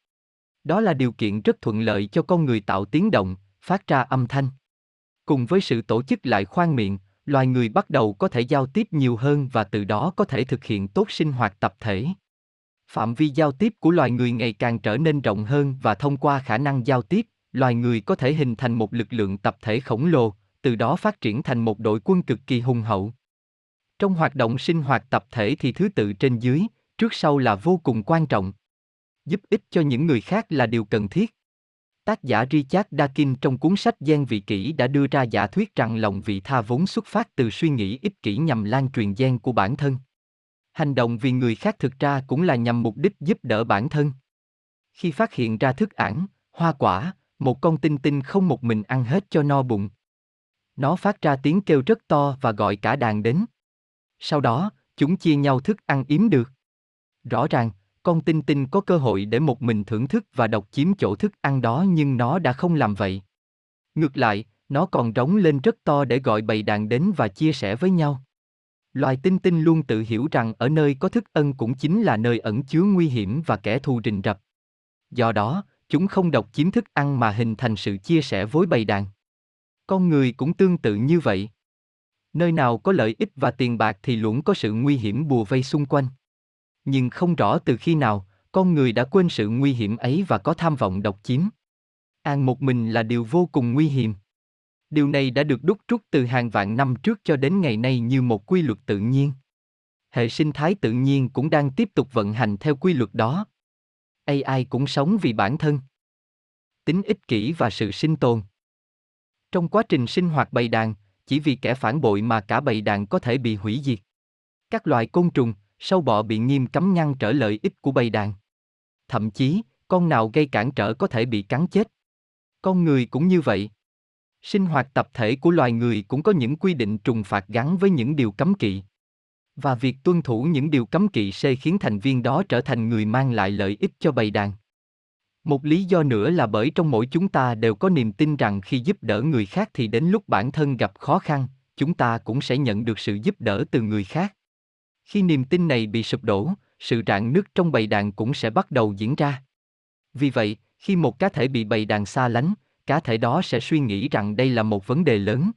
Đó là điều kiện rất thuận lợi cho con người tạo tiếng động, phát ra âm thanh. Cùng với sự tổ chức lại khoang miệng, loài người bắt đầu có thể giao tiếp nhiều hơn và từ đó có thể thực hiện tốt sinh hoạt tập thể. Phạm vi giao tiếp của loài người ngày càng trở nên rộng hơn và thông qua khả năng giao tiếp, loài người có thể hình thành một lực lượng tập thể khổng lồ, từ đó phát triển thành một đội quân cực kỳ hùng hậu. Trong hoạt động sinh hoạt tập thể thì thứ tự trên dưới, trước sau là vô cùng quan trọng. Giúp ích cho những người khác là điều cần thiết. Tác giả Richard Dawkins trong cuốn sách Gen vị kỷ đã đưa ra giả thuyết rằng lòng vị tha vốn xuất phát từ suy nghĩ ích kỷ nhằm lan truyền gen của bản thân. Hành động vì người khác thực ra cũng là nhằm mục đích giúp đỡ bản thân. Khi phát hiện ra thức ăn, hoa quả, một con tinh tinh không một mình ăn hết cho no bụng. Nó phát ra tiếng kêu rất to và gọi cả đàn đến. Sau đó, chúng chia nhau thức ăn yếm được. Rõ ràng, con tinh tinh có cơ hội để một mình thưởng thức và độc chiếm chỗ thức ăn đó nhưng nó đã không làm vậy. Ngược lại, nó còn rống lên rất to để gọi bầy đàn đến và chia sẻ với nhau. Loài tinh tinh luôn tự hiểu rằng ở nơi có thức ân cũng chính là nơi ẩn chứa nguy hiểm và kẻ thù rình rập. Do đó, chúng không độc chiếm thức ăn mà hình thành sự chia sẻ với bầy đàn. Con người cũng tương tự như vậy. Nơi nào có lợi ích và tiền bạc thì luôn có sự nguy hiểm bùa vây xung quanh. Nhưng không rõ từ khi nào, con người đã quên sự nguy hiểm ấy và có tham vọng độc chiếm. An một mình là điều vô cùng nguy hiểm. Điều này đã được đúc rút từ hàng vạn năm trước cho đến ngày nay như một quy luật tự nhiên. Hệ sinh thái tự nhiên cũng đang tiếp tục vận hành theo quy luật đó. AI cũng sống vì bản thân. Tính ích kỷ và sự sinh tồn. Trong quá trình sinh hoạt bầy đàn, chỉ vì kẻ phản bội mà cả bầy đàn có thể bị hủy diệt. Các loài côn trùng, sâu bọ bị nghiêm cấm ngăn trở lợi ích của bầy đàn. Thậm chí, con nào gây cản trở có thể bị cắn chết. Con người cũng như vậy. Sinh hoạt tập thể của loài người cũng có những quy định trừng phạt gắn với những điều cấm kỵ. Và việc tuân thủ những điều cấm kỵ sẽ khiến thành viên đó trở thành người mang lại lợi ích cho bầy đàn. Một lý do nữa là bởi trong mỗi chúng ta đều có niềm tin rằng khi giúp đỡ người khác thì đến lúc bản thân gặp khó khăn, chúng ta cũng sẽ nhận được sự giúp đỡ từ người khác. Khi niềm tin này bị sụp đổ, sự rạn nứt trong bầy đàn cũng sẽ bắt đầu diễn ra. Vì vậy, khi một cá thể bị bầy đàn xa lánh, cá thể đó sẽ suy nghĩ rằng đây là một vấn đề lớn.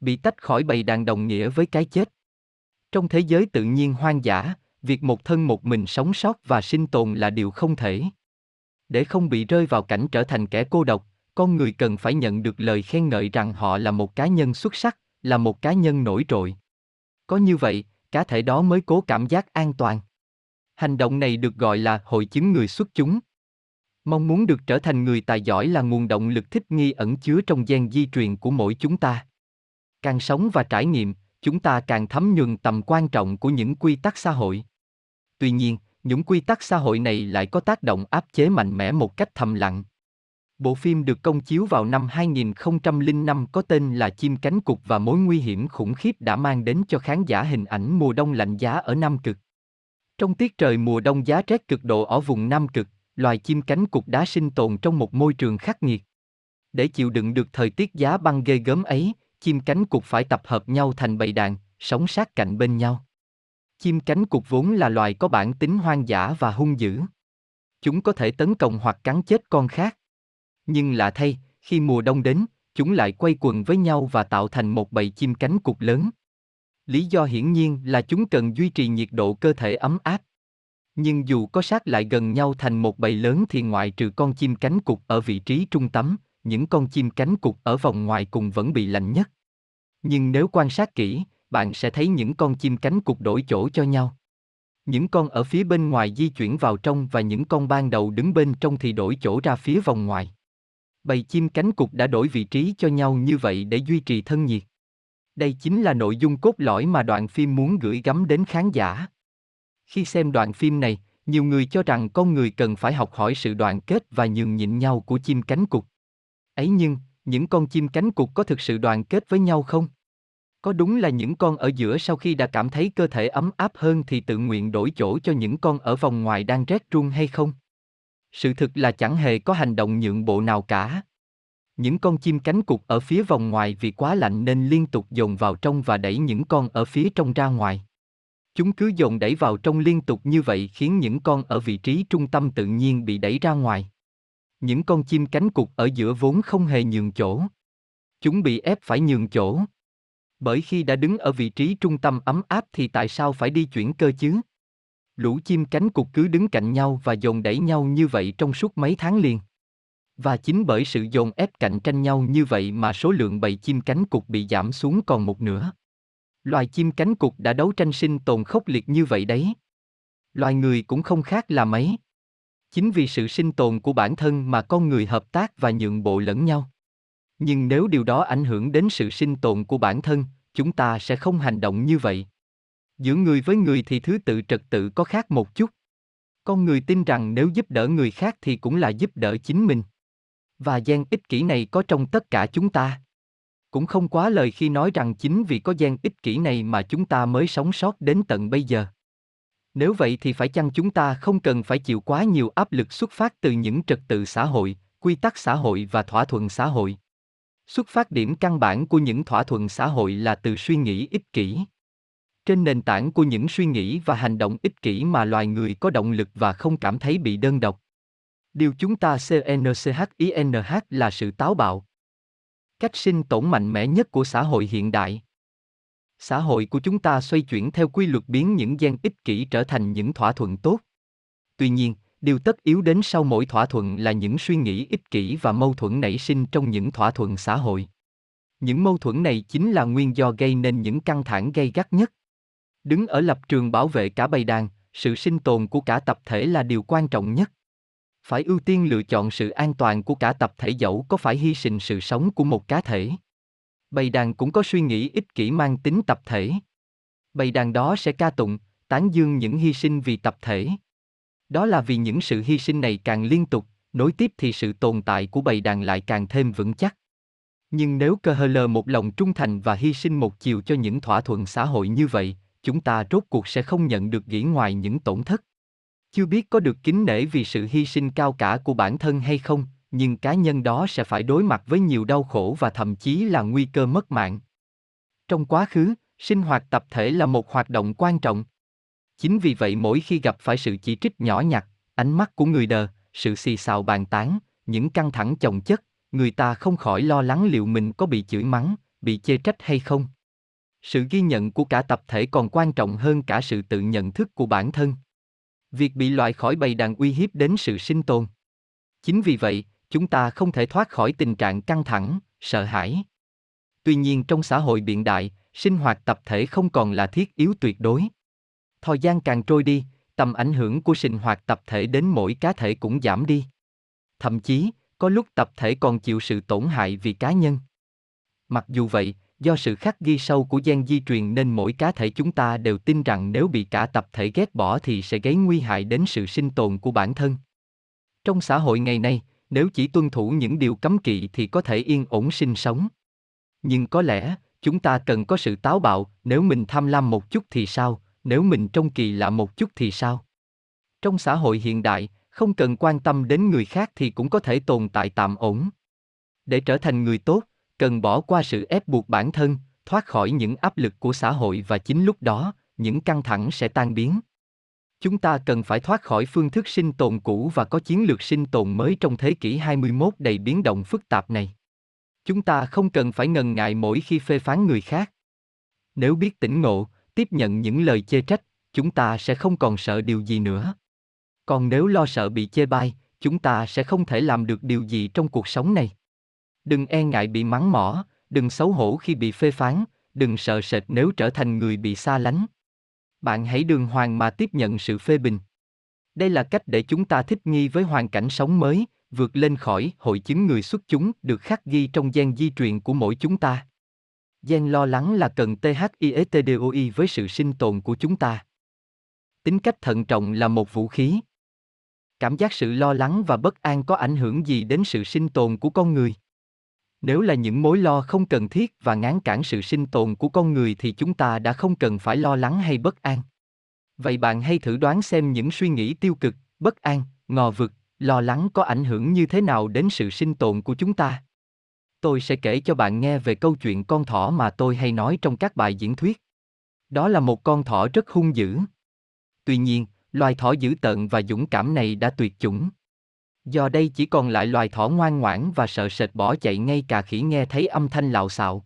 Bị tách khỏi bầy đàn đồng nghĩa với cái chết. Trong thế giới tự nhiên hoang dã, việc một thân một mình sống sót và sinh tồn là điều không thể. Để không bị rơi vào cảnh trở thành kẻ cô độc, con người cần phải nhận được lời khen ngợi rằng họ là một cá nhân xuất sắc, là một cá nhân nổi trội. Có như vậy, cá thể đó mới cố cảm giác an toàn. Hành động này được gọi là hội chứng người xuất chúng. Mong muốn được trở thành người tài giỏi là nguồn động lực thích nghi ẩn chứa trong gen di truyền của mỗi chúng ta. Càng sống và trải nghiệm, chúng ta càng thấm nhuần tầm quan trọng của những quy tắc xã hội. Tuy nhiên, những quy tắc xã hội này lại có tác động áp chế mạnh mẽ một cách thầm lặng. Bộ phim được công chiếu vào năm 2005 có tên là Chim cánh cụt và mối nguy hiểm khủng khiếp đã mang đến cho khán giả hình ảnh mùa đông lạnh giá ở Nam Cực. Trong tiết trời mùa đông giá rét cực độ ở vùng Nam Cực, loài chim cánh cụt đã sinh tồn trong một môi trường khắc nghiệt. Để chịu đựng được thời tiết giá băng ghê gớm ấy, chim cánh cụt phải tập hợp nhau thành bầy đàn, sống sát cạnh bên nhau. Chim cánh cụt vốn là loài có bản tính hoang dã và hung dữ. Chúng có thể tấn công hoặc cắn chết con khác. Nhưng lạ thay, khi mùa đông đến, chúng lại quay quần với nhau và tạo thành một bầy chim cánh cụt lớn. Lý do hiển nhiên là chúng cần duy trì nhiệt độ cơ thể ấm áp. Nhưng dù có sát lại gần nhau thành một bầy lớn thì ngoại trừ con chim cánh cụt ở vị trí trung tâm, những con chim cánh cụt ở vòng ngoài cùng vẫn bị lạnh nhất. Nhưng nếu quan sát kỹ, bạn sẽ thấy những con chim cánh cụt đổi chỗ cho nhau. Những con ở phía bên ngoài di chuyển vào trong và những con ban đầu đứng bên trong thì đổi chỗ ra phía vòng ngoài. Bầy chim cánh cụt đã đổi vị trí cho nhau như vậy để duy trì thân nhiệt. Đây chính là nội dung cốt lõi mà đoạn phim muốn gửi gắm đến khán giả. Khi xem đoạn phim này, nhiều người cho rằng con người cần phải học hỏi sự đoàn kết và nhường nhịn nhau của chim cánh cụt. Ấy nhưng, những con chim cánh cụt có thực sự đoàn kết với nhau không? Có đúng là những con ở giữa sau khi đã cảm thấy cơ thể ấm áp hơn thì tự nguyện đổi chỗ cho những con ở vòng ngoài đang rét run hay không? Sự thực là chẳng hề có hành động nhượng bộ nào cả. Những con chim cánh cụt ở phía vòng ngoài vì quá lạnh nên liên tục dồn vào trong và đẩy những con ở phía trong ra ngoài. Chúng cứ dồn đẩy vào trong liên tục như vậy khiến những con ở vị trí trung tâm tự nhiên bị đẩy ra ngoài. Những con chim cánh cụt ở giữa vốn không hề nhường chỗ. Chúng bị ép phải nhường chỗ. Bởi khi đã đứng ở vị trí trung tâm ấm áp thì tại sao phải đi chuyển cơ chứ? Lũ chim cánh cụt cứ đứng cạnh nhau và dồn đẩy nhau như vậy trong suốt mấy tháng liền. Và chính bởi sự dồn ép cạnh tranh nhau như vậy mà số lượng bầy chim cánh cụt bị giảm xuống còn một nửa. Loài chim cánh cụt đã đấu tranh sinh tồn khốc liệt như vậy đấy. Loài người cũng không khác là mấy. Chính vì sự sinh tồn của bản thân mà con người hợp tác và nhượng bộ lẫn nhau. Nhưng nếu điều đó ảnh hưởng đến sự sinh tồn của bản thân, chúng ta sẽ không hành động như vậy. Giữa người với người thì thứ tự trật tự có khác một chút. Con người tin rằng nếu giúp đỡ người khác thì cũng là giúp đỡ chính mình. Và gian ích kỷ này có trong tất cả chúng ta. Cũng không quá lời khi nói rằng chính vì có gian ích kỷ này mà chúng ta mới sống sót đến tận bây giờ. Nếu vậy thì phải chăng chúng ta không cần phải chịu quá nhiều áp lực xuất phát từ những trật tự xã hội, quy tắc xã hội và thỏa thuận xã hội. Xuất phát điểm căn bản của những thỏa thuận xã hội là từ suy nghĩ ích kỷ. Trên nền tảng của những suy nghĩ và hành động ích kỷ mà loài người có động lực và không cảm thấy bị đơn độc. Điều chúng ta CNCHINH là sự táo bạo. Cách sinh tổn mạnh mẽ nhất của xã hội hiện đại. Xã hội của chúng ta xoay chuyển theo quy luật biến những gen ích kỷ trở thành những thỏa thuận tốt. Tuy nhiên, điều tất yếu đến sau mỗi thỏa thuận là những suy nghĩ ích kỷ và mâu thuẫn nảy sinh trong những thỏa thuận xã hội. Những mâu thuẫn này chính là nguyên do gây nên những căng thẳng gây gắt nhất. Đứng ở lập trường bảo vệ cả bầy đàn, sự sinh tồn của cả tập thể là điều quan trọng nhất. Phải ưu tiên lựa chọn sự an toàn của cả tập thể dẫu có phải hy sinh sự sống của một cá thể. Bầy đàn cũng có suy nghĩ ích kỷ mang tính tập thể. Bầy đàn đó sẽ ca tụng, tán dương những hy sinh vì tập thể. Đó là vì những sự hy sinh này càng liên tục, nối tiếp thì sự tồn tại của bầy đàn lại càng thêm vững chắc. Nhưng nếu cơ hơ lờ một lòng trung thành và hy sinh một chiều cho những thỏa thuận xã hội như vậy, chúng ta rốt cuộc sẽ không nhận được nghĩ ngoài những tổn thất. Chưa biết có được kính nể vì sự hy sinh cao cả của bản thân hay không, nhưng cá nhân đó sẽ phải đối mặt với nhiều đau khổ và thậm chí là nguy cơ mất mạng. Trong quá khứ, sinh hoạt tập thể là một hoạt động quan trọng. Chính vì vậy mỗi khi gặp phải sự chỉ trích nhỏ nhặt, ánh mắt của người đờ, sự xì xào bàn tán, những căng thẳng chồng chất, người ta không khỏi lo lắng liệu mình có bị chửi mắng, bị chê trách hay không. Sự ghi nhận của cả tập thể còn quan trọng hơn cả sự tự nhận thức của bản thân. Việc bị loại khỏi bầy đàn uy hiếp đến sự sinh tồn. Chính vì vậy, chúng ta không thể thoát khỏi tình trạng căng thẳng, sợ hãi. Tuy nhiên trong xã hội biện đại, sinh hoạt tập thể không còn là thiết yếu tuyệt đối. Thời gian càng trôi đi, tầm ảnh hưởng của sinh hoạt tập thể đến mỗi cá thể cũng giảm đi. Thậm chí, có lúc tập thể còn chịu sự tổn hại vì cá nhân. Mặc dù vậy, do sự khắc ghi sâu của gen di truyền nên mỗi cá thể chúng ta đều tin rằng nếu bị cả tập thể ghét bỏ thì sẽ gây nguy hại đến sự sinh tồn của bản thân. Trong xã hội ngày nay, nếu chỉ tuân thủ những điều cấm kỵ thì có thể yên ổn sinh sống. Nhưng có lẽ, chúng ta cần có sự táo bạo, nếu mình tham lam một chút thì sao, nếu mình trông kỳ lạ một chút thì sao? Trong xã hội hiện đại, không cần quan tâm đến người khác thì cũng có thể tồn tại tạm ổn. Để trở thành người tốt, cần bỏ qua sự ép buộc bản thân, thoát khỏi những áp lực của xã hội và chính lúc đó, những căng thẳng sẽ tan biến. Chúng ta cần phải thoát khỏi phương thức sinh tồn cũ và có chiến lược sinh tồn mới trong thế kỷ 21 đầy biến động phức tạp này. Chúng ta không cần phải ngần ngại mỗi khi phê phán người khác. Nếu biết tỉnh ngộ, tiếp nhận những lời chê trách, chúng ta sẽ không còn sợ điều gì nữa. Còn nếu lo sợ bị chê bai, chúng ta sẽ không thể làm được điều gì trong cuộc sống này. Đừng e ngại bị mắng mỏ, đừng xấu hổ khi bị phê phán, đừng sợ sệt nếu trở thành người bị xa lánh. Bạn hãy đường hoàng mà tiếp nhận sự phê bình. Đây là cách để chúng ta thích nghi với hoàn cảnh sống mới, vượt lên khỏi hội chứng người xuất chúng được khắc ghi trong gen di truyền của mỗi chúng ta. Gen lo lắng là cần THISTDOI với sự sinh tồn của chúng ta. Tính cách thận trọng là một vũ khí. Cảm giác sự lo lắng và bất an có ảnh hưởng gì đến sự sinh tồn của con người? Nếu là những mối lo không cần thiết và ngán cản sự sinh tồn của con người thì chúng ta đã không cần phải lo lắng hay bất an. Vậy bạn hãy thử đoán xem những suy nghĩ tiêu cực, bất an, ngò vực, lo lắng có ảnh hưởng như thế nào đến sự sinh tồn của chúng ta. Tôi sẽ kể cho bạn nghe về câu chuyện con thỏ mà tôi hay nói trong các bài diễn thuyết. Đó là một con thỏ rất hung dữ. Tuy nhiên, loài thỏ dữ tợn và dũng cảm này đã tuyệt chủng. Do đây chỉ còn lại loài thỏ ngoan ngoãn và sợ sệt bỏ chạy ngay cả khi nghe thấy âm thanh lạo xạo.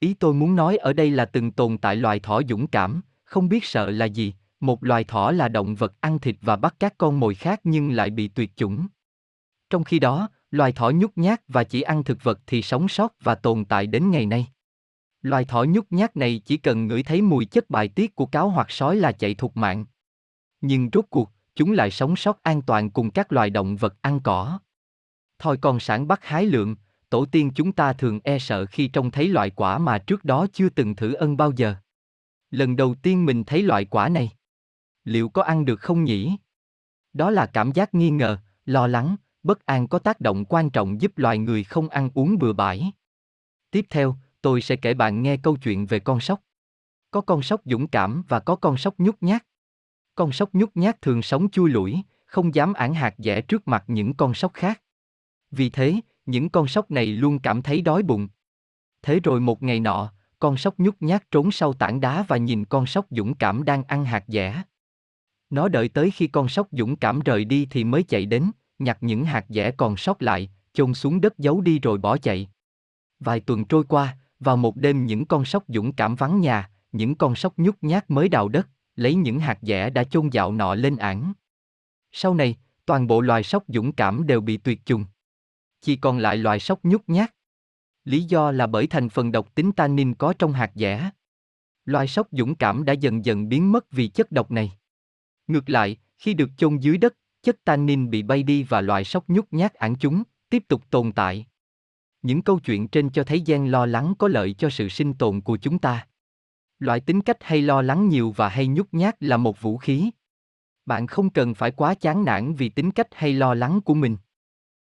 Ý tôi muốn nói ở đây là từng tồn tại loài thỏ dũng cảm, không biết sợ là gì, một loài thỏ là động vật ăn thịt và bắt các con mồi khác nhưng lại bị tuyệt chủng. Trong khi đó, loài thỏ nhút nhát và chỉ ăn thực vật thì sống sót và tồn tại đến ngày nay. Loài thỏ nhút nhát này chỉ cần ngửi thấy mùi chất bài tiết của cáo hoặc sói là chạy thục mạng. Nhưng rốt cuộc, chúng lại sống sót an toàn cùng các loài động vật ăn cỏ. Thôi còn sản bắt hái lượng, tổ tiên chúng ta thường e sợ khi trông thấy loại quả mà trước đó chưa từng thử ân bao giờ. Lần đầu tiên mình thấy loại quả này. Liệu có ăn được không nhỉ? Đó là cảm giác nghi ngờ, lo lắng, bất an có tác động quan trọng giúp loài người không ăn uống bừa bãi. Tiếp theo, tôi sẽ kể bạn nghe câu chuyện về con sóc. Có con sóc dũng cảm và có con sóc nhút nhát. Con sóc nhút nhát thường sống chui lủi, không dám ản hạt dẻ trước mặt những con sóc khác. Vì thế, những con sóc này luôn cảm thấy đói bụng. Thế rồi một ngày nọ, con sóc nhút nhát trốn sau tảng đá và nhìn con sóc dũng cảm đang ăn hạt dẻ. Nó đợi tới khi con sóc dũng cảm rời đi thì mới chạy đến, nhặt những hạt dẻ còn sót lại, chôn xuống đất giấu đi rồi bỏ chạy. Vài tuần trôi qua, vào một đêm những con sóc dũng cảm vắng nhà, những con sóc nhút nhát mới đào đất, lấy những hạt dẻ đã chôn dạo nọ lên ảng. Sau này, toàn bộ loài sóc dũng cảm đều bị tuyệt chủng. Chỉ còn lại loài sóc nhút nhát. Lý do là bởi thành phần độc tính tannin có trong hạt dẻ. Loài sóc dũng cảm đã dần dần biến mất vì chất độc này. Ngược lại, khi được chôn dưới đất, chất tannin bị bay đi và loài sóc nhút nhát ản chúng, tiếp tục tồn tại. Những câu chuyện trên cho thấy gen lo lắng có lợi cho sự sinh tồn của chúng ta. Loại tính cách hay lo lắng nhiều và hay nhút nhát là một vũ khí. Bạn không cần phải quá chán nản vì tính cách hay lo lắng của mình.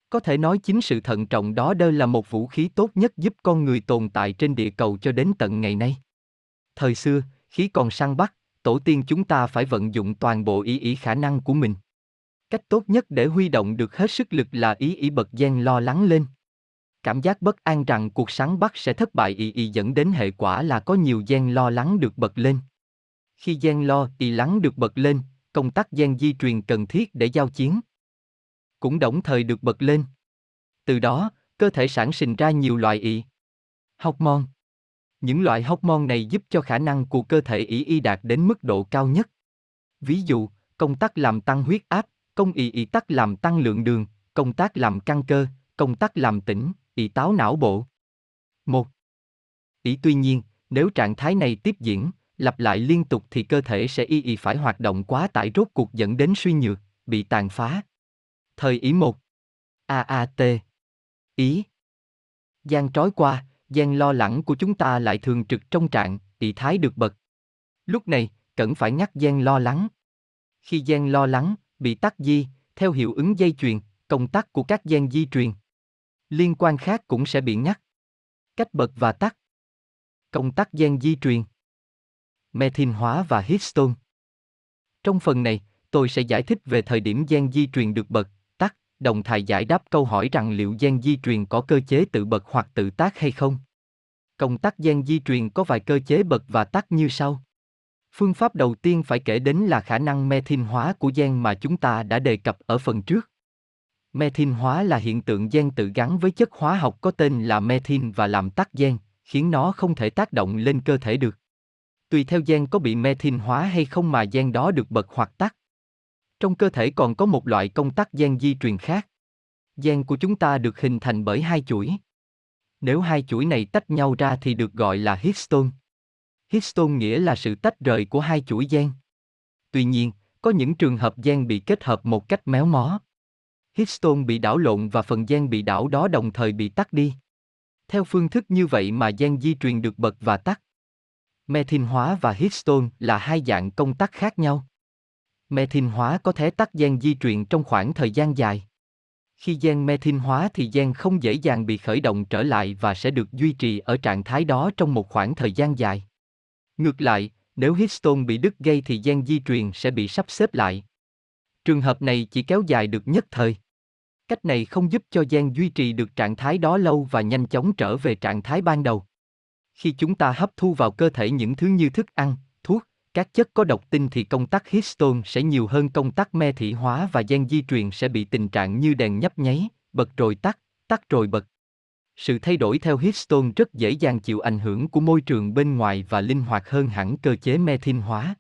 Có thể nói chính sự thận trọng đó đơ là một vũ khí tốt nhất giúp con người tồn tại trên địa cầu cho đến tận ngày nay. Thời xưa, khi còn săn bắt, tổ tiên chúng ta phải vận dụng toàn bộ ý ý khả năng của mình. Cách tốt nhất để huy động được hết sức lực là ý ý bật gen lo lắng lên. Cảm giác bất an rằng cuộc sáng bắt sẽ thất bại ý ý dẫn đến hệ quả là có nhiều gen lo lắng được bật lên. Khi gen lo ý lắng được bật lên, công tác gen di truyền cần thiết để giao chiến cũng đồng thời được bật lên. Từ đó, cơ thể sản sinh ra nhiều loại ý Hormone. Những loại hormone này giúp cho khả năng của cơ thể ý y đạt đến mức độ cao nhất. Ví dụ, công tác làm tăng huyết áp, công y y tắc làm tăng lượng đường, công tác làm căng cơ, công tác làm tỉnh, y táo não bộ. Một. Ý tuy nhiên, nếu trạng thái này tiếp diễn, lặp lại liên tục thì cơ thể sẽ y y phải hoạt động quá tải rốt cuộc dẫn đến suy nhược, bị tàn phá. Thời ý một. AAT. Ý. gian trói qua, gian lo lắng của chúng ta lại thường trực trong trạng, ý thái được bật. Lúc này, cần phải nhắc gian lo lắng. Khi gian lo lắng, bị tắc di, theo hiệu ứng dây chuyền, công tắc của các gen di truyền. Liên quan khác cũng sẽ bị nhắc. Cách bật và tắt. Công tắc gen di truyền. Methin hóa và histone. Trong phần này, tôi sẽ giải thích về thời điểm gen di truyền được bật, tắt đồng thời giải đáp câu hỏi rằng liệu gen di truyền có cơ chế tự bật hoặc tự tác hay không. Công tắc gen di truyền có vài cơ chế bật và tắt như sau. Phương pháp đầu tiên phải kể đến là khả năng methin hóa của gen mà chúng ta đã đề cập ở phần trước. Methin hóa là hiện tượng gen tự gắn với chất hóa học có tên là methin và làm tắt gen, khiến nó không thể tác động lên cơ thể được. Tùy theo gen có bị methin hóa hay không mà gen đó được bật hoặc tắt. Trong cơ thể còn có một loại công tắc gen di truyền khác. Gen của chúng ta được hình thành bởi hai chuỗi. Nếu hai chuỗi này tách nhau ra thì được gọi là histone. Histone nghĩa là sự tách rời của hai chuỗi gen. Tuy nhiên, có những trường hợp gen bị kết hợp một cách méo mó. Histone bị đảo lộn và phần gen bị đảo đó đồng thời bị tắt đi. Theo phương thức như vậy mà gen di truyền được bật và tắt. Methin hóa và histone là hai dạng công tắc khác nhau. Methin hóa có thể tắt gen di truyền trong khoảng thời gian dài. Khi gen methin hóa thì gen không dễ dàng bị khởi động trở lại và sẽ được duy trì ở trạng thái đó trong một khoảng thời gian dài. Ngược lại, nếu histone bị đứt gây thì gen di truyền sẽ bị sắp xếp lại. Trường hợp này chỉ kéo dài được nhất thời. Cách này không giúp cho gen duy trì được trạng thái đó lâu và nhanh chóng trở về trạng thái ban đầu. Khi chúng ta hấp thu vào cơ thể những thứ như thức ăn, thuốc, các chất có độc tinh thì công tắc histone sẽ nhiều hơn công tắc me thị hóa và gen di truyền sẽ bị tình trạng như đèn nhấp nháy, bật rồi tắt, tắt rồi bật. Sự thay đổi theo histone rất dễ dàng chịu ảnh hưởng của môi trường bên ngoài và linh hoạt hơn hẳn cơ chế methin hóa.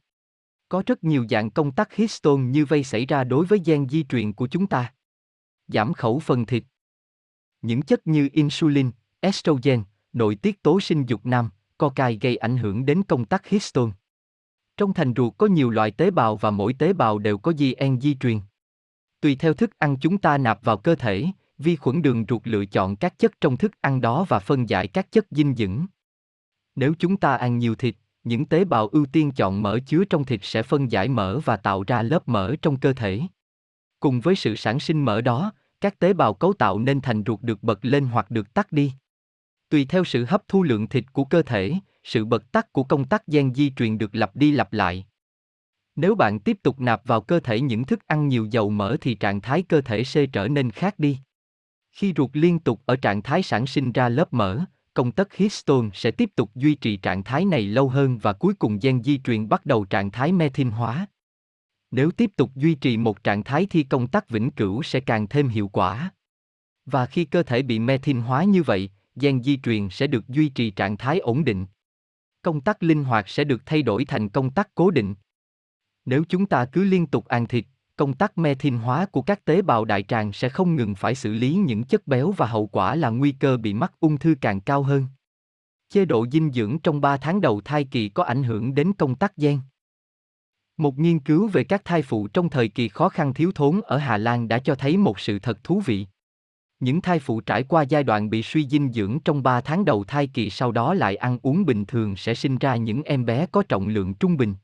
Có rất nhiều dạng công tắc histone như vây xảy ra đối với gen di truyền của chúng ta. Giảm khẩu phần thịt. Những chất như insulin, estrogen, nội tiết tố sinh dục nam, cocaine gây ảnh hưởng đến công tắc histone. Trong thành ruột có nhiều loại tế bào và mỗi tế bào đều có gen di truyền. Tùy theo thức ăn chúng ta nạp vào cơ thể, vi khuẩn đường ruột lựa chọn các chất trong thức ăn đó và phân giải các chất dinh dưỡng. Nếu chúng ta ăn nhiều thịt, những tế bào ưu tiên chọn mỡ chứa trong thịt sẽ phân giải mỡ và tạo ra lớp mỡ trong cơ thể. Cùng với sự sản sinh mỡ đó, các tế bào cấu tạo nên thành ruột được bật lên hoặc được tắt đi. Tùy theo sự hấp thu lượng thịt của cơ thể, sự bật tắt của công tắc gen di truyền được lặp đi lặp lại. Nếu bạn tiếp tục nạp vào cơ thể những thức ăn nhiều dầu mỡ thì trạng thái cơ thể sẽ trở nên khác đi. Khi ruột liên tục ở trạng thái sản sinh ra lớp mỡ, công tắc histone sẽ tiếp tục duy trì trạng thái này lâu hơn và cuối cùng gen di truyền bắt đầu trạng thái methyl hóa. Nếu tiếp tục duy trì một trạng thái thì công tắc vĩnh cửu sẽ càng thêm hiệu quả. Và khi cơ thể bị methyl hóa như vậy, gen di truyền sẽ được duy trì trạng thái ổn định. Công tắc linh hoạt sẽ được thay đổi thành công tắc cố định. Nếu chúng ta cứ liên tục ăn thịt, công tắc methyl hóa của các tế bào đại tràng sẽ không ngừng phải xử lý những chất béo và hậu quả là nguy cơ bị mắc ung thư càng cao hơn. Chế độ dinh dưỡng trong 3 tháng đầu thai kỳ có ảnh hưởng đến công tác gen. Một nghiên cứu về các thai phụ trong thời kỳ khó khăn thiếu thốn ở Hà Lan đã cho thấy một sự thật thú vị. Những thai phụ trải qua giai đoạn bị suy dinh dưỡng trong 3 tháng đầu thai kỳ sau đó lại ăn uống bình thường sẽ sinh ra những em bé có trọng lượng trung bình.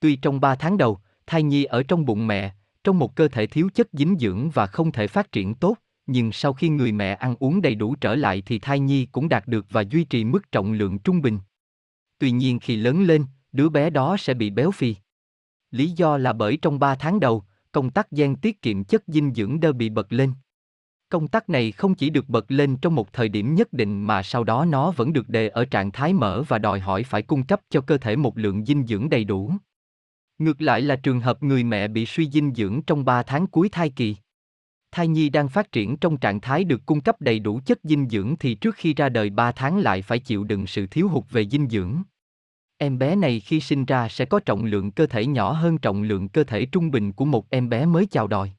Tuy trong 3 tháng đầu, thai nhi ở trong bụng mẹ, trong một cơ thể thiếu chất dinh dưỡng và không thể phát triển tốt, nhưng sau khi người mẹ ăn uống đầy đủ trở lại thì thai nhi cũng đạt được và duy trì mức trọng lượng trung bình. Tuy nhiên khi lớn lên, đứa bé đó sẽ bị béo phì. Lý do là bởi trong 3 tháng đầu, công tắc gen tiết kiệm chất dinh dưỡng đơ bị bật lên. Công tắc này không chỉ được bật lên trong một thời điểm nhất định mà sau đó nó vẫn được đề ở trạng thái mở và đòi hỏi phải cung cấp cho cơ thể một lượng dinh dưỡng đầy đủ. Ngược lại là trường hợp người mẹ bị suy dinh dưỡng trong 3 tháng cuối thai kỳ. Thai nhi đang phát triển trong trạng thái được cung cấp đầy đủ chất dinh dưỡng thì trước khi ra đời 3 tháng lại phải chịu đựng sự thiếu hụt về dinh dưỡng. Em bé này khi sinh ra sẽ có trọng lượng cơ thể nhỏ hơn trọng lượng cơ thể trung bình của một em bé mới chào đời.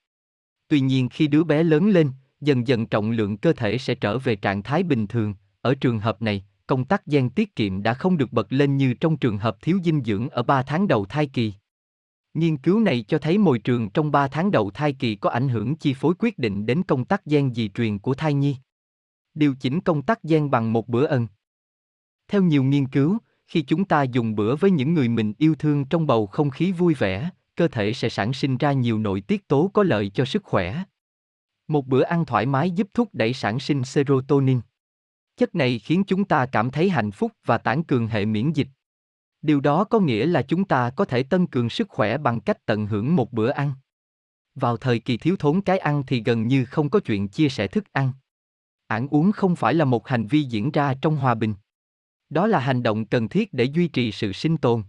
Tuy nhiên khi đứa bé lớn lên, dần dần trọng lượng cơ thể sẽ trở về trạng thái bình thường. Ở trường hợp này, công tác gen tiết kiệm đã không được bật lên như trong trường hợp thiếu dinh dưỡng ở 3 tháng đầu thai kỳ. Nghiên cứu này cho thấy môi trường trong 3 tháng đầu thai kỳ có ảnh hưởng chi phối quyết định đến công tắc gen di truyền của thai nhi. Điều chỉnh công tắc gen bằng một bữa ân. Theo nhiều nghiên cứu, khi chúng ta dùng bữa với những người mình yêu thương trong bầu không khí vui vẻ, cơ thể sẽ sản sinh ra nhiều nội tiết tố có lợi cho sức khỏe. Một bữa ăn thoải mái giúp thúc đẩy sản sinh serotonin. Chất này khiến chúng ta cảm thấy hạnh phúc và tản cường hệ miễn dịch. Điều đó có nghĩa là chúng ta có thể tăng cường sức khỏe bằng cách tận hưởng một bữa ăn. Vào thời kỳ thiếu thốn cái ăn thì gần như không có chuyện chia sẻ thức ăn. Ăn uống không phải là một hành vi diễn ra trong hòa bình. Đó là hành động cần thiết để duy trì sự sinh tồn.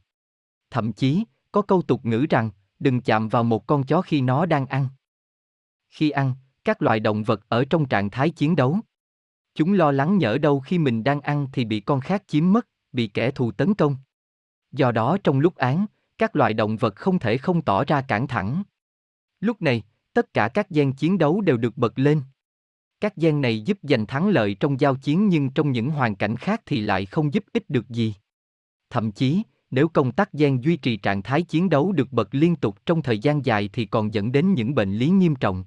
Thậm chí, có câu tục ngữ rằng, đừng chạm vào một con chó khi nó đang ăn. Khi ăn, các loài động vật ở trong trạng thái chiến đấu. Chúng lo lắng nhỡ đâu khi mình đang ăn thì bị con khác chiếm mất, bị kẻ thù tấn công. Do đó trong lúc án, các loài động vật không thể không tỏ ra cản thẳng. Lúc này, tất cả các gian chiến đấu đều được bật lên. Các gian này giúp giành thắng lợi trong giao chiến nhưng trong những hoàn cảnh khác thì lại không giúp ích được gì. Thậm chí, nếu công tắc gian duy trì trạng thái chiến đấu được bật liên tục trong thời gian dài thì còn dẫn đến những bệnh lý nghiêm trọng.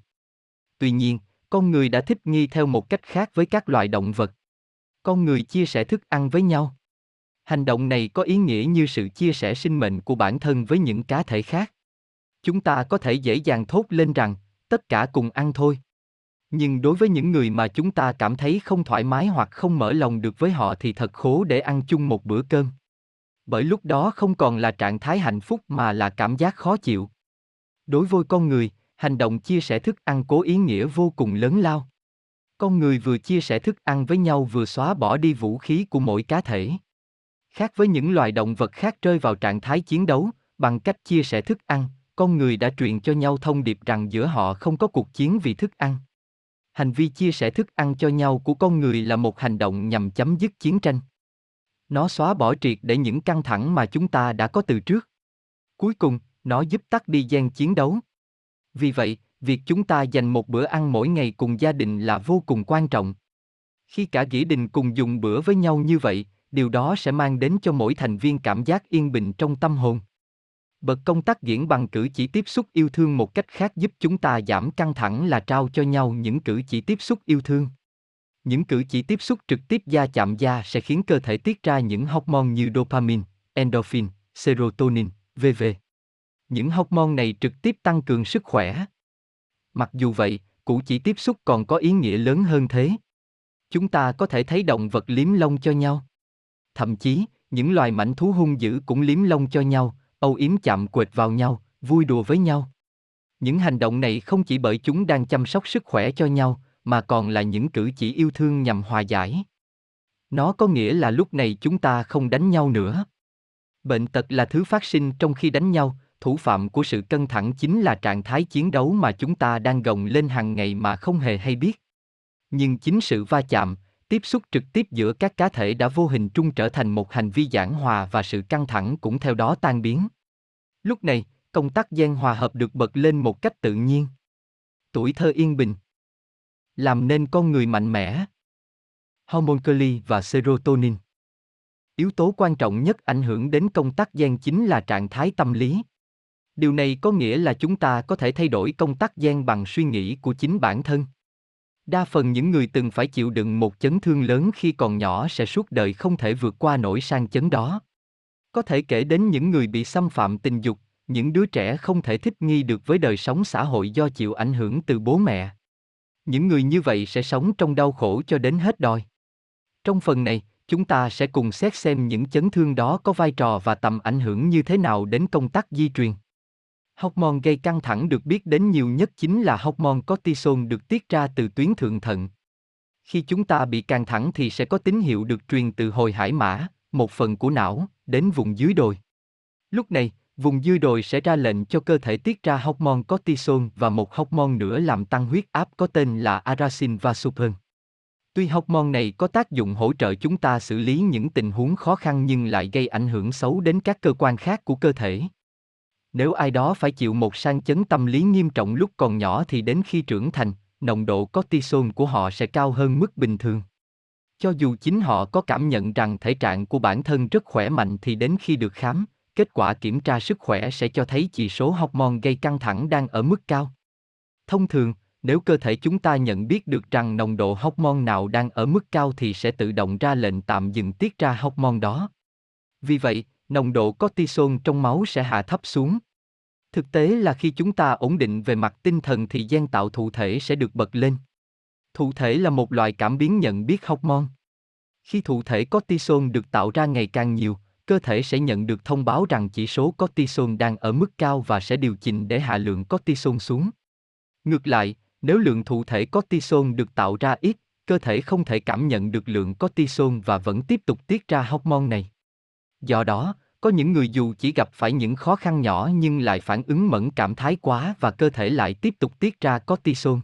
Tuy nhiên, con người đã thích nghi theo một cách khác với các loài động vật. Con người chia sẻ thức ăn với nhau. Hành động này có ý nghĩa như sự chia sẻ sinh mệnh của bản thân với những cá thể khác. Chúng ta có thể dễ dàng thốt lên rằng, tất cả cùng ăn thôi. Nhưng đối với những người mà chúng ta cảm thấy không thoải mái hoặc không mở lòng được với họ thì thật khổ để ăn chung một bữa cơm. Bởi lúc đó không còn là trạng thái hạnh phúc mà là cảm giác khó chịu. Đối với con người, hành động chia sẻ thức ăn có ý nghĩa vô cùng lớn lao. Con người vừa chia sẻ thức ăn với nhau vừa xóa bỏ đi vũ khí của mỗi cá thể. Khác với những loài động vật khác rơi vào trạng thái chiến đấu, bằng cách chia sẻ thức ăn, con người đã truyền cho nhau thông điệp rằng giữa họ không có cuộc chiến vì thức ăn. Hành vi chia sẻ thức ăn cho nhau của con người là một hành động nhằm chấm dứt chiến tranh. Nó xóa bỏ triệt để những căng thẳng mà chúng ta đã có từ trước. Cuối cùng, nó giúp tắt đi gian chiến đấu. Vì vậy, việc chúng ta dành một bữa ăn mỗi ngày cùng gia đình là vô cùng quan trọng. Khi cả gia đình cùng dùng bữa với nhau như vậy, điều đó sẽ mang đến cho mỗi thành viên cảm giác yên bình trong tâm hồn. Bật công tác diễn bằng cử chỉ tiếp xúc yêu thương một cách khác giúp chúng ta giảm căng thẳng là trao cho nhau những cử chỉ tiếp xúc yêu thương. Những cử chỉ tiếp xúc trực tiếp da chạm da sẽ khiến cơ thể tiết ra những hormone như dopamine, endorphin, serotonin, vv. Những hormone này trực tiếp tăng cường sức khỏe. Mặc dù vậy, cử chỉ tiếp xúc còn có ý nghĩa lớn hơn thế. Chúng ta có thể thấy động vật liếm lông cho nhau. Thậm chí, những loài mảnh thú hung dữ cũng liếm lông cho nhau, âu yếm chạm quệt vào nhau, vui đùa với nhau. Những hành động này không chỉ bởi chúng đang chăm sóc sức khỏe cho nhau, mà còn là những cử chỉ yêu thương nhằm hòa giải. Nó có nghĩa là lúc này chúng ta không đánh nhau nữa. Bệnh tật là thứ phát sinh trong khi đánh nhau, thủ phạm của sự căng thẳng chính là trạng thái chiến đấu mà chúng ta đang gồng lên hàng ngày mà không hề hay biết. Nhưng chính sự va chạm, tiếp xúc trực tiếp giữa các cá thể đã vô hình trung trở thành một hành vi giảng hòa và sự căng thẳng cũng theo đó tan biến. Lúc này, công tác gen hòa hợp được bật lên một cách tự nhiên. Tuổi thơ yên bình. Làm nên con người mạnh mẽ. Hormone Curly và serotonin. Yếu tố quan trọng nhất ảnh hưởng đến công tác gen chính là trạng thái tâm lý. Điều này có nghĩa là chúng ta có thể thay đổi công tác gen bằng suy nghĩ của chính bản thân. Đa phần những người từng phải chịu đựng một chấn thương lớn khi còn nhỏ sẽ suốt đời không thể vượt qua nỗi sang chấn đó. Có thể kể đến những người bị xâm phạm tình dục, những đứa trẻ không thể thích nghi được với đời sống xã hội do chịu ảnh hưởng từ bố mẹ. Những người như vậy sẽ sống trong đau khổ cho đến hết đời. Trong phần này, chúng ta sẽ cùng xét xem những chấn thương đó có vai trò và tầm ảnh hưởng như thế nào đến công tác di truyền. Hormone gây căng thẳng được biết đến nhiều nhất chính là hormone cortisol được tiết ra từ tuyến thượng thận. Khi chúng ta bị căng thẳng thì sẽ có tín hiệu được truyền từ hồi hải mã, một phần của não, đến vùng dưới đồi. Lúc này, vùng dưới đồi sẽ ra lệnh cho cơ thể tiết ra hormone cortisol và một hormone nữa làm tăng huyết áp có tên là arasin vasopressin. Tuy hormone này có tác dụng hỗ trợ chúng ta xử lý những tình huống khó khăn nhưng lại gây ảnh hưởng xấu đến các cơ quan khác của cơ thể. Nếu ai đó phải chịu một sang chấn tâm lý nghiêm trọng lúc còn nhỏ thì đến khi trưởng thành, nồng độ cortisol của họ sẽ cao hơn mức bình thường. Cho dù chính họ có cảm nhận rằng thể trạng của bản thân rất khỏe mạnh thì đến khi được khám, kết quả kiểm tra sức khỏe sẽ cho thấy chỉ số hormone gây căng thẳng đang ở mức cao. Thông thường, nếu cơ thể chúng ta nhận biết được rằng nồng độ hormone nào đang ở mức cao thì sẽ tự động ra lệnh tạm dừng tiết ra hormone đó. Vì vậy, nồng độ cortisol trong máu sẽ hạ thấp xuống. Thực tế là khi chúng ta ổn định về mặt tinh thần thì gen tạo thụ thể sẽ được bật lên. Thụ thể là một loại cảm biến nhận biết hormone. Khi thụ thể cortisol được tạo ra ngày càng nhiều, cơ thể sẽ nhận được thông báo rằng chỉ số cortisol đang ở mức cao và sẽ điều chỉnh để hạ lượng cortisol xuống. Ngược lại, nếu lượng thụ thể cortisol được tạo ra ít, cơ thể không thể cảm nhận được lượng cortisol và vẫn tiếp tục tiết ra hormone này. Do đó, có những người dù chỉ gặp phải những khó khăn nhỏ nhưng lại phản ứng mẫn cảm thái quá và cơ thể lại tiếp tục tiết ra cortisol.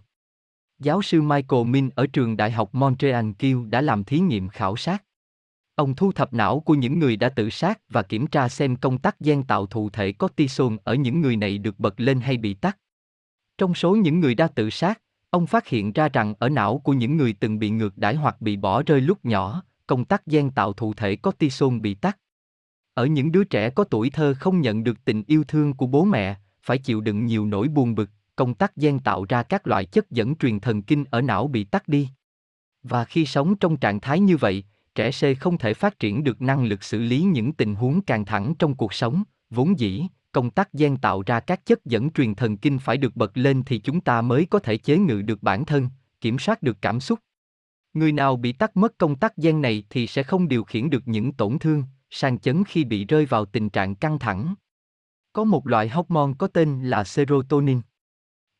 Giáo sư Michael Min ở trường Đại học Montreal Kiel đã làm thí nghiệm khảo sát. Ông thu thập não của những người đã tự sát và kiểm tra xem công tắc gen tạo thụ thể cortisol ở những người này được bật lên hay bị tắt. Trong số những người đã tự sát, ông phát hiện ra rằng ở não của những người từng bị ngược đãi hoặc bị bỏ rơi lúc nhỏ, công tắc gen tạo thụ thể cortisol bị tắt. Ở những đứa trẻ có tuổi thơ không nhận được tình yêu thương của bố mẹ, phải chịu đựng nhiều nỗi buồn bực, công tắc gen tạo ra các loại chất dẫn truyền thần kinh ở não bị tắt đi. Và khi sống trong trạng thái như vậy, trẻ C không thể phát triển được năng lực xử lý những tình huống căng thẳng trong cuộc sống, vốn dĩ, công tắc gen tạo ra các chất dẫn truyền thần kinh phải được bật lên thì chúng ta mới có thể chế ngự được bản thân, kiểm soát được cảm xúc. Người nào bị tắt mất công tắc gen này thì sẽ không điều khiển được những tổn thương, sang chấn khi bị rơi vào tình trạng căng thẳng. Có một loại hormone có tên là serotonin.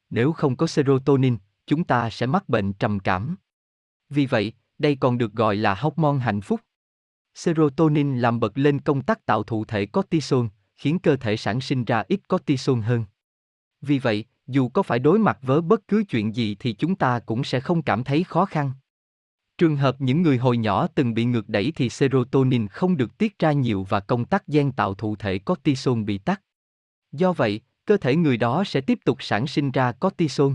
Nếu không có serotonin, chúng ta sẽ mắc bệnh trầm cảm. Vì vậy, đây còn được gọi là hormone hạnh phúc. Serotonin làm bật lên công tắc tạo thụ thể cortisol, khiến cơ thể sản sinh ra ít cortisol hơn. Vì vậy, dù có phải đối mặt với bất cứ chuyện gì thì chúng ta cũng sẽ không cảm thấy khó khăn. Trường hợp những người hồi nhỏ từng bị ngược đẩy thì serotonin không được tiết ra nhiều và công tắc gen tạo thụ thể cortisol bị tắt. Do vậy, cơ thể người đó sẽ tiếp tục sản sinh ra cortisol.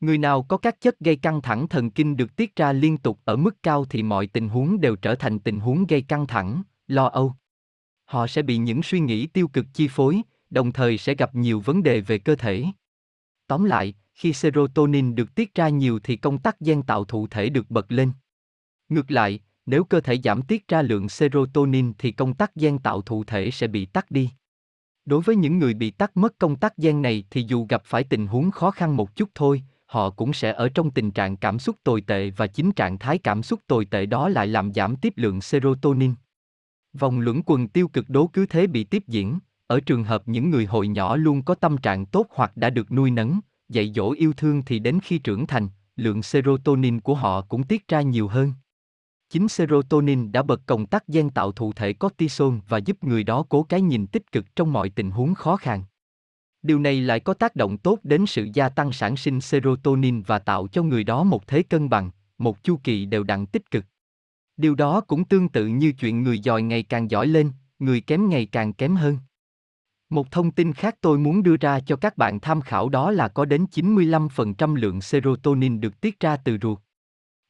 Người nào có các chất gây căng thẳng thần kinh được tiết ra liên tục ở mức cao thì mọi tình huống đều trở thành tình huống gây căng thẳng, lo âu. Họ sẽ bị những suy nghĩ tiêu cực chi phối, đồng thời sẽ gặp nhiều vấn đề về cơ thể. Tóm lại, khi serotonin được tiết ra nhiều thì công tắc gen tạo thụ thể được bật lên. Ngược lại, nếu cơ thể giảm tiết ra lượng serotonin thì công tắc gen tạo thụ thể sẽ bị tắt đi. Đối với những người bị tắt mất công tắc gen này thì dù gặp phải tình huống khó khăn một chút thôi, họ cũng sẽ ở trong tình trạng cảm xúc tồi tệ và chính trạng thái cảm xúc tồi tệ đó lại làm giảm tiếp lượng serotonin. Vòng luẩn quần tiêu cực đố cứ thế bị tiếp diễn, ở trường hợp những người hồi nhỏ luôn có tâm trạng tốt hoặc đã được nuôi nấng, dạy dỗ yêu thương thì đến khi trưởng thành, lượng serotonin của họ cũng tiết ra nhiều hơn. Chính serotonin đã bật công tắc gen tạo thụ thể cortisol và giúp người đó cố cái nhìn tích cực trong mọi tình huống khó khăn. Điều này lại có tác động tốt đến sự gia tăng sản sinh serotonin và tạo cho người đó một thế cân bằng, một chu kỳ đều đặn tích cực. Điều đó cũng tương tự như chuyện người giỏi ngày càng giỏi lên, người kém ngày càng kém hơn. Một thông tin khác tôi muốn đưa ra cho các bạn tham khảo đó là có đến 95% lượng serotonin được tiết ra từ ruột.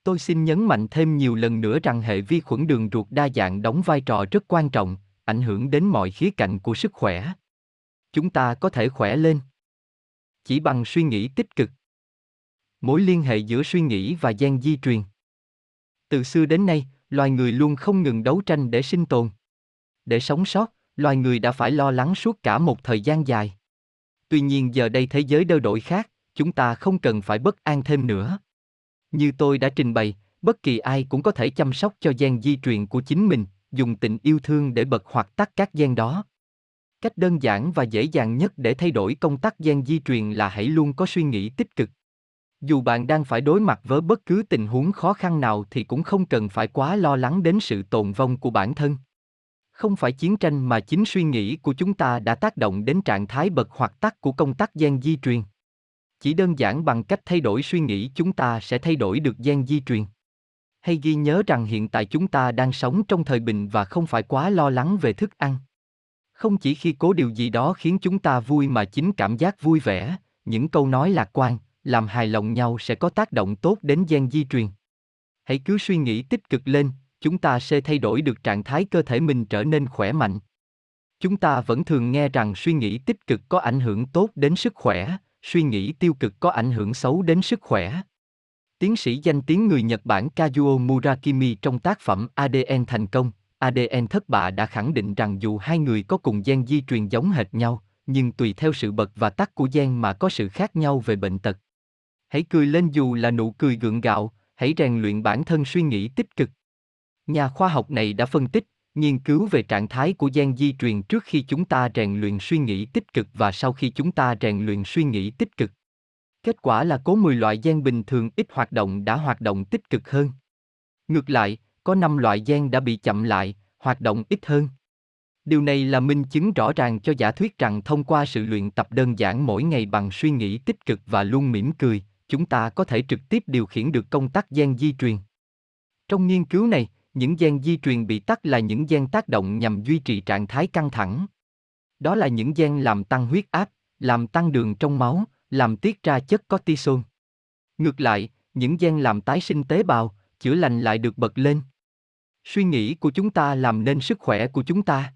Tôi xin nhấn mạnh thêm nhiều lần nữa rằng hệ vi khuẩn đường ruột đa dạng đóng vai trò rất quan trọng, ảnh hưởng đến mọi khía cạnh của sức khỏe. Chúng ta có thể khỏe lên chỉ bằng suy nghĩ tích cực. Mối liên hệ giữa suy nghĩ và gen di truyền. Từ xưa đến nay, loài người luôn không ngừng đấu tranh để sinh tồn. Để sống sót, loài người đã phải lo lắng suốt cả một thời gian dài. Tuy nhiên giờ đây thế giới đơ đổi khác, chúng ta không cần phải bất an thêm nữa. Như tôi đã trình bày, bất kỳ ai cũng có thể chăm sóc cho gen di truyền của chính mình, dùng tình yêu thương để bật hoặc tắt các gen đó. Cách đơn giản và dễ dàng nhất để thay đổi công tắc gen di truyền là hãy luôn có suy nghĩ tích cực. Dù bạn đang phải đối mặt với bất cứ tình huống khó khăn nào thì cũng không cần phải quá lo lắng đến sự tồn vong của bản thân. Không phải chiến tranh mà chính suy nghĩ của chúng ta đã tác động đến trạng thái bật hoặc tắt của công tắc gen di truyền. Chỉ đơn giản bằng cách thay đổi suy nghĩ chúng ta sẽ thay đổi được gen di truyền. Hay ghi nhớ rằng hiện tại chúng ta đang sống trong thời bình và không phải quá lo lắng về thức ăn. Không chỉ khi cố điều gì đó khiến chúng ta vui mà chính cảm giác vui vẻ, những câu nói lạc quan, làm hài lòng nhau sẽ có tác động tốt đến gen di truyền. Hãy cứ suy nghĩ tích cực lên, chúng ta sẽ thay đổi được trạng thái cơ thể mình trở nên khỏe mạnh. Chúng ta vẫn thường nghe rằng suy nghĩ tích cực có ảnh hưởng tốt đến sức khỏe, suy nghĩ tiêu cực có ảnh hưởng xấu đến sức khỏe. Tiến sĩ danh tiếng người Nhật Bản Kazuo Murakami trong tác phẩm ADN thành công, ADN thất bại đã khẳng định rằng dù hai người có cùng gen di truyền giống hệt nhau, nhưng tùy theo sự bật và tắt của gen mà có sự khác nhau về bệnh tật. Hãy cười lên dù là nụ cười gượng gạo, hãy rèn luyện bản thân suy nghĩ tích cực. Nhà khoa học này đã phân tích, nghiên cứu về trạng thái của gen di truyền trước khi chúng ta rèn luyện suy nghĩ tích cực và sau khi chúng ta rèn luyện suy nghĩ tích cực. Kết quả là có 10 loại gen bình thường ít hoạt động đã hoạt động tích cực hơn. Ngược lại, có 5 loại gen đã bị chậm lại, hoạt động ít hơn. Điều này là minh chứng rõ ràng cho giả thuyết rằng thông qua sự luyện tập đơn giản mỗi ngày bằng suy nghĩ tích cực và luôn mỉm cười, chúng ta có thể trực tiếp điều khiển được công tắc gen di truyền. Trong nghiên cứu này, những gen di truyền bị tắt là những gen tác động nhằm duy trì trạng thái căng thẳng. Đó là những gen làm tăng huyết áp, làm tăng đường trong máu, làm tiết ra chất cortisol. Ngược lại, những gen làm tái sinh tế bào, chữa lành lại được bật lên. Suy nghĩ của chúng ta làm nên sức khỏe của chúng ta.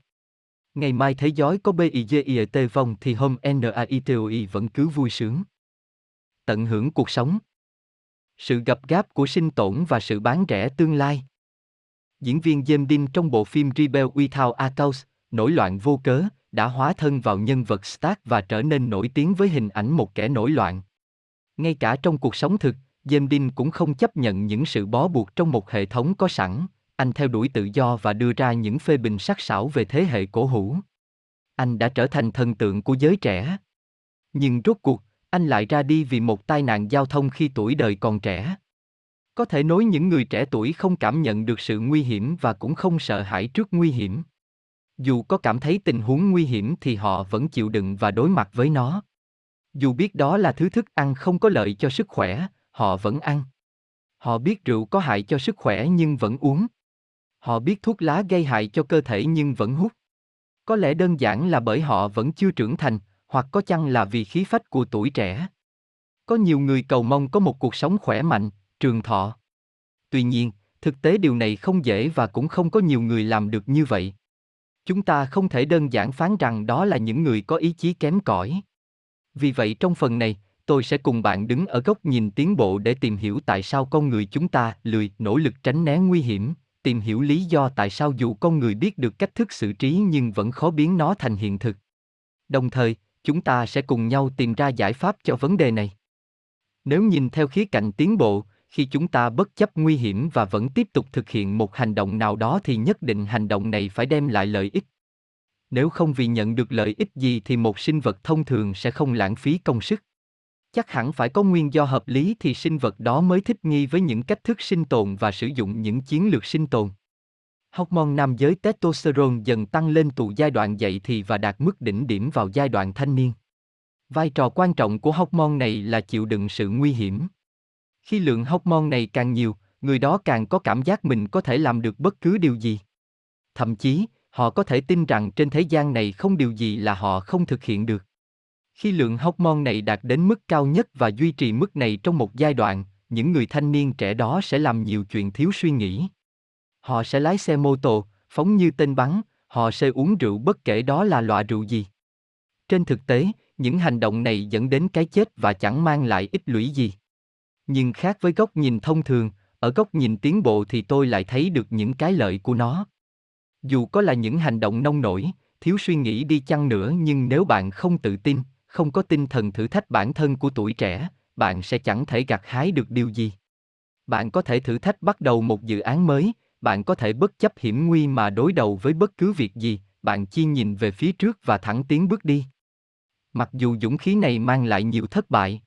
Ngày mai thế giới có BIGIT vong thì hôm NAITOI vẫn cứ vui sướng. Tận hưởng cuộc sống. Sự gặp gáp của sinh tổn và sự bán rẻ tương lai. Diễn viên James Dean trong bộ phim Rebel Without a Cause, nổi loạn vô cớ, đã hóa thân vào nhân vật Stark và trở nên nổi tiếng với hình ảnh một kẻ nổi loạn. Ngay cả trong cuộc sống thực, James Dean cũng không chấp nhận những sự bó buộc trong một hệ thống có sẵn, anh theo đuổi tự do và đưa ra những phê bình sắc sảo về thế hệ cổ hủ. Anh đã trở thành thần tượng của giới trẻ. Nhưng rốt cuộc, anh lại ra đi vì một tai nạn giao thông khi tuổi đời còn trẻ. Có thể nói những người trẻ tuổi không cảm nhận được sự nguy hiểm và cũng không sợ hãi trước nguy hiểm. Dù có cảm thấy tình huống nguy hiểm thì họ vẫn chịu đựng và đối mặt với nó. Dù biết đó là thứ thức ăn không có lợi cho sức khỏe, họ vẫn ăn. Họ biết rượu có hại cho sức khỏe nhưng vẫn uống. Họ biết thuốc lá gây hại cho cơ thể nhưng vẫn hút. Có lẽ đơn giản là bởi họ vẫn chưa trưởng thành, hoặc có chăng là vì khí phách của tuổi trẻ. Có nhiều người cầu mong có một cuộc sống khỏe mạnh, trường thọ. Tuy nhiên, thực tế điều này không dễ và cũng không có nhiều người làm được như vậy. Chúng ta không thể đơn giản phán rằng đó là những người có ý chí kém cỏi. Vì vậy trong phần này, tôi sẽ cùng bạn đứng ở góc nhìn tiến bộ để tìm hiểu tại sao con người chúng ta lười nỗ lực tránh né nguy hiểm, tìm hiểu lý do tại sao dù con người biết được cách thức xử trí nhưng vẫn khó biến nó thành hiện thực. Đồng thời, chúng ta sẽ cùng nhau tìm ra giải pháp cho vấn đề này. Nếu nhìn theo khía cạnh tiến bộ, khi chúng ta bất chấp nguy hiểm và vẫn tiếp tục thực hiện một hành động nào đó thì nhất định hành động này phải đem lại lợi ích. Nếu không vì nhận được lợi ích gì thì một sinh vật thông thường sẽ không lãng phí công sức. Chắc hẳn phải có nguyên do hợp lý thì sinh vật đó mới thích nghi với những cách thức sinh tồn và sử dụng những chiến lược sinh tồn. Hormone nam giới testosterone dần tăng lên từ giai đoạn dậy thì và đạt mức đỉnh điểm vào giai đoạn thanh niên. Vai trò quan trọng của hormone này là chịu đựng sự nguy hiểm. Khi lượng hormone này càng nhiều, người đó càng có cảm giác mình có thể làm được bất cứ điều gì. Thậm chí, họ có thể tin rằng trên thế gian này không điều gì là họ không thực hiện được. Khi lượng hormone này đạt đến mức cao nhất và duy trì mức này trong một giai đoạn, những người thanh niên trẻ đó sẽ làm nhiều chuyện thiếu suy nghĩ. Họ sẽ lái xe mô tô, phóng như tên bắn, họ sẽ uống rượu bất kể đó là loại rượu gì. Trên thực tế, những hành động này dẫn đến cái chết và chẳng mang lại ích lũy gì. Nhưng khác với góc nhìn thông thường, ở góc nhìn tiến bộ thì tôi lại thấy được những cái lợi của nó. Dù có là những hành động nông nổi, thiếu suy nghĩ đi chăng nữa nhưng nếu bạn không tự tin, không có tinh thần thử thách bản thân của tuổi trẻ, bạn sẽ chẳng thể gặt hái được điều gì. Bạn có thể thử thách bắt đầu một dự án mới, bạn có thể bất chấp hiểm nguy mà đối đầu với bất cứ việc gì, bạn chỉ nhìn về phía trước và thẳng tiến bước đi. Mặc dù dũng khí này mang lại nhiều thất bại,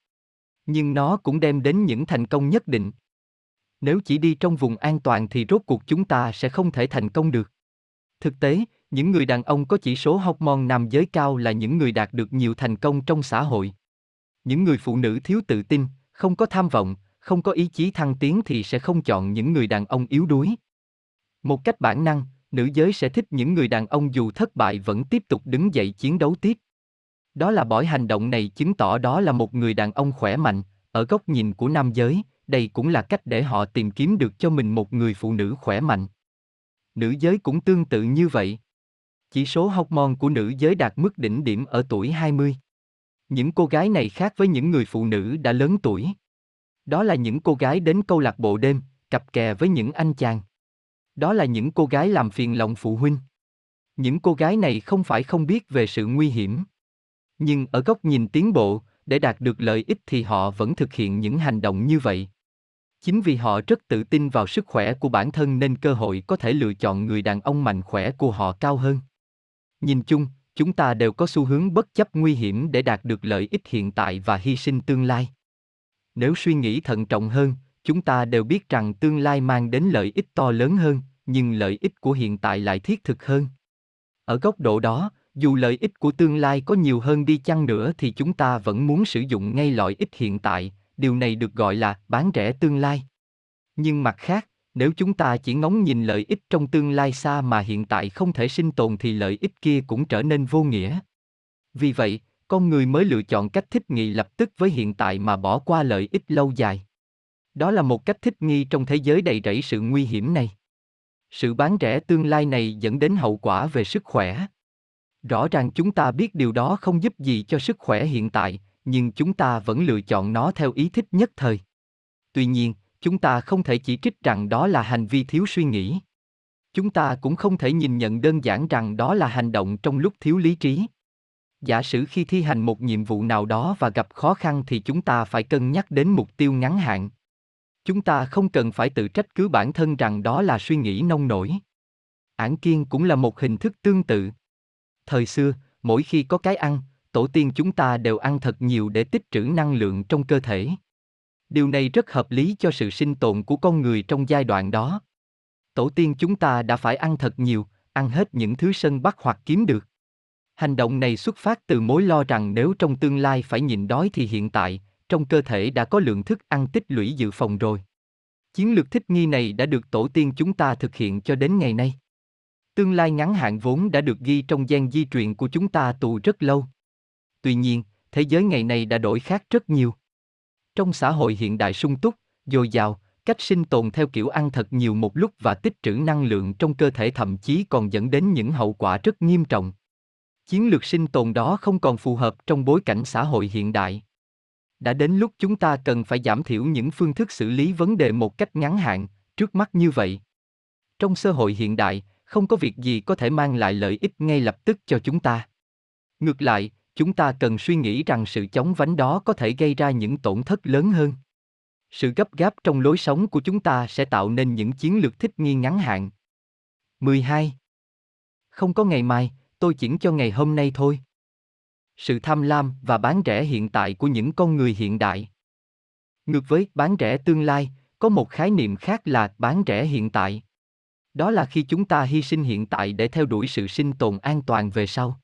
nhưng nó cũng đem đến những thành công nhất định. Nếu chỉ đi trong vùng an toàn thì rốt cuộc chúng ta sẽ không thể thành công được. Thực tế, những người đàn ông có chỉ số hormone nam giới cao là những người đạt được nhiều thành công trong xã hội. Những người phụ nữ thiếu tự tin, không có tham vọng, không có ý chí thăng tiến thì sẽ không chọn những người đàn ông yếu đuối. Một cách bản năng, nữ giới sẽ thích những người đàn ông dù thất bại vẫn tiếp tục đứng dậy chiến đấu tiếp. Đó là bởi hành động này chứng tỏ đó là một người đàn ông khỏe mạnh, ở góc nhìn của nam giới, đây cũng là cách để họ tìm kiếm được cho mình một người phụ nữ khỏe mạnh. Nữ giới cũng tương tự như vậy. Chỉ số hormone của nữ giới đạt mức đỉnh điểm ở tuổi 20. Những cô gái này khác với những người phụ nữ đã lớn tuổi. Đó là những cô gái đến câu lạc bộ đêm, cặp kè với những anh chàng. Đó là những cô gái làm phiền lòng phụ huynh. Những cô gái này không phải không biết về sự nguy hiểm. Nhưng ở góc nhìn tiến bộ, để đạt được lợi ích thì họ vẫn thực hiện những hành động như vậy. Chính vì họ rất tự tin vào sức khỏe của bản thân nên cơ hội có thể lựa chọn người đàn ông mạnh khỏe của họ cao hơn. Nhìn chung, chúng ta đều có xu hướng bất chấp nguy hiểm để đạt được lợi ích hiện tại và hy sinh tương lai. Nếu suy nghĩ thận trọng hơn, chúng ta đều biết rằng tương lai mang đến lợi ích to lớn hơn, nhưng lợi ích của hiện tại lại thiết thực hơn. Ở góc độ đó, dù lợi ích của tương lai có nhiều hơn đi chăng nữa thì chúng ta vẫn muốn sử dụng ngay lợi ích hiện tại, điều này được gọi là bán rẻ tương lai. Nhưng mặt khác, nếu chúng ta chỉ ngóng nhìn lợi ích trong tương lai xa mà hiện tại không thể sinh tồn thì lợi ích kia cũng trở nên vô nghĩa. Vì vậy, con người mới lựa chọn cách thích nghi lập tức với hiện tại mà bỏ qua lợi ích lâu dài. Đó là một cách thích nghi trong thế giới đầy rẫy sự nguy hiểm này. Sự bán rẻ tương lai này dẫn đến hậu quả về sức khỏe. Rõ ràng chúng ta biết điều đó không giúp gì cho sức khỏe hiện tại, nhưng chúng ta vẫn lựa chọn nó theo ý thích nhất thời. Tuy nhiên, chúng ta không thể chỉ trích rằng đó là hành vi thiếu suy nghĩ. Chúng ta cũng không thể nhìn nhận đơn giản rằng đó là hành động trong lúc thiếu lý trí. Giả sử khi thi hành một nhiệm vụ nào đó và gặp khó khăn thì chúng ta phải cân nhắc đến mục tiêu ngắn hạn. Chúng ta không cần phải tự trách cứ bản thân rằng đó là suy nghĩ nông nổi. Ản kiên cũng là một hình thức tương tự. Thời xưa, mỗi khi có cái ăn, tổ tiên chúng ta đều ăn thật nhiều để tích trữ năng lượng trong cơ thể. Điều này rất hợp lý cho sự sinh tồn của con người trong giai đoạn đó. Tổ tiên chúng ta đã phải ăn thật nhiều, ăn hết những thứ sân bắt hoặc kiếm được. Hành động này xuất phát từ mối lo rằng nếu trong tương lai phải nhịn đói thì hiện tại, trong cơ thể đã có lượng thức ăn tích lũy dự phòng rồi. Chiến lược thích nghi này đã được tổ tiên chúng ta thực hiện cho đến ngày nay. Tương lai ngắn hạn vốn đã được ghi trong gen di truyền của chúng ta từ rất lâu. Tuy nhiên, thế giới ngày nay đã đổi khác rất nhiều. Trong xã hội hiện đại sung túc, dồi dào, cách sinh tồn theo kiểu ăn thật nhiều một lúc và tích trữ năng lượng trong cơ thể thậm chí còn dẫn đến những hậu quả rất nghiêm trọng. Chiến lược sinh tồn đó không còn phù hợp trong bối cảnh xã hội hiện đại. Đã đến lúc chúng ta cần phải giảm thiểu những phương thức xử lý vấn đề một cách ngắn hạn, trước mắt như vậy. Trong xã hội hiện đại, không có việc gì có thể mang lại lợi ích ngay lập tức cho chúng ta. Ngược lại, chúng ta cần suy nghĩ rằng sự chống vánh đó có thể gây ra những tổn thất lớn hơn. Sự gấp gáp trong lối sống của chúng ta sẽ tạo nên những chiến lược thích nghi ngắn hạn. 12. Không có ngày mai, tôi chỉ cho ngày hôm nay thôi. Sự tham lam và bán rẻ hiện tại của những con người hiện đại. Ngược với bán rẻ tương lai, có một khái niệm khác là bán rẻ hiện tại. Đó là khi chúng ta hy sinh hiện tại để theo đuổi sự sinh tồn an toàn về sau.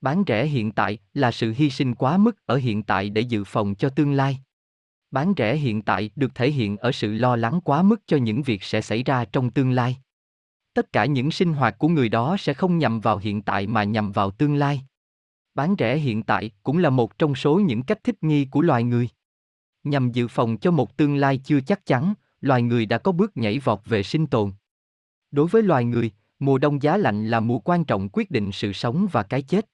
Bán rẻ hiện tại là sự hy sinh quá mức ở hiện tại để dự phòng cho tương lai. Bán rẻ hiện tại được thể hiện ở sự lo lắng quá mức cho những việc sẽ xảy ra trong tương lai. Tất cả những sinh hoạt của người đó sẽ không nhằm vào hiện tại mà nhằm vào tương lai. Bán rẻ hiện tại cũng là một trong số những cách thích nghi của loài người. Nhằm dự phòng cho một tương lai chưa chắc chắn, loài người đã có bước nhảy vọt về sinh tồn. Đối với loài người, mùa đông giá lạnh là mùa quan trọng quyết định sự sống và cái chết.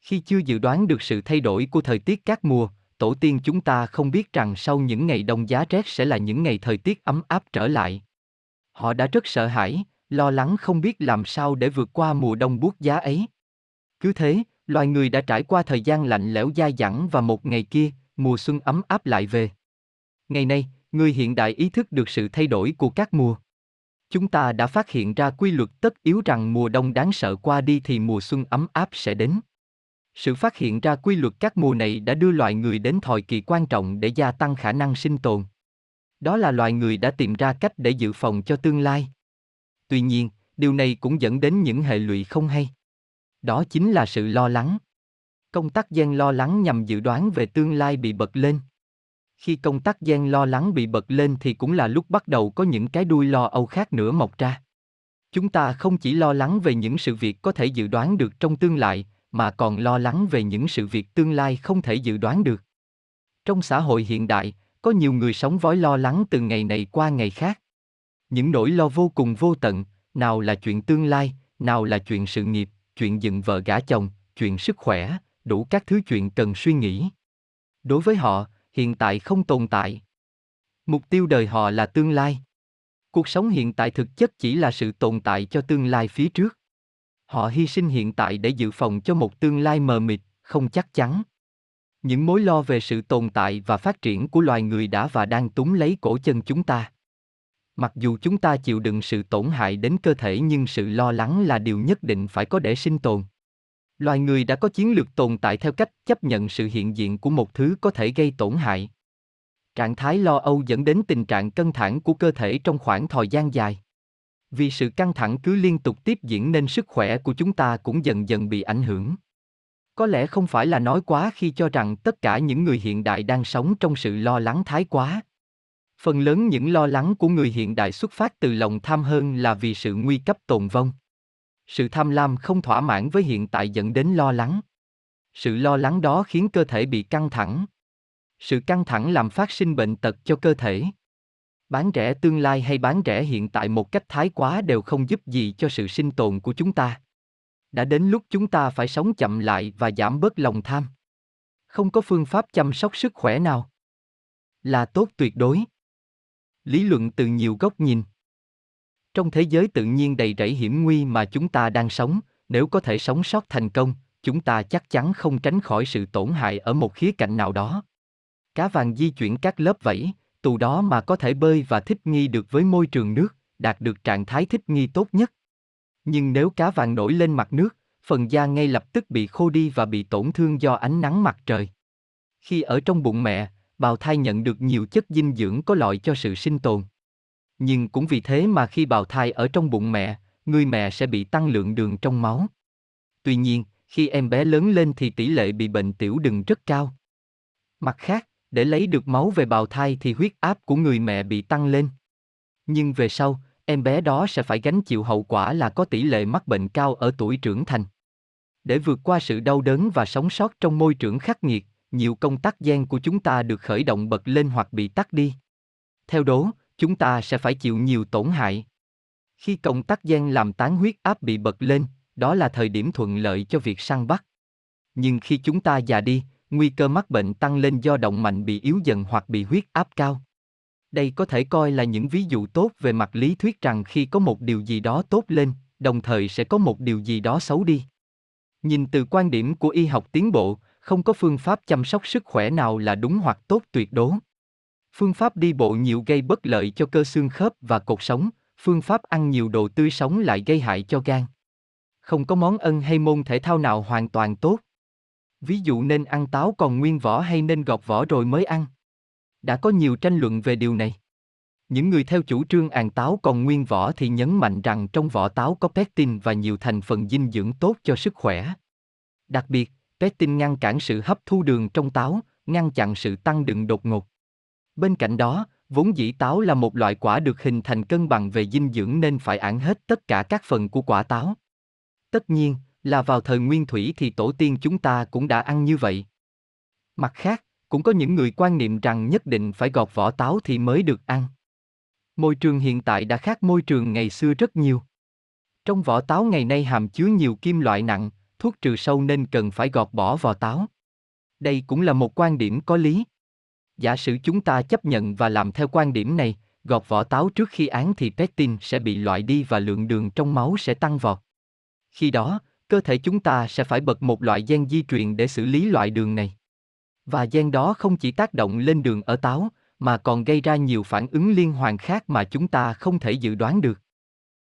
Khi chưa dự đoán được sự thay đổi của thời tiết các mùa, tổ tiên chúng ta không biết rằng sau những ngày đông giá rét sẽ là những ngày thời tiết ấm áp trở lại. Họ đã rất sợ hãi, lo lắng không biết làm sao để vượt qua mùa đông buốt giá ấy. Cứ thế, loài người đã trải qua thời gian lạnh lẽo dai dẳng và một ngày kia, mùa xuân ấm áp lại về. Ngày nay, người hiện đại ý thức được sự thay đổi của các mùa. Chúng ta đã phát hiện ra quy luật tất yếu rằng mùa đông đáng sợ qua đi thì mùa xuân ấm áp sẽ đến. Sự phát hiện ra quy luật các mùa này đã đưa loài người đến thời kỳ quan trọng để gia tăng khả năng sinh tồn. Đó là loài người đã tìm ra cách để dự phòng cho tương lai. Tuy nhiên, điều này cũng dẫn đến những hệ lụy không hay. Đó chính là sự lo lắng. Công tác gen lo lắng nhằm dự đoán về tương lai bị bật lên. Khi công tác gen lo lắng bị bật lên thì cũng là lúc bắt đầu có những cái đuôi lo âu khác nữa mọc ra. Chúng ta không chỉ lo lắng về những sự việc có thể dự đoán được trong tương lai, mà còn lo lắng về những sự việc tương lai không thể dự đoán được. Trong xã hội hiện đại, có nhiều người sống vói lo lắng từ ngày này qua ngày khác. Những nỗi lo vô cùng vô tận, nào là chuyện tương lai, nào là chuyện sự nghiệp, chuyện dựng vợ gả chồng, chuyện sức khỏe, đủ các thứ chuyện cần suy nghĩ. Đối với họ, hiện tại không tồn tại. Mục tiêu đời họ là tương lai. Cuộc sống hiện tại thực chất chỉ là sự tồn tại cho tương lai phía trước. Họ hy sinh hiện tại để dự phòng cho một tương lai mờ mịt, không chắc chắn. Những mối lo về sự tồn tại và phát triển của loài người đã và đang túm lấy cổ chân chúng ta. Mặc dù chúng ta chịu đựng sự tổn hại đến cơ thể nhưng sự lo lắng là điều nhất định phải có để sinh tồn. Loài người đã có chiến lược tồn tại theo cách chấp nhận sự hiện diện của một thứ có thể gây tổn hại. Trạng thái lo âu dẫn đến tình trạng căng thẳng của cơ thể trong khoảng thời gian dài. Vì sự căng thẳng cứ liên tục tiếp diễn nên sức khỏe của chúng ta cũng dần dần bị ảnh hưởng. Có lẽ không phải là nói quá khi cho rằng tất cả những người hiện đại đang sống trong sự lo lắng thái quá. Phần lớn những lo lắng của người hiện đại xuất phát từ lòng tham hơn là vì sự nguy cấp tồn vong. Sự tham lam không thỏa mãn với hiện tại dẫn đến lo lắng. Sự lo lắng đó khiến cơ thể bị căng thẳng. Sự căng thẳng làm phát sinh bệnh tật cho cơ thể. Bán rẻ tương lai hay bán rẻ hiện tại một cách thái quá đều không giúp gì cho sự sinh tồn của chúng ta. Đã đến lúc chúng ta phải sống chậm lại và giảm bớt lòng tham. Không có phương pháp chăm sóc sức khỏe nào là tốt tuyệt đối. Lý luận từ nhiều góc nhìn. Trong thế giới tự nhiên đầy rẫy hiểm nguy mà chúng ta đang sống, nếu có thể sống sót thành công, chúng ta chắc chắn không tránh khỏi sự tổn hại ở một khía cạnh nào đó. Cá vàng di chuyển các lớp vẫy, tù đó mà có thể bơi và thích nghi được với môi trường nước, đạt được trạng thái thích nghi tốt nhất. Nhưng nếu cá vàng nổi lên mặt nước, phần da ngay lập tức bị khô đi và bị tổn thương do ánh nắng mặt trời. Khi ở trong bụng mẹ, bào thai nhận được nhiều chất dinh dưỡng có lợi cho sự sinh tồn. Nhưng cũng vì thế mà khi bào thai ở trong bụng mẹ, người mẹ sẽ bị tăng lượng đường trong máu. Tuy nhiên, khi em bé lớn lên thì tỷ lệ bị bệnh tiểu đường rất cao. Mặt khác, để lấy được máu về bào thai thì huyết áp của người mẹ bị tăng lên. Nhưng về sau, em bé đó sẽ phải gánh chịu hậu quả là có tỷ lệ mắc bệnh cao ở tuổi trưởng thành. Để vượt qua sự đau đớn và sống sót trong môi trường khắc nghiệt, nhiều công tắc gen của chúng ta được khởi động bật lên hoặc bị tắt đi. Theo đó, chúng ta sẽ phải chịu nhiều tổn hại. Khi cộng tắc gen làm tán huyết áp bị bật lên, đó là thời điểm thuận lợi cho việc săn bắt. Nhưng khi chúng ta già đi, nguy cơ mắc bệnh tăng lên do động mạnh bị yếu dần hoặc bị huyết áp cao. Đây có thể coi là những ví dụ tốt về mặt lý thuyết rằng khi có một điều gì đó tốt lên, đồng thời sẽ có một điều gì đó xấu đi. Nhìn từ quan điểm của y học tiến bộ, không có phương pháp chăm sóc sức khỏe nào là đúng hoặc tốt tuyệt đối. Phương pháp đi bộ nhiều gây bất lợi cho cơ xương khớp và cột sống, phương pháp ăn nhiều đồ tươi sống lại gây hại cho gan. Không có món ân hay môn thể thao nào hoàn toàn tốt. Ví dụ nên ăn táo còn nguyên vỏ hay nên gọt vỏ rồi mới ăn. Đã có nhiều tranh luận về điều này. Những người theo chủ trương ăn táo còn nguyên vỏ thì nhấn mạnh rằng trong vỏ táo có pectin và nhiều thành phần dinh dưỡng tốt cho sức khỏe. Đặc biệt, pectin ngăn cản sự hấp thu đường trong táo, ngăn chặn sự tăng đựng đột ngột. Bên cạnh đó, vốn dĩ táo là một loại quả được hình thành cân bằng về dinh dưỡng nên phải ăn hết tất cả các phần của quả táo. Tất nhiên, là vào thời nguyên thủy thì tổ tiên chúng ta cũng đã ăn như vậy. Mặt khác, cũng có những người quan niệm rằng nhất định phải gọt vỏ táo thì mới được ăn. Môi trường hiện tại đã khác môi trường ngày xưa rất nhiều. Trong vỏ táo ngày nay hàm chứa nhiều kim loại nặng, thuốc trừ sâu nên cần phải gọt bỏ vỏ táo. Đây cũng là một quan điểm có lý. Giả sử chúng ta chấp nhận và làm theo quan điểm này, gọt vỏ táo trước khi án thì pectin sẽ bị loại đi và lượng đường trong máu sẽ tăng vọt. Khi đó, cơ thể chúng ta sẽ phải bật một loại gen di truyền để xử lý loại đường này. Và gen đó không chỉ tác động lên đường ở táo, mà còn gây ra nhiều phản ứng liên hoàn khác mà chúng ta không thể dự đoán được.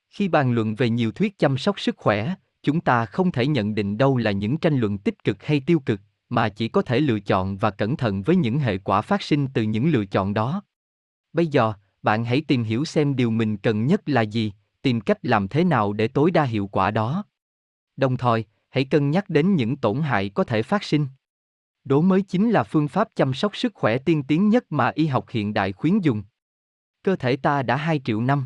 Khi bàn luận về nhiều thuyết chăm sóc sức khỏe, chúng ta không thể nhận định đâu là những tranh luận tích cực hay tiêu cực, mà chỉ có thể lựa chọn và cẩn thận với những hệ quả phát sinh từ những lựa chọn đó. Bây giờ, bạn hãy tìm hiểu xem điều mình cần nhất là gì, tìm cách làm thế nào để tối đa hiệu quả đó. Đồng thời, hãy cân nhắc đến những tổn hại có thể phát sinh. Đố mới chính là phương pháp chăm sóc sức khỏe tiên tiến nhất mà y học hiện đại khuyến dùng. Cơ thể ta đã 2 triệu năm.